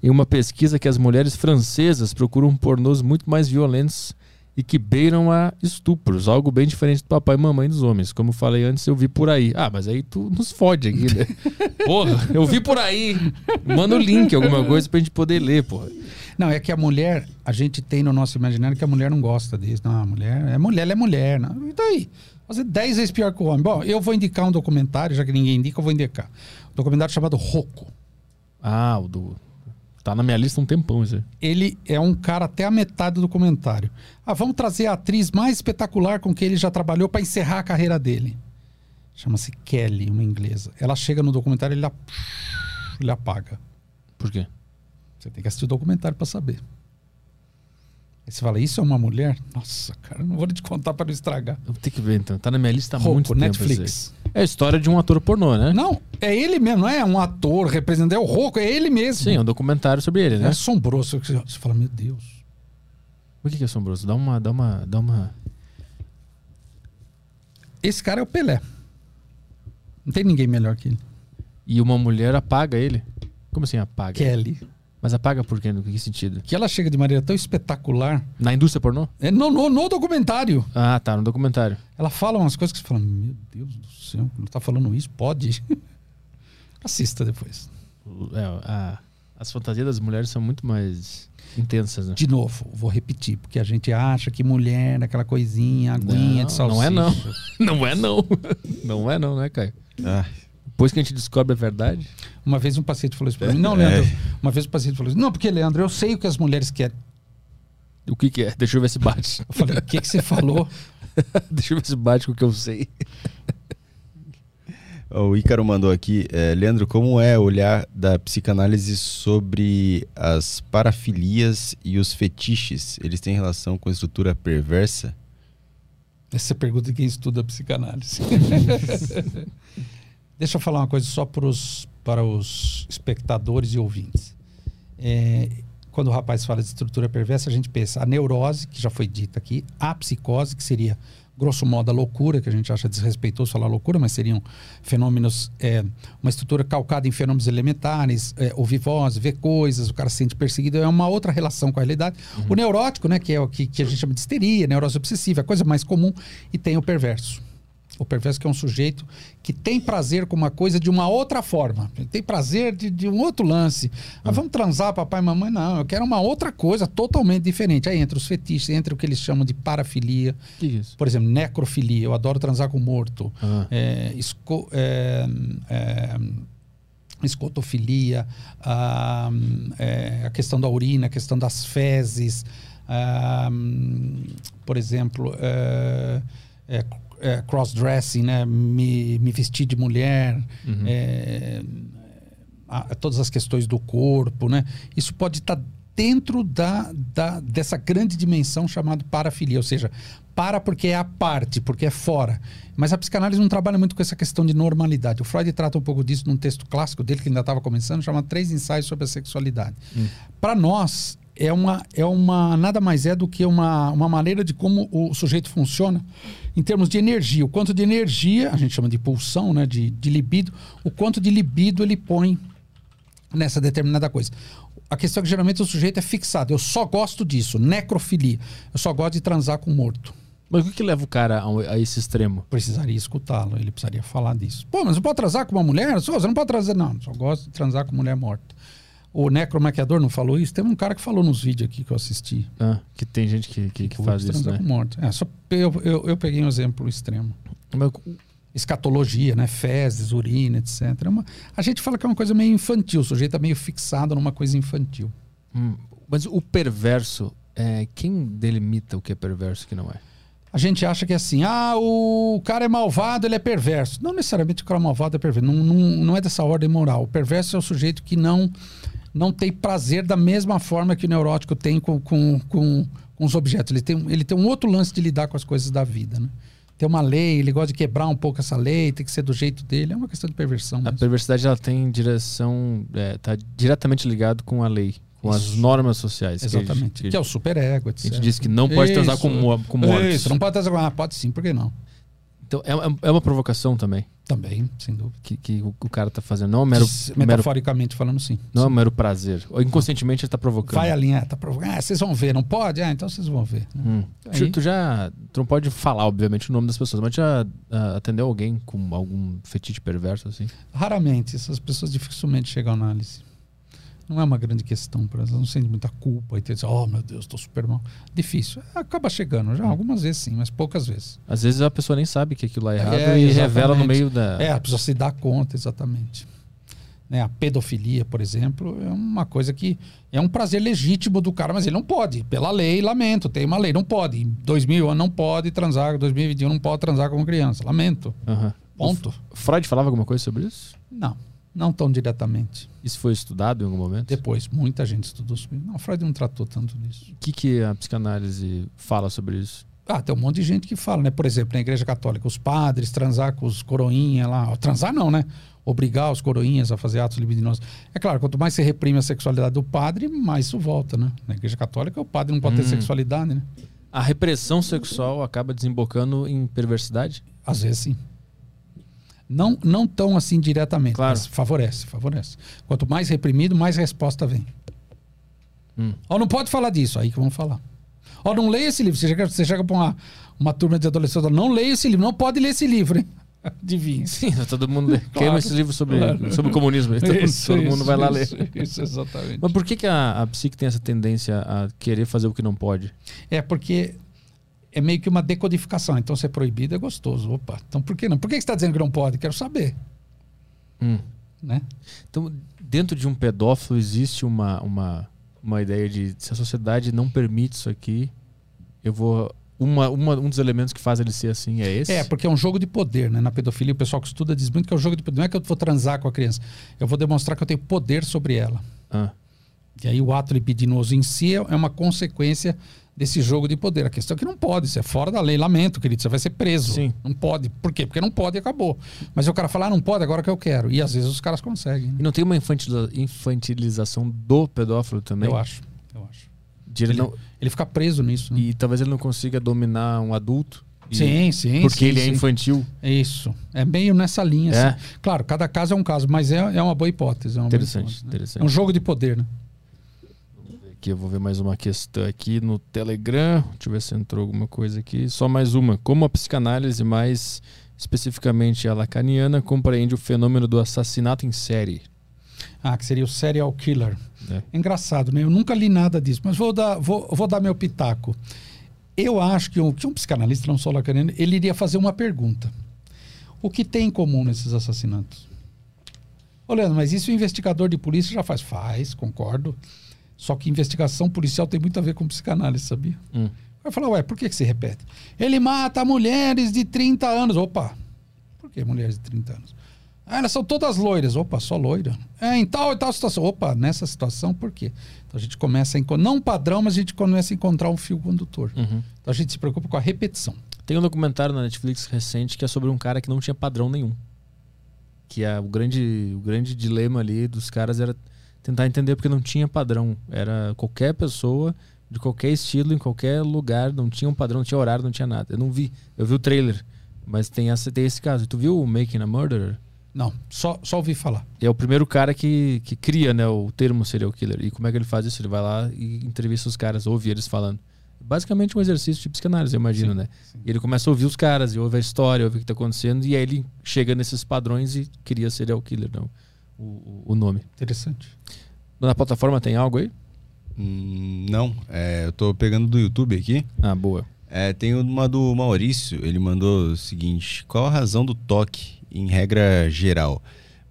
em uma pesquisa que as mulheres francesas procuram pornôs muito mais violentos e que beiram a estupros, algo bem diferente do papai e mamãe dos homens. Como eu falei antes, eu vi por aí. Ah, mas aí tu nos fode aqui, né? Porra, eu vi por aí. Manda o link, alguma coisa pra gente poder ler, porra. Não, é que a mulher, a gente tem no nosso imaginário que a mulher não gosta disso. Não, a mulher é mulher, ela é mulher. Não. E daí? Fazer 10 vezes pior que o homem. Bom, eu vou indicar um documentário, já que ninguém indica, eu vou indicar. Um documentário chamado Rocco. Ah, o do. Tá na minha lista um tempão isso aí. Ele é um cara até a metade do documentário. Ah, vamos trazer a atriz mais espetacular com que ele já trabalhou para encerrar a carreira dele. Chama-se Kelly, uma inglesa. Ela chega no documentário e ele, ele apaga. Por quê? Você tem que assistir o documentário para saber. Aí você fala, isso é uma mulher? Nossa, cara, não vou te contar para não estragar. Eu vou ter que ver então. Tá na minha lista há Rocco, muito tempo. Netflix. É a história de um ator pornô, né? Não, é ele mesmo, não é um ator representando, é o Rocco, é ele mesmo. Sim, é um documentário sobre ele, É né? assombroso. Você fala, meu Deus. Que, que é assombroso? Dá uma. Dá uma. Dá uma. Esse cara é o Pelé. Não tem ninguém melhor que ele. E uma mulher apaga ele. Como assim apaga? Kelly. Mas apaga por quê? No que sentido? Que ela chega de maneira tão espetacular. Na indústria pornô? É no, no, no documentário. Ah, tá, no documentário. Ela fala umas coisas que você fala, meu Deus do céu, não tá falando isso? Pode. Assista depois. É, a- as fantasias das mulheres são muito mais intensas, né? De novo, vou repetir, porque a gente acha que mulher é aquela coisinha, aguinha de Não, salsicha. não é não. Não é não. Não é não, né, Caio? Ah, Depois que a gente descobre a verdade. Uma vez um paciente falou isso pra mim. Não, É. Leandro. Uma vez um paciente falou isso. Não, porque, Leandro, eu sei o que as mulheres querem. O que, que é? Deixa eu ver se bate. Eu falei, o que, que você falou? Deixa eu ver se bate com o que eu sei. o Ícaro mandou aqui. eh, Leandro, como é olhar da psicanálise sobre as parafilias e os fetiches? Eles têm relação com a estrutura perversa? Essa é a pergunta de quem estuda psicanálise. Deixa eu falar uma coisa só pros, para os espectadores e ouvintes. É, quando o rapaz fala de estrutura perversa, a gente pensa a neurose, que já foi dita aqui, a psicose, que seria grosso modo a loucura, que a gente acha desrespeitoso falar loucura, mas seriam fenômenos, é, uma estrutura calcada em fenômenos elementares, é, ouvir voz, ver coisas, o cara se sente perseguido, é uma outra relação com a realidade. Uhum. O neurótico, né, que é o que, que a gente chama de histeria, neurose obsessiva, é a coisa mais comum, e tem o perverso. O perverso que é um sujeito que tem prazer com uma coisa de uma outra forma. Ele tem prazer de, de um outro lance. Ah, vamos transar, papai e mamãe? Não, eu quero uma outra coisa totalmente diferente. Aí entra os fetiches, entra o que eles chamam de parafilia. Que isso? Por exemplo, necrofilia. Eu adoro transar com morto. Ah. É, esco, é, é, escotofilia, a, é, a questão da urina, a questão das fezes. A, por exemplo, é, é é, cross-dressing, né? Me, me, vestir de mulher, uhum. é, a, todas as questões do corpo, né? Isso pode estar tá dentro da, da, dessa grande dimensão chamada parafilia, ou seja, para porque é a parte, porque é fora. Mas a psicanálise não trabalha muito com essa questão de normalidade. O Freud trata um pouco disso num texto clássico dele, que ainda estava começando, chama Três Ensaios sobre a Sexualidade. Hum. Para nós, é uma, é uma nada mais é do que uma, uma maneira de como o sujeito funciona em termos de energia. O quanto de energia, a gente chama de pulsão, né, de, de libido, o quanto de libido ele põe nessa determinada coisa. A questão é que geralmente o sujeito é fixado. Eu só gosto disso, necrofilia. Eu só gosto de transar com morto. Mas o que, que leva o cara a, a esse extremo? Precisaria escutá-lo, ele precisaria falar disso. Pô, mas você pode transar com uma mulher? Você não pode transar, não. Só gosto de transar com mulher morta. O necromaquiador não falou isso? Tem um cara que falou nos vídeos aqui que eu assisti. Ah, que tem gente que, que, que faz isso, né? com morte. É, só eu, eu, eu, peguei um exemplo extremo. Mas... Escatologia, né? Fezes, urina, etc. É uma... A gente fala que é uma coisa meio infantil. O sujeito é meio fixado numa coisa infantil. Hum, mas o perverso, é, quem delimita o que é perverso e o que não é? A gente acha que é assim, ah, o cara é malvado, ele é perverso. Não necessariamente o cara malvado é perverso. Não, não, não é dessa ordem moral. O perverso é o sujeito que não não tem prazer da mesma forma que o neurótico tem com, com, com, com os objetos. Ele tem, ele tem um outro lance de lidar com as coisas da vida, né? Tem uma lei, ele gosta de quebrar um pouco essa lei, tem que ser do jeito dele. É uma questão de perversão. A mesmo. perversidade ela tem direção, está é, diretamente ligado com a lei com Isso. as normas sociais. Exatamente. Que, que é o superego, etc. A gente diz que não pode Isso. transar com, com mortos. Isso, não pode transar com... Ah, pode sim, por que não? Então, é, é uma provocação também. Também, sem dúvida. Que, que o, o cara tá fazendo. Não é mero. Metaforicamente mero, falando, sim. Não sim. é mero prazer. Ou inconscientemente ele tá provocando. Vai alinhar, tá provocando. Ah, vocês vão ver, não pode? Ah, então vocês vão ver. Hum. Aí... Tu já. Tu não pode falar, obviamente, o nome das pessoas, mas já uh, atendeu alguém com algum fetiche perverso, assim? Raramente. Essas pessoas dificilmente chegam à análise não é uma grande questão para elas, não sente muita culpa e ter oh meu Deus, estou super mal. Difícil. Acaba chegando já, algumas vezes sim, mas poucas vezes. Às vezes a pessoa nem sabe que aquilo é errado é, e revela no meio da. É, a pessoa se dá conta, exatamente. Né, a pedofilia, por exemplo, é uma coisa que é um prazer legítimo do cara, mas ele não pode. Pela lei, lamento, tem uma lei, não pode. Em 2000 não pode transar, em 2021 não pode transar com criança. Lamento. Uhum. Ponto. Freud falava alguma coisa sobre isso? Não. Não tão diretamente. Isso foi estudado em algum momento? Depois, muita gente estudou sobre isso. Não, Freud não tratou tanto disso. O que, que a psicanálise fala sobre isso? Ah, tem um monte de gente que fala, né? Por exemplo, na igreja católica, os padres transar com os coroinhas lá. Transar não, né? Obrigar os coroinhas a fazer atos libidinosos. É claro, quanto mais você reprime a sexualidade do padre, mais isso volta, né? Na igreja católica, o padre não pode hum. ter sexualidade, né? A repressão sexual acaba desembocando em perversidade? Às vezes sim. Não, não tão assim diretamente, claro. mas favorece, favorece. Quanto mais reprimido, mais resposta vem. Hum. Ó, não pode falar disso, aí que vamos falar. Ó, não leia esse livro. Você chega, você chega para uma, uma turma de adolescentes, não leia esse livro, não pode ler esse livro, hein? Adivinha. Sim, todo mundo claro, queima esse livro sobre, claro. sobre o comunismo. Todo, isso, todo isso, mundo vai lá isso, ler. Isso, exatamente. Mas por que, que a, a psique tem essa tendência a querer fazer o que não pode? É porque é meio que uma decodificação. Então, ser proibido é gostoso. Opa, então por que não? Por que você está dizendo que não pode? Quero saber. Hum. Né? Então, dentro de um pedófilo existe uma, uma, uma ideia de se a sociedade não permite isso aqui, eu vou. Uma, uma, um dos elementos que faz ele ser assim é esse? É, porque é um jogo de poder, né? Na pedofilia, o pessoal que estuda diz muito que é um jogo de poder. Não é que eu vou transar com a criança. Eu vou demonstrar que eu tenho poder sobre ela. Ah. E aí o ato libidinoso em si é uma consequência desse jogo de poder. A questão é que não pode, isso é fora da lei. Lamento, querido, você vai ser preso. Sim. Não pode. Por quê? Porque não pode e acabou. Mas o cara fala, ah, não pode, agora que eu quero. E às vezes os caras conseguem. Né? E não tem uma infantilização do pedófilo também? Eu acho. De ele Ele, não- ele fica preso nisso. Né? e talvez ele não consiga dominar um adulto. e- Sim, sim. Porque sim, ele é sim. infantil. Isso. É meio nessa linha. É. assim. Claro, cada caso é um caso, mas é, é uma boa hipótese. É uma boa Interessante, hipótese, né? interessante. É um jogo de poder, né? Aqui eu vou ver mais uma questão aqui no Telegram. Deixa eu ver se entrou alguma coisa aqui. Só mais uma. Como a psicanálise, mais especificamente a lacaniana, compreende o fenômeno do assassinato em série? Ah, que seria o serial killer. É. Engraçado, né? Eu nunca li nada disso, mas vou dar, vou, vou dar meu pitaco. Eu acho que um, que um psicanalista, não só lacaniano, ele iria fazer uma pergunta. O que tem em comum nesses assassinatos? Ô, Leandro, mas isso o investigador de polícia já faz? Faz, concordo. Só que investigação policial tem muito a ver com psicanálise, sabia? Hum. Vai falar, ué, por que, que se repete? Ele mata mulheres de 30 anos. Opa, por que mulheres de 30 anos? Ah, elas são todas loiras. Opa, só loira. É, em tal e tal situação. Opa, nessa situação, por quê? Então a gente começa a encontrar, não um padrão, mas a gente começa a encontrar um fio condutor. Uhum. Então a gente se preocupa com a repetição. Tem um documentário na Netflix recente que é sobre um cara que não tinha padrão nenhum. Que é o grande, o grande dilema ali dos caras era tentar entender porque não tinha padrão. Era qualquer pessoa, de qualquer estilo, em qualquer lugar, não tinha um padrão, não tinha horário, não tinha nada. Eu não vi. Eu vi o trailer, mas tem, essa, tem esse caso. Tu viu o Making a Murderer? Não, só, só ouvi falar. É o primeiro cara que, que cria né, o termo serial killer. E como é que ele faz isso? Ele vai lá e entrevista os caras, ouve eles falando. Basicamente um exercício de psicanálise, eu imagino, Sim, né? sim. E ele começa a ouvir os caras, e ouve a história, ouve o que está acontecendo, e aí ele chega nesses padrões e cria serial killer, não, o, o- nome. Interessante. Na plataforma tem algo aí? Hum, não, é, eu tô pegando do YouTube aqui. Ah, boa. É, tem uma do Maurício, ele mandou o seguinte: qual a razão do toque, em regra geral?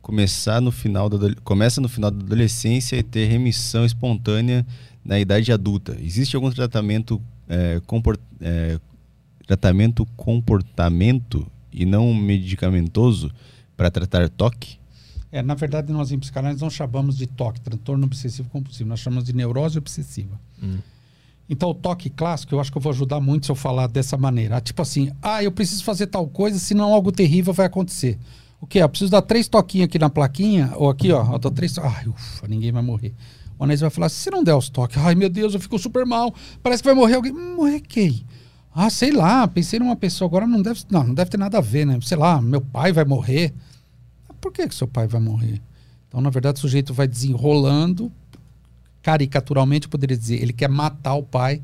Começar no final da, começa no final da adolescência e ter remissão espontânea na idade adulta. Existe algum tratamento, é, compor- é, tratamento comportamento e não medicamentoso para tratar toque? É, na verdade, nós em psicanálise não chamamos de TOC, transtorno obsessivo compulsivo, nós chamamos de neurose obsessiva. Hum. Então, o toque clássico, eu acho que eu vou ajudar muito se eu falar dessa maneira. Ah, Tipo assim, ah, eu preciso fazer tal coisa, senão algo terrível vai acontecer. O quê? Eu preciso dar três toquinhos aqui na plaquinha, ou aqui, ó, eu dou três to- Ai, ufa, ninguém vai morrer. O Anésio vai falar, se não der os toques, ai meu Deus, eu fico super mal, parece que vai morrer alguém. Hum, Morrer quem? Ah, sei lá, pensei numa pessoa, agora não deve, não, não deve ter nada a ver, né? Sei lá, meu pai vai morrer. Por que, que seu pai vai morrer? Então, na verdade, o sujeito vai desenrolando, caricaturalmente, eu poderia dizer, ele quer matar o pai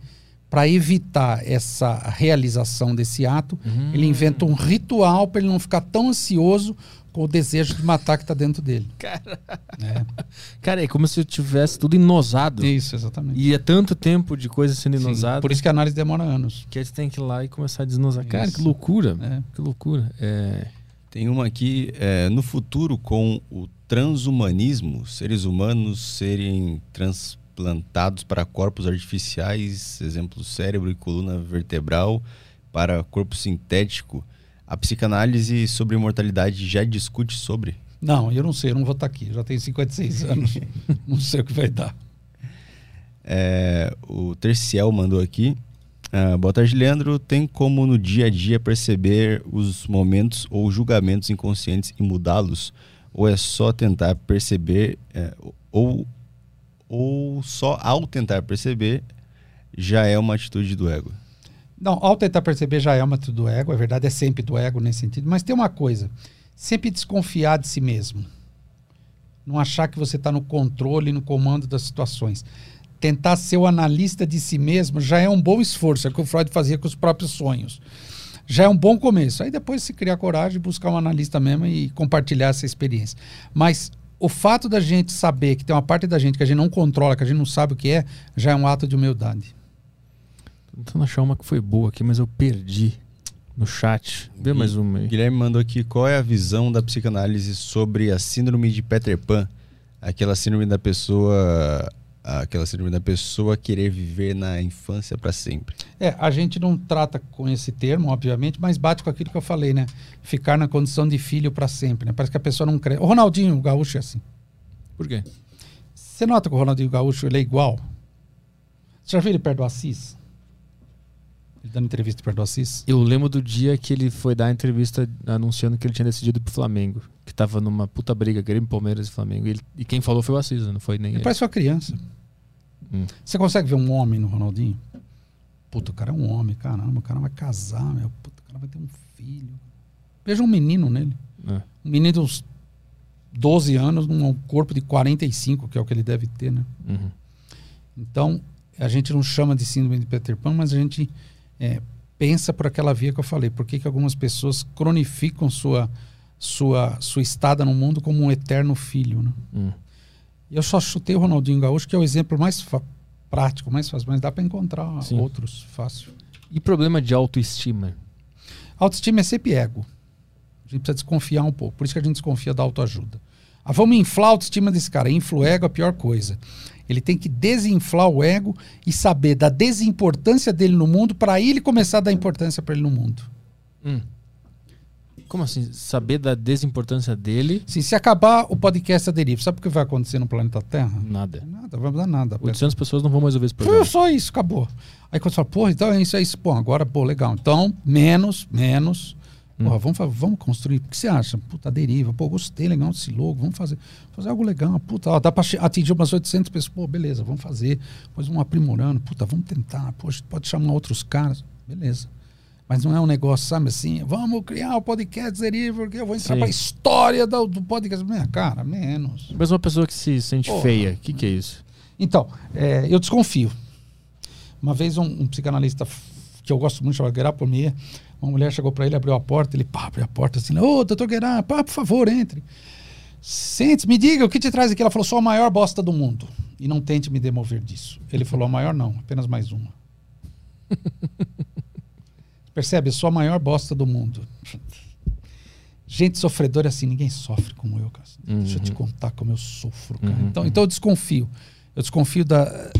para evitar essa realização desse ato. Hum. Ele inventa um ritual para ele não ficar tão ansioso com o desejo de matar que está dentro dele. É, Cara, é como se eu tivesse tudo inosado. isso, exatamente. E é tanto tempo de coisa sendo inosada por isso que a análise demora anos. que a gente tem que ir lá e começar a desnosar. Cara, Isso. que loucura. É. Que loucura. É, Tem uma aqui, é, no futuro, com o transhumanismo, seres humanos serem transplantados para corpos artificiais, exemplo, cérebro e coluna vertebral, para corpo sintético. A psicanálise sobre imortalidade já discute sobre? Não, eu não sei, eu não vou estar aqui. Já tenho 56 anos. não sei o que vai dar. É, o Terciel mandou aqui. Ah, boa tarde, Leandro. Tem como no dia a dia perceber os momentos ou julgamentos inconscientes e mudá-los? Ou é só tentar perceber, é, ou, ou só ao tentar perceber já é uma atitude do ego? Não, ao tentar perceber já é uma atitude do ego, é verdade, é sempre do ego nesse sentido. Mas tem uma coisa: sempre desconfiar de si mesmo. Não achar que você está no controle, no comando das situações. Tentar ser o analista de si mesmo já é um bom esforço, é o que o Freud fazia com os próprios sonhos. Já é um bom começo. Aí depois se criar coragem, buscar um analista mesmo e compartilhar essa experiência. Mas o fato da gente saber que tem uma parte da gente que a gente não controla, que a gente não sabe o que é, já é um ato de humildade. tô tentando achar uma que foi boa aqui, mas eu perdi no chat. Vê mais uma O aí. Guilherme mandou aqui qual é a visão da psicanálise sobre a síndrome de Peter Pan, aquela síndrome da pessoa, aquela síndrome da pessoa querer viver na infância para sempre. É, a gente não trata com esse termo, obviamente, mas bate com aquilo que eu falei, né? Ficar na condição de filho para sempre, né? Parece que a pessoa não cresce. O Ronaldinho Gaúcho é assim. Por quê? Você nota que o Ronaldinho Gaúcho ele é igual? Você já viu ele perto do Assis? Ele dando entrevista perto do Assis? Eu lembro do dia que ele foi dar a entrevista anunciando que ele tinha decidido ir pro Flamengo. Que tava numa puta briga, Grêmio, Palmeiras e Flamengo. E, ele- e quem falou foi o Assis, né? não foi nem Ele ele. parece uma criança. Hum. Você consegue ver um homem no Ronaldinho? Puta, o cara é um homem, caramba, o cara vai casar, meu. Puta, o cara vai ter um filho. Veja um menino nele. É. Um menino de uns 12 anos, num corpo de 45, que é o que ele deve ter, né? Uhum. Então, a gente não chama de síndrome de Peter Pan, mas a gente é, pensa por aquela via que eu falei. Por que, que algumas pessoas cronificam sua, sua, sua estada no mundo como um eterno filho, né? Hum. Eu só chutei o Ronaldinho Gaúcho, que é o exemplo mais prático, mais fácil, mas dá para encontrar Sim. outros fácil. E problema de autoestima? Autoestima é sempre ego. A gente precisa desconfiar um pouco. Por isso que a gente desconfia da autoajuda. Ah, vamos inflar a autoestima desse cara. Infla o ego é a pior coisa. Ele tem que desinflar o ego e saber da desimportância dele no mundo para ele começar a dar importância para ele no mundo. Hum. Como assim? Saber da desimportância dele? Assim, se acabar o podcast a deriva, sabe o que vai acontecer no planeta Terra? Nada. Nada, vai mudar nada. 800 pessoas não vão mais ouvir esse Foi programa. só isso, acabou. Aí quando você fala, porra, então é isso, é isso. Pô, agora, pô, legal. Então, menos, menos. Porra, vamos, vamos construir. O que você acha? Puta, deriva. Pô, gostei, legal desse logo. Vamos fazer, fazer algo legal. Puta, ó, dá pra atingir umas 800 pessoas. Pô, beleza, vamos fazer. Depois vamos aprimorando. Puta, vamos tentar. Poxa, pode chamar outros caras. Beleza. Mas não é um negócio, sabe assim, vamos criar o podcast deriva, porque eu vou entrar Sim. pra história do, do podcast. Minha cara, menos. Mas uma pessoa que se sente Porra. feia, o que, que é isso? Então, é, eu desconfio. Uma vez um, um psicanalista que eu gosto muito, chamado Gerard Pomier, uma mulher chegou para ele, abriu a porta, ele pá, abriu a porta assim, ô, doutor Gerard, pá, por favor, entre. Sente, me diga, o que te traz aqui? Ela falou, sou a maior bosta do mundo. E não tente me demover disso. Ele falou, a maior não, apenas mais uma. Percebe? Eu sou a maior bosta do mundo. Gente sofredora assim, ninguém sofre como eu, cara. Deixa eu te contar como eu sofro, cara. Uhum. Então, então eu desconfio. Eu desconfio da,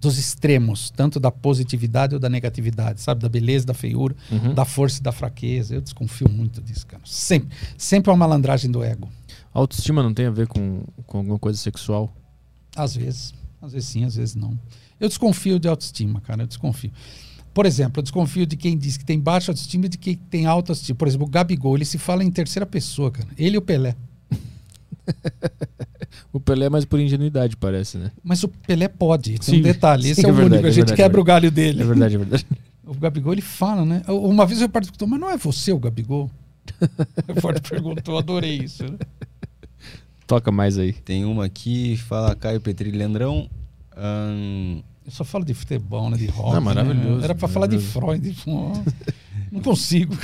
dos extremos, tanto da positividade ou da negatividade, sabe? Da beleza, da feiura, Uhum. da força e da fraqueza. Eu desconfio muito disso, cara. Sempre. Sempre é uma malandragem do ego. Autoestima não tem a ver com, com alguma coisa sexual? Às vezes. Às vezes sim, às vezes não. Eu desconfio de autoestima, cara. Eu desconfio. Por exemplo, eu desconfio de quem diz que tem baixa autoestima e de quem tem alta autoestima. Por exemplo, o Gabigol, ele se fala em terceira pessoa, cara. Ele e o Pelé. O Pelé é mais por ingenuidade, parece, né? Mas o Pelé pode. Tem Sim, um detalhe. Esse sim, é, é o verdade, único. A é gente verdade, quebra é o galho dele. É verdade, é verdade. O Gabigol, ele fala, né? Uma vez o repórter perguntou, mas não é você o Gabigol? o repórter perguntou, adorei isso. né? Toca mais aí. Tem uma aqui, fala Caio Petri Leandrão. Ahn, Eu só falo de futebol, né? De rock. Não, maravilhoso, né? Era pra falar de. Freud. Não consigo.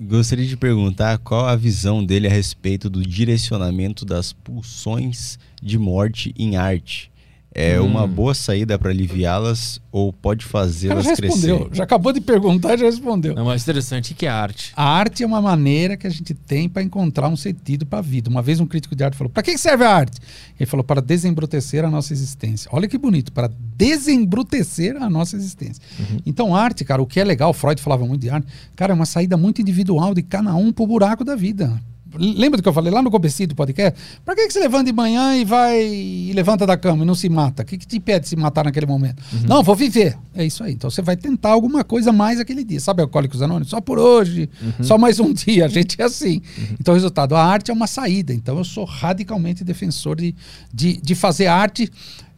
gostaria de perguntar qual a visão dele a respeito do direcionamento das pulsões de morte em arte. É Hum. uma boa saída para aliviá-las ou pode O fazê-las já respondeu. crescer? Já acabou de perguntar e já respondeu. Não, mas interessante, o que é arte? A arte é uma maneira que a gente tem para encontrar um sentido para a vida. Uma vez um crítico de arte falou: para que serve a arte? Ele falou: para desembrutecer a nossa existência. Olha que bonito, para desembrutecer a nossa existência. Então, arte, cara, o que é legal, Freud falava muito de arte, cara, é uma saída muito individual de cada um pro buraco da vida. Lembra do que eu falei lá no comecinho do podcast? Para que, que você levanta de manhã e vai e levanta da cama e não se mata? O que, que te impede de se matar naquele momento? Não, vou viver. É isso aí. Então você vai tentar alguma coisa mais aquele dia. Sabe Alcoólicos Anônimos? Só por hoje, só mais um dia. A gente é assim. Então, resultado, a arte é uma saída. Então, eu sou radicalmente defensor de, de, de fazer arte,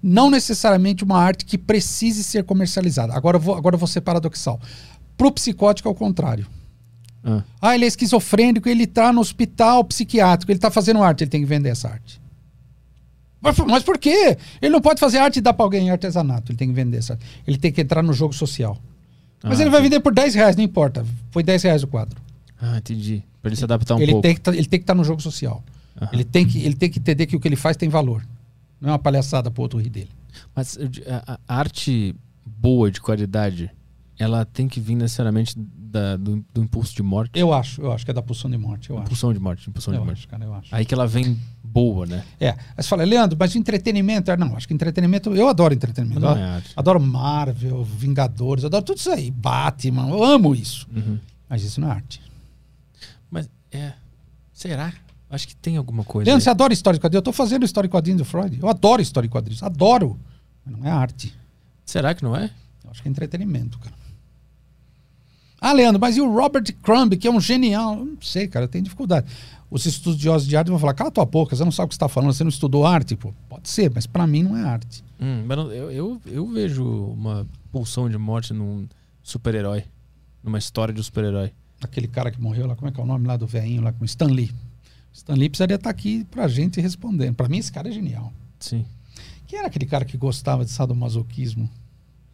não necessariamente uma arte que precise ser comercializada. Agora, eu vou, agora eu vou ser paradoxal. Pro psicótico, é o contrário. Ah, Ah, ele é esquizofrênico, ele está no hospital psiquiátrico, ele está fazendo arte, ele tem que vender essa arte. Mas, mas por quê? Ele não pode fazer arte e dar para alguém em artesanato, ele tem que vender essa arte. Ele tem que entrar no jogo social. Mas Ah, ele vai vender por 10 reais, não importa. Foi 10 reais o quadro. ah, entendi. Pra ele se adaptar um ele, pouco. tem que tá- ele tem que estar no jogo social. Aham. Ele, tem que, ele tem que entender que o que ele faz tem valor. Não é uma palhaçada para outro rir dele. Mas di- a, a arte boa, de qualidade, ela tem que vir necessariamente da- do, do impulso de morte? Eu acho, eu acho que é da pulsão de morte. Eu acho. Impulsão de morte, impulsão de Eu morte. acho, cara, eu acho. Aí que ela vem boa, né? É. Aí você fala, Leandro, mas entretenimento. é, Não, acho que entretenimento. Eu adoro entretenimento. Não Eu é. Adoro Marvel, Vingadores, adoro tudo isso aí. Batman, eu amo isso. Uhum. Mas isso não é arte. Mas é. Será? Acho que tem alguma coisa. Leandro, aí. você adora história de quadrinhos? Eu tô fazendo história de quadrinhos do Freud. Eu adoro história de quadrinhos. Adoro. Mas não é arte. Será que não é? Eu acho que é entretenimento, cara. Ah, Leandro, mas e o Robert Crumb, que é um genial? Não sei, cara, eu tenho dificuldade. Os estudiosos de arte vão falar, cala tua boca, você não sabe o que você está falando, você não estudou arte? Pô, pode ser, mas para mim não é arte. Hum, mas não- eu, eu, eu vejo uma pulsão de morte num super-herói. Numa história de um super-herói. Aquele cara que morreu lá, como é que é o nome lá do velhinho lá, com Stan Lee. Stan Lee precisaria estar aqui pra gente respondendo. Pra mim esse cara é genial. Sim. Quem era aquele cara que gostava de sadomasoquismo?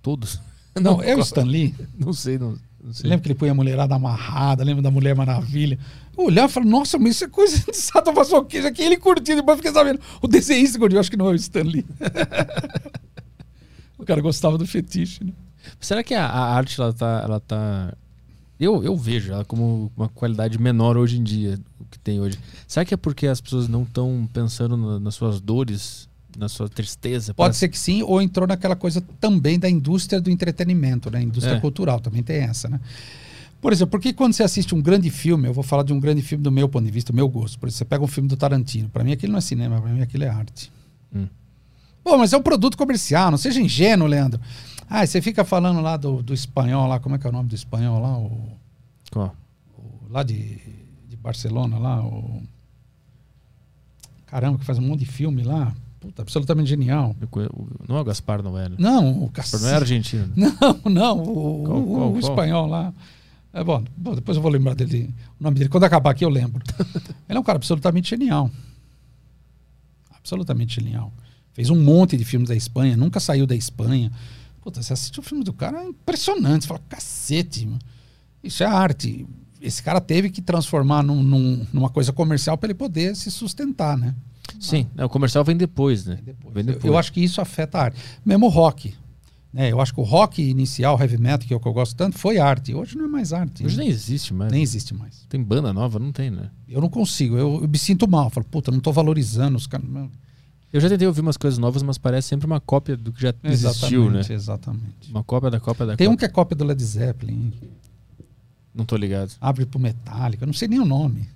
Todos. Não, é o Stan Lee. Não sei, não, não sei. Lembra que ele põe a mulherada amarrada, lembra da Mulher Maravilha? Eu olhava e falava, nossa, mas isso é coisa de sadomasoquismo. Aqui ele curtiu, depois fiquei sabendo. O desenhista curtiu, eu acho que não é o Stan Lee. o cara gostava do fetiche, né? Será que a, a arte ela tá, ela tá. Eu, eu vejo ela como uma qualidade menor hoje em dia, o que tem hoje. Será que é porque as pessoas não estão pensando na- nas suas dores, na sua tristeza? Pode ser que sim, ou entrou naquela coisa também da indústria do entretenimento, né? Indústria É. cultural, também tem essa, né? Por exemplo, porque quando você assiste um grande filme, eu vou falar de um grande filme do meu ponto de vista, do meu gosto. Por exemplo, você pega um filme do Tarantino, para mim aquilo não é cinema, para mim aquilo é arte. Hum. Pô, mas é um produto comercial, não seja ingênuo, Leandro. Ah, você fica falando lá do, do espanhol lá, como é que é o nome do espanhol lá? O, Qual? o- lá de, de Barcelona lá, o caramba, que faz um monte de filme lá. Puta, absolutamente genial. O- Não é o Gaspar Noé, né? Não, o Gaspar não é argentino. né? Não, não, o, Qual, o- qual, o qual? espanhol lá. É bom, bom, depois eu vou lembrar dele, o nome dele. Quando acabar aqui eu lembro. Ele é um cara absolutamente genial. Absolutamente genial. Fez um monte de filmes da Espanha, nunca saiu da Espanha. Puta, você assiste o filme do cara, é impressionante. Você fala, cacete, mano. isso é arte. Esse cara teve que transformar num- num- numa coisa comercial para ele poder se sustentar, né? Sim, é, o comercial vem depois, né? Depois. Vem Eu- depois. Eu, acho que isso afeta a arte. Mesmo o rock. Né? Eu acho que o rock inicial, heavy metal, que é o que eu gosto tanto, foi arte. Hoje não é mais arte. Hoje né? nem existe mais. Nem existe mais. Tem banda nova? Não tem, né? Eu não consigo. Eu, eu me sinto mal. Eu falo, puta, não tô valorizando os caras. Eu já tentei ouvir umas coisas novas, mas parece sempre uma cópia do que já existiu, né? Exatamente, exatamente. Uma cópia da cópia da Tem um cópia. que é cópia do Led Zeppelin. Não tô ligado. Abre pro Metallica. Eu não sei nem o nome.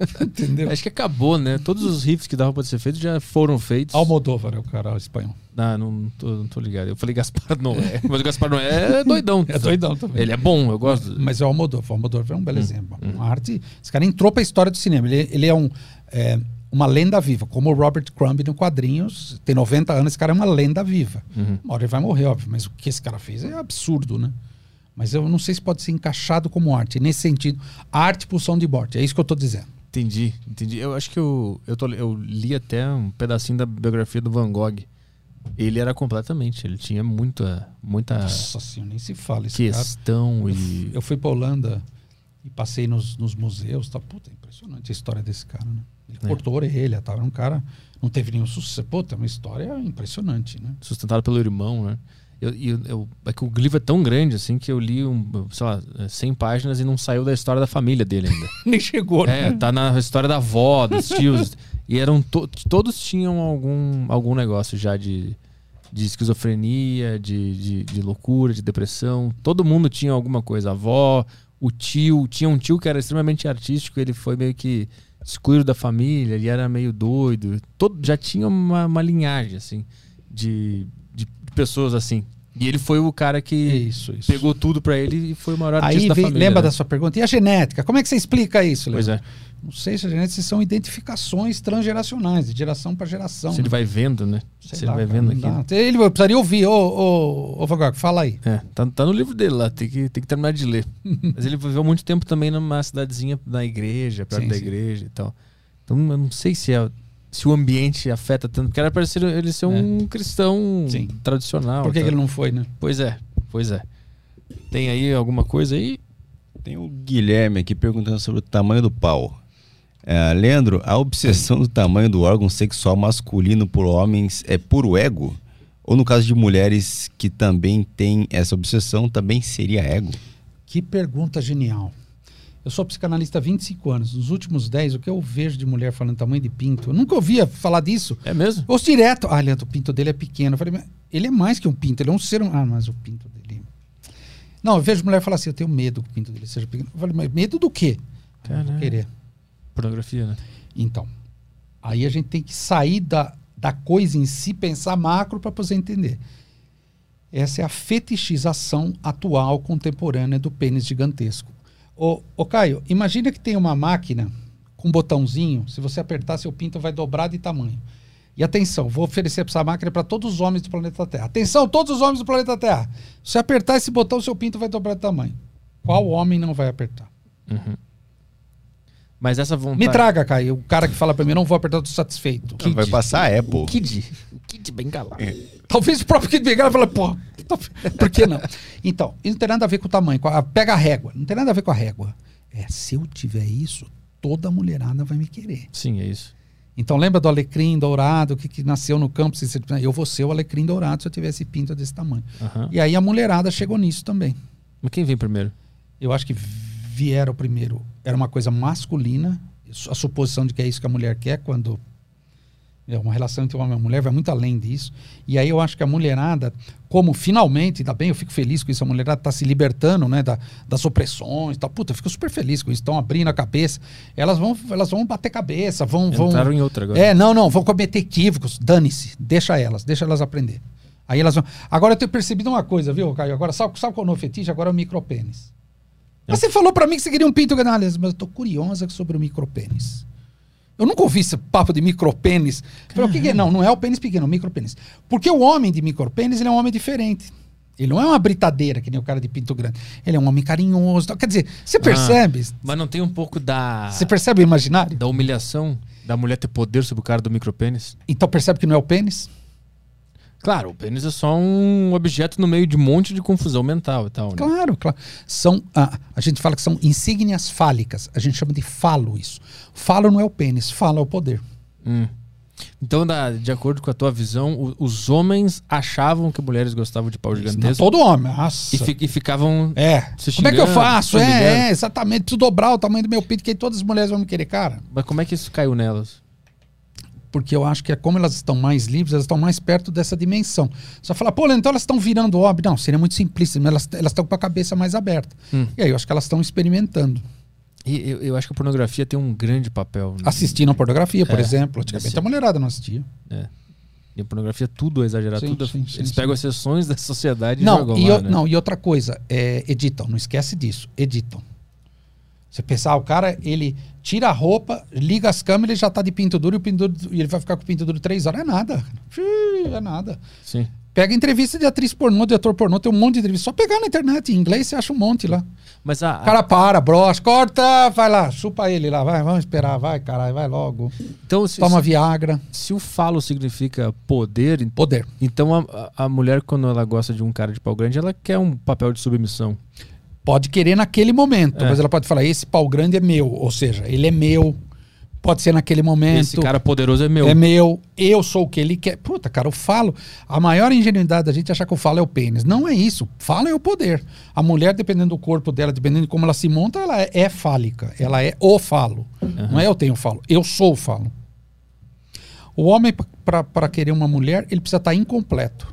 Entendeu? Acho que acabou, né? Todos os riffs que davam pra ser feitos já foram feitos. Almodóvar é o cara espanhol. Ah, não tô, não tô ligado. Eu falei Gaspar Noé. Mas o Gaspar Noé é doidão. É doidão também. Ele é bom, eu gosto. Mas é o Almodóvar. O Almodóvar é um belo Hum, exemplo. Uma arte... Esse cara entrou pra história do cinema. Ele, ele é um... é, uma lenda viva, como o Robert Crumb no quadrinhos, tem 90 anos, esse cara é uma lenda viva. Uhum. Uma hora ele vai morrer, óbvio, mas o que esse cara fez é absurdo, né? Mas eu não sei se pode ser encaixado como arte. Nesse sentido, arte pulsão de morte. É isso que eu tô dizendo. Entendi, entendi. Eu acho que eu, eu, tô, eu li até um pedacinho da biografia do Van Gogh. Ele era completamente, ele tinha muita, muita Nossa senhora, nem se fala cara. questão e. Eu fui pra Holanda e passei nos, nos museus. Tá, puta, é impressionante a história desse cara, né? Ele É. cortou a orelha, tá? Era um cara. Não teve nenhum sucesso. Puta, é uma história impressionante, né? sustentado pelo irmão, né? Eu, eu, eu- é que o livro é tão grande assim que eu li, um, sei lá, 100 páginas e não saiu da história da família dele ainda. Nem chegou, É, tá na história da avó, dos tios. e eram to- todos tinham algum, algum negócio já de, de esquizofrenia, de, de, de loucura, de depressão. Todo mundo tinha alguma coisa. A avó, o tio, tinha um tio que era extremamente artístico, ele foi meio que excluído da família, ele era meio doido. Todo, já tinha uma, uma linhagem, assim, de pessoas assim. E ele foi o cara que Isso, isso. pegou tudo pra ele e foi o maior artista Aí da vem, família. lembra né? da sua pergunta? E a genética? Como é que você explica isso, Pois Leandro? é. Não sei se a genética são identificações transgeracionais, de geração para geração. Se ele né? vai vendo, né? Sei Se lá, ele vai cara, vendo dá. Ele precisaria ouvir. Ô, ô, ô Van Gogh, fala aí. É, tá, tá no livro dele lá, tem que, tem que terminar de ler. Mas ele viveu muito tempo também numa cidadezinha na igreja, perto Sim, da sim. igreja e tal. Então eu não sei se, é, se o ambiente afeta tanto, porque era parecer ele ser um cristão Sim. tradicional. Por que, tá? que ele não foi, né? Pois é, pois é. Tem aí alguma coisa aí? Tem o Guilherme aqui perguntando sobre o tamanho do pau. É, Leandro, a obsessão do tamanho do órgão sexual masculino por homens é puro ego? Ou no caso de mulheres que também têm essa obsessão, também seria ego? Que pergunta genial. Eu sou psicanalista há 25 anos. Nos últimos 10, o que eu vejo de mulher falando tamanho de pinto, eu nunca ouvia falar disso. É mesmo? Ouço direto. Ah, Leandro, o pinto dele é pequeno. Eu falei, mas ele é mais que um pinto, ele é um ser humano. Ah, mas o pinto dele. Não, eu vejo mulher falar assim: eu tenho medo que o pinto dele seja pequeno. Eu falei, mas medo do quê? Querer. Pornografia, né? Então, aí a gente tem que sair da, da coisa em si, pensar macro para poder entender. Essa é a fetichização atual, contemporânea do pênis gigantesco. Ô, ô Caio, imagina que tem uma máquina com um botãozinho, se você apertar, seu pinto vai dobrar de tamanho. E atenção, vou oferecer essa máquina para todos os homens do planeta Terra. Atenção, todos os homens do planeta Terra. Se apertar esse botão, seu pinto vai dobrar de tamanho. Qual homem não vai apertar? Mas essa vontade. Me traga, Caio. O cara que fala para mim, não vou apertar, tô satisfeito. Kid. Vai passar a Apple. O Kid. O Kid bem galado. Talvez o próprio Kid Bengala fale, pô, por que não? Então, isso não tem nada a ver com o tamanho. a- pega a régua. Não tem nada a ver com a régua. É, se eu tiver isso, toda mulherada vai me querer. Sim, é isso. Então, lembra do alecrim dourado que, que nasceu no campo? Se Eu vou ser o alecrim dourado se eu tivesse pinto desse tamanho. Aham. E aí a mulherada chegou nisso também. Mas quem vem primeiro? Eu acho que vieram primeiro. Era uma coisa masculina, a suposição de que é isso que a mulher quer quando é uma relação entre homem e mulher vai muito além disso. E aí eu acho que a mulherada, como finalmente, ainda bem, eu fico feliz com isso, a mulherada está se libertando né, da- das opressões, tá, puta, eu fico super feliz com isso, estão abrindo a cabeça. Elas vão, elas vão bater cabeça, vão. vão Entraram em outra agora. É, não, não, vão cometer equívocos, dane-se, deixa elas, deixa elas aprender. Aí elas vão. Agora eu tenho percebido uma coisa, viu, Caio? Agora, sabe, sabe qual é o fetiche? Agora é o micropênis. É. Mas Você falou pra mim que você queria um pinto grande, mas eu tô curiosa sobre o micropênis. Eu nunca ouvi esse papo de micropênis. Falei, o que que é? Não, não é o pênis pequeno, é o micropênis. Porque o homem de micropênis, ele é um homem diferente. Ele não é uma britadeira, que nem o cara de pinto grande. Ele é um homem carinhoso. tal. Quer dizer, você percebe? Mas não tem um pouco da. Você percebe o imaginário? Da humilhação da mulher ter poder sobre o cara do micropênis? Então percebe que não é o pênis? Claro, o pênis é só um objeto no meio de um monte de confusão mental e tal. Né? Claro, claro. São, ah, a gente fala que são insígnias fálicas. A gente chama de falo isso. Falo não é o pênis, falo é o poder. Hum. Então, da- de acordo com a tua visão, o- os homens achavam que mulheres gostavam de pau Não, gigantesco todo homem. Nossa. e, fi- e ficavam. É. Como é que eu faço? É, é, exatamente. Preciso dobrar o tamanho do meu pinto, que todas as mulheres vão me querer, cara. Mas como é que isso caiu nelas? Porque eu acho que é como elas estão mais livres, elas estão mais perto dessa dimensão. Só falar, pô, então elas estão virando homem. Não, seria muito simplista, mas elas elas estão com a cabeça mais aberta. Hum. E aí eu acho que elas estão experimentando. E eu, eu acho que a pornografia tem um grande papel. né? Assistindo a pornografia, por É, exemplo. Antigamente a mulherada não assistia. É. E a pornografia tudo é exagerado. Sim, tudo é- sim, sim, Eles sim. pegam as exceções da sociedade e Não jogam e, lá, o- né? não, e outra coisa, é, editam, não esquece disso, editam. Você pensar, o cara, ele tira a roupa, liga as câmeras, ele já tá de pinto duro e, o pinto duro, ele vai ficar com o pinto duro três horas. É nada. É nada. Sim. Pega entrevista de atriz pornô, de ator pornô, tem um monte de entrevista. Só pegar na internet, em inglês você acha um monte lá. Mas a, O cara para, brocha, corta, vai lá, chupa ele lá, vai, vamos esperar, vai, caralho, vai logo. então, se, Toma se, Viagra. se o falo significa poder, Poder. então a, a- a mulher, quando ela gosta de um cara de pau grande, ela quer um papel de submissão. Pode querer naquele momento, É. mas ela pode falar: esse pau grande é meu, ou seja, ele é meu. Pode ser naquele momento. Esse cara poderoso é meu. É meu, eu sou o que ele quer. Puta, cara, eu falo. A maior ingenuidade da gente é achar que o falo é o pênis. Não é isso. Falo é o poder. A mulher, dependendo do corpo dela, dependendo de como ela se monta, ela é, é fálica. Ela é o falo. Não é eu tenho falo. Eu sou o falo. O homem, para querer uma mulher, ele precisa estar incompleto.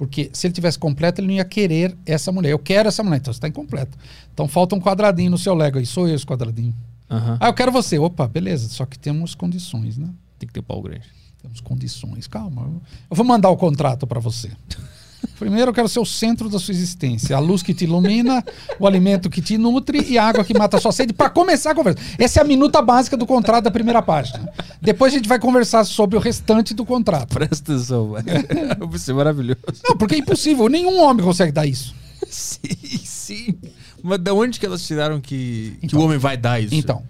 Porque se ele tivesse completo, ele não ia querer essa mulher. Eu quero essa mulher, então você está incompleto. Então falta um quadradinho no seu Lego aí. Sou eu esse quadradinho. Aham. Ah, eu quero você. Opa, beleza. Só que temos condições, né? Tem que ter pau grande. Temos condições. Calma. Eu vou mandar o contrato para você. Primeiro eu quero ser o centro da sua existência. A luz que te ilumina, o alimento que te nutre e a água que mata a sua sede. Para começar a conversa. Essa é a minuta básica do contrato da primeira página. Depois a gente vai conversar sobre o restante do contrato. Presta atenção. Vai ser maravilhoso. Não, porque é impossível. Nenhum homem consegue dar isso. Sim, sim. Mas da onde que elas tiraram que, que Então. o homem vai dar isso? Então,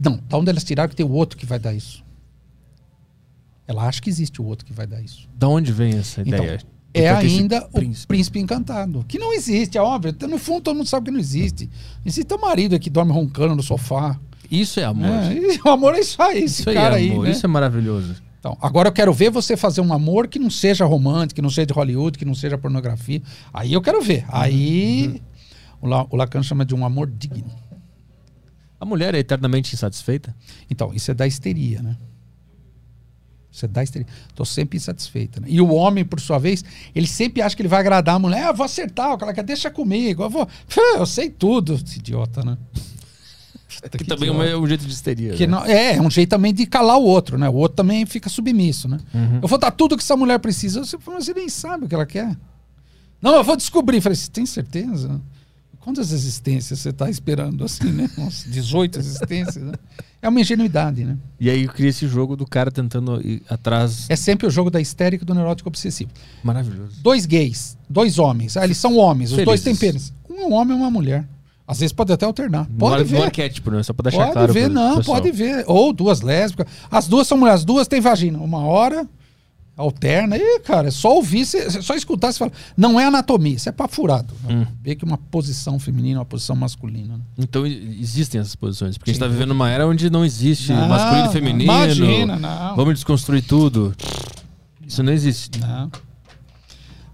não. Da onde elas tiraram que tem o outro que vai dar isso? Ela acha que existe o outro que vai dar isso. Da onde vem essa Então, ideia? É ainda o príncipe. príncipe. encantado. Que não existe, é óbvio. No fundo, todo mundo sabe que não existe. Existe teu marido aí que dorme roncando no sofá. Isso é amor. É, o amor é isso aí, esse Isso aí cara é aí. amor. né? Isso é maravilhoso. Então, agora eu quero ver você fazer um amor que não seja romântico, que não seja de Hollywood, que não seja pornografia. Aí eu quero ver. Aí o, La- o Lacan chama de um amor digno. A mulher é eternamente insatisfeita? Então, isso é da histeria, né? É da histeria. Tô sempre insatisfeita. Né? E o homem, por sua vez, ele sempre acha que ele vai agradar a mulher. Ah, eu vou acertar, o cara quer, deixa comigo. Eu vou. Eu sei tudo. Esse idiota, né? Que que também idiota. é um jeito de histeria. Que né? não, é, é um jeito também de calar o outro, né? O outro também fica submisso, né? Uhum. Eu vou dar tudo que essa mulher precisa. Você, mas você nem sabe o que ela quer. Não, eu vou descobrir. Falei, você tem certeza? Quantas existências você está esperando assim, né? Uns 18 existências, né? É uma ingenuidade, né? E aí cria esse jogo do cara tentando ir atrás. É sempre o jogo da histérica e do neurótico obsessivo. Maravilhoso. Dois gays, dois homens. Ah, eles são homens, os dois têm Felizes. pênis. Um homem e uma mulher. Às vezes pode até alternar. Pode no, ver. No arquétipo, né? Só pra deixar Pode claro. ver, pro não, pessoal. pode ver. Ou duas lésbicas. As duas são mulheres, as duas têm vagina. Uma hora alterna. E, cara, é só ouvir, cê- só escutar, você fala. Não é anatomia, isso é pra furado. Hum. Ver que uma posição feminina, uma posição masculina. né? Então existem essas posições. Porque a gente Sim. tá vivendo uma era onde não existe Não, masculino e não. feminino. Imagina, não. Vamos desconstruir tudo. Isso não existe. Não.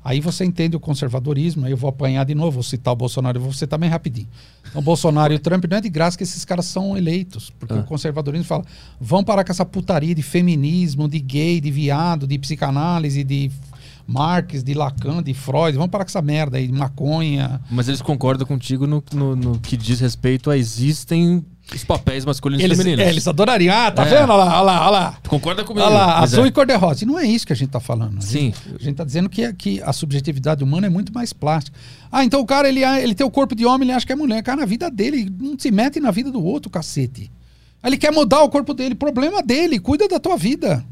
Aí você entende o conservadorismo, aí eu vou apanhar de novo, vou citar o Bolsonaro, eu vou citar bem rapidinho. Então, o Bolsonaro e o Trump não é de graça que esses caras são eleitos, porque Ah. o conservadorismo fala, vão parar com essa putaria de feminismo, de gay, de viado, de psicanálise, de Marx, de Lacan, de Freud, vamos parar com essa merda aí, de maconha. Mas eles concordam contigo no, no, no que diz respeito a existem os papéis masculinos Eles, e femininos. é, eles adorariam, ah, tá É. vendo? Olha lá, olha lá, olha lá. Tu concorda comigo? Olha lá, azul é. e cor-de-rosa. E não é isso que a gente está falando. A Sim. gente- A gente está dizendo que, que a subjetividade humana é muito mais plástica. Ah, então o cara, ele, ele tem o corpo de homem, ele acha que é mulher. Cara, na vida dele, ele não se mete na vida do outro, cacete. Ele quer mudar o corpo dele. Problema dele, cuida da tua vida.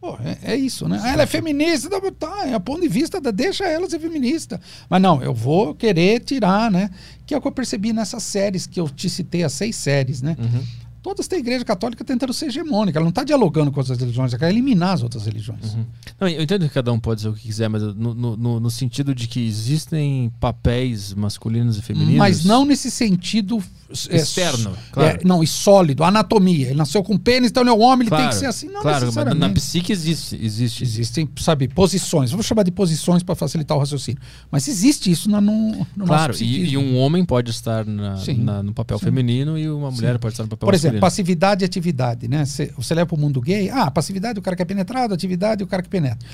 Pô, é, é isso, né? Ah, ela é feminista, tá, tá, é a ponto de vista, da- deixa ela ser feminista. Mas não, eu vou querer tirar, né? Que é o que eu percebi nessas séries que eu te citei, as seis séries, né? Uhum. Todas têm a igreja católica tentando ser hegemônica. Ela não está dialogando com outras religiões, ela quer eliminar as outras religiões. Não, eu entendo que cada um pode dizer o que quiser, mas no, no, no- sentido de que existem papéis masculinos e femininos. Mas não nesse sentido é, Externo, claro. é, não, e sólido, anatomia. Ele nasceu com pênis, então ele é um homem, ele Claro, tem que ser assim. Não claro, mas na psique existe. existe. Existem, sabe, posições. Vou chamar de posições para facilitar o raciocínio. Mas existe isso na, no, no Claro, nosso e, e um homem pode estar na- Sim. na- no papel feminino e uma mulher pode estar no papel Por exemplo, passividade e atividade, né? Você, você leva para o mundo gay, ah, passividade o cara que é penetrado, atividade o cara que penetra.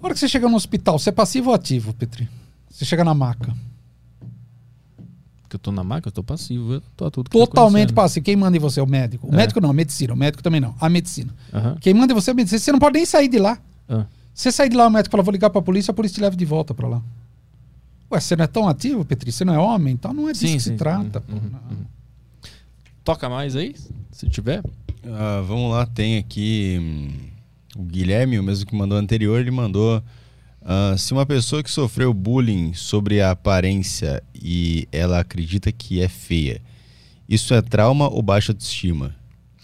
A hora que você chega no hospital, você é passivo ou ativo, Petri? Você chega na maca. Porque eu tô na maca, eu tô passivo, eu tô a tudo que tá Totalmente acontecendo. passivo. Quem manda em você é o médico. O É. médico não, a medicina. O médico também não. A medicina. Aham. Quem manda em você é a medicina. Você não pode nem sair de lá. Ah. Você sair de lá, o médico fala, vou ligar para a polícia, a polícia te leva de volta para lá. Ué, você não é tão ativo, Petri? Você não é homem? Então não é disso Sim, que sim. se trata. Uhum, pô. uhum, Não. uhum. Toca mais aí, se tiver. Ah, vamos lá, tem aqui hum, o Guilherme, o mesmo que mandou anterior, ele mandou ah, se uma pessoa que sofreu bullying sobre a aparência e ela acredita que é feia, isso é trauma ou baixa autoestima?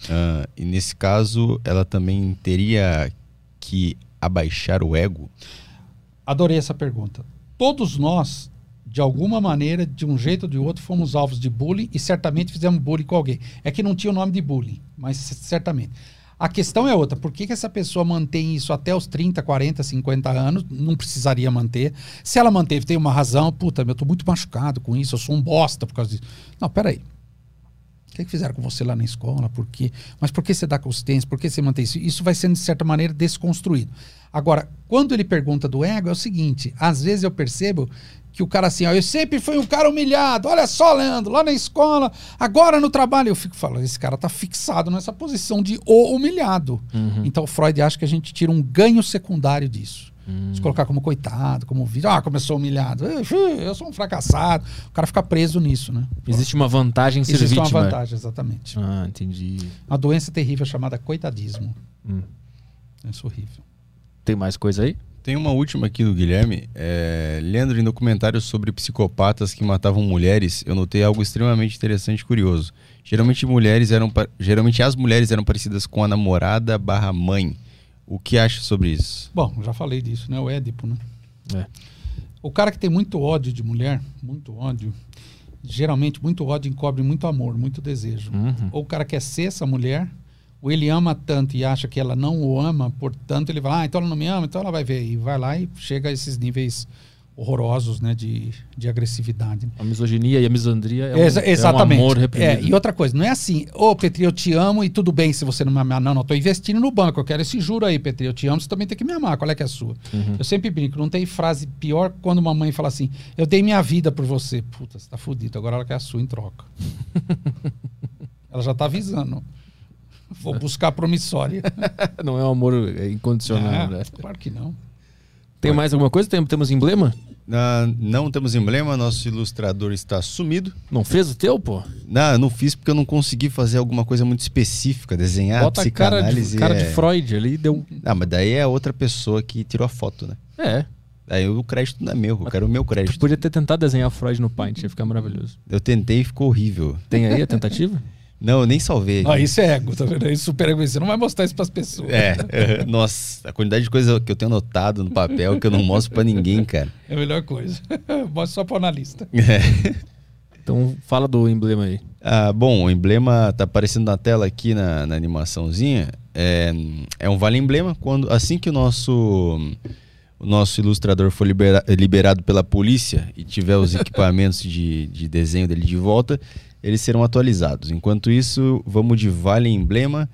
Ah, e nesse caso, ela também teria que abaixar o ego? Adorei essa pergunta. Todos nós, de alguma maneira, de um jeito ou de outro, fomos alvos de bullying e certamente fizemos bullying com alguém. É que não tinha o nome de bullying, mas certamente. A questão é outra. Por que, que essa pessoa mantém isso até os 30, 40, 50 anos? Não precisaria manter. Se ela manteve, tem uma razão. Puta, eu tô muito machucado com isso, eu sou um bosta por causa disso. Não, peraí. O que, que fizeram com você lá na escola? Por quê? Mas por que você dá consistência? Por que você mantém isso? Isso vai sendo, de certa maneira, desconstruído. Agora, quando ele pergunta do ego, é o seguinte: às vezes eu percebo que o cara assim, ó, eu sempre fui um cara humilhado. Olha só, Leandro, lá na escola, agora no trabalho. Eu fico falando, esse cara tá fixado nessa posição de o humilhado. Então, Freud acha que a gente tira um ganho secundário disso. Se colocar como coitado, como vídeo, ah, sou humilhado, eu, sou um fracassado. O cara fica preso nisso, né? Existe uma vantagem em ser Existe uma vítima. vantagem, exatamente. Ah, entendi. Uma doença terrível chamada coitadismo. Hum. Isso é horrível. Tem mais coisa aí? Tem uma última aqui do Guilherme. É, Leandro, em documentários sobre psicopatas que matavam mulheres, eu notei algo extremamente interessante e curioso. Geralmente mulheres eram geralmente as mulheres eram parecidas com a namorada barra mãe. O que acha sobre isso? Bom, já falei disso, né? O Édipo, né? É. O cara que tem muito ódio de mulher, muito ódio, geralmente muito ódio encobre muito amor, muito desejo. Uhum. Ou o cara quer ser essa mulher, ou ele ama tanto e acha que ela não o ama, portanto ele vai, ah, então ela não me ama, então ela vai ver. E vai lá e chega a esses níveis horrorosos, né, de, de agressividade. A misoginia e a misandria é um, Exa- exatamente. é um amor É, reprimido. e outra coisa, não é assim, ô Petri, eu te amo e tudo bem se você não me amar. Não, não, tô investindo no banco, eu quero esse juro aí, Petri, eu te amo, você também tem que me amar, qual é que é a sua? Uhum. Eu sempre brinco, não tem frase pior quando uma mãe fala assim, eu dei minha vida por você. Puta, você tá fudido, agora ela quer a sua em troca. ela já tá avisando. Vou buscar a promissória. Não é um amor é, incondicional, Ah, né? Claro que não. Tem mais alguma coisa? Tem- temos emblema? Ah, não temos emblema, nosso ilustrador está sumido. Não fez o teu, pô? Não, eu não fiz porque eu não consegui fazer alguma coisa muito específica, desenhar Bota a cara, de, psicanálise. cara de é- Freud ali e deu. Ah, mas daí é outra pessoa que tirou a foto, né? É. Daí o crédito não é meu, eu quero o meu Tu crédito. podia ter tentado desenhar Freud no Paint, ia ficar maravilhoso. Eu tentei e ficou horrível. Tem aí a tentativa? Não, eu nem salvei. Ah, isso é ego, tá vendo? Isso é super ego. Você não vai mostrar isso pras pessoas. É, nossa, a quantidade de coisa que eu tenho anotado no papel que eu não mostro pra ninguém, cara. É a melhor coisa. Mostra só pro analista. É. Então fala do emblema aí. Ah, bom, o emblema tá aparecendo na tela aqui na, na animaçãozinha. É, é um vale emblema quando assim que o nosso o nosso ilustrador for libera- liberado pela polícia e tiver os equipamentos de, de desenho dele de volta, eles serão atualizados. Enquanto isso, vamos de vale emblema.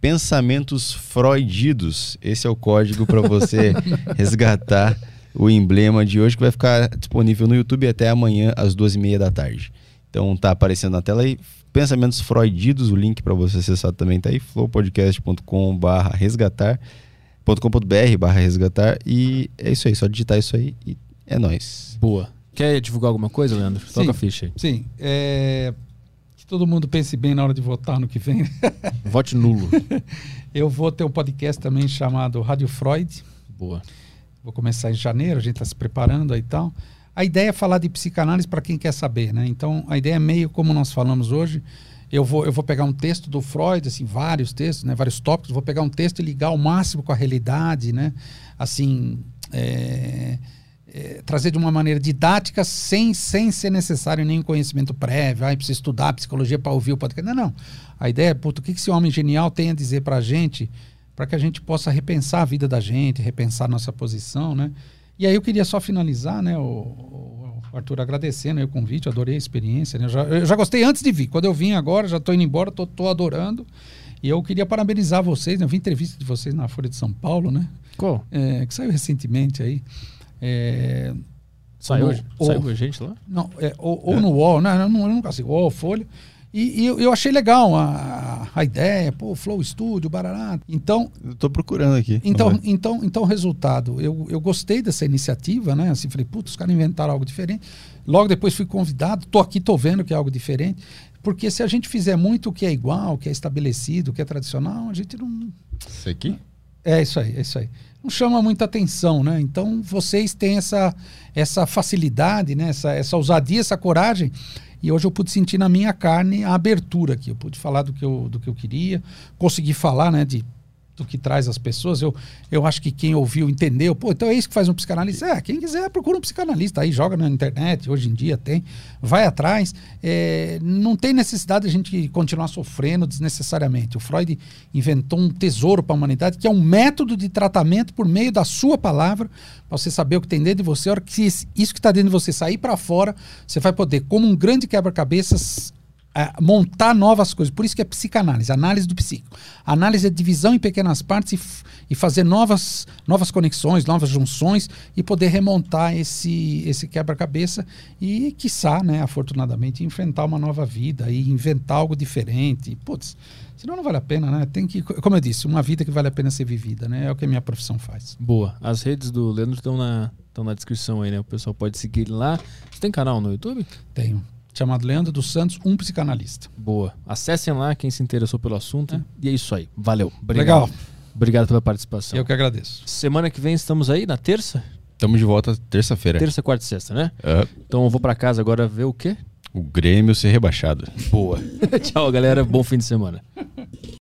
Pensamentos freudidos. Esse é o código para você resgatar o emblema de hoje que vai ficar disponível no YouTube até amanhã às duas e meia da tarde. Então tá aparecendo na tela aí. Pensamentos freudidos, o link para você acessar também tá aí, flowpodcast.com barra resgatar, .com.br barra resgatar e é isso aí, só digitar isso aí e é nóis. Boa. Quer divulgar alguma coisa, Leandro? Toca Sim. a ficha aí. Sim. é, todo mundo pense bem na hora de votar no que vem. Vote nulo. Eu vou ter um podcast também chamado Rádio Freud. Boa. Vou começar em janeiro, a gente está se preparando aí e tal. A ideia é falar de psicanálise para quem quer saber, né? Então, a ideia é meio como nós falamos hoje. Eu vou, eu vou pegar um texto do Freud, assim, vários textos, né? Vários tópicos. Vou pegar um texto e ligar ao máximo com a realidade, né? Assim, é, é, trazer de uma maneira didática, sem, sem ser necessário nenhum conhecimento prévio. Ah, precisa estudar psicologia para ouvir o podcast. Não, não. A ideia é, puto, o que esse homem genial tem a dizer para a gente, para que a gente possa repensar a vida da gente, repensar nossa posição, né? E aí eu queria só finalizar, né, o, o Arthur, agradecendo aí o convite, adorei a experiência, né? Eu já, eu já gostei antes de vir. Quando eu vim agora, já estou indo embora, tô adorando. E eu queria parabenizar vocês, né? eu vi entrevista de vocês na Folha de São Paulo, né? Qual? É, que saiu recentemente aí. É, Saiu, Ou- ou- saiu a gente lá? não, é, ou, ou no UOL, não, eu, não, eu nunca sei, UOL, Folha. E, e eu, eu achei legal a, a ideia, pô, Flow Studio, barará. Então, Eu tô procurando aqui. então, então, então o resultado, eu, eu gostei dessa iniciativa, né? Assim, falei, putz, os caras inventaram algo diferente. Logo depois fui convidado, tô aqui, tô vendo que é algo diferente. Porque se a gente fizer muito o que é igual, o que é estabelecido, o que é tradicional, a gente não, Isso aqui? é isso aí, é isso aí. Não chama muita atenção, né? Então vocês têm essa, essa facilidade, né? essa, essa ousadia, essa coragem. E hoje eu pude sentir na minha carne a abertura aqui. Eu pude falar do que eu, do que eu queria, consegui falar né, de, do que traz as pessoas. Eu, eu acho que quem ouviu entendeu. Pô, então é isso que faz um psicanalista. É, quem quiser procura um psicanalista. Aí joga na internet, hoje em dia tem. Vai atrás. É, não tem necessidade de a gente continuar sofrendo desnecessariamente. O Freud inventou um tesouro para a humanidade, que é um método de tratamento por meio da sua palavra, para você saber o que tem dentro de você. A hora que isso que está dentro de você sair para fora, você vai poder, como um grande quebra-cabeças, a montar novas coisas. Por isso que é psicanálise, análise do psíquico. Análise é divisão em pequenas partes e, e fazer novas, novas conexões, novas junções e poder remontar esse, esse quebra-cabeça e, quiçá, né, afortunadamente, enfrentar uma nova vida e inventar algo diferente. Putz, senão não vale a pena, né? Tem que, como eu disse, uma vida que vale a pena ser vivida, né? É o que a minha profissão faz. Boa. As redes do Leandro estão na, estão na descrição aí, né? O pessoal pode seguir lá. Você tem canal no YouTube? Tenho. Chamado Leandro dos Santos, um psicanalista. Boa. Acessem lá quem se interessou pelo assunto. E é isso aí. Valeu. Obrigado. Legal. Obrigado pela participação. Eu que agradeço. Semana que vem estamos aí, na terça? Estamos de volta terça-feira. Terça, quarta e sexta, né? Ah, Então eu vou pra casa agora ver o quê? o Grêmio ser rebaixado. Boa. Tchau, galera. Bom fim de semana.